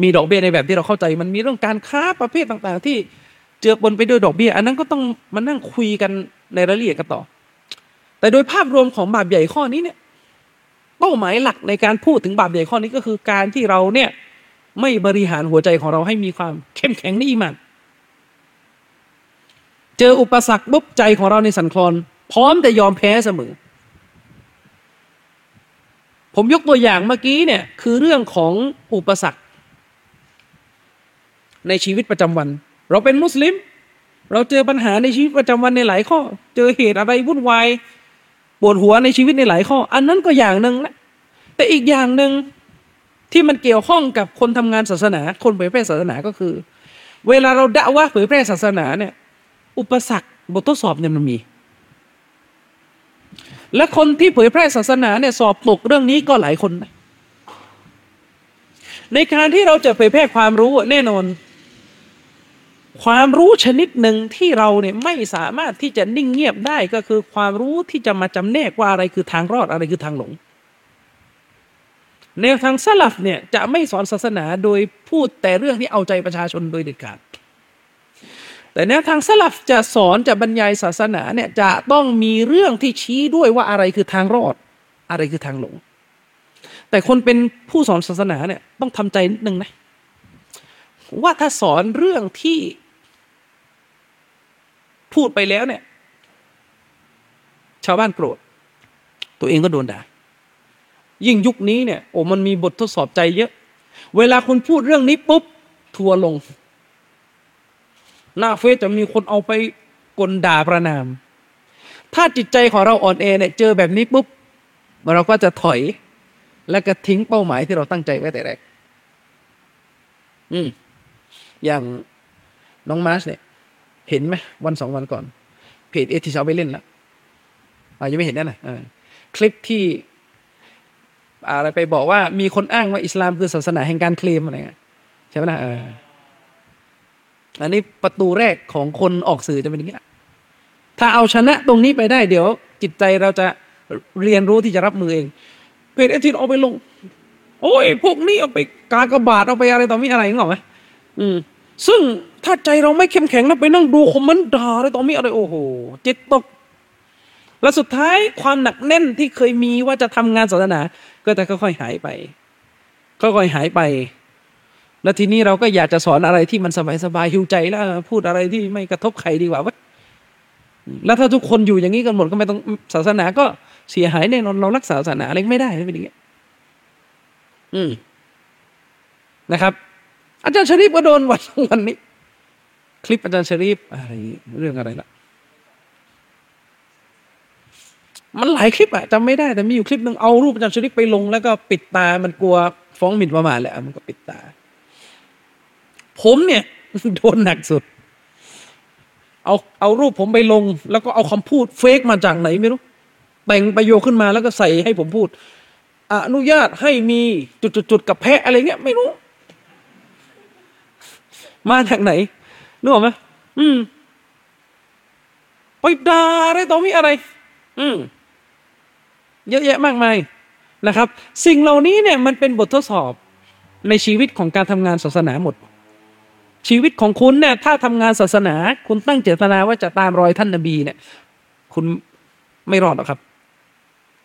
มีดอกเบี้ยในแบบที่เราเข้าใจ มันมีเรื่องการค้าประเภทต่างๆ ที่เจือปนไปด้วยดอกเบี้ย อันนั้นก็ต้องมานั่งคุยกันในรายละเอียดกันต่อ แต่โดยภาพรวมของบาปใหญ่ข้อนี้เนี่ย เป้าหมายหลักในการพูดถึงบาปใหญ่ข้อนี้ก็คือการที่เราเนี่ยไม่บริหารหัวใจของเราให้มีความเข้มแข็งในอีหมันเจออุปสรรคปุ๊บใจของเราในสันคลอน พร้อมจะยอมแพ้เสมอ ผมยกตัวอย่างเมื่อกี้เนี่ยคือเรื่องของอุปสรรค ในชีวิตประจำวัน เราเป็นมุสลิม เราเจอปัญหาในชีวิตประจำวันในหลายข้อ เจอเหตุอะไรวุ่นวาย ปวดหัวในชีวิตในหลายข้อ อันนั้นก็อย่างหนึ่งนะแต่อีกอย่างหนึ่งที่มันเกี่ยวข้องกับคนทำงานศาสนา คนเผยแพร่ศาสนาก็คือ เวลาเราด่าว่าเผยแพร่ศาสนาเนี่ย อุปสรรคบททดสอบเนี่ยมันมี และคนที่เผยแพร่ศาสนาเนี่ยสอบตกเรื่องนี้ก็หลายคนนะในการที่เราจะเผยแพร่ความรู้แน่นอน ความรู้ชนิดหนึ่งที่เราเนี่ยไม่สามารถที่จะนิ่งเงียบได้ก็คือความรู้ที่จะมาจำแนกว่าอะไรคือทางรอดอะไรคือทางหลงแนวทางสลับเนี่ยจะไม่สอนศาสนาโดยพูดแต่เรื่องที่เอาใจประชาชนโดยเด็ดขาด แต่แนวทางสลับจะสอนจะบรรยายศาสนาเนี่ยจะต้องมีเรื่องที่ชี้ด้วยว่าอะไรคือทางรอด อะไรคือทางหลง แต่คนเป็นผู้สอนศาสนาเนี่ยต้องทำใจนิดนึงนะว่าถ้าสอนเรื่องที่ พูดไปแล้วเนี่ย ชาวบ้านโกรธ ตัวเองก็โดนด่า ยิ่งยุคนี้เนี่ย โอ้มันมีบททดสอบใจเยอะ เวลาคุณพูดเรื่องนี้ปุ๊บ ทัวลง หน้าเฟซจะมีคนเอาไปกลด่าประนาม ถ้าจิตใจของเราอ่อนแอเนี่ย เจอแบบนี้ปุ๊บ เราก็จะถอย แล้วก็ทิ้งเป้าหมายที่เราตั้งใจไว้แต่แรก อืม อย่างน้องมาร์ชเนี่ย เห็นไหมวันสองวันก่อน เพจเอทีชาไปเล่นแล้วอายังไม่เห็นนั่นนะคลิปที่อะไรไปบอกว่ามีคนอ้างว่าอิสลามคือศาสนาแห่งการเคลมอะไรเงี้ยใช่ไหมนะเอออันนี้ประตูแรกของคนออกสื่อจะเป็นอย่างนี้ถ้าเอาชนะตรงนี้ไปได้เดี๋ยว จิตใจเราจะเรียนรู้ที่จะรับมือเองเพจเอทีเอาไปลง โอ้ยพวกนี้เอาไปกากบาทเอาไปอะไรต่อมีอะไรงอกไหมอืม ซึ่งถ้าใจเราไม่เข้มแข็งนะไปนั่งดูคอมเมนต์ด่าอะไรต่อมีอะไรโอ้โหจิตตก และสุดท้ายความหนักแน่นที่เคยมีว่าจะทำงานศาสนา ก็จะค่อยๆหายไปค่อยๆหายไป แล้วทีนี้เราก็อยากจะสอนอะไรที่มันสบายๆหิวใจแล้วพูดอะไรที่ไม่กระทบใครดีกว่าวะแล้วถ้าทุกคนอยู่อย่างนี้กันหมดก็ไม่ต้องศาสนาก็เสียหายแน่นอนเรารักษาศาสนาอะไรไม่ได้เป็นอย่างนี้อืมนะครับ อาจารย์ชริปก็โดนวันวันนี้ คลิปอาจารย์ชริปอะไรเรื่องอะไรล่ะ มันหลายคลิปอะจำไม่ได้แต่มีอยู่คลิปหนึ่งเอารูปอาจารย์ชริปไปลง แล้วก็ปิดตามันกลัวฟ้องหมิ่นประมาทแหละมันก็ปิดตา ผมเนี่ยโดนหนักสุด เอาเอารูปผมไปลง แล้วก็เอาคำพูดเฟกมาจากไหนไม่รู้แต่งประโยคขึ้นมาแล้วก็ใส่ให้ผมพูด อนุญาตให้มีจุดๆกับแพะอะไรเงี้ยไม่รู้ มาจากไหนนึกออกไหมอืมไปด่าอะไรต่อมีอะไร อืมเยอะแยะมากมายนะครับ สิ่งเหล่านี้เนี่ยมันเป็นบททดสอบในชีวิตของการทำงานศาสนาหมด ชีวิตของคุณเนี่ย ถ้าทำงานศาสนา คุณตั้งเจตนาว่าจะตามรอยท่านนบีเนี่ย คุณไม่รอดหรอกครับ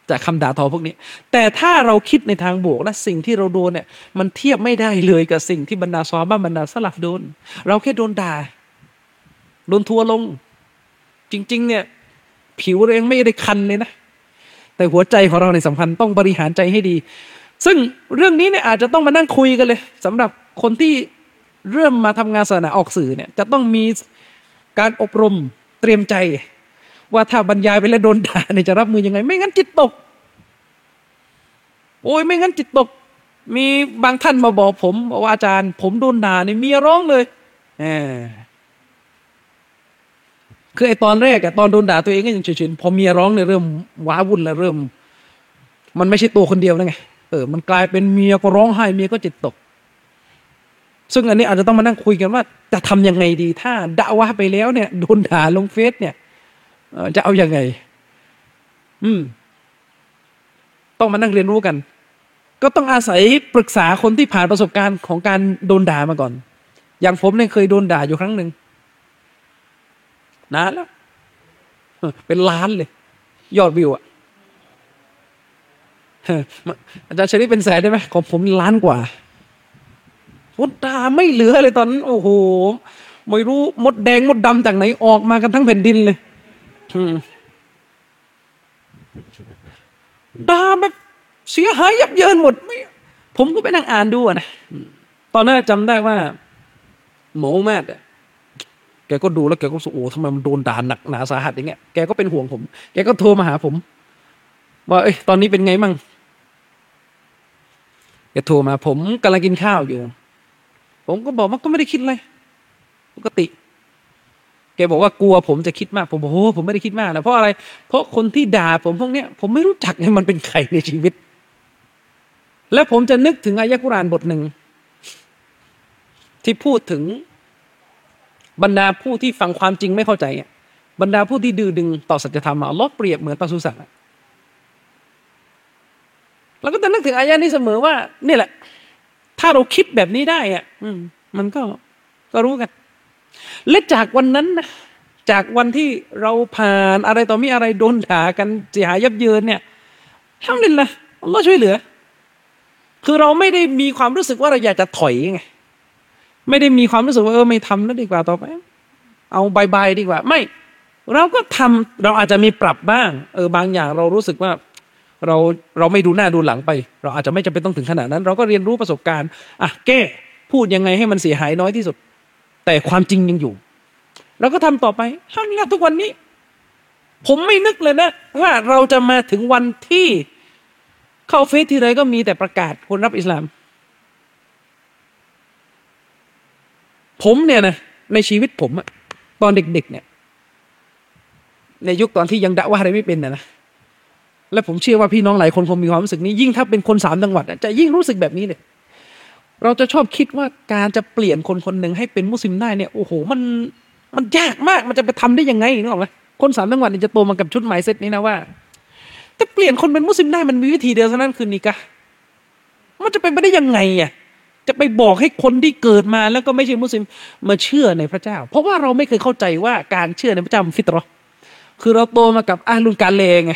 จากคำด่าทอพวกนี้ แต่ถ้าเราคิดในทางบวกและสิ่งที่เราโดนเนี่ย มันเทียบไม่ได้เลยกับสิ่งที่บรรดาซอบ้าบรรดาสลับโดน เราแค่โดนด่า โดนทัวลง จริง ๆ เนี่ย ผิวเราเองไม่ได้คันเลยนะ แต่หัวใจของเราในสำคัญต้องบริหารใจให้ดี ซึ่งเรื่องนี้เนี่ยอาจจะต้องมานั่งคุยกันเลยสำหรับคนที่เริ่มมาทำงานศาสนาออกสื่อเนี่ย จะต้องมีการอบรมเตรียมใจ ว่าถ้าบรรยายไปแล้วโดนด่าเนี่ยจะรับมือยังไง ไม่งั้นจิตตก โอ้ยไม่งั้นจิตตก มีบางท่านมาบอกผมว่าอาจารย์ ผมโดนด่าเนี่ยเมียร้องเลยอคือไอตอนแรกอะตอนโดนด่าตัวเองก็ยังเฉยๆพอเมียร้องเนี่ยเริ่มว้าวุ่นแล้วเริ่ม มันไม่ใช่ตัวคนเดียวแล้วไงเออมันกลายเป็นเมียก็ร้องไห้เมียก็จิตตก ซึ่งอันนี้อาจจะต้องมานั่งคุยกันว่า จะทำยังไงดี ถ้าด่าว่าไปแล้วเนี่ยโดนด่าลงเฟซเนี่ย จะเอาอยัางไง อืม ต้องมานั่งเรียนรู้กัน ก็ต้องอาศัยปรึกษาคนที่ผ่านประสบการณ์ของการโดนด่ามาก่อน อย่างผมเนี่ยเคยโดนด่าอยู่ครั้งหนึ่งนานแล้วเป็นล้านเลย ยอดวิวอะอออาจารย์ชริปเป็นแสนได้ไหมของผมล้านกว่าโดด่าไม่เหลือเลยตอนนั้นโอ้โห ไม่รู้มดแดงมดดำจากไหนออกมากันทั้งแผ่นดินเลย ด่าแบบเสียหายยับเยินหมดไม่ผมก็ไปนั่งอ่านดูนะตอนนั้นจำได้ว่า หมอแม่แกก็ดูแล้วแกก็รู้โอ้ทำไมมันโดนด่าหนักหนาสาหัสอย่างเงี้ยแกก็เป็นห่วงผม แกก็โทรมาหาผม ว่าเอ้ยตอนนี้เป็นไงมั่งแกโทรมาผมกำลังกินข้าวอยู่ ผมก็บอกว่าก็ไม่ได้คิดอะไรปกติ แกบอกว่ากลัวผมจะคิดมากผมบอกโอ้ผมไม่ได้คิดมากนะเพราะอะไร เพราะคนที่ด่าผมพวกเนี้ยผมไม่รู้จักให้มันเป็นใครในชีวิต แล้วผมจะนึกถึงอายะกุรานบทหนึ่งที่พูดถึงบรรดาผู้ที่ฟังความจริงไม่เข้าใจบรรดาผู้ที่ดื้อดึงต่อสัจธรรมอะอัลลอฮ์เปรียบเหมือนปศุสัตว์เราก็จะนึกถึงอายะนี้เสมอว่านี่แหละ ถ้าเราคิดแบบนี้ได้อะ อืม มันก็ก็รู้กัน และจากวันนั้นนะจากวันที่เราผ่านอะไรต่อมีอะไรโดนด่ากันเสียหายยับเยินเนี่ยทำลินละอัลลอฮ์ช่วยเหลือ คือเราไม่ได้มีความรู้สึกว่าเราอยากจะถอยไงไม่ได้มีความรู้สึกว่าเออไม่ทำแล้วดีกว่าต่อไป เอาบายบายดีกว่า ไม่ เราก็ทำเราอาจจะมีปรับบ้าง เออบางอย่างเรารู้สึกว่า เราเราไม่ดูหน้าดูหลังไป เราอาจจะไม่จำเป็นต้องถึงขนาดนั้น เราก็เรียนรู้ประสบการณ์อะแก้พูดยังไงให้มันเสียหายน้อยที่สุด แต่ความจริงยังอยู่เราก็ทำต่อไปเท่านี้ทุกวันนี้ ผมไม่นึกเลยนะ ว่าเราจะมาถึงวันที่เข้าเฟซทีไรก็มีแต่ประกาศคนรับอิสลาม ผมเนี่ยนะในชีวิตผมอะตอนเด็ก ๆ เนี่ย ในยุคตอนที่ยังดะว่าอะไรไม่เป็นนะนะและผมเชื่อว่าพี่น้องหลายคนคงมีความรู้สึกนี้ยิ่งถ้าเป็นคนสามจังหวัดจะยิ่งรู้สึกแบบนี้เลย เราจะชอบคิดว่าการจะเปลี่ยนคนคนหนึ่งให้เป็นมุสลิมได้เนี่ยโอ้โหมันมันยากมากมันจะไปทำได้ยังไงนึกออกไหมคนสามจังหวัดเนี่ยจะโตมากับชุดหมายเซตนี้นะว่าแต่เปลี่ยนคนเป็นมุสลิมได้มันมีวิธีเดียวเท่านั้นคือนิกะมันจะเป็นไปได้ยังไงอะจะไปบอกให้คนที่เกิดมาแล้วก็ไม่ใช่มุสลิมมาเชื่อในพระเจ้า เพราะว่าเราไม่เคยเข้าใจว่าการเชื่อในพระเจ้ามันฟิตรอคือเราโตมากับอาลุนการเลงไง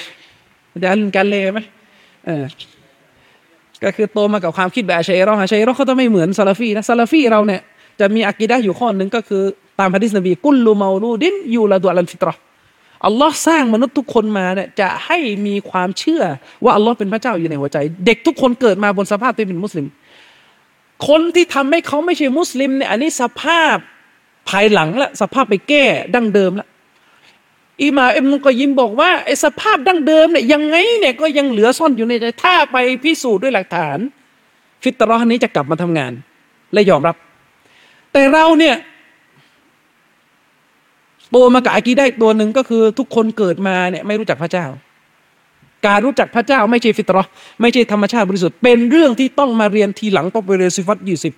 อาจารย์อาลุนการเลไหมเออ ก็คือโตมากับความคิดแบบอาชัยรอฮ์อาชัยรอเขาต้องไม่เหมือนซาลาฟีนะซาลาฟีเราเนี่ยจะมีอากีดะอยู่ข้อหนึ่งก็คือตามฮะดิษนบีكل مولود يولد على الفطرةอัลลอฮ์สร้างมนุษย์ทุกคนมาเนี่ยจะให้มีความเชื่อว่าอัลลอฮ์เป็นพระเจ้าอยู่ในหัวใจ เด็กทุกคนเกิดมาบนสภาพที่เป็นมุสลิม คนที่ทำให้เขาไม่ใช่มุสลิมเนี่ยอันนี้สภาพภายหลังละสภาพไปแก้ดั้งเดิมละ อิมามอิบนุกยิมบอกว่าไอ้สภาพดั้งเดิมเนี่ยยังไงเนี่ยก็ยังเหลือซ่อนอยู่ในใจถ้าไปพิสูจน์ด้วยหลักฐาน ฟิตรอห์นี้จะกลับมาทำงาน และยอมรับ แต่เราเนี่ยโตมากับอากีได้ตัวหนึ่งก็คือทุกคนเกิดมาเนี่ยไม่รู้จักพระเจ้า การรู้จักพระเจ้าไม่ใช่ฟิตรอห์ไม่ใช่ธรรมชาติบริสุทธิ์เป็นเรื่องที่ต้องมาเรียนทีหลังต้องไปเรียนซิฟัตยี่สิบ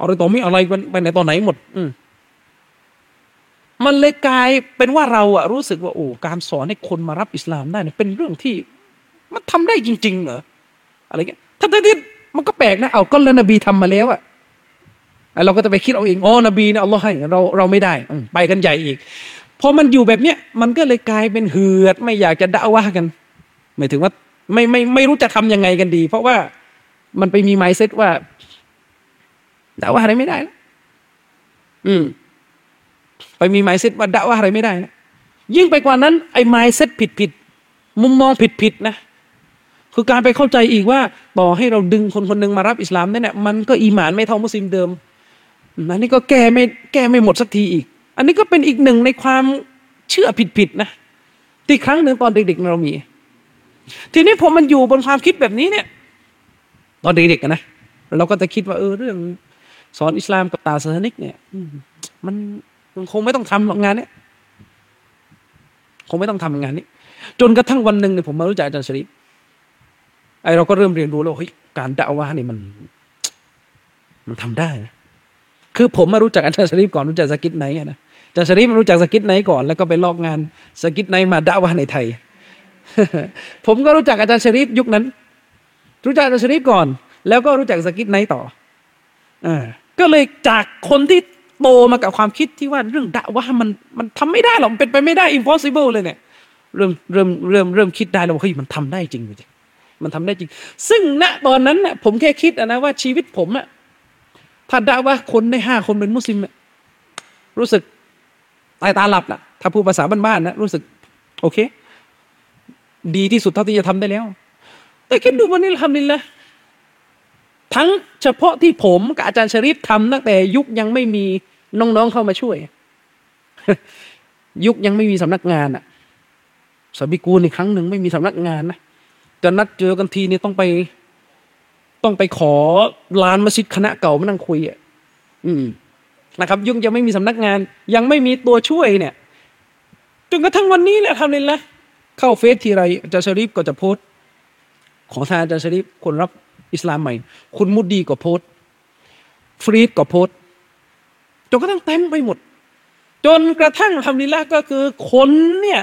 อะไรต่อมีอะไรไปไหนตอนไหนหมด อืม มันเลยกลายเป็นว่าเราอะรู้สึกว่าโอ้การสอนให้คนมารับอิสลามได้เนี่ยเป็นเรื่องที่มันทำได้จริง ๆ เหรออะไรเงี้ยถ้าที่มันก็แปลกนะเอาก็แล้วนบีทำมาแล้วอะเราก็จะไปคิดเอาเองอ๋อนบีเนี่ยอัลลอฮ์ให้เราเราไม่ได้ไปกันใหญ่อีกพอมันอยู่แบบเนี้ยมันก็เลยกลายเป็นเหือด ไม่อยากจะด่าว่ากันหมายถึงว่าไม่ไม่ไม่รู้จะทำยังไงกันดี เพราะว่ามันไปมีไมเซ็ตว่าด่าว่าอะไรไม่ได้แล้วอืม ไปมีไมเซ็ตว่าด่าว่าอะไรไม่ได้นะยิ่งไปกว่านั้นไอ้ไมเซ็ตผิดผิดมุมมองผิดผิดนะคือการไปเข้าใจอีกว่าต่อให้เราดึงคนคนหนึ่งมารับอิสลามเนี่ยมันก็อีหมานไม่เท่ามุสลิมเดิมอันนี้ก็แก้ไม่แก้ไม่หมดสักทีอีก อันนี้ก็เป็นอีกหนึ่งในความเชื่อผิดๆนะที่ครั้งหนึ่งตอนเด็กๆเรามี ทีนี้พอมันอยู่บนความคิดแบบนี้เนี่ยตอนเด็กๆนะเราก็จะคิดว่าเออเรื่อง สอนอิสลามกับต่างศาสนิกเนี่ยมัน มันคงไม่ต้องทำงานเนี้ยคงไม่ต้องทำงานนี้ จนกระทั่งวันหนึ่งเนี่ยผมมารู้จักอาจารย์ชริฟไอ้เราก็เริ่มเรียนรู้แล้วเฮ้ยการดะวะห์เนี่ยมัน มันทำได้นะคือผมมารู้จักอาจารย์ชริฟก่อนรู้จักซากิรไนค์นะอาจารย์ชริฟมารู้จักซากิรไนค์ก่อนแล้วก็ไปลอกงานซากิรไนค์มาดะวะห์ในไทย ผมก็รู้จักอาจารย์ชริฟยุคนั้น รู้จักอาจารย์ชริฟก่อน แล้วก็รู้จักซากิรไนค์ต่ออ่าก็เลยจากคนที่ โตมากับความคิดที่ว่าเรื่องดะวะห์มันมันทำไม่ได้หรอกมันเป็นไปไม่ได้ impossible เลยเนี่ยเริ่มเริ่มเริ่มเริ่มคิดได้แล้วว่าเฮ้ยมันทำได้จริงจริงมันทำได้จริง ซึ่งณตอนนั้นน่ะผมแค่คิดนะว่าชีวิตผมอะถ้าดะวะห์คนได้ห้าคนเป็นมุสลิมรู้สึกตายตาหลับละถ้าพูดภาษาบ้านๆนะรู้สึก โอเค ดีที่สุดเท่าที่จะทำได้แล้ว แต่คิดดูวันนี้ทำนี่ละ ทั้งเฉพาะที่ผมกับอาจารย์ชริฟทำตั้งแต่ยุคยังไม่มีน้องๆเข้ามาช่วย ยุคยังไม่มีสำนักงานอะสบิกูลอีกครั้งหนึ่งไม่มีสำนักงานนะจะนัดเจอกันทีนี่ต้องไป ต้องไปขอลานมัสยิดคณะเก่ามานั่งคุยอะอืมนะครับ ยุคยังไม่มีสำนักงาน ยังไม่มีตัวช่วยเนี่ยจนกระทั่งวันนี้แหละทำเลยละเข้าเฟซทีไรอาจารย์ชริฟก็จะโพสต์ของทางอาจารย์ชริฟคนรับ อิสลามใหม่ คุณมุดดีก็โพสฟรีดก็โพสจนกระทั่งเต็มไปหมด จนกระทั่งทำลีละก็คือคนเนี่ย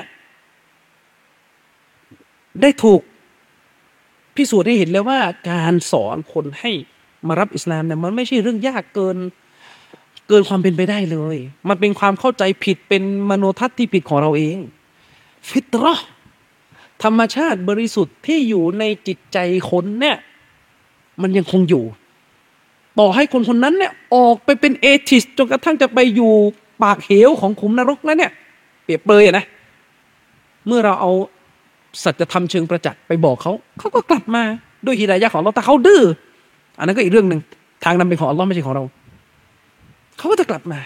ได้ถูกพิสูจน์ให้เห็นแล้วว่าการสอนคนให้มารับอิสลามเนี่ยมันไม่ใช่เรื่องยากเกินเกินความเป็นไปได้เลย มันเป็นความเข้าใจผิดเป็นมโนทัศน์ที่ผิดของเราเอง ฟิตรอธรรมชาติบริสุทธิ์ที่อยู่ในจิตใจคนเนี่ย มันยังคงอยู่ ต่อให้คนคนนั้นเนี่ยออกไปเป็นเอทิสจนกระทั่งจะไปอยู่ปากเหวของขุมนรกแล้วเนี่ย เปรียบเปรยนะ เมื่อเราเอาสัจธรรมเชิงประจักษ์ไปบอกเขา เขาก็กลับมาด้วยฮิดายะของเราแต่เขาดื้ออันนั้นก็อีกเรื่องหนึ่งทางนำเป็นของอัลลอฮ์ไม่ใช่ของเรา เขาก็จะกลับมา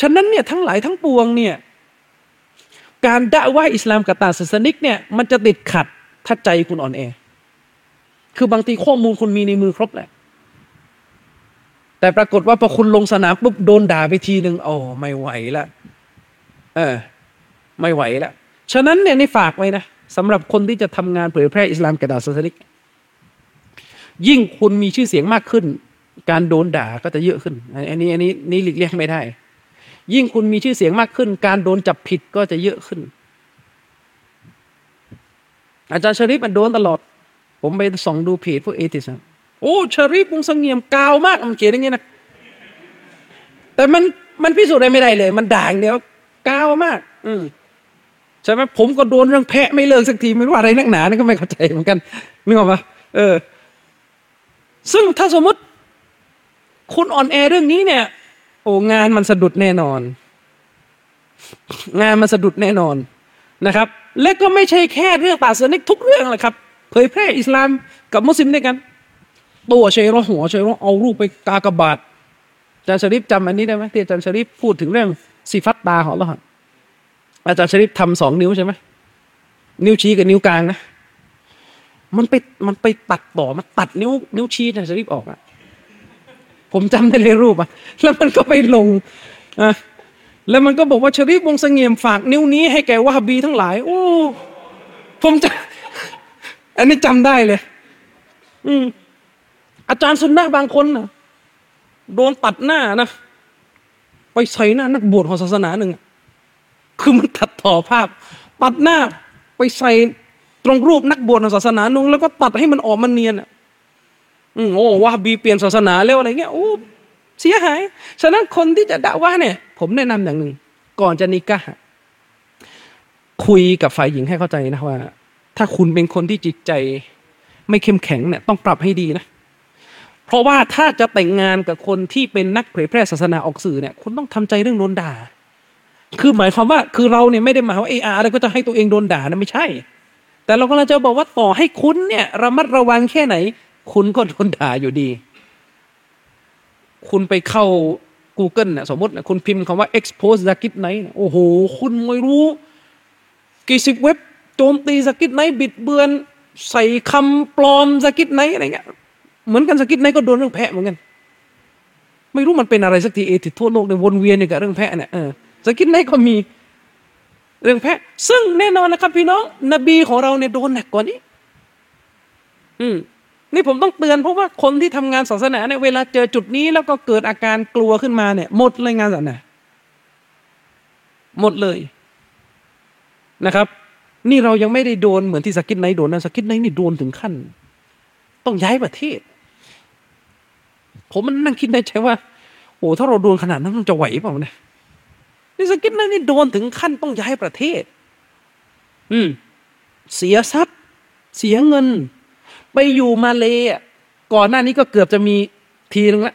ฉะนั้นเนี่ยทั้งหลายทั้งปวงเนี่ยการด่าว่าอิสลามกับตาศาสนิกเนี่ยมันจะติดขัดถ้าใจคุณอ่อนแอ คือบางทีข้อมูลคุณมีในมือครบแหละ แต่ปรากฏว่าพอคุณลงสนามปุ๊บโดนด่าไปทีหนึ่งโอ้ไม่ไหวละเออ ไม่ไหวละฉะนั้นเนี่ยในฝากไว้นะสำหรับคนที่จะทำงานเผยแพร่อิสลามกับดาศาสนิกยิ่งคุณมีชื่อเสียงมากขึ้น การโดนด่าก็จะเยอะขึ้น อันนี้อันนี้นี่หลีกเลี่ยงไม่ได้ ยิ่งคุณมีชื่อเสียงมากขึ้น การโดนจับผิดก็จะเยอะขึ้น อาจารย์ชริฟมันโดนตลอด ผมไปส่องดูเพจพวกเอติสนโอ้ชริฟวงสงเงียมกาวมากมันเขียนอย่างเงี้ยนะแต่มันมันพิสูจน์อะไรไม่ได้เลย มันด่างเดียวกาวมาก อืมใช่ไหมผมก็โดนเรื่องแพะไม่เลิกสักทีไม่รู้อะไรนักหนานี่ก็ไม่เข้าใจเหมือนกันนึกออกปะเออ ซึ่งถ้าสมมติ คุณอ่อนแอเรื่องนี้เนี่ย โอ้งานมันสะดุดแน่นอน งานมันสะดุดแน่นอนนะครับ และก็ไม่ใช่แค่เรื่องตาสนิกทุกเรื่องเลยครับ เผยแพร่อิสลามกับมุสลิมด้วยกัน ตัวเชยรอหัวเชยรอเอารูปไปกากบาทอาจารย์ชริฟจำอันนี้ได้ไหมที่อาจารย์ชริฟพูดถึงเรื่องสิฟัตตาของเราอาจารย์ชริฟทำสองนิ้วใช่ไหมนิ้วชี้กับนิ้วกลางนะมันไปมันไปตัดต่อมันตัดนิ้วนิ้วชี้อาจารย์ชริฟออกอะผมจำได้เลยรูปอะแล้วมันก็ไปลงอะแล้วมันก็บอกว่าชริฟวงเสงี่ยมฝากนิ้วนี้ให้แกวะฮบีทั้งหลาย โอ้ผมจะ อันนี้จำได้เลย อืมอาจารย์สุนนะบางคนนะโดนตัดหน้านะ ไปใส่หน้า นักบวชของศาสนาหนึ่งคือมันตัดต่อภาพ ตัดหน้าไปใส่ตรงรูปนักบวชของศาสนาหนึ่งแล้วก็ตัดให้มันออกมันเนียนอะอืมโอ้วาฮาบีเปลี่ยนศาสนาแล้วอะไรเงี้ยโอ้เสียหาย ฉะนั้นคนที่จะด่าว่าเนี่ย ผมแนะนำอย่างหนึ่ง ก่อนจะนิกะคุยกับฝ่ายหญิงให้เข้าใจนะว่า ถ้าคุณเป็นคนที่จิตใจไม่เข้มแข็งเนี่ยต้องปรับให้ดีนะ เพราะว่าถ้าจะแต่งงานกับคนที่เป็นนักเผยแพร่ศาสนาออกสื่อเนี่ย คุณต้องทำใจเรื่องโดนด่า คือหมายความว่าคือเราเนี่ยไม่ได้หมายว่าเออาอะไรก็จะให้ตัวเองโดนด่านะไม่ใช่ แต่เราก็เราจะบอกว่าต่อให้คุณเนี่ยระมัดระวังแค่ไหน คุณก็โดนด่าอยู่ดี คุณไปเข้า Google เนี่ยสมมตินะคุณพิมพ์คำว่า expose สกิทไนท์โอ้โห คุณไม่รู้กี่สิบเว็บ โจมตีสกิรไนค์บิดเบือน ใส่คำปลอมซากิรไนค์อะไรเงี้ยเหมือนกันซากิรไนค์ก็โดนเรื่องแพะเหมือนกัน ไม่รู้มันเป็นอะไรสักทีเอติดทั่วโลกเนี่ยวนเวียนอยู่กับเรื่องแพะเนี่ยเออซากิรไนค์ก็มีเรื่องแพะ ซึ่งแน่นอนนะครับพี่น้องนบีของเราเนี่ยโดนหนักกว่านี้ อืมนี่ผมต้องเตือนเพราะว่าคนที่ทำงานศาสนาเนี่ยเวลาเจอจุดนี้แล้วก็เกิดอาการกลัวขึ้นมาเนี่ย หมดเลยงานศาสนาหมดเลยนะครับ นี่เรายังไม่ได้โดนเหมือนที่ซากิรไนค์โดนนะซากิรไนค์นี่โดนถึงขั้น ต้องย้ายประเทศ ผมมันนั่งคิดในใจว่าโอ้ถ้าเราโดนขนาดนั้นมันจะไหวเปล่าเนี่ยนี่ซากิรไนค์นี่โดนถึงขั้นต้องย้ายประเทศ อืม เสียทรัพย์ เสียเงิน ไปอยู่มาเลยก่อนหน้านี้ก็เกือบจะมีทีนึงละ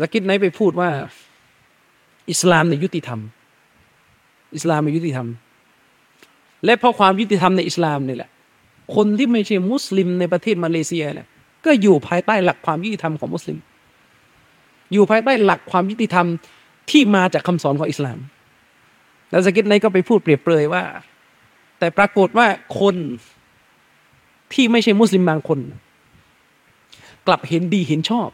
ซากิรไนค์ไปพูดว่า อิสลามเนี่ยยุติธรรม อิสลามเป็นยุติธรรม และเพราะความยุติธรรมในอิสลามนี่แหละ คนที่ไม่ใช่มุสลิมในประเทศมาเลเซียเนี่ยก็อยู่ภายใต้หลักความยุติธรรมของมุสลิม อยู่ภายใต้หลักความยุติธรรมที่มาจากคำสอนของอิสลาม แล้วสกิทไนก็ไปพูดเปรียบเปรยว่า แต่ปรากฏว่าคนที่ไม่ใช่มุสลิมบางคน กลับเห็นดีเห็นชอบ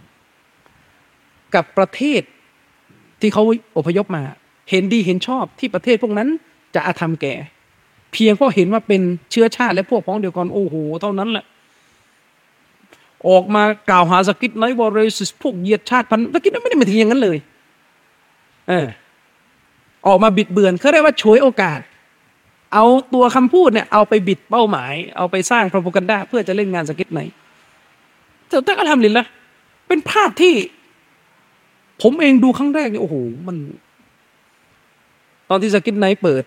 กับประเทศที่เขาอพยพมา เห็นดีเห็นชอบที่ประเทศพวกนั้นจะอาธรรมแก่ เพียงเพราะเห็นว่าเป็นเชื้อชาติและพวกพ้องเดียวกันโอ้โหเท่านั้นแหละออกมากล่าวหาสกิทไนท์วอร์เรสพวกเหยียดชาติพันธุ์สกิทไม่ได้มาถึงอย่างนั้นเลยเออออกมาบิดเบือนเขาเรียกว่าฉวยโอกาส เอาตัวคำพูดเนี่ยเอาไปบิดเป้าหมาย เอาไปสร้าง p r o p a g a n d a เพื่อจะเล่นงานสกิทไนท์แต่ถ้าก็ทำลินละเป็นภาพที่ ผมเองดูครั้งแรกเนี่ยโอ้โหมัน ตอนที่สกิทไนท์เปิด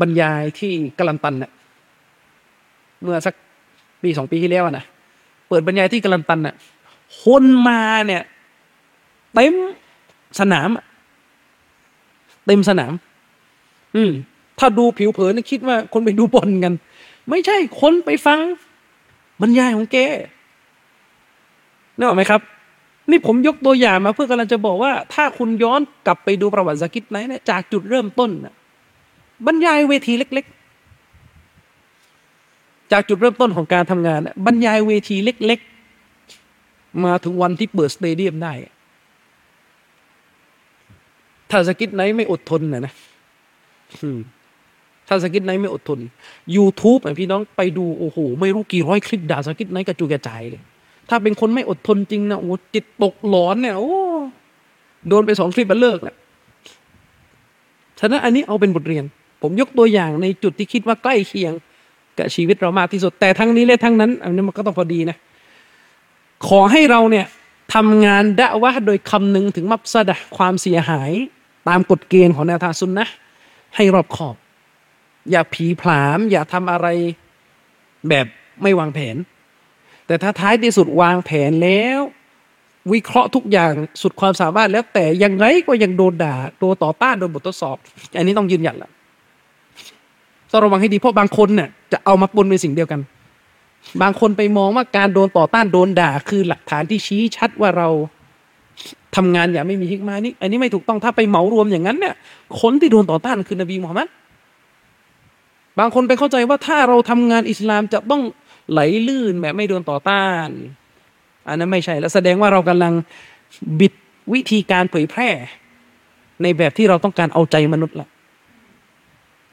บรรยายที่กะลันตันเนี่ยเมื่อสักปีสองปีที่แล้วนะเปิดบรรยายที่กะลันตันเนี่ยคนมาเนี่ยเต็มสนามเต็มสนาม อืม ถ้าดูผิวเผินคิดว่าคนไปดูบอลกัน ไม่ใช่คนไปฟัง บรรยายของแกนึกออกไหมครับ นี่ผมยกตัวอย่างมาเพื่อกำลังจะบอกว่า ถ้าคุณย้อนกลับไปดูประวัติซากิรไนค์เนี่ยจากจุดเริ่มต้นนะบรรยายเวทีเล็ก ๆ จากจุดเริ่มต้นของการทำงานบรรยายเวทีเล็ก ๆ มาถึงวันที่เปิด stadium ได้ถ้าซากิรไนค์ไม่อดทนนะนะถ้าซากิรไนค์ไม่อดทน YouTube อะพี่น้องไปดูโอ้โห ไม่รู้กี่ร้อยคลิปด่าซากิรไนค์กระจุยกระจายเลย ถ้าเป็นคนไม่อดทนจริงนะโอ้จิตตกหลอนเนี่ย โอ้โดนไปสองคลิปมันเลิกแหละฉะนั้นอันนี้เอาเป็นบทเรียน ผมยกตัวอย่างในจุดที่คิดว่าใกล้เคียง กับชีวิตเรามากที่สุดแต่ทั้งนี้และทั้งนั้น อันนี้มันก็ต้องพอดีนะ ขอให้เราเนี่ยทำงานดะวะโดยคำนึงถึงมับสดะความเสียหาย ตามกฎเกณฑ์ของแนวทางซุนนะให้รอบขอบ อย่าผีผลาม อย่าทำอะไรแบบไม่วางแผน แต่ถ้าท้ายที่สุดวางแผนแล้ว วิเคราะห์ทุกอย่างสุดความสามารถแล้วแต่ยังไงก็ยังโดนด่าโดนต่อต้านโดนบททดสอบ อันนี้ต้องยืนหยัดแหละต้องระวังให้ดีเพราะบางคนเนี่ยจะเอามาปนเป็นสิ่งเดียวกัน บางคนไปมองว่าการโดนต่อต้านโดนด่า คือหลักฐานที่ชี้ชัดว่าเราทำงานอย่างไม่มีฮิกมานี่อันนี้ไม่ถูกต้องถ้าไปเหมารวมอย่างนั้นเนี่ยคนที่โดนต่อต้านคือนบีมุฮัมมัดบางคนไปเข้าใจว่าถ้าเราทำงานอิสลามจะต้อง ไหลลื่นแบบไม่โดนต่อต้าน อันนั้นไม่ใช่แล้วแสดงว่าเรากำลังบิดวิธีการเผยแพร่ ในแบบที่เราต้องการเอาใจมนุษย์ละ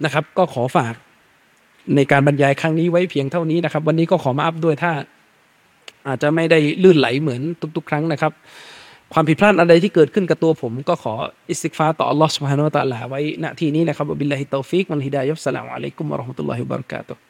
นะครับ ก็ขอฝากในการบรรยายครั้งนี้ไว้เพียงเท่านี้นะครับ วันนี้ก็ขอมาอัพด้วยถ้า อาจจะไม่ได้ลื่นไหลเหมือนทุก ๆ ครั้งนะครับ ความผิดพลาดอะไรที่เกิดขึ้นกับตัวผม ก็ขออิสติฆฟารต่ออัลลอฮฺ سبحانه وتعالى ไว้ณที่นี้นะครับبالله التوفيق والهداية والسلام عليكم ورحمة الله وبركاته